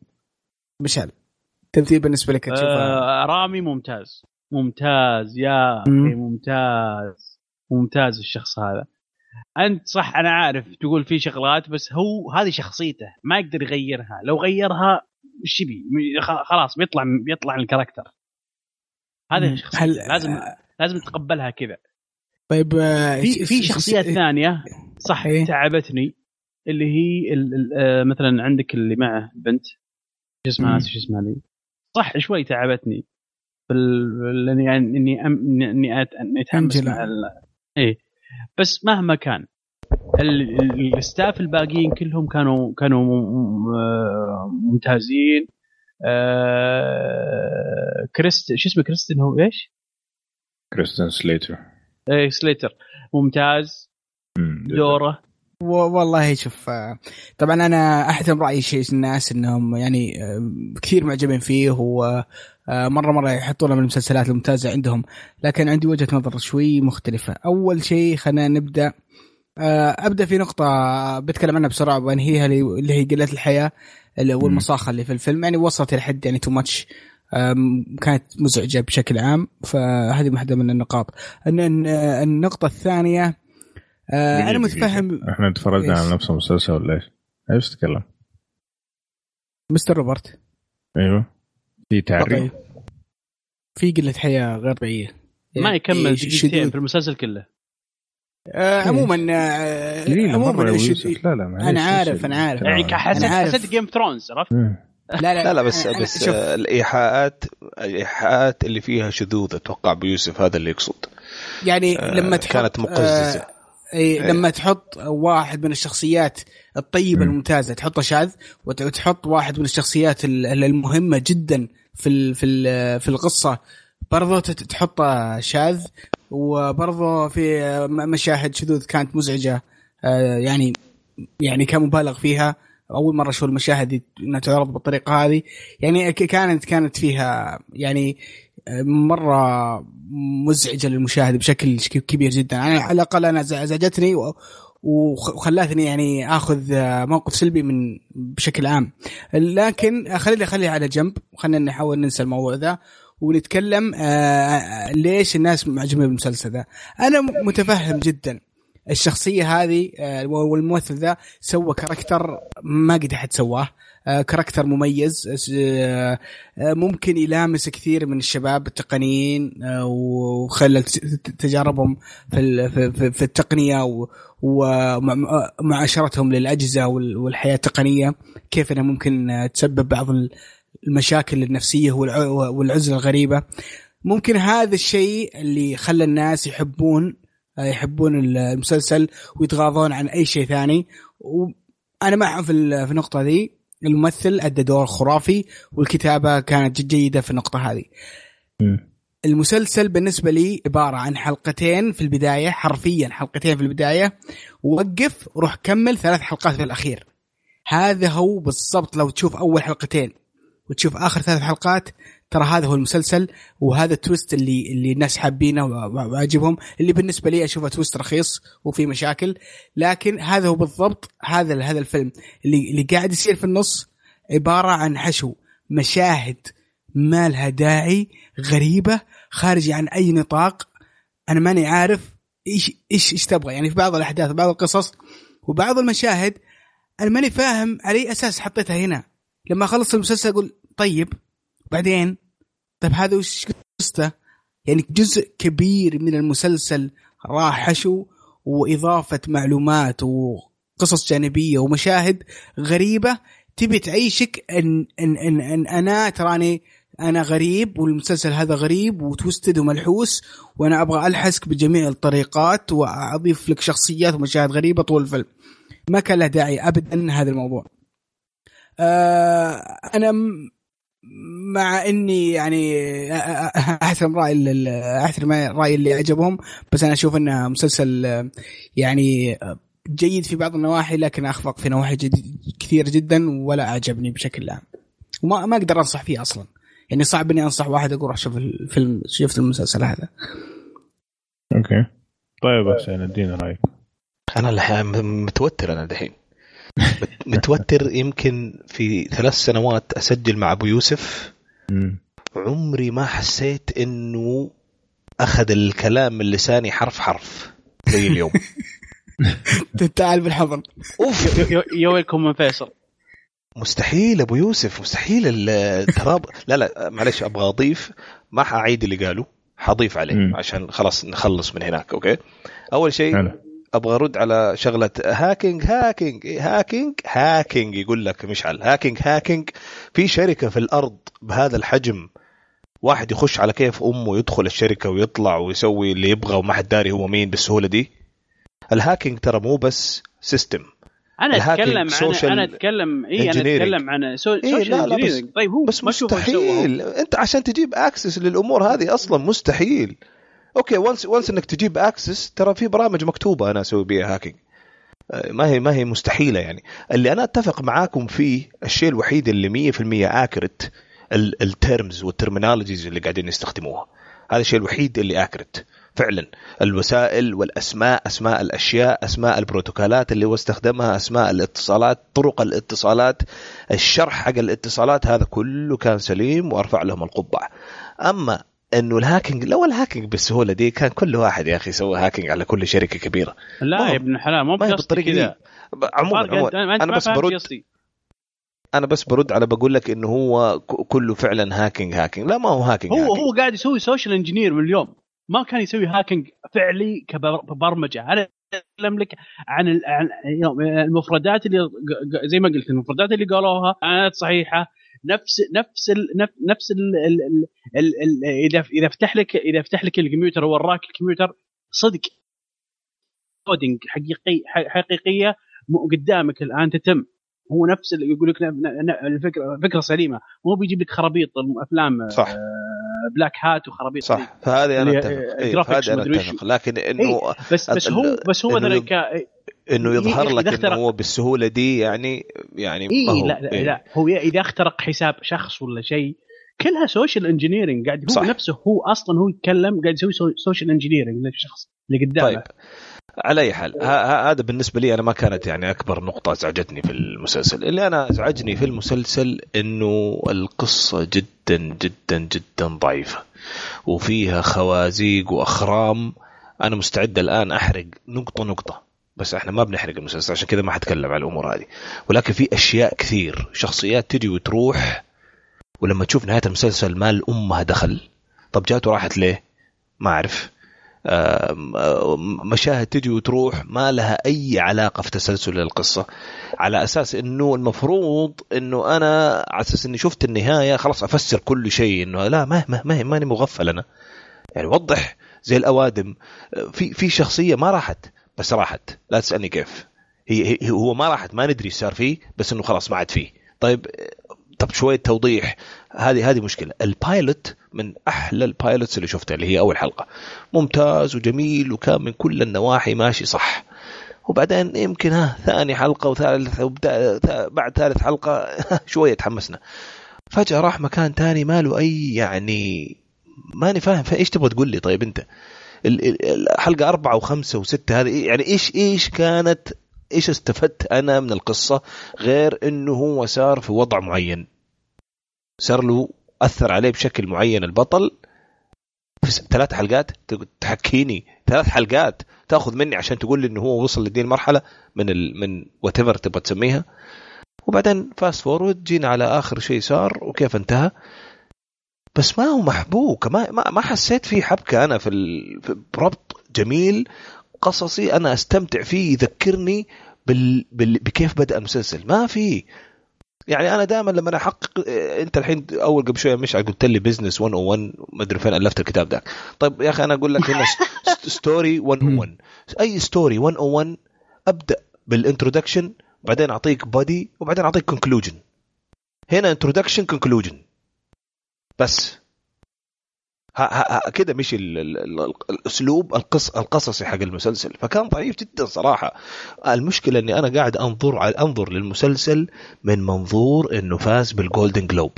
مشعل التمثيل بالنسبة لك تشوفه؟ آه رامي ممتاز. ممتاز يا. أخي ممتاز. ممتاز الشخص هذا. أنت صح أنا عارف تقول في شغلات بس هو هذه شخصيته ما يقدر يغيرها. لو غيرها إيش خلاص بيطلع بيطلع الكاركتر. هذه مم. شخصيته هل- لازم لازم تتقبلها كذا طيب آه، في في شخصيات ثانية صح إيه. تعبتني اللي هي ال- ال- آه، مثلا عندك اللي معه بنت شو اسمها. ناسي شو اسمها لي صح شوي تعبتني بال... يعني إني أم... اني أت... إني اتحمس. مع ال... إيه بس مهما كان ال... ال- ال staff الباقيين كلهم كانوا كانوا ممتازين آه... كريست شو اسمه كريستن هو إيش؟ كريستن سليتر. إيه سليتر. ممتاز. مم. دوره. والله شوف آه، طبعا أنا أحترم رأي شيء الناس إنهم يعني آه، كثير معجبين فيه و آه، مرة مرة يحطونه من المسلسلات الممتازة عندهم. لكن عندي وجهة نظر شوي مختلفة. أول شيء خلينا نبدأ أبدأ في نقطة بتكلم عنها بسرعة وأنهيها اللي اللي هي قلة الحياة. اللي- والمصاخه اللي في الفيلم يعني وصلت إلى حد يعني تو ماتش كانت مزعجة بشكل عام فهذه واحدة من النقاط الن- الن- النقطة الثانية آه، أنا متفهم. إحنا تفرجنا؟ على نفس المسلسل ولا إيش؟ إيش تتكلم؟ مستر روبرت أيوه في تعريف طيب. في قلة حياة غير طبيعية ما يكمل إيه، دقيقتين. في المسلسل كله آه عموما آه عموما لا لا معليش، أنا عارف، أنا عارف. يعني؟ حسيت. حسيت جيم ثرونز عرفت؟ مم. لا لا لا لا بس أنا- بس شوف، الإيحاءات الإيحاءات اللي فيها شذوذ أتوقع بيوسف هذا اللي يقصد يعني آه، لما تحط كانت مقززة. آه إيه لما تحط واحد من الشخصيات الطيبة مم. الممتازة تحطه شاذ وت- وتحط واحد من الشخصيات ال- ال- المهمة جدا في في في القصة برضو تت- تحطه شاذ وبرضو في مشاهد شذوذ كانت مزعجة آه، يعني يعني كان مبالغ فيها. أول مرة أشوف المشاهد إنها تعرض بالطريقة هذه. يعني كانت كانت فيها يعني مرة مزعجة للمشاهد بشكل كبير جدا. أنا على الأقل أنا ز- ازعجتني و- وخ- وخلتني يعني آخذ آه، موقف سلبي من بشكل عام. لكن خليني خليها على جنب. خلينا نحاول ننسى الموضوع ذا. ونتكلم آه، ليش الناس معجبين بالمسلسل ذا. أنا متفهم جدا. الشخصية هذه آه، والممثل ذا سوى character ما قد أحد سواه آه، character مميز آه، آه، ممكن يلامس كثير من الشباب التقنيين آه، وخلى تجاربهم في في- في- و- ومعاشرتهم للأجهزة وال- والحياة التقنية. كيف أنها ممكن آه، تسبب بعض المشاكل النفسية والع- والعزلة الغريبة. ممكن هذا الشيء اللي خلى الناس يحبون يحبون المسلسل ويتغاضون عن أي شيء ثاني. وأنا معهم في ال- في النقطة ذي. الممثل أدى دور خرافي والكتابة كانت جد جيدة في النقطة هذه. المسلسل بالنسبة لي عبارة عن حلقتين في البداية حرفيا حلقتين في البداية. وقف وروح كمل ثلاث حلقات في الأخير. هذا هو بالضبط لو تشوف أول حلقتين. وتشوف آخر ثلاث حلقات ترى هذا هو المسلسل وهذا التويست اللي اللي الناس حابينه وع- وعاجبهم اللي بالنسبة لي أشوفه تويست رخيص وفي مشاكل لكن هذا هو بالضبط هذا هذا الفيلم اللي اللي قاعد يصير في النص عبارة عن حشو مشاهد ما لها داعي غريبة خارجه عن أي نطاق أنا ماني عارف إيش إيش إيش تبغى يعني في بعض الأحداث بعض القصص وبعض المشاهد أنا ماني فاهم على أي أساس حطيتها هنا. لما أخلص المسلسل أقول طيب بعدين؟ طيب هذا وش قصته؟ يعني جزء كبير من المسلسل راح حشو وإضافة معلومات وقصص جانبية ومشاهد غريبة تبي تعيشك إن إن إن, إن أنا تراني أنا غريب والمسلسل هذا غريب وتوستد وملحوس وأنا أبغى ألحسك بجميع الطريقات وأضيف لك شخصيات ومشاهد غريبة طول الفيلم. ما كان له داعي ابدا هذا الموضوع. أنا م- مع إني يعني أحترم رأي ال- ال- أحترم رأي اللي عجبهم بس أنا أشوف إنه مسلسل آه، يعني آه، جيد في بعض النواحي لكن أخفق في نواحي جد كثير جدا ولا أعجبني بشكل عام. وما ما أقدر أنصح فيه أصلا. يعني صعب إني أنصح واحد أقول روح شوف الفيلم شفت المسلسل هذا. أوكي. طيب حسين ادينا رأيك. أنا الحين متوتر أنا دحين [LAUGHS] متوتر يمكن في ثلاث سنوات أسجل مع أبو يوسف. عمري ما حسيت إنه أخذ الكلام من لساني حرف حرف زي اليوم. [LAUGHS] تعال بالحضن. أوف. يا ويلكم من فيصل. مستحيل أبو يوسف مستحيل التراب لا لا معلش أبغى أضيف. ما حاعيد اللي قالوا حضيف عليه. عشان خلاص نخلص من هناك okay؟ أول شيء حلو أبغى أرد على شغلة hacking hacking إيه hacking hacking يقول لك مشعل. hacking hacking في شركة في الأرض بهذا الحجم واحد يخش على كيف أمه يدخل الشركة ويطلع ويسوي اللي يبغى وما حد داري هو مين بالسهولة دي. ال hacking ترى مو بس system أنا أتكلم عن social أنا اتكلم إي أنا. أتكلم عن سو- إيه، social لا، لا، بس- engineering طيب هو بس؟ مستحيل. أنت عشان تجيب access للأمور هذه أصلا مستحيل. okay once once إنك تجيب access ترى في برامج مكتوبة أنا أسوي بيها hacking آه، ما هي ما هي مستحيلة يعني. اللي أنا أتفق معاكم فيه الشيء الوحيد اللي 100% accurate ال terms وال terminologies اللي قاعدين يستخدموها. هذا الشيء الوحيد اللي accurate فعلا. الوسائل والأسماء أسماء الأشياء أسماء البروتوكولات اللي هو استخدمها أسماء الاتصالات طرق الاتصالات الشرح حق الاتصالات هذا كله كان سليم وأرفع لهم القبعة. أما إنه ال hacking لو ال hacking بالسهولة دي كان كل واحد يا أخي يسوي hacking على كل شركة كبيرة. لا يا ابن الحلال مو بقصدي كذا. عموما أنا بس برد قصدي. أنا بس برد على بقول لك إنه هو كله فعلا hacking hacking. لا ما هو hacking هو hacking. هو قاعد يسوي social engineer من اليوم. ما كان يسوي hacking فعلي كبر- كبرمجه أنا اتكلم لك عن عن المفردات اللي زي ما قلت المفردات اللي قالوها كانت صحيحة نفس نفس ال نفس ال ال ال ال ال إذا إذا فتح لك إذا فتح لك الكمبيوتر ووراك الكمبيوتر صدق. coding حقيقي حقيقية قدامك الآن تتم. هو نفس اللي يقول لك الفكرة فكرة سليمة. مو بيجيب لك خرابيط افلام صح. بلاك هات وخرابيط صح. فهذه أنا أتفق. إيه، فهذه أنا. أتفق. لكن إنه بس بس ال- هو بس هو إنه يب- ك- إنه يظهر إيه، لك إذا انه هو بالسهوله دي يعني يعني ما هو لا, لا, إيه. لا. هو إذا اخترق حساب شخص ولا شيء كلها social engineering قاعد هو. صح. نفسه هو أصلا هو يتكلم قاعد يسوي social engineering للشخص اللي قدامه. طيب. على أي حال هذا بالنسبة لي أنا ما كانت يعني أكبر نقطة ازعجتني في المسلسل. اللي أنا ازعجني في المسلسل إنه القصة جدا جدا جدا ضعيفة. وفيها خوازيق وأخرام. أنا مستعد الآن أحرق نقطة نقطة. بس إحنا ما بنحرق المسلسل عشان كذا ما حتكلم عن الأمور هذه. ولكن في أشياء كثير شخصيات تجي وتروح. ولما تشوف نهاية المسلسل ما لامها دخل. طب جات وراحت ليه؟ ما أعرف. مشاهد تجي وتروح ما لها أي علاقة في تسلسل القصة. على أساس إنه المفروض إنه أنا على أساس إني شفت النهاية خلاص أفسر كل شيء إنه لا ما ما ما ماني مغفل أنا. يعني وضح زي الأوادم. في في شخصية ما راحت بس راحت. لا تسألني كيف. هي هي- هو ما راحت ما ندري إيش صار فيه بس إنه خلاص ما عاد فيه. طيب طب شوية توضيح. هذه هذه مشكلة. ال pilot من أحلى ال pilots اللي شفتها اللي هي أول حلقة. ممتاز وجميل وكان من كل النواحي ماشي صح. وبعدين يمكن ها ثاني حلقة وثالث بعد ثالث حلقة [LAUGHS] شوية تحمسنا. فجأة راح مكان تاني ما له أي يعني ماني فاهم. إيش تبغى تقول لي طيب أنت؟ ال- ال- الحلقة أربعة وخمسة وستة هذه يعني إيش إيش كانت إيش استفدت أنا من القصة غير إنه هو صار في وضع معين. صار له أثر عليه بشكل معين. البطل في ثلاث حلقات تحكيني. ثلاث حلقات تأخذ مني عشان تقول لي إنه هو وصل لدي المرحلة من ال من whatever تبغى تسميها. وبعدين fast forward جينا على آخر شيء صار وكيف انتهى. بس ما هو محبوك. ما ما, ما حسيت فيه حبكة أنا في, ال... في بربط جميل قصصي أنا أستمتع فيه يذكرني بال... بال... بكيف بدأ المسلسل. ما في. يعني أنا دائما لما أحقق إيه، أنت الحين أول قبل شوية مش قلت لي business 101 ما أدري فين ألفت الكتاب ذاك. طيب يا أخي أنا أقول لك هنا story 101 [LAUGHS] أي story 101 أبدأ بال introduction بعدين أعطيك body وبعدين أعطيك conclusion هنا introduction conclusion بس. كده مش ال- ال- ال- الأسلوب القص القصصي حق المسلسل. فكان ضعيف جدا صراحة. المشكلة إني أنا قاعد أنظر أنظر للمسلسل من منظور إنه فاز بال Golden Globe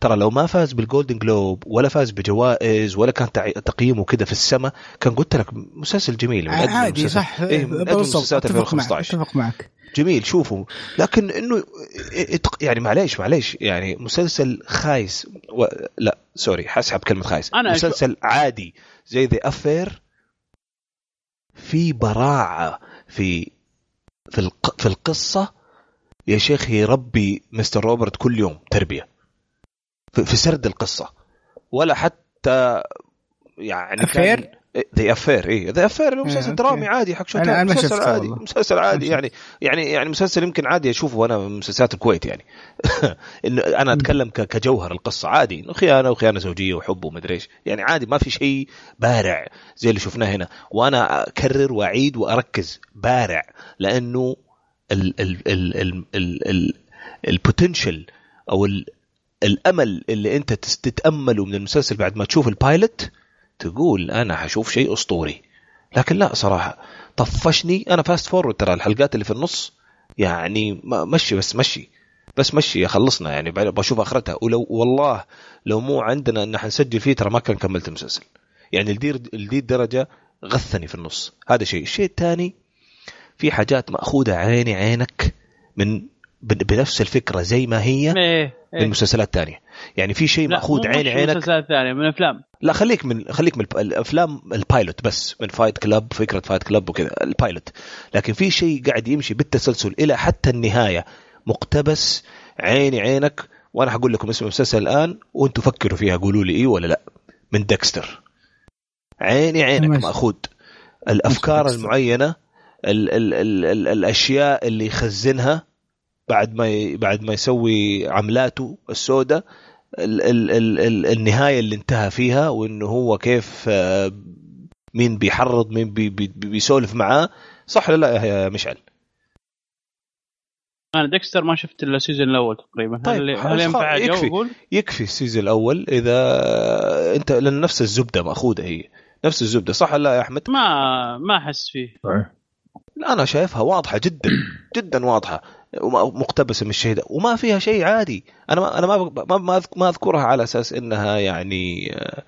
ترى لو ما فاز بال Golden Globe ولا فاز بجوائز ولا كان تقييمه كده في السماء كان قلت لك مسلسل جميل. عادي المسلسل- صح. إيه بالضبط أتفق معك 2015 أتفق معك. جميل شوفوا. لكن إنه اتق- يعني معليش معليش يعني مسلسل خايس و... لا sorry حسحب كلمة خايس. أنا أشوف- مسلسل عادي زي The Affair في براعة في في الق... في القصة. يا شيخ يربي Mr. Robot كل يوم تربية. في, سرد القصة ولا حتى يعني Affair؟ The Affair اي The Affair مسلسل. درامي عادي حق ما مسلسل عادي. مسلسل عادي يعني يعني يعني مسلسل يمكن عادي أشوفه أنا من مسلسلات الكويت يعني [LAUGHS] إنه أنا أتكلم كجوهر القصة عادي إنه خيانة وخيانة زوجية وحب ومدري إيش يعني عادي ما في شيء بارع زي اللي شفناه هنا وأنا أكرر وأعيد وأركز بارع لأنه ال ال ال ال ال ال ال potential أو ال الأمل اللي أنت تتأمله من المسلسل بعد ما تشوف ال pilot تقول أنا حشوف شيء أسطوري. لكن لا صراحة. طفشني. أنا fast forward ترى الحلقات اللي في النص يعني مشي بس مشي. بس مشي خلصنا. يعني بشوف آخرتها. ولو والله لو مو عندنا إن حنسجل فيه ترى ما كان كملت المسلسل. يعني لدي لدي الدرجه غثني في النص. هذا شيء. الشيء الثاني في حاجات مأخوذة عيني عينك من بنفس الفكرة زي ما هي إيه من إيه مسلسلات تانية يعني في شيء لا مأخوذ عيني عينك. مسلسلات ثانية من أفلام. لا خليك من خليك من الأفلام ال pilot بس من Fight Club فكرة Fight Club وكذا ال pilot. لكن في شيء قاعد يمشي بالتسلسل إلى حتى النهاية مقتبس عيني عينك. وأنا حقول لكم اسم المسلسل الآن وأنتم فكروا فيها قولوا لي إيه ولا لا. من ديكستر عيني عينك. مأخوذ. الأفكار. المعينة ال ال ال ال الأشياء اللي يخزنها بعد ما ي- بعد ما يسوي عملاته السوداء ال ال ال ال النهاية اللي انتهى فيها وإنه هو كيف آه، مين بيحرض مين بي بي بيسولف معاه صح ولا لا يا مشعل؟ أنا Dexter ما شفت إلا ال season الأول تقريبا. طيب، هل, هل ينفع يكفي. يكفي ال season الأول إذا أنت لأن نفس الزبدة مأخوذة هي. نفس الزبدة صح ولا لا يا أحمد؟ ما ما أحس فيه. أنا شايفها واضحة جدا جدا واضحة. مقتبسه من ده وما فيها شيء عادي. أنا ما أنا ما ما ما أذكرها على أساس إنها يعني آه،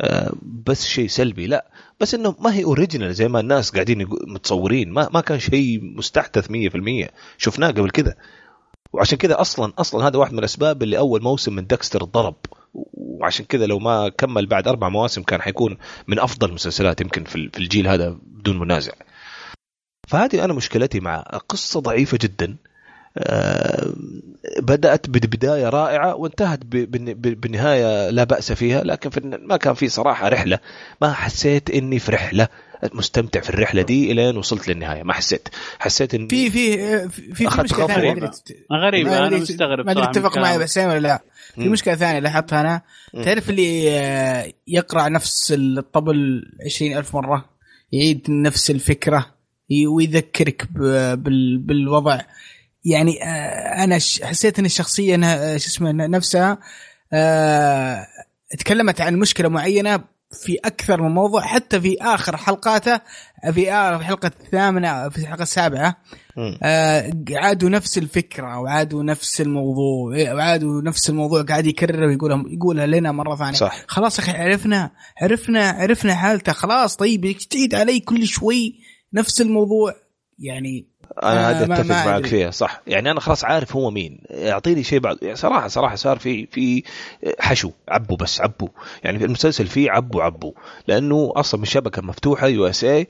آه، بس شيء سلبي. لا. بس إنه ما هي original زي ما الناس قاعدين متصورين. ما ما كان شيء مستحدث 100% شفناه قبل كذا وعشان كذا أصلا أصلا هذا واحد من الأسباب اللي أول موسم من Dexter ضرب. وعشان كذا لو ما كمل بعد أربع مواسم كان حيكون من أفضل المسلسلات يمكن في ال- في الجيل هذا بدون منازع. فهذه أنا مشكلتي مع قصة ضعيفة جدا. بدأت ببدايه رائعة وانتهت بنهايه لا بأس فيها لكن في ما كان في صراحة رحلة ما حسيت إني في رحلة مستمتع في الرحلة دي إلين وصلت للنهاية ما حسيت حسيت إني في في في, في مشكلة. ثانية غريبه ما أنا مستغرب ما أدري اتفق معي. بس ولا لا في. مشكلة ثانية لاحظتها أنا. تعرف اللي آه، يقرأ نفس الطبل عشرين ألف مرة يعيد نفس الفكرة ويذكرك ب- بال- بالوضع يعني آه، أنا حسيت إن الشخصية انها آه، شو اسمه نفسها آه، تكلمت عن مشكلة معينة في أكثر من موضوع حتى في آخر حلقاته في آخر الحلقة الثامنة في الحلقة السابعة. آه عادوا نفس الفكرة وعادوا نفس الموضوع وعادوا نفس الموضوع قاعد يكرره ويقولها يقولها لنا مرة ثانية. صح. خلاص أخي عرفنا عرفنا عرفنا حالته. خلاص طيب تعيد علي كل شوي نفس الموضوع. يعني أنا آه، هذه ما- أتفق معك. فيها صح. يعني أنا خلاص عارف هو مين. أعطيني شيء بعد. يعني صراحة صراحة صار في في حشو. عبوا بس عبوا يعني في المسلسل فيه عبوا عبوا لأنه أصلا من شبكه مفتوحه USA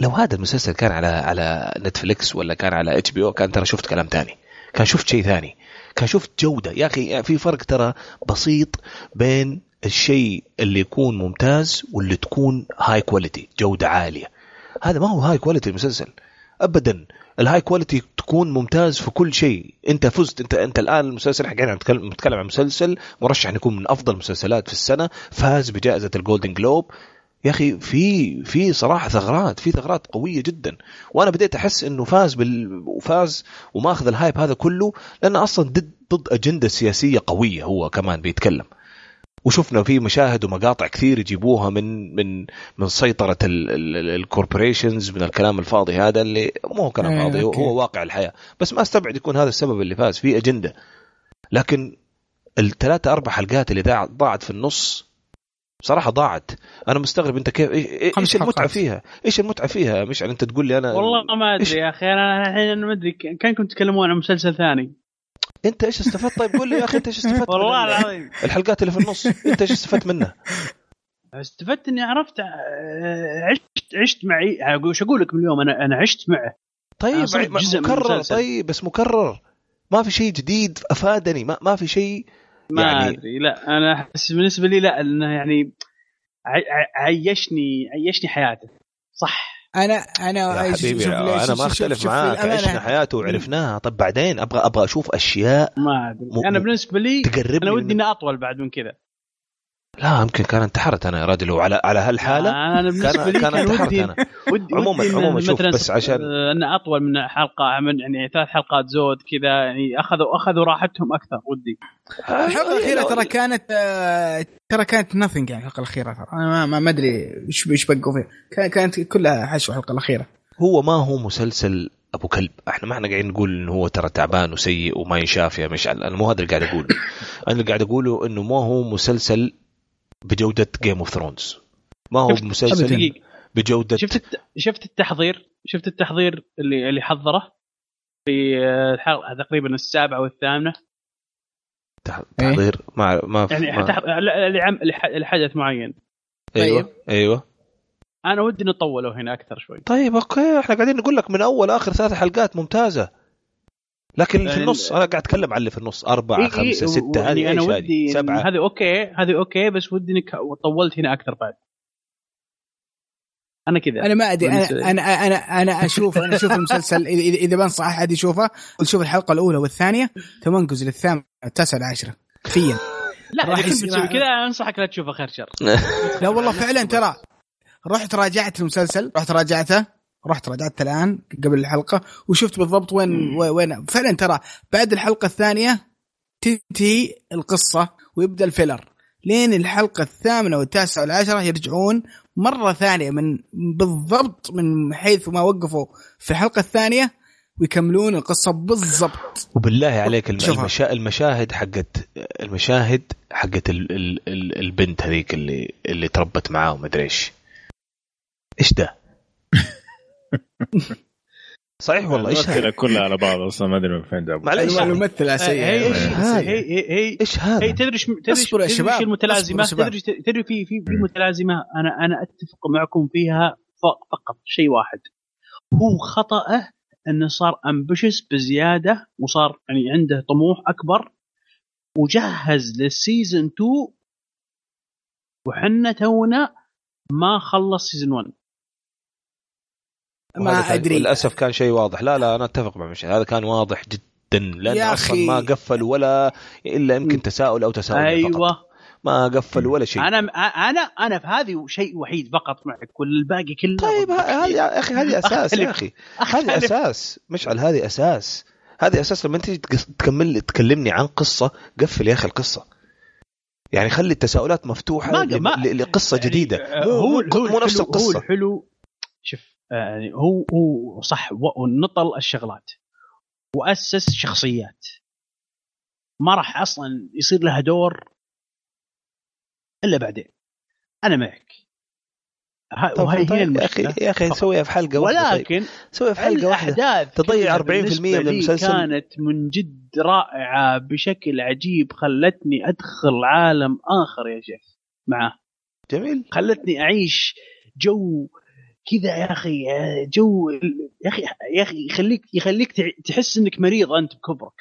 لو هذا المسلسل كان على على Netflix ولا كان على HBO كان ترى شفت كلام ثاني. كان شفت شيء ثاني. كان شفت جودة. يا أخي يعني في فرق ترى بسيط بين الشيء اللي يكون ممتاز واللي تكون high quality جودة عالية. هذا ما هو high quality المسلسل. ابدا. ال high quality تكون ممتاز في كل شيء. انت فزت انت انت الآن المسلسل حقين نتكلم نتكلم عن مسلسل مرشح ان يكون من أفضل المسلسلات في السنة فاز بجائزة ال Golden Globe يا أخي في في صراحة ثغرات في ثغرات قوية جدا. وأنا بديت أحس إنه فاز بال وفاز وماخذ ال hype هذا كله لأنه أصلا ضد ضد أجندة سياسية قوية هو كمان بيتكلم. وشفنا في مشاهد ومقاطع كثير يجيبوها من من من سيطرة ال corporations من الكلام الفاضي هذا اللي مو هو كلام إيه، فاضي هو- واقع الحياة. بس ما استبعد يكون هذا السبب اللي فاز في أجندة. لكن الثلاثة أربع حلقات اللي ضاع- ضاعت في النص صراحة ضاعت. أنا مستغرب أنت كيف إيه- إيش المتعة حلقات. فيها؟ إيش المتعة فيها؟ مشعل أنت تقول لي أنا والله ما؟ أدري يا أخي أنا الحين أنا ما أدري كانكم تتكلمون عن مسلسل ثاني. أنت إيش استفدت؟ طيب قول لي يا أخي أنت إيش استفدت والله العظيم. الحلقات اللي في النص. أنت إيش استفدت منها؟ استفدت اني عرفت آه، عشت عشت معي. وش أقول لك من اليوم؟ أنا أنا عشت معه طيب من مكرر. طيب بس مكرر. ما في شيء جديد أفادني. ما, ما في شيء ما يعني- أدري. لا أنا أحس بالنسبة لي لا إنه يعني عي- عي- عيشني عيشني حياته صح. أنا أنا يا حبيبي شوف ليش- أنا ما أختلف معاك. عشنا حياته وعرفناها. طب بعدين؟ أبغى أبغى أشوف أشياء ما أدري. أنا بالنسبة لي تقربني أنا ودي إني أطول بعد من كذا. لا يمكن كان انتحرت أنا يا رجل وعلى على هالحالة أنا بالنسبة لي كان كان انتحرت ودي أنا. ودي عموماً- ودي عموماً شوف بس عشان- آه، انه أطول من حلقة من يعني ثلاث حلقات زود كذا يعني اخذوا أخذوا راحتهم أكثر ودي. الحلقة الأخيرة ترى كانت آه، ترى كانت nothing يعني الحلقة الأخيرة ترى. أنا ما- ما ما أدري إيش إيش بقوا فيها. كان- كانت كلها حشو الحلقة الأخيرة. هو ما هو مسلسل أبو كلب. إحنا ما إحنا قاعدين نقول إنه هو ترى تعبان وسيء وما ينشاف يا مشعل. أنا مو هذا اللي قاعد أقوله. أنا اللي قاعد أقوله إنه ما هو مسلسل بجودة Game of Thrones ما هو مسلسل بجودة شفت. شفت التحضير؟ شفت التحضير اللي اللي حضره؟ في آه، الحلقة تقريبا السابعة والثامنة. تح- تحضير؟ ما ما يعني ما تح... لعم... لحدث معين. أيوه أيوه. أنا ودي نطولوا هنا أكثر شوي. طيب أوكي. إحنا قاعدين نقول لك من أول اخر ثلاث حلقات ممتازة. لكن اللي في يعني النص أنا قاعد أتكلم عن اللي في النص أربعة إيه خمسة إيه، ستة يعني هذه أنا إيش ودي هذه سبعة. هذه okay هذه okay بس ودي إنك طولت هنا أكثر بعد. أنا كذا. أنا ما أدري بالنسبة أنا. أنا أنا أشوف أنا أشوف المسلسل اذا اذا بنصح أحد يشوفه تشوف الحلقة الأولى والثانية تمنقز للثامنة التاسعة العاشرة. كفاية. لا راح راح يصير- كذا أنصحك لا تشوفه خير شر. لا والله فعلا ترى. رحت راجعت المسلسل. رحت راجعته. رحت راجعته الآن قبل الحلقة وشفت بالضبط وين وين فعلا ترى بعد الحلقة الثانية تنتهي القصة ويبدأ الفيلر لين الحلقة الثامنة والتاسعة والعاشرة يرجعون مرة ثانية من بالضبط من حيث ما وقفوا في الحلقة الثانية ويكملون القصة بالضبط وبالله عليك. المشا... المشاهد حقت المشاهد حقت ال... ال... ال... البنت هذيك اللي اللي تربت معاه ومدري إيش إيش ده؟ صحيح والله إيش هذا؟ الممثلة كلها على بعض أصلا ما أدري من فين جابوا. معليش. الممثلة هي سيئه هي إيش هذا؟ هي هي هي إيش هذا؟ هي تدري تدري اصبروا يا تدري شباب، المتلازمه تدري تدري في في في متلازمة؟ أنا أنا أتفق معكم فيها فقط شيء واحد. هو خطأه إنه صار ambitious بزيادة وصار يعني عنده طموح أكبر وجهز لل season 2 وحنا تونا ما خلص سيزون 1 وهذا ما أدري. للاسف كان شيء واضح. لا لا أنا أتفق مع مشعل. هذا كان واضح جدا لأن يا أصلا أخي. ما قفل ولا إلا يمكن تساؤل أو تساؤل فقط. أيوه. ما قفل ولا شيء. أنا أنا أنا في هذه شيء وحيد فقط معك والباقي كله. طيب هذه يا أخي هذه [LAUGHS] أساس يا. أخي. هذه أساس. مشعل هذه أساس. هذه أساس لما أنت تقص- تكمل تكلمني عن قصة قفل يا أخي القصة. يعني خلي التساؤلات مفتوحة ما- لقصة جديدة. يعني، هو مو, مو نفس الحلو- هو القصة. الحلو شوف يعني هو هو صح ونطل الشغلات وأسس شخصيات. ما راح أصلا يصير لها دور إلا بعدين. أنا معك. وهي هي طيب يا أخي المشكلة يا أخي سويها في حلقه واحدة طيب. ولكن سويها في حلقه واحدة تضيع كلها 40% من المسلسل. كانت من جد رائعة بشكل عجيب خلتني أدخل عالم آخر يا شيخ. معاه. جميل. خلتني أعيش جو كذا يا أخي جو يا أخي يا أخي يخليك يخليك تحس إنك مريض أنت بكبرك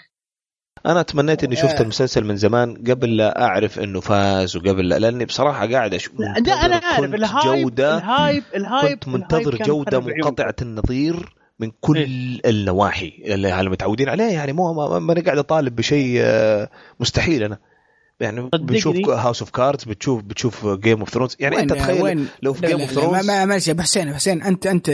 أنا تمنيت إني شفت آه. المسلسل من زمان قبل لا أعرف إنه فاز وقبل لا لأني بصراحة قاعد أشوف لا أنا عارف كنت ال hype جودة ال hype ال hype كنت منتظر جودة. منقطعة النظير من كل إيه. النواحي اللي متعودين عليه يعني مو ما- ما أنا قاعد أطالب بشيء آه، مستحيل أنا يعني. بتشوف House of Cards بتشوف بتشوف Game of Thrones يعني أنت تخيل وين لو في Game of Thrones ما ماشي أبو حسين حسين انت أنت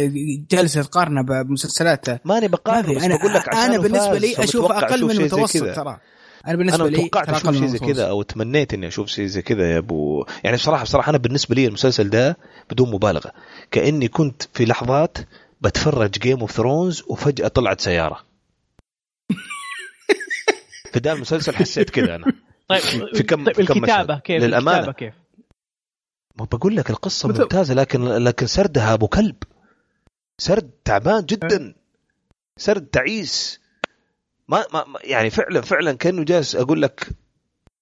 جالس تقارنه بمسلسلات. ماني ما بقارن بس أنا بقول لك أنا عشانه بالنسبة لي أشوف أقل من المتوسط. ترى. أنا بالنسبة أنا لي توقعت أشوف شيء زي. كذا أو تمنيت إني أشوف شيء زي كذا يا أبو. يعني بصراحه بصراحة أنا بالنسبة لي المسلسل ده بدون مبالغة. كأني كنت في لحظات بتفرج Game of Thrones وفجأة طلعت سيارة. [LAUGHS] في ده المسلسل حسيت كذا أنا. طيب في كم- طيب في كم الكتابة مشهد؟ كيف؟ للأمانة. الكتابة كيف؟ ما بقول لك القصة مثل- ممتازة لكن لكن سردها أبو كلب. سرد تعبان جدا. سرد تعيس. ما, ما يعني فعلا فعلا كأنه جالس أقول لك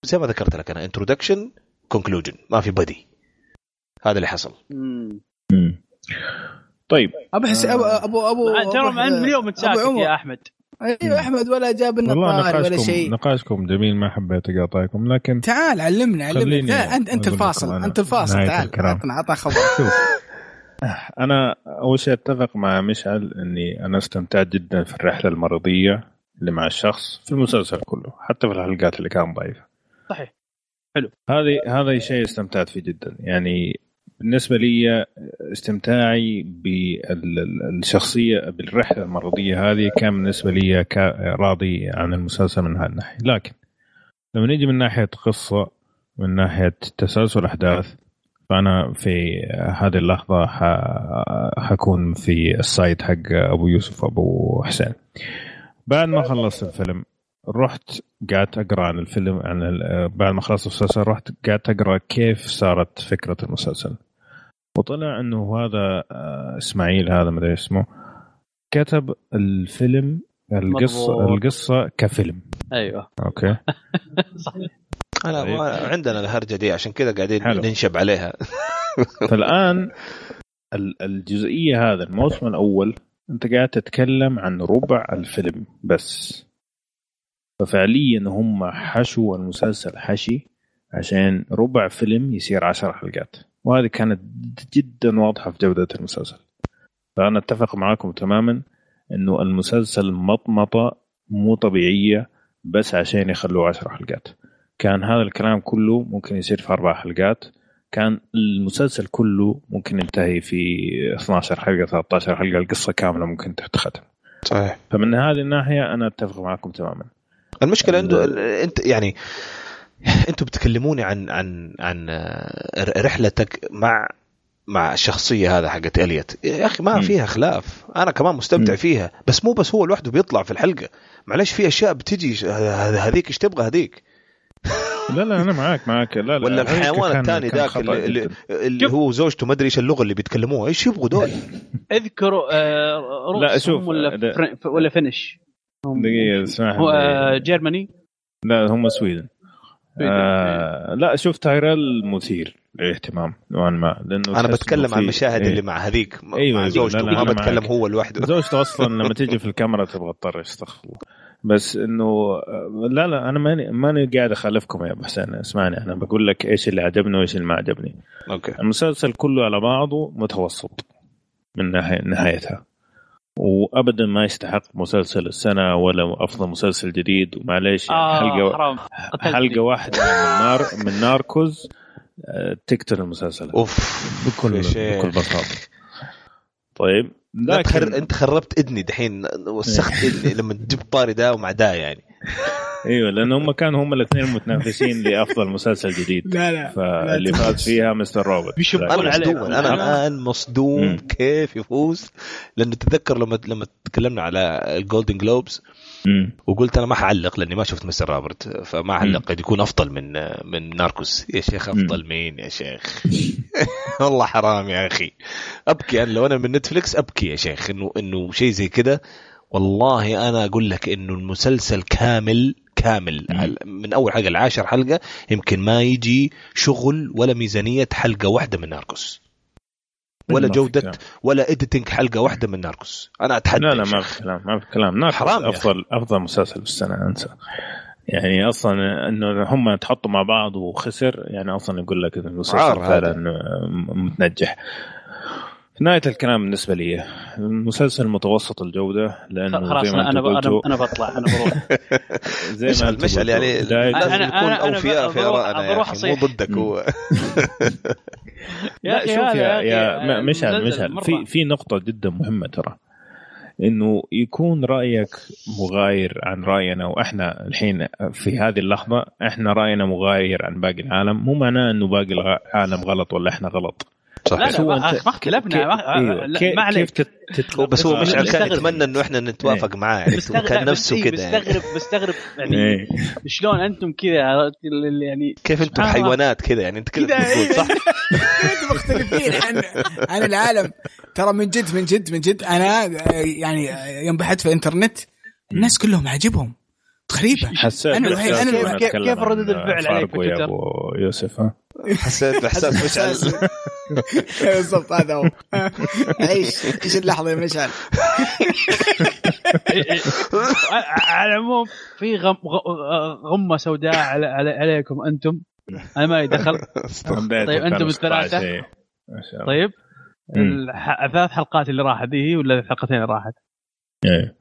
زي ما ذكرت لك أنا introduction conclusion ما في بدي. هذا اللي حصل. مم. مم. طيب. أبو حسين ابو ابو ابو ترى إن اليوم أبو متساكت عمر. يا أحمد. أيوه أحمد ولا جاب النظاره ولا شيء. نقاشكم جميل ما حبيت أقاطعكم لكن تعال علمنا علمنا. انت أنت الفاصل أنت الفاصل تعال. عطنا عطنا خبر. [LAUGHS] شوف أنا أول شيء أتفق مع مشعل إني أنا استمتعت جدا في الرحلة المرضية اللي مع الشخص في المسلسل كله حتى في الحلقات اللي كان ضعيفه صحيح. هذه هذا شيء استمتعت فيه جدا. يعني بالنسبة لي استمتاعي بالشخصية بالرحلة المرضية هذه. كان بالنسبة لي راضي عن المسلسل من هذه الناحية. لكن لما نيجي من ناحية قصة من ناحية تسلسل أحداث فأنا في هذه اللحظة حكون في ال side حق أبو يوسف ابو حسين. بعد ما خلصت الفيلم رحت قعدت أقرأ عن الفيلم عن بعد ما خلصت المسلسل رحت قعدت أقرأ كيف صارت فكرة المسلسل. وطلع إنه هذا آه، إسماعيل هذا ما ادري اسمه كتب الفيلم القصة مضبوط. القصة كفيلم. أيوه. okay. [LAUGHS] صحيح. طيب. ما عندنا الهرجة دي عشان كذا قاعدين حلو. ننشب عليها. [LAUGHS] فالآن ال- الجزئية هذا الموسم الأول أنت قاعد تتكلم عن ربع الفيلم بس. ففعليا هم حشوا المسلسل حشي عشان ربع فيلم يصير عشر حلقات. وهذه كانت جدا واضحة في جودة المسلسل. فأنا أتفق معاكم تماما إنه المسلسل مطمطة مو طبيعية بس عشان يخلوه عشر حلقات. كان هذا الكلام كله ممكن يصير في أربع حلقات. كان المسلسل كله ممكن ينتهي في 12 حلقة 13 حلقة القصة كاملة ممكن تختم صحيح. فمن هذه الناحية أنا أتفق معكم تماما. المشكلة ال- إنه أنت يعني [LAUGHS] أنتم بتكلموني عن عن عن آه، رحلتك مع مع الشخصية هذا حقت اليت يا أخي ما مم. فيها خلاف. أنا كمان مستمتع مم. فيها. بس مو بس هو لوحده بيطلع في الحلقة. معلش في أشياء بتجي هذيك إيش تبغى هذيك؟ [LAUGHS] لا لا أنا معاك معاك. لا لا ولا الحيوان الثاني ذاك اللي, اللي. هو زوجته ما أدري إيش اللغة اللي بيتكلموها. إيش يبغوا دول؟ [LAUGHS] اذكروا آه لا، شوف، ولا ده- فرن ولا فينش؟ هم- دقيقه اسمح هو. آه، جيرماني؟ لا هم سويدن. آه لا شوف تايريل مثير للاهتمام نوعا ما لأنه أنا بتكلم إنه عن المشاهد إيه. اللي مع هذيك أيوة، مع أيوة، زوجته. لا، لا، ما بتكلم معك. هو لوحده. زوجته [LAUGHS] أصلا لما تيجي في الكاميرا تبغى تطرش استغفر الله بس إنه لا لا أنا ماني ماني قاعد أخالفكم يا أبو حسين اسمعني أنا بقول لك إيش اللي عجبني وإيش اللي ما عجبني. أوكي. المسلسل كله على بعضه متوسط من ناحية نهايتها. وابدا ما يستحق مسلسل السنة ولا أفضل مسلسل جديد. ومعليش يعني آه حلقة حرام. حلقة واحدة من نار من ناركوز آه، تقتل المسلسل. أوف بكل. بكل بساطة. طيب لا تخر... لكن أنت خربت إذني دحين وسخت إذني لما تجيب طاري ده ومع ده يعني. أيوه لأن هم كانوا هم الاثنين متنافسين لأفضل مسلسل جديد. لا لا. فاللي فاز فيها Mr. Robot أنا. مصدوم أنا الآن مصدوم مم. كيف يفوز؟ لأنه تذكر لما لما تكلمنا على ال Golden Globes. وقلت أنا ما حعلق لأني ما شفت Mr. Robot فما اعلق قد يكون أفضل من من Narcos. يا شيخ أفضل مين يا شيخ؟ [LAUGHS] والله حرام يا أخي. أبكي أنا لو أنا من Netflix أبكي يا شيخ. إنه إنه شيء زي كذا والله أنا أقول لك إنه المسلسل كامل كامل. من أول حلقة لعاشر حلقة يمكن ما يجي شغل ولا ميزانية حلقة واحدة من Narcos ولا جودة كلام. ولا editing حلقة واحدة من Narcos أنا أتحدى لا لا ما. في كلام ما في كلام Narcos حرام يا أفضل أفضل مسلسل في السنة أنسى يعني أصلا إنه هم تحطوا مع بعض وخسر يعني أصلا يقول لك المسلسل. فعلا متنجح نهاية الكلام بالنسبة لي. المسلسل متوسط الجودة لأنه خلاص زي ما أنا أنا أنا بطلع أنا بروح. [LAUGHS] زي ما مشعل مشعل يعني لازم أنا- أنا اوفياء في بروح- ارائنا يا بروح مو. ضدك. هو. [LAUGHS] لا أخي شوف يا يا م- مشعل مشعل. في في نقطة جدا مهمة ترى. إنه يكون رأيك مغاير عن رأينا وإحنا الحين في هذه اللحظة إحنا رأينا مغاير عن باقي العالم. مو معناه إنه باقي العالم غلط ولا إحنا غلط. لا صحيح لا هو ما اختلفنا ما-. لا، كيف- ما عليك بس هو مشعل كان. يتمنى إنه إحنا نتوافق معاه يعني كان لا، نفسه بس- كذا يعني. مستغرب مستغرب يعني إيه. شلون أنتم كذا يعني كيف أنتم. حيوانات كذا يعني أنت كذا تقول إيه. صح [LAUGHS] أنتم مختلفين عن عن العالم ترى من جد من جد من جد أنا يعني يوم بحثت في الإنترنت الناس كلهم عاجبهم غريبة حسيت أنا الوحيد- الوحيد- كيف- ردود الفعل عليك في يا تويتر؟ أبو يوسف ها؟ حسيت [LAUGHS] باحساس مشعل [LAUGHS] بالضبط هذا هو. [LAUGHS] عيش عيش اللحظة يا مشعل؟ على العموم في غم غ- غمة سوداء على على عليكم أنتم. أنا ما لي دخل. طيب، أنتم 2016 الثلاثة؟ إيه. ما شاء الله. طيب. الثلاث حلقات اللي راحت دي ولا الحلقتين اللي راحت؟ إيه.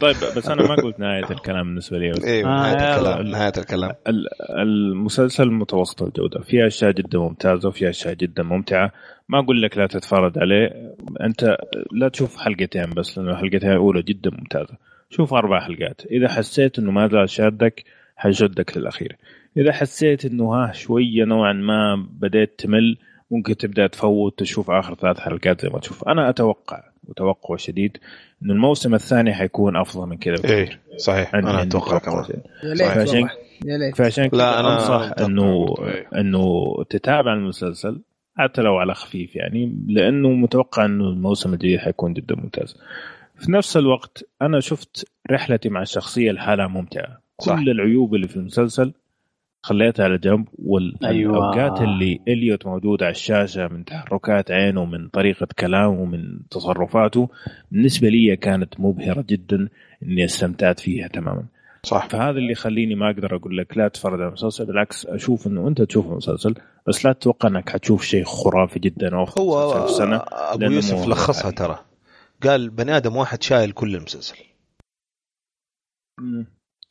طيب بس أنا ما قلت نهاية الكلام بالنسبة لي. بس أيوه آه، نهاية. الكلام نهاية الكلام. ال- المسلسل متوسط الجودة. فيها أشياء جدا ممتازة وفيها أشياء جدا ممتعة. ما أقول لك لا تتفرج عليه. أنت لا تشوف حلقتين بس لأنه الحلقتين الأولى جدا ممتازة. شوف أربع حلقات. إذا حسيت إنه ما زال شادك حيشدك للأخير. إذا حسيت إنه ها شوية نوعا ما بديت تمل ممكن تبدأ تفوت تشوف آخر ثلاث حلقات زي ما تشوف. أنا أتوقع وتوقع شديد انه الموسم الثاني حيكون أفضل من كذا بكثير إيه صحيح أنا أتوقع توقع كمان. يا ليت فعشان يا ليت فعشان كذا لا، أنا أنصح إنه إيه. إنه تتابع المسلسل حتى لو على خفيف يعني لأنه متوقع إنه الموسم الجديد حيكون جدا ممتاز. في نفس الوقت أنا شفت رحلتي مع الشخصية لحالها ممتعة. كل صح. العيوب اللي في المسلسل خليتها على جنب أيوة. والاوقات اللي إليوت موجود على الشاشة من تحركات عينه من طريقة كلامه من تصرفاته بالنسبة لي كانت مبهرة جدا إني استمتعت فيها تماما. صح. فهذا اللي يخليني ما أقدر أقول لك لا تتفرج على المسلسل بالعكس أشوف إنه أنت تشوف المسلسل بس لا تتوقع إنك حتشوف شيء خرافي جدا أو هو السنة أبو يوسف لخصها ترى. قال بني آدم واحد شايل كل المسلسل.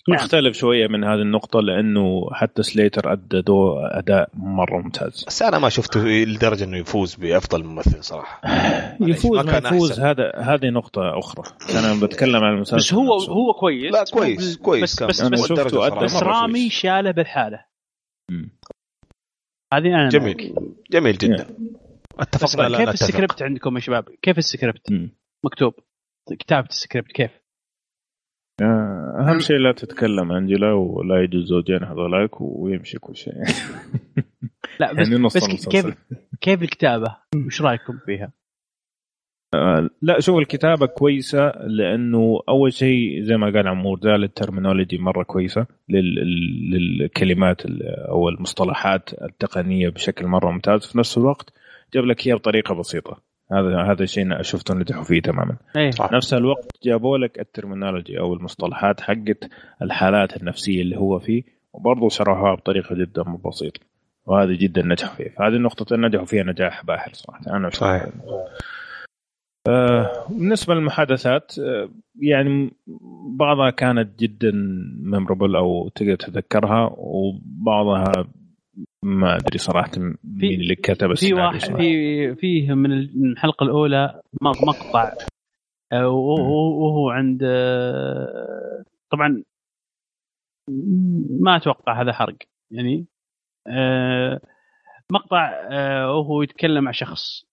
اختلف شوية من هذه النقطة لأنه حتى سليتر أدى دو أداء مرة ممتاز بس أنا ما شفته لدرجة إنه يفوز بأفضل ممثل صراحة يفوز ما ما كان يفوز أحسن. هذا هذه نقطة أخرى أنا بتكلم عن المسلسل بس هو نفسه. هو كويس لا كويس كويس بس كان. بس, بس, شفته أدى. بس رامي. شاله بالحالة. هذه أنا جميل جميل جدا أتفقنا كيف السكريبت عندكم يا شباب؟ كيف السكريبت. مكتوب؟ كتابة السكريبت كيف؟ آه، أهم شيء لا تتكلم أنجلا ولا يجي الزوجين هذولاك ويمشي كل شيء [LAUGHS] لا بس, يعني بس. كيف كيف الكتابة؟ وش رأيكم فيها؟ لا شوف الكتابة كويسة لأنه أول شيء زي ما قال عمور زال terminology مرة كويسة لل- للكلمات أو المصطلحات التقنية بشكل مرة ممتاز في نفس الوقت جاب لك إياه بطريقة بسيطة هذا هذا الشيء أنا شفته نجحوا فيه تماما. إيه. صح. نفس الوقت جابوا لك ال terminology أو المصطلحات حقت الحالات النفسية اللي هو فيه وبرضه شرحوها بطريقة جدا بسيطة وهذه جدا نجحوا فيه فهذه النقطة نجحوا فيها نجاح باهر صراحة. أنا صحيح. آه، بالنسبة للمحادثات آه، يعني بعضها كانت جدا ميموربل أو تقدر تتذكرها وبعضها ما أدري صراحة مين اللي كتب في واحد صراحة. في فيه من الحلقة الأولى مقطع آه، وهو عند آه، طبعا ما أتوقع هذا حرق يعني آه مقطع وهو يتكلم مع شخص.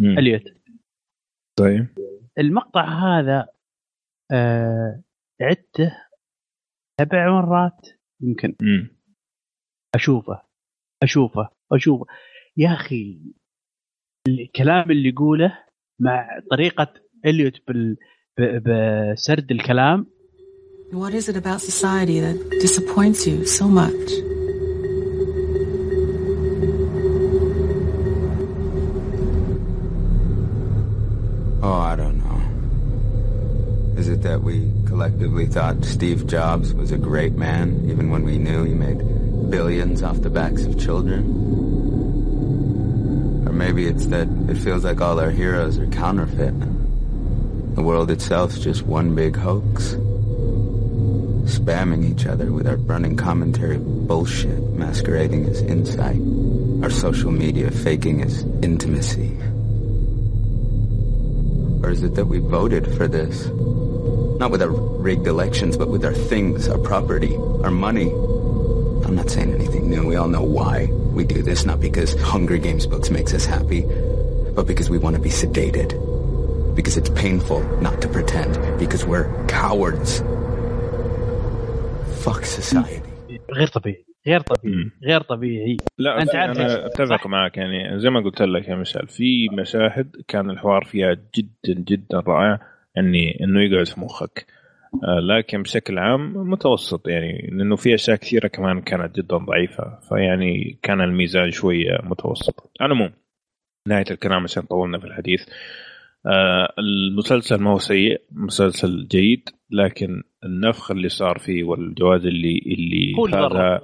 أليوت طيب المقطع هذا عدته سبع مرات يمكن مم. اشوفه اشوفه اشوفه يا أخي الكلام اللي يقوله مع طريقه اليوت بال ب- بسرد الكلام What is it about society that disappoints you so much? Oh, I don't know. Is it that we collectively thought Steve Jobs was a great man, even when we knew he made billions off the backs of children? Or maybe it's that it feels like all our heroes are counterfeit. The world itself's just one big hoax. Spamming each other with our burning commentary bullshit masquerading as insight. Our social media faking as intimacy. Or is it that we voted for this? Not with our rigged elections, but with our things, our property, our money. I'm not saying anything new. We all know why we do this. Not because Hunger Games books makes us happy, but because we want to be sedated. Because it's painful not to pretend. Because we're cowards. Fuck society. غير طبيعي غير طبيعي. غير طبيعي لا عارف أنا؟ اتفق. معك يعني زي ما قلت لك يا مشعل في مشاهد كان الحوار فيها جدا جدا رائع اني انه يقعد في مخك آه، لكن بشكل عام متوسط يعني لأنه في أشياء كثيرة كمان كانت جدا ضعيفة فيعني كان الميزان شوية متوسط. على العموم نهاية الكلام عشان طولنا في الحديث. آه، المسلسل ما هو سيء مسلسل جيد لكن النفخ اللي صار فيه والجوائز اللي اللي فازها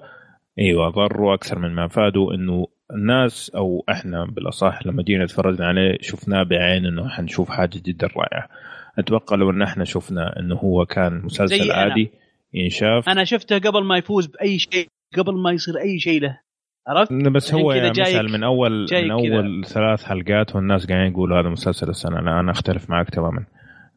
أيوه ضروا أكثر من ما فادوا إنه الناس أو إحنا بالأصح لما جينا تفرجنا عليه شفناه بعين إنه حنشوف حاجة جدا رائعة. أتوقع لو إن إحنا شفنا إنه هو كان مسلسل. عادي ينشاف. أنا شفته قبل ما يفوز بأي شيء قبل ما يصير أي شيء له. عرفت؟ بس هو جايك- مشعل من اول من أول ثلاث حلقات والناس قاعدين يقولوا هذا مسلسل السنة. لا أنا أختلف معك تماما.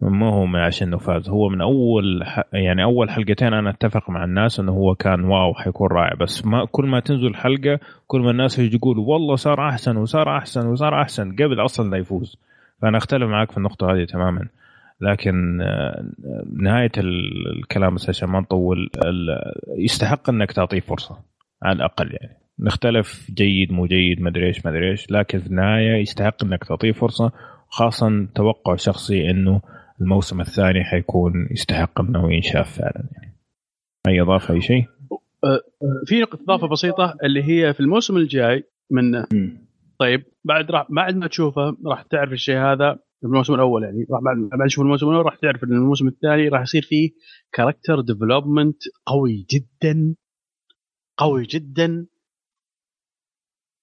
ما هو عشان إنه فاز. هو من أول ح... يعني أول حلقتين أنا أتفق مع الناس إنه هو كان واو حيكون رائع. بس ما كل ما تنزل حلقه كل ما الناس يجي يقولوا والله صار أحسن وصار أحسن وصار أحسن قبل أصلا لا يفوز. فأنا أختلف معك في النقطة هذه تماما. لكن آه، نهاية ال- الكلام بس عشان ما نطول يستحق إنك تعطيه فرصة على الأقل يعني نختلف جيد مو جيد ما أدري إيش ما أدري إيش لكن في النهاية يستحق إنك تعطيه فرصة خاصه توقع شخصي إنه الموسم الثاني حيكون يستحق إنه ينشاف فعلا يعني أي إضافة أي شيء؟ في نقطة إضافة بسيطة اللي هي في الموسم الجاي من مم. طيب بعد راح بعد ما تشوفه راح تعرف الشيء هذا الموسم الأول يعني. راح بعد بعد تشوف الموسم الأول راح تعرف إن الموسم الثاني راح يصير فيه character development قوي جدا. قوي جدا.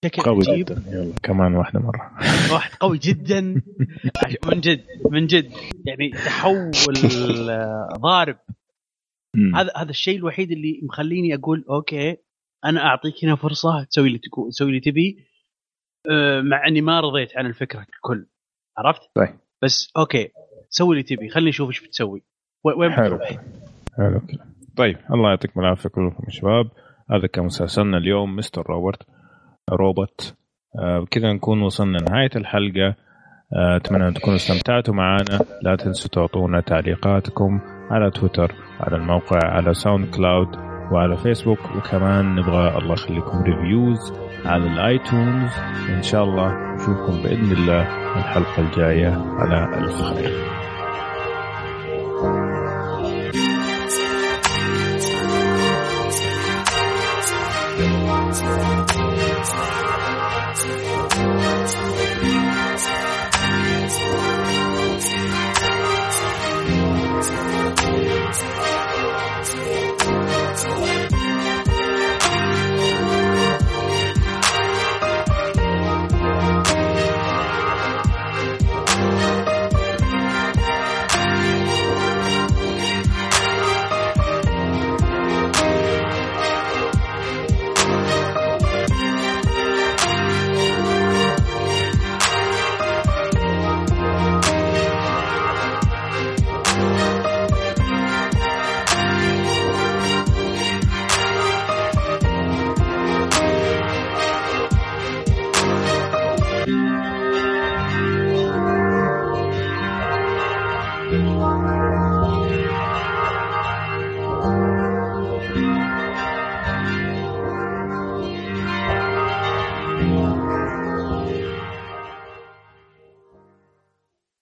بشكل قوي عجيب. جدا. يلا كمان واحدة مرة. واحد قوي جدا. من جد من جد. يعني تحول آه، ضارب. هذا هذا الشيء الوحيد اللي مخليني أقول okay أنا أعطيك هنا فرصة تسوي اللي تسوي اللي تبي. آه، مع إني ما رضيت عن الفكرة ككل عرفت؟ طيب. بس okay سوي اللي تبي خليني أشوف إيش بتسوي. وين حلو؟ حلو. طيب الله يعطيكم العافية كلكم يا شباب. هذا كان مسلسلنا اليوم Mr. Robert Robot. آه كذا نكون وصلنا نهايه الحلقة. آه، أتمنى أن تكونوا استمتعتوا معنا. لا تنسوا تعطونا تعليقاتكم على تويتر على الموقع على SoundCloud وعلى فيسبوك. وكمان نبغى الله يخليكم reviews على ال iTunes إن شاء الله نشوفكم بإذن الله الحلقة الجاية على ألف خير